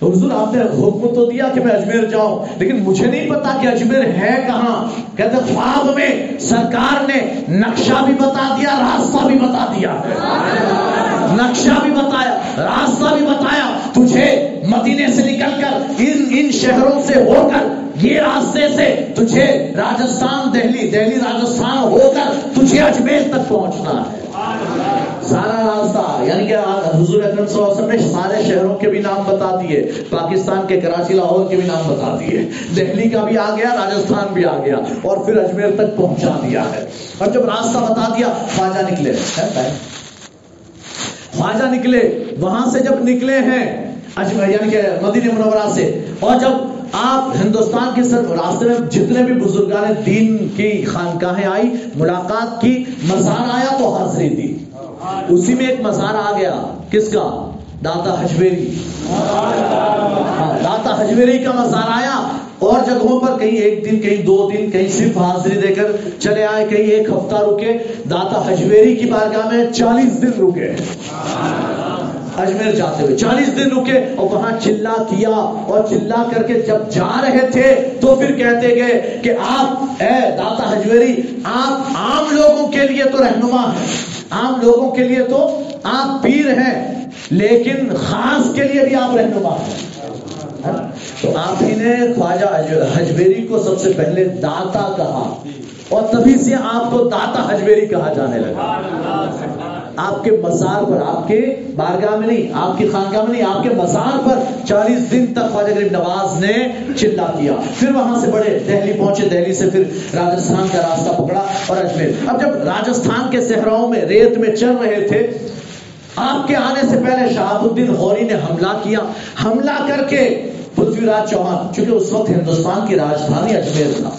حضور آپ نے حکم تو دیا کہ میں اجمیر جاؤں، لیکن مجھے نہیں پتا کہ اجمیر ہے کہاں۔ کہتے خواب میں سرکار نے نقشہ بھی بتا دیا، راستہ بھی بتا دیا۔ نقشہ بھی بتایا، راستہ بھی بتایا۔ تجھے مدینے سے نکل کر، ان ان شہروں سے ہو کر، یہ راستے سے تجھے راجستھان دہلی دہلی راجستھان ہو کر تجھے اجمیر تک پہنچنا ہے۔ سارا راستہ یعنی کہ حضور اکرم صلی اللہ علیہ وسلم نے سارے شہروں کے بھی نام بتا دیے، پاکستان کے، کراچی، لاہور کے بھی نام بتا دیے، دہلی کا بھی آ گیا، راجستھان بھی آ گیا، اور پھر اجمیر تک پہنچا دیا ہے۔ اور جب راستہ بتا دیا، خواجہ نکلے۔ خواجہ نکلے۔ وہاں سے جب نکلے ہیں، اجمیر یعنی کہ مدینہ منورہ سے، اور جب آپ ہندوستان کے سر راستے میں جتنے بھی بزرگان دین کی خانقاہیں آئی ملاقات کی، مزار آیا تو حاضری دی۔ اسی میں ایک مزار آ گیا۔ کس کا؟ داتا حجویری ہاں داتا حجویری کا مزار آیا۔ اور جگہوں پر کہیں ایک دن، کہیں دو دن، کہیں صرف حاضری دے کر چلے آئے، کہیں ایک ہفتہ رکے۔ داتا حجویری کی بارگاہ میں چالیس دن رکے۔ اجمیر جاتے ہوئے چالیس دن رکے اور وہاں چلا کیا۔ اور چلا کر کے جب جا رہے تھے تو پھر کہتے گئے کہ آپ، اے داتا حجویری آپ عام لوگوں کے لیے تو رہنما ہیں۔ عام لوگوں کے لیے تو آپ پیر ہیں، لیکن خاص کے لیے بھی آپ رہنما ہیں۔ ہاں؟ تو آپ ہی نے خواجہ حجویری کو سب سے پہلے داتا کہا اور تبھی سے آپ کو داتا حجویری کہا جانے لگا۔ آپ کے مزار پر، آپ کے بارگاہ میں نہیں، آپ کی خانقاہ میں نہیں، آپ کے مزار پر چالیس دن تک خواجہ غریب نواز نے چلا کیا۔ پھر وہاں سے بڑے دہلی پہنچے، دہلی سے پھر راجستھان کا راستہ پکڑا اور اجمیر۔ اب جب راجستھان کے صحراؤں میں، ریت میں چل رہے تھے، آپ کے آنے سے پہلے شہاب الدین غوری نے حملہ کیا۔ حملہ کر کے پرتھوی راج چوہان، چونکہ اس وقت ہندوستان کی راجدھانی اجمیر تھا۔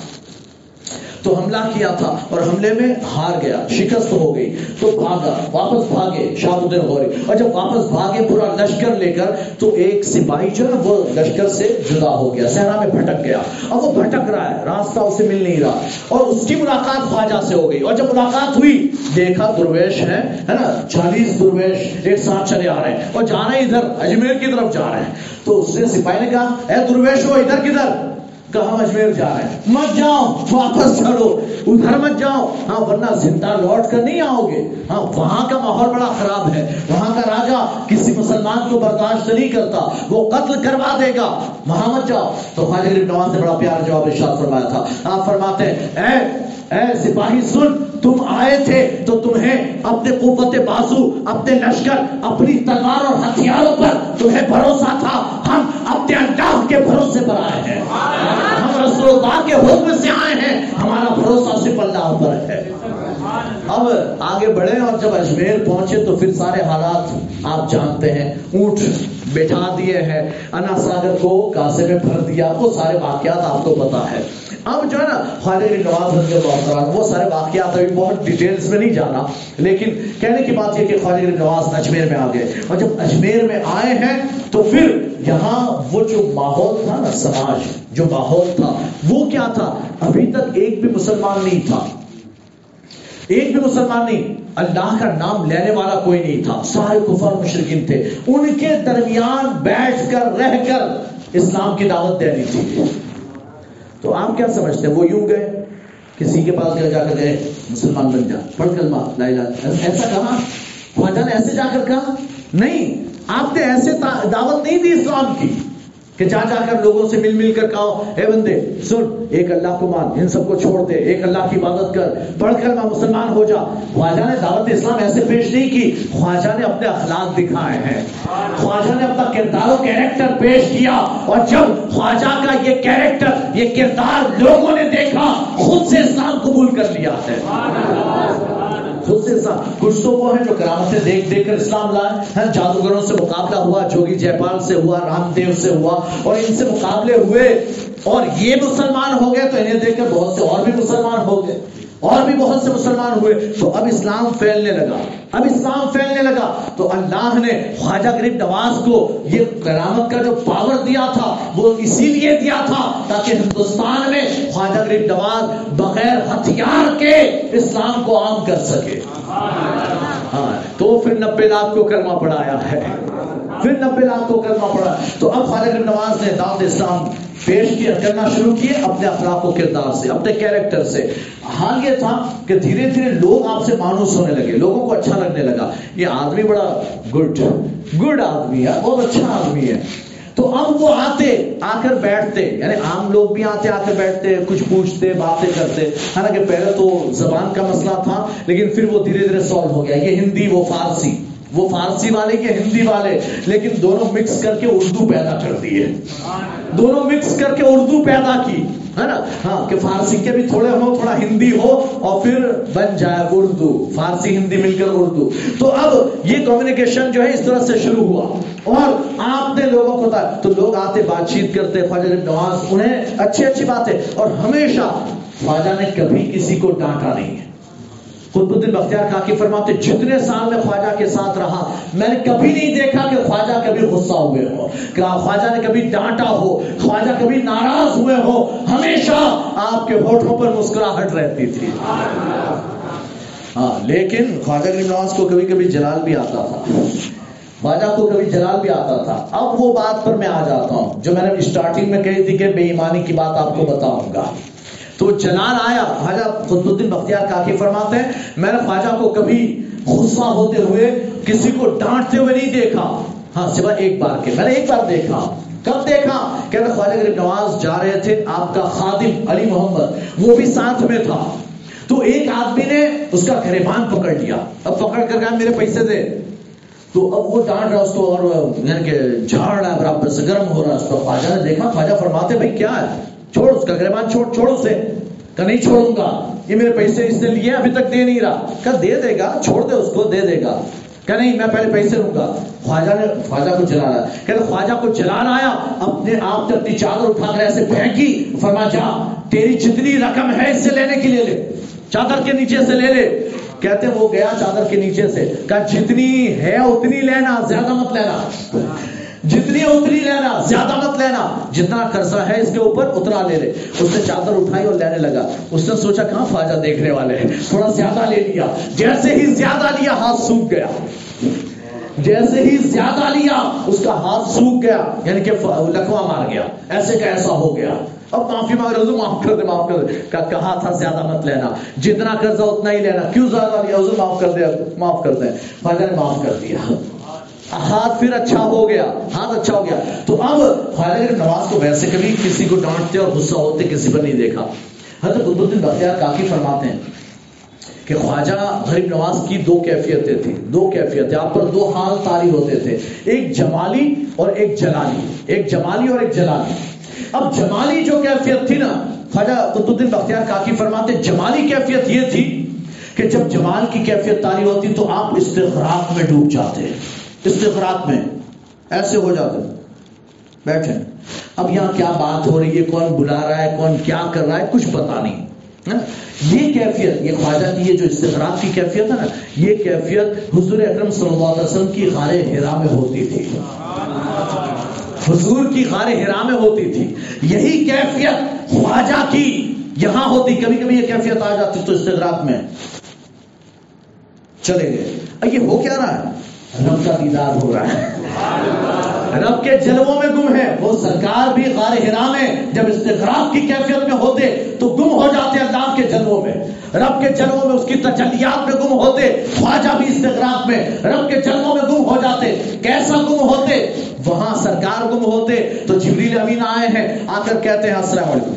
تو حملہ کیا تھا اور حملے میں ہار گیا، شکست ہو گئی۔ تو بھاگا، واپس بھاگے شاہ الدین غوری۔ اور جب واپس بھاگے پورا لشکر لے کر، تو ایک سپاہی جو ہے، وہ لشکر سے جدا ہو گیا، صحرا میں بھٹک گیا۔ اب وہ بھٹک رہا ہے، راستہ اسے مل نہیں رہا۔ اور اس کی ملاقات خواجہ سے ہو گئی۔ اور جب ملاقات ہوئی، دیکھا درویش ہے ہے نا، چالیس درویش ایک ساتھ چلے آ رہے ہیں۔ اور جا رہے ہیں ادھر، اجمیر کی طرف جا رہے ہیں۔ تو اس نے سپاہی نے کہا، اے درویش ہو، ادھر کدھر؟ کہاں اجمیر جا رہے ہیں۔ مت جاؤ، واپس چڑھو ادھر مت جاؤ۔ ہاں ورنہ زندہ لوٹ کر نہیں آؤ گے ہاں وہاں کا ماحول بڑا خراب ہے۔ وہاں کا راجا کسی مسلمان کو برداشت نہیں کرتا۔ وہ قتل کروا دے گا۔ وہاں مت جاؤ۔ تو خواجہ نواز نے بڑا پیار جواب ارشاد فرمایا تھا۔ آپ فرماتے ہیں، اے اے سپاہی سن، تم آئے تھے تو تمہیں اپنے قوت بازو، اپنے لشکر، اپنی تلوار اور ہتھیاروں پر تمہیں بھروسہ تھا۔ ہم اپنے اللہ کے بھروسے پر آئے ہیں۔ ہم رسول اللہ کے حکم سے آئے ہیں۔ ہمارا بھروسہ صرف اللہ پر ہے۔ اب آگے بڑھے اور جب اجمیر پہنچے تو پھر سارے حالات آپ جانتے ہیں۔ اونٹ بٹھا دیے ہیں انا ساگر کو کاسے میں بھر دیا، وہ سارے واقعات آپ کو پتا ہے۔ اب جو ہے نا، خالد بن نواز رضی اللہ عنہ، وہ سارے واقعات ابھی بہت ڈیٹیلز میں نہیں جانا، لیکن کہنے کی بات یہ کہ خالد بن نواز اجمیر میں آ گئے۔ اور جب اجمیر میں آئے ہیں، تو پھر یہاں وہ جو ماحول تھا نا، سماج جو ماحول تھا، وہ کیا تھا؟ ابھی تک ایک بھی مسلمان نہیں تھا۔ ایک بھی مسلمان نہیں، اللہ کا نام لینے والا کوئی نہیں تھا۔ سارے کفر مشرقین تھے۔ ان کے درمیان بیٹھ کر، رہ کر اسلام کی دعوت دینی تھی۔ تو آپ کیا سمجھتے ہیں؟ وہ یوں گئے، کسی کے پاس گئے، جا کر گئے، مسلمان بن جا، پڑھ کلمہ لا الہ ایسا کہا خواجہ نے ایسے جا کر کہا، نہیں، آپ نے ایسے دعوت نہیں دی اسلام کی۔ کہ جا جا کر لوگوں سے مل مل کر کہو، اے بندے، سن، ایک اللہ کو مان، ان سب کو چھوڑ دے، ایک اللہ کی عبادت کر، پڑھ کر میں مسلمان ہو جا۔ خواجہ نے دعوت اسلام ایسے پیش نہیں کی، خواجہ نے اپنے اخلاق دکھائے ہیں۔ خواجہ نے اپنا کردار و کیریکٹر پیش کیا۔ اور جب خواجہ کا یہ کیریکٹر، یہ کردار لوگوں نے دیکھا، خود سے اسلام قبول کر لیا ہے۔ خود سے کچھ تو وہ ہیں جو کرامتیں دیکھ دیکھ کر اسلام لائے۔ جادوگروں سے مقابلہ ہوا، جوگی جے پال سے ہوا، رام دیو سے ہوا، اور ان سے مقابلے ہوئے۔ اور یہ مسلمان ہو گئے تو انہیں دیکھ کر بہت سے اور بھی مسلمان ہو گئے۔ اور بھی بہت سے مسلمان ہوئے، تو اب اسلام پھیلنے لگا۔ اب اسلام پھیلنے لگا۔ تو اللہ نے خواجہ غریب نواز کو یہ کرامت کا جو پاور دیا تھا، وہ اسی لیے دیا تھا تاکہ ہندوستان میں خواجہ غریب نواز بغیر ہتھیار کے اسلام کو عام کر سکے۔ ہاں تو پھر نبے لاکھ کو کرما پڑایا ہے۔ پھر نبے لاکھ کو کرنا پڑا تو اب خالد بن نواز نے دعوت اسلام پیش کیا، کرنا شروع کیے اپنے اخلاق و کردار سے، اپنے کیریکٹر سے۔ حال یہ تھا کہ دھیرے دھیرے لوگ آپ سے مانوس ہونے لگے، لوگوں کو اچھا لگنے لگا۔ یہ آدمی بڑا گڈ گڈ آدمی ہے، بہت اچھا آدمی ہے۔ تو اب وہ آتے، آ کر بیٹھتے یعنی عام لوگ بھی آتے، آ کر بیٹھتے، کچھ پوچھتے، باتیں کرتے۔ حالانکہ پہلے تو زبان کا مسئلہ تھا، لیکن پھر وہ دھیرے دھیرے سالو ہو گیا۔ یہ ہندی وہ فارسی۔ وہ فارسی والے کے ہندی والے، لیکن دونوں مکس کر کے اردو پیدا کر دیے۔ دونوں مکس کر کے اردو پیدا کی، ہے نا؟ ہاں کہ فارسی کے بھی تھوڑے ہو تھوڑا ہندی ہو، اور پھر بن جائے اردو۔ فارسی، ہندی مل کر اردو۔ تو اب یہ کمیونیکیشن جو ہے اس طرح سے شروع ہوا۔ اور آپ نے لوگوں کو تو لوگ آتے بات چیت کرتے خواجہ نواز انہیں اچھی اچھی باتیں۔ اور ہمیشہ خواجہ نے کبھی کسی کو ڈانٹا نہیں ہے۔ قطب الدین بختیار کاکی فرماتے جتنے سال میں خواجہ کے ساتھ رہا، میں نے کبھی نہیں دیکھا کہ خواجہ کبھی غصہ ہوئے ہو، کہ خواجہ نے کبھی ڈانٹا ہو، خواجہ کبھی ناراض ہوئے ہو، ہمیشہ آپ کے ہوٹھوں پر مسکراہٹ رہتی تھی۔ ہاں لیکن خواجہ غریب نواز کو کبھی کبھی جلال بھی آتا تھا۔ خواجہ کو کبھی جلال بھی آتا تھا۔ اب وہ بات پر میں آ جاتا ہوں، جو میں نے اسٹارٹنگ میں کہی تھی کہ بے ایمانی کی بات آپ کو بتاؤں گا۔ تو جلال آیا خواجہ خود الدین بختیار کافی فرماتے ہیں، میں نے خواجہ کو کبھی غصہ ہوتے ہوئے کسی کو ڈانٹتے ہوئے نہیں دیکھا۔ ہاں سوا ایک بار کے، میں نے ایک بار دیکھا۔ کب دیکھا؟ کہ خواجہ غریب نواز جا رہے تھے، آپ کا خادم علی محمد، وہ بھی ساتھ میں تھا۔ تو ایک آدمی نے اس کا گریبان پکڑ لیا۔ اب پکڑ کر کہا، میرے پیسے دے۔ تو اب وہ ڈانٹ رہا، اس کو اور یعنی کہ جھاڑ رہا ہے، برابر سے، گرم ہو رہا ہے، اس کو خواجہ نے دیکھا، خواجہ فرماتے بھائی، کیا ہے؟ چھوڑ اس کا گرمان چھوڑ چھوڑ اسے۔ کہ نہیں چھوڑوں گا۔ یہ میرے پیسے اس نے لیے، ابھی تک دے نہیں رہا۔ کہ دے دے گا، چھوڑ دے اس کو، دے دے گا۔ کہ نہیں، میں پہلے پیسے لوں گا۔ خواجہ نے، خواجہ کو جلا رہا کہ خواجہ کو جلانا آیا۔ اپنے آپ نے اپنی چادر اٹھا کر ایسے پھینکی۔ فرما، جا، تیری جتنی رقم ہے اس سے لینے کے لیے لے۔ چادر کے نیچے سے لے لے۔ کہتے، وہ گیا چادر کے نیچے سے۔ کہ جتنی ہے اتنی لینا، زیادہ مت لینا۔ جتنی اتنی لینا، زیادہ مت لینا۔ جتنا قرضہ ہے اس کے اوپر، اتنا لے لے۔ اس نے چادر اٹھائی اور لینے لگا۔ اس نے سوچا، کہاں فاجہ دیکھنے والے ہیں؟ تھوڑا زیادہ لے لیا۔ جیسے ہی زیادہ لیا، ہاتھ سوکھ گیا۔ جیسے ہی زیادہ لیا، اس کا ہاتھ سوکھ گیا۔ یعنی کہ لکوا مار گیا۔ ایسے کا ایسا ہو گیا۔ اب معافی مانگ رہے معاف کر دے، معاف کر دے۔ کہا تھا، زیادہ مت لینا۔ جتنا قرضہ، اتنا ہی لینا۔ کیوں زیادہ لیا؟ معاف کر دے، معاف کر دیں۔ فاجہ نے معاف کر دیا۔ ہاتھ پھر اچھا ہو گیا، ہاتھ اچھا ہو گیا۔ تو اب خالد نواز کو ویسے کبھی کسی کو ڈانٹتے اور غصہ ہوتے، کسی پر نہیں دیکھا۔ حضرت قطب الدین بختیار کافی فرماتے ہیں کہ خواجہ غریب نواز کی دو کیفیتیں تھیں۔ دو کیفیتیں، آپ پر دو حال تاری ہوتے تھے۔ ایک جمالی اور ایک جلالی۔ ایک جمالی اور ایک جلالی۔ اب جمالی جو کیفیت تھی نا، خواجہ قطب الدین بختیار کافی فرماتے جمالی کیفیت یہ تھی کہ جب جمال کی کیفیت تاری ہوتی تو آپ استغراق میں ڈوب جاتے۔ ہیں استغراق میں، ایسے ہو جاتے بیٹھے اب یہاں کیا بات ہو رہی ہے؟ کون بلا رہا ہے؟ کون کیا کر رہا ہے؟ کچھ پتا نہیں یہ کیفیت، یہ خواجہ کی یہ جو استغراق کی کیفیت ہے نا، یہ کیفیت حضور اکرم صلی اللہ علیہ وسلم کی غار ہرا میں ہوتی تھی۔ حضور کی غار ہرا میں ہوتی تھی۔ یہی کیفیت خواجہ کی یہاں ہوتی۔ کبھی کبھی یہ کیفیت آ جاتی تو استغراق میں چلے گئے۔ یہ ہو کیا رہا ہے؟ رب کا دیدار ہو رہا ہے۔ رب کے جلووں میں گم ہے وہ سرکار بھی غار ہرا میں جب استغراق کی کیفیت میں ہوتے تو گم ہو جاتے اللہ کے جلووں میں۔ رب کے جلووں میں اس کی تجلیات میں گم ہوتے خواجہ بھی استغراق میں۔ رب کے جلووں میں گم ہو جاتے کیسا گم ہوتے؟ وہاں سرکار گم ہوتے۔ تو جبریل امین آئے ہیں آ کر کہتے ہیں السلام علیکم۔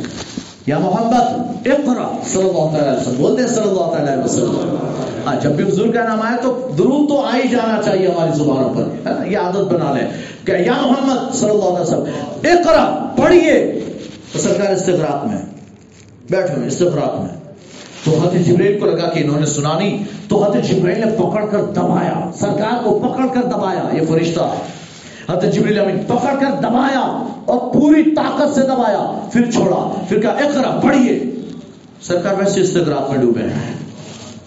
یا محمد اقرا صلی اللہ تعالی وسلم، بولتے ہیں صلی اللہ تعالی وسلم۔ ہاں جب بھی حضور کا نام آئے تو درود تو آ ہی جانا چاہیے ہماری زبانوں پر یہ عادت بنا لیں۔ کہ یا محمد صلی اللہ علیہ وسلم اقرا پڑھیے۔ تو سرکار استغراق میں، بیٹھو استغراق میں۔ تو حضرت جبریل کو لگا کہ انہوں نے سنا نہیں۔ تو حضرت جبریل نے پکڑ کر دبایا۔ سرکار کو پکڑ کر دبایا، یہ فرشتہ۔ حضرت جبریل امین، پکڑ کر دبایا۔ اور پوری طاقت سے دبایا پھر چھوڑا، پھر کہا اقرا پڑھیے۔ سرکار ویسے استغراق میں ڈوبے ہیں۔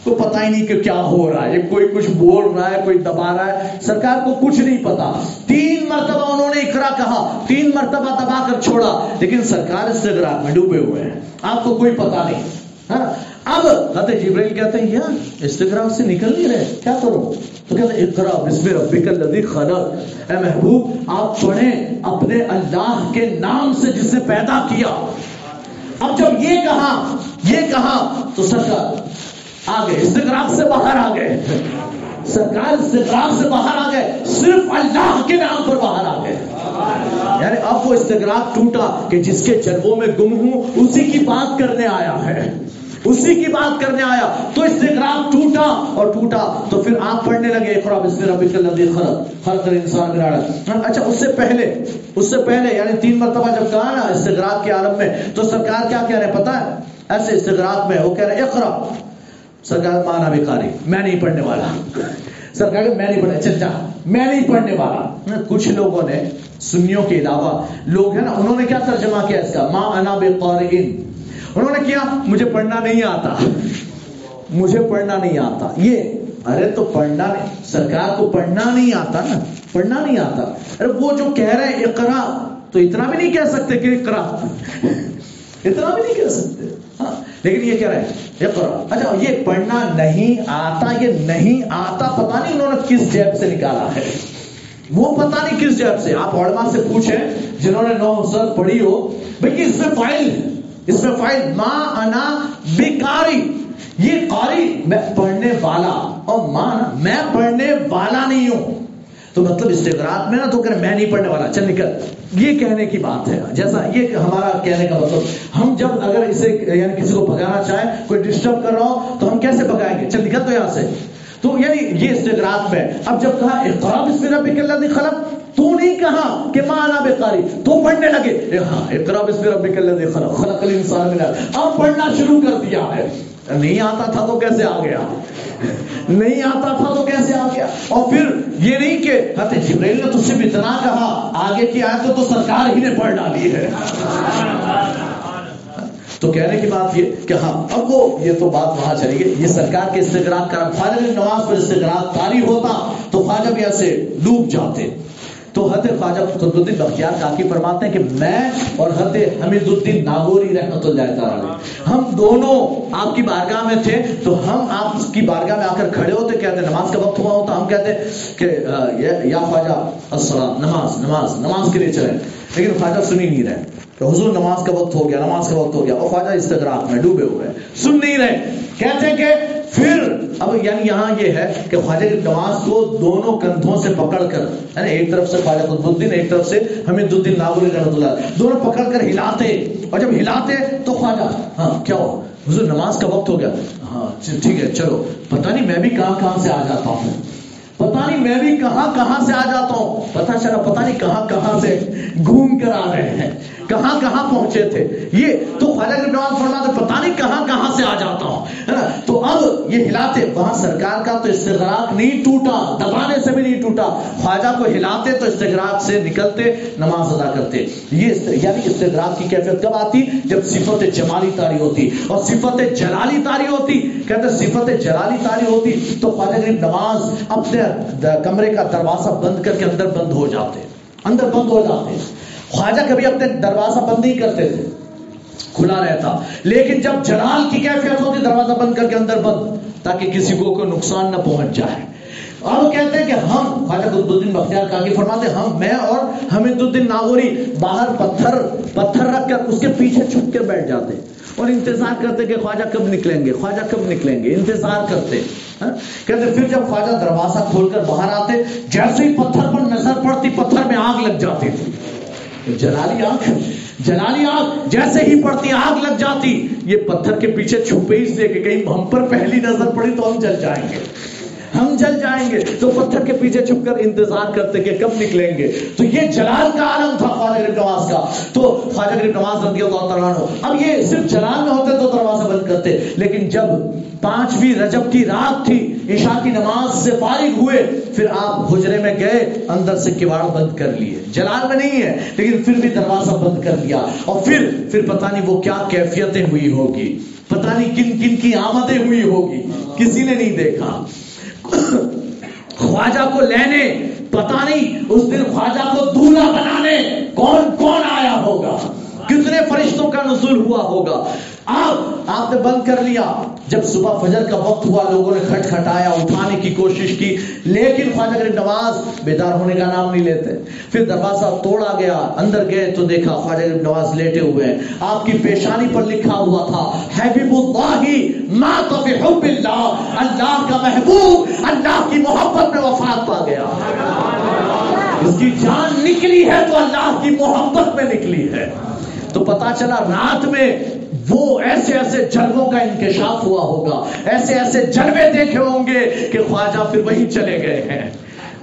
کو پتہ ہی نہیں کہ کیا ہو رہا ہے۔ کوئی کچھ بول رہا ہے، کوئی دبا رہا ہے۔ سرکار کو کچھ نہیں پتا تین مرتبہ انہوں نے اقرا کہا۔ تین مرتبہ دبا کر چھوڑا۔ لیکن سرکار استغراق میں ڈوبے ہوئے ہیں۔ آپ کو کوئی پتا نہیں۔ ہاں؟ اب حضرت جبریل کہتے ہیں، یار استغراق سے نکل نہیں رہے، کیا کرو؟ تو کہتے ہیں، اقرا بسم ربک الذی خلق۔ اے محبوب، آپ پڑھیں اپنے اللہ کے نام سے جسے پیدا کیا۔ اب جب یہ کہا یہ کہا، تو سرکار آ گئے سے باہر آ گئے سرکار استغراق سے باہر آ گئے صرف اللہ کے نام پر باہر آ گئے یعنی اب وہ استغراق ٹوٹا کہ جس کے جنموں میں گم ہوں، اسی کی بات کرنے آیا ہے۔ اسی کی بات کرنے آیا تو استغراق ٹوٹا اور ٹوٹا تو پھر آپ پڑھنے لگے اقرا بسم ربک الذی خلق خلق الانسان من علق اچھا اس سے پہلے، اس سے پہلے یعنی تین مرتبہ جب کہا نا استغراق کے عالم میں، تو سرکار کیا کہہ رہے ہیں؟ پتہ ہے؟ ایسے استغراق میں وہ کہہ رہے ہیں اقرا سرکار مانا بھی میں نہیں پڑھنے والا۔ سرکار میں نہیں پڑھنے چل جا میں نہیں پڑھنے والا۔ ہاں، کچھ لوگوں نے، سنیوں کے علاوہ، لوگ ہیں نا، انہوں نے کیا ترجمہ کیا اس کا؟ ماں انا بے انہوں نے کیا؟ مجھے پڑھنا نہیں آتا۔ مجھے پڑھنا نہیں آتا۔ یہ، ارے تو پڑھنا نہیں، سرکار کو پڑھنا نہیں آتا نا۔ پڑھنا نہیں آتا۔ ارے وہ جو کہہ رہے ہیں، اقرا، تو اتنا بھی نہیں کہہ سکتے کہ اقرا۔ اتنا بھی نہیں کہہ سکتے۔ ہاں لیکن یہ کہہ رہے ہیں، اقرا۔ اچھا یہ پڑھنا نہیں آتا، یہ نہیں آتا پتا نہیں انہوں نے کس جیب سے نکالا ہے۔ وہ پتا نہیں کس جیب سے۔ آپ علماء سے پوچھیں، جنہوں نے نو سر پڑھی ہو بھائی اس میں فائل اس میں فائل ماں انا بیکاری یہ قاری میں پڑھنے والا اور ماں میں پڑھنے والا نہیں ہوں۔ تو مطلب استغراق میں نا تو کہ میں نہیں پڑھنے والا۔ چل نکل۔ یہ کہنے کی بات ہے۔ جیسا یہ ہمارا کہنے کا مطلب ہم جب اگر اسے یعنی کسی کو بھگانا چاہیں، کوئی ڈسٹرب کر رہا ہو، تو ہم کیسے بھگائیں گے؟ چل نکل تو یہاں سے۔ تو یعنی یہ استغراق میں، اب جب کہا اقرا بسم ربک الذی خلق تو نہیں کہا کہ مانا بے قاری، تو پڑھنے لگے ہاں اقرا بسم ربک الذی خلق خلق الانسان من اب پڑھنا شروع کر دیا ہے۔ نہیں آتا تھا تو کیسے آ گیا؟ نہیں آتا تھا تو کیسے آ گیا؟ اور پھر یہ نہیں کہ حضرت جبریل نے تجھ سے اتنا کہا، آگے کی آیت تو سرکار ہی نے پڑھ ڈالی ہے۔ تو کہنے کی بات یہ کہ ہاں اب وہ، یہ تو بات وہاں چلی گئی۔ یہ سرکار کے استقرار کا خواجہ نواز پر استقرار تاری ہوتا، تو خواجہ بھی ایسے ڈوب جاتے۔ تو حضرت خواجہ قطب الدین بختیار کافی فرماتے ہیں کہ میں اور حضرت حمید الدین ناگوری رحمت اللہ تعالی ہم دونوں آپ کی بارگاہ میں تھے تو ہم آپ کی بارگاہ میں آ کر کھڑے ہوتے، کہتے، نماز کا وقت ہوا ہوتا۔ ہم کہتے کہ یا خواجہ، السلام، نماز نماز نماز کے لیے چلے۔ لیکن خواجہ سنی نہیں رہے۔ تو حضور نماز کا وقت ہو گیا، نماز کا وقت ہو گیا۔ اور خواجہ استغراق میں ڈوبے ہوئے۔ سن نہیں رہے۔ کہتے کہ پھر اب یعنی یہاں یہ ہے کہ خواجہ غریب نواز کو دونوں کندھوں سے پکڑ کر ہے نا ایک طرف سے خواجہ قطب الدین، ایک طرف سے حمید الدین ناگوری رحمۃ اللہ دونوں پکڑ کر ہلاتے۔ اور جب ہلاتے تو خواجہ ہاں کیا ہو حضور، نماز کا وقت ہو گیا۔ ہاں ٹھیک ہے، چلو۔ پتہ نہیں میں بھی کہاں کہاں سے آ جاتا ہوں۔ پتہ نہیں میں بھی کہاں کہاں سے آ جاتا ہوں۔ پتہ چلا، پتہ نہیں کہاں کہاں سے گھوم کر آ رہے ہیں۔ کہاں کہاں پہنچے تھے؟ یہ تو خواجہ غریب نواز فرماتے پتہ نہیں کہاں کہاں سے آ جاتا ہوں تو اب یہ ہلاتے، وہاں سرکار کا تو استغراق نہیں ٹوٹا، دبانے سے بھی نہیں ٹوٹا۔ خواجہ کو ہلاتے تو استغراق سے نکلتے، نماز ادا کرتے۔ یہ یعنی استغراق کی کیفیت کب آتی؟ جب صفت جمالی تاری ہوتی۔ اور صفت جلالی تاری ہوتی، کہتے صفت جلالی تاری ہوتی، تو خواجہ غریب نواز اپنے کمرے کا دروازہ بند کر کے اندر بند ہو جاتے۔ اندر بند ہو جاتے۔ خواجہ کبھی اپنے دروازہ بند نہیں کرتے تھے، کھلا رہتا۔ لیکن جب جلال کی کیفیت ہوتی، دروازہ بند کر کے اندر بند، تاکہ کسی کو کوئی نقصان نہ پہنچ جائے۔ اور وہ کہتے ہیں کہ ہم، خواجہ قطب الدین بختیار کاکی فرماتے ہیں، ہم، میں اور حمید الدین ناگوری باہر پتھر پتھر رکھ کر اس کے پیچھے چھپ کے بیٹھ جاتے۔ اور انتظار کرتے کہ خواجہ کب نکلیں گے، خواجہ کب نکلیں گے، انتظار کرتے۔ ہاں؟ کہتے پھر جب خواجہ دروازہ کھول کر باہر آتے، جیسے ہی پتھر پر نظر پڑتی، پتھر میں آگ لگ جاتی تھی۔ جلالی آنکھ جلالی آنکھ جیسے ہی پڑتی آگ لگ جاتی، یہ پتھر کے پیچھے چھپے ہی سے کہ کہیں ہم پر پہلی نظر پڑی تو ہم جل جائیں گے۔ ہم جل جائیں گے تو پتھر کے پیچھے چھپ کر انتظار کرتے کہ کب نکلیں گے۔ تو یہ جلال کا عالم تھا خواجہ غریب نواز کا۔ تو خواجہ غریب نواز رضی اللہ تعالیٰ عنہ، اب یہ صرف جلال میں ہوتے تو دروازہ بند کرتے۔ لیکن جب پانچویں رجب کی رات تھی، عشاء کی نماز سے فارغ ہوئے، پھر آپ حجرے میں گئے، اندر سے کواڑ بند کر لیے۔ جلال میں نہیں ہے، لیکن پھر بھی دروازہ بند کر لیا۔ اور پھر پھر پتہ نہیں وہ کیا کیفیتیں ہوئی ہوگی۔ پتہ نہیں کن کن کی آمدیں ہوئی ہوگی۔ کسی نے نہیں دیکھا۔ خواجہ کو لینے پتا نہیں اس دن خواجہ کو دولہا بنانے کون کون آیا ہوگا؟ کتنے فرشتوں کا نزول ہوا ہوگا؟ آپ آپ نے بند کر لیا۔ جب صبح فجر کا وقت ہوا لوگوں نے کھٹ کھٹایا اٹھانے کی کوشش کی۔ لیکن خواجہ غریب نواز بیدار ہونے کا نام نہیں لیتے۔ پھر دروازہ توڑا گیا اندر گئے تو دیکھا خواجہ غریب نواز لیٹے ہوئے ہیں۔ آپ کی پیشانی پر لکھا ہوا تھا حبیب اللہ مات بحب اللہ اللہ کا محبوب اللہ کی محبت میں وفات پا گیا۔ اس کی جان نکلی ہے تو اللہ کی محبت میں نکلی ہے۔ تو پتا چلا رات میں وہ ایسے ایسے جلووں کا انکشاف ہوا ہوگا، ایسے ایسے جلوے دیکھے ہوں گے کہ خواجہ پھر وہی چلے گئے ہیں۔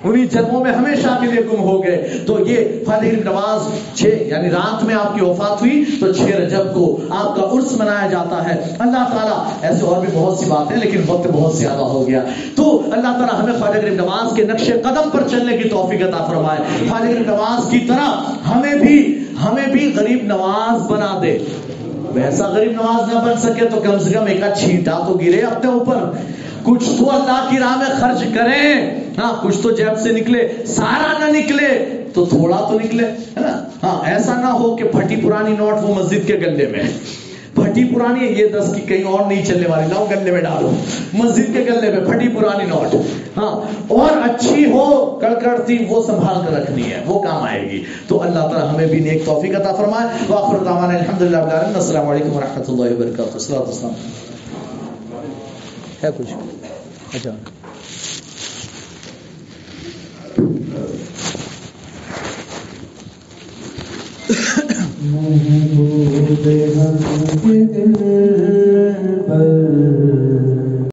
انہی جلووں میں ہمیشہ کے لیے گم ہو گئے۔ تو یہ فاتح نواز چھ یعنی رات میں آپ کی وفات ہوئی، تو چھ رجب کو آپ کا عرس منایا جاتا ہے۔ اللہ تعالیٰ، ایسے اور بھی بہت سی باتیں، لیکن وقت بہت زیادہ ہو گیا۔ تو اللہ تعالیٰ ہمیں خواجہ غریب نواز کے نقش قدم پر چلنے کی توفیق عطا فرمائے۔ خواجہ غریب نواز کی طرح ہمیں بھی ہمیں بھی غریب نواز بنا دے۔ ویسا غریب نواز نہ بن سکے تو کم سے کم ایک چھینٹا تو گرے اپنے اوپر۔ کچھ تو اللہ کی راہ میں خرچ کریں۔ ہاں کچھ تو جیب سے نکلے، سارا نہ نکلے تو تھوڑا تو نکلے، ہے نا؟ ہاں ایسا نہ ہو کہ پھٹی پرانی نوٹ وہ مسجد کے گلے میں۔ پھٹی پرانی ہے یہ دس کی کہیں اور نہیں چلنے والی، لاؤ گلے میں ڈالو۔ مسجد کے گلے میں پھٹی پرانی نوٹ۔ ہاں اور اچھی ہو، کڑکڑتی، وہ سنبھال کر رکھنی ہے، وہ کام آئے گی۔ تو اللہ تعالیٰ ہمیں بھی نیک توفیق عطا فرمائے۔ واخر دعوانا الحمدللہ رب العالمین۔ السلام علیکم ورحمۃ اللہ وبرکاتہ السلام السلام ہے کچھ؟ اچھا۔ محبوب حق کے دل پر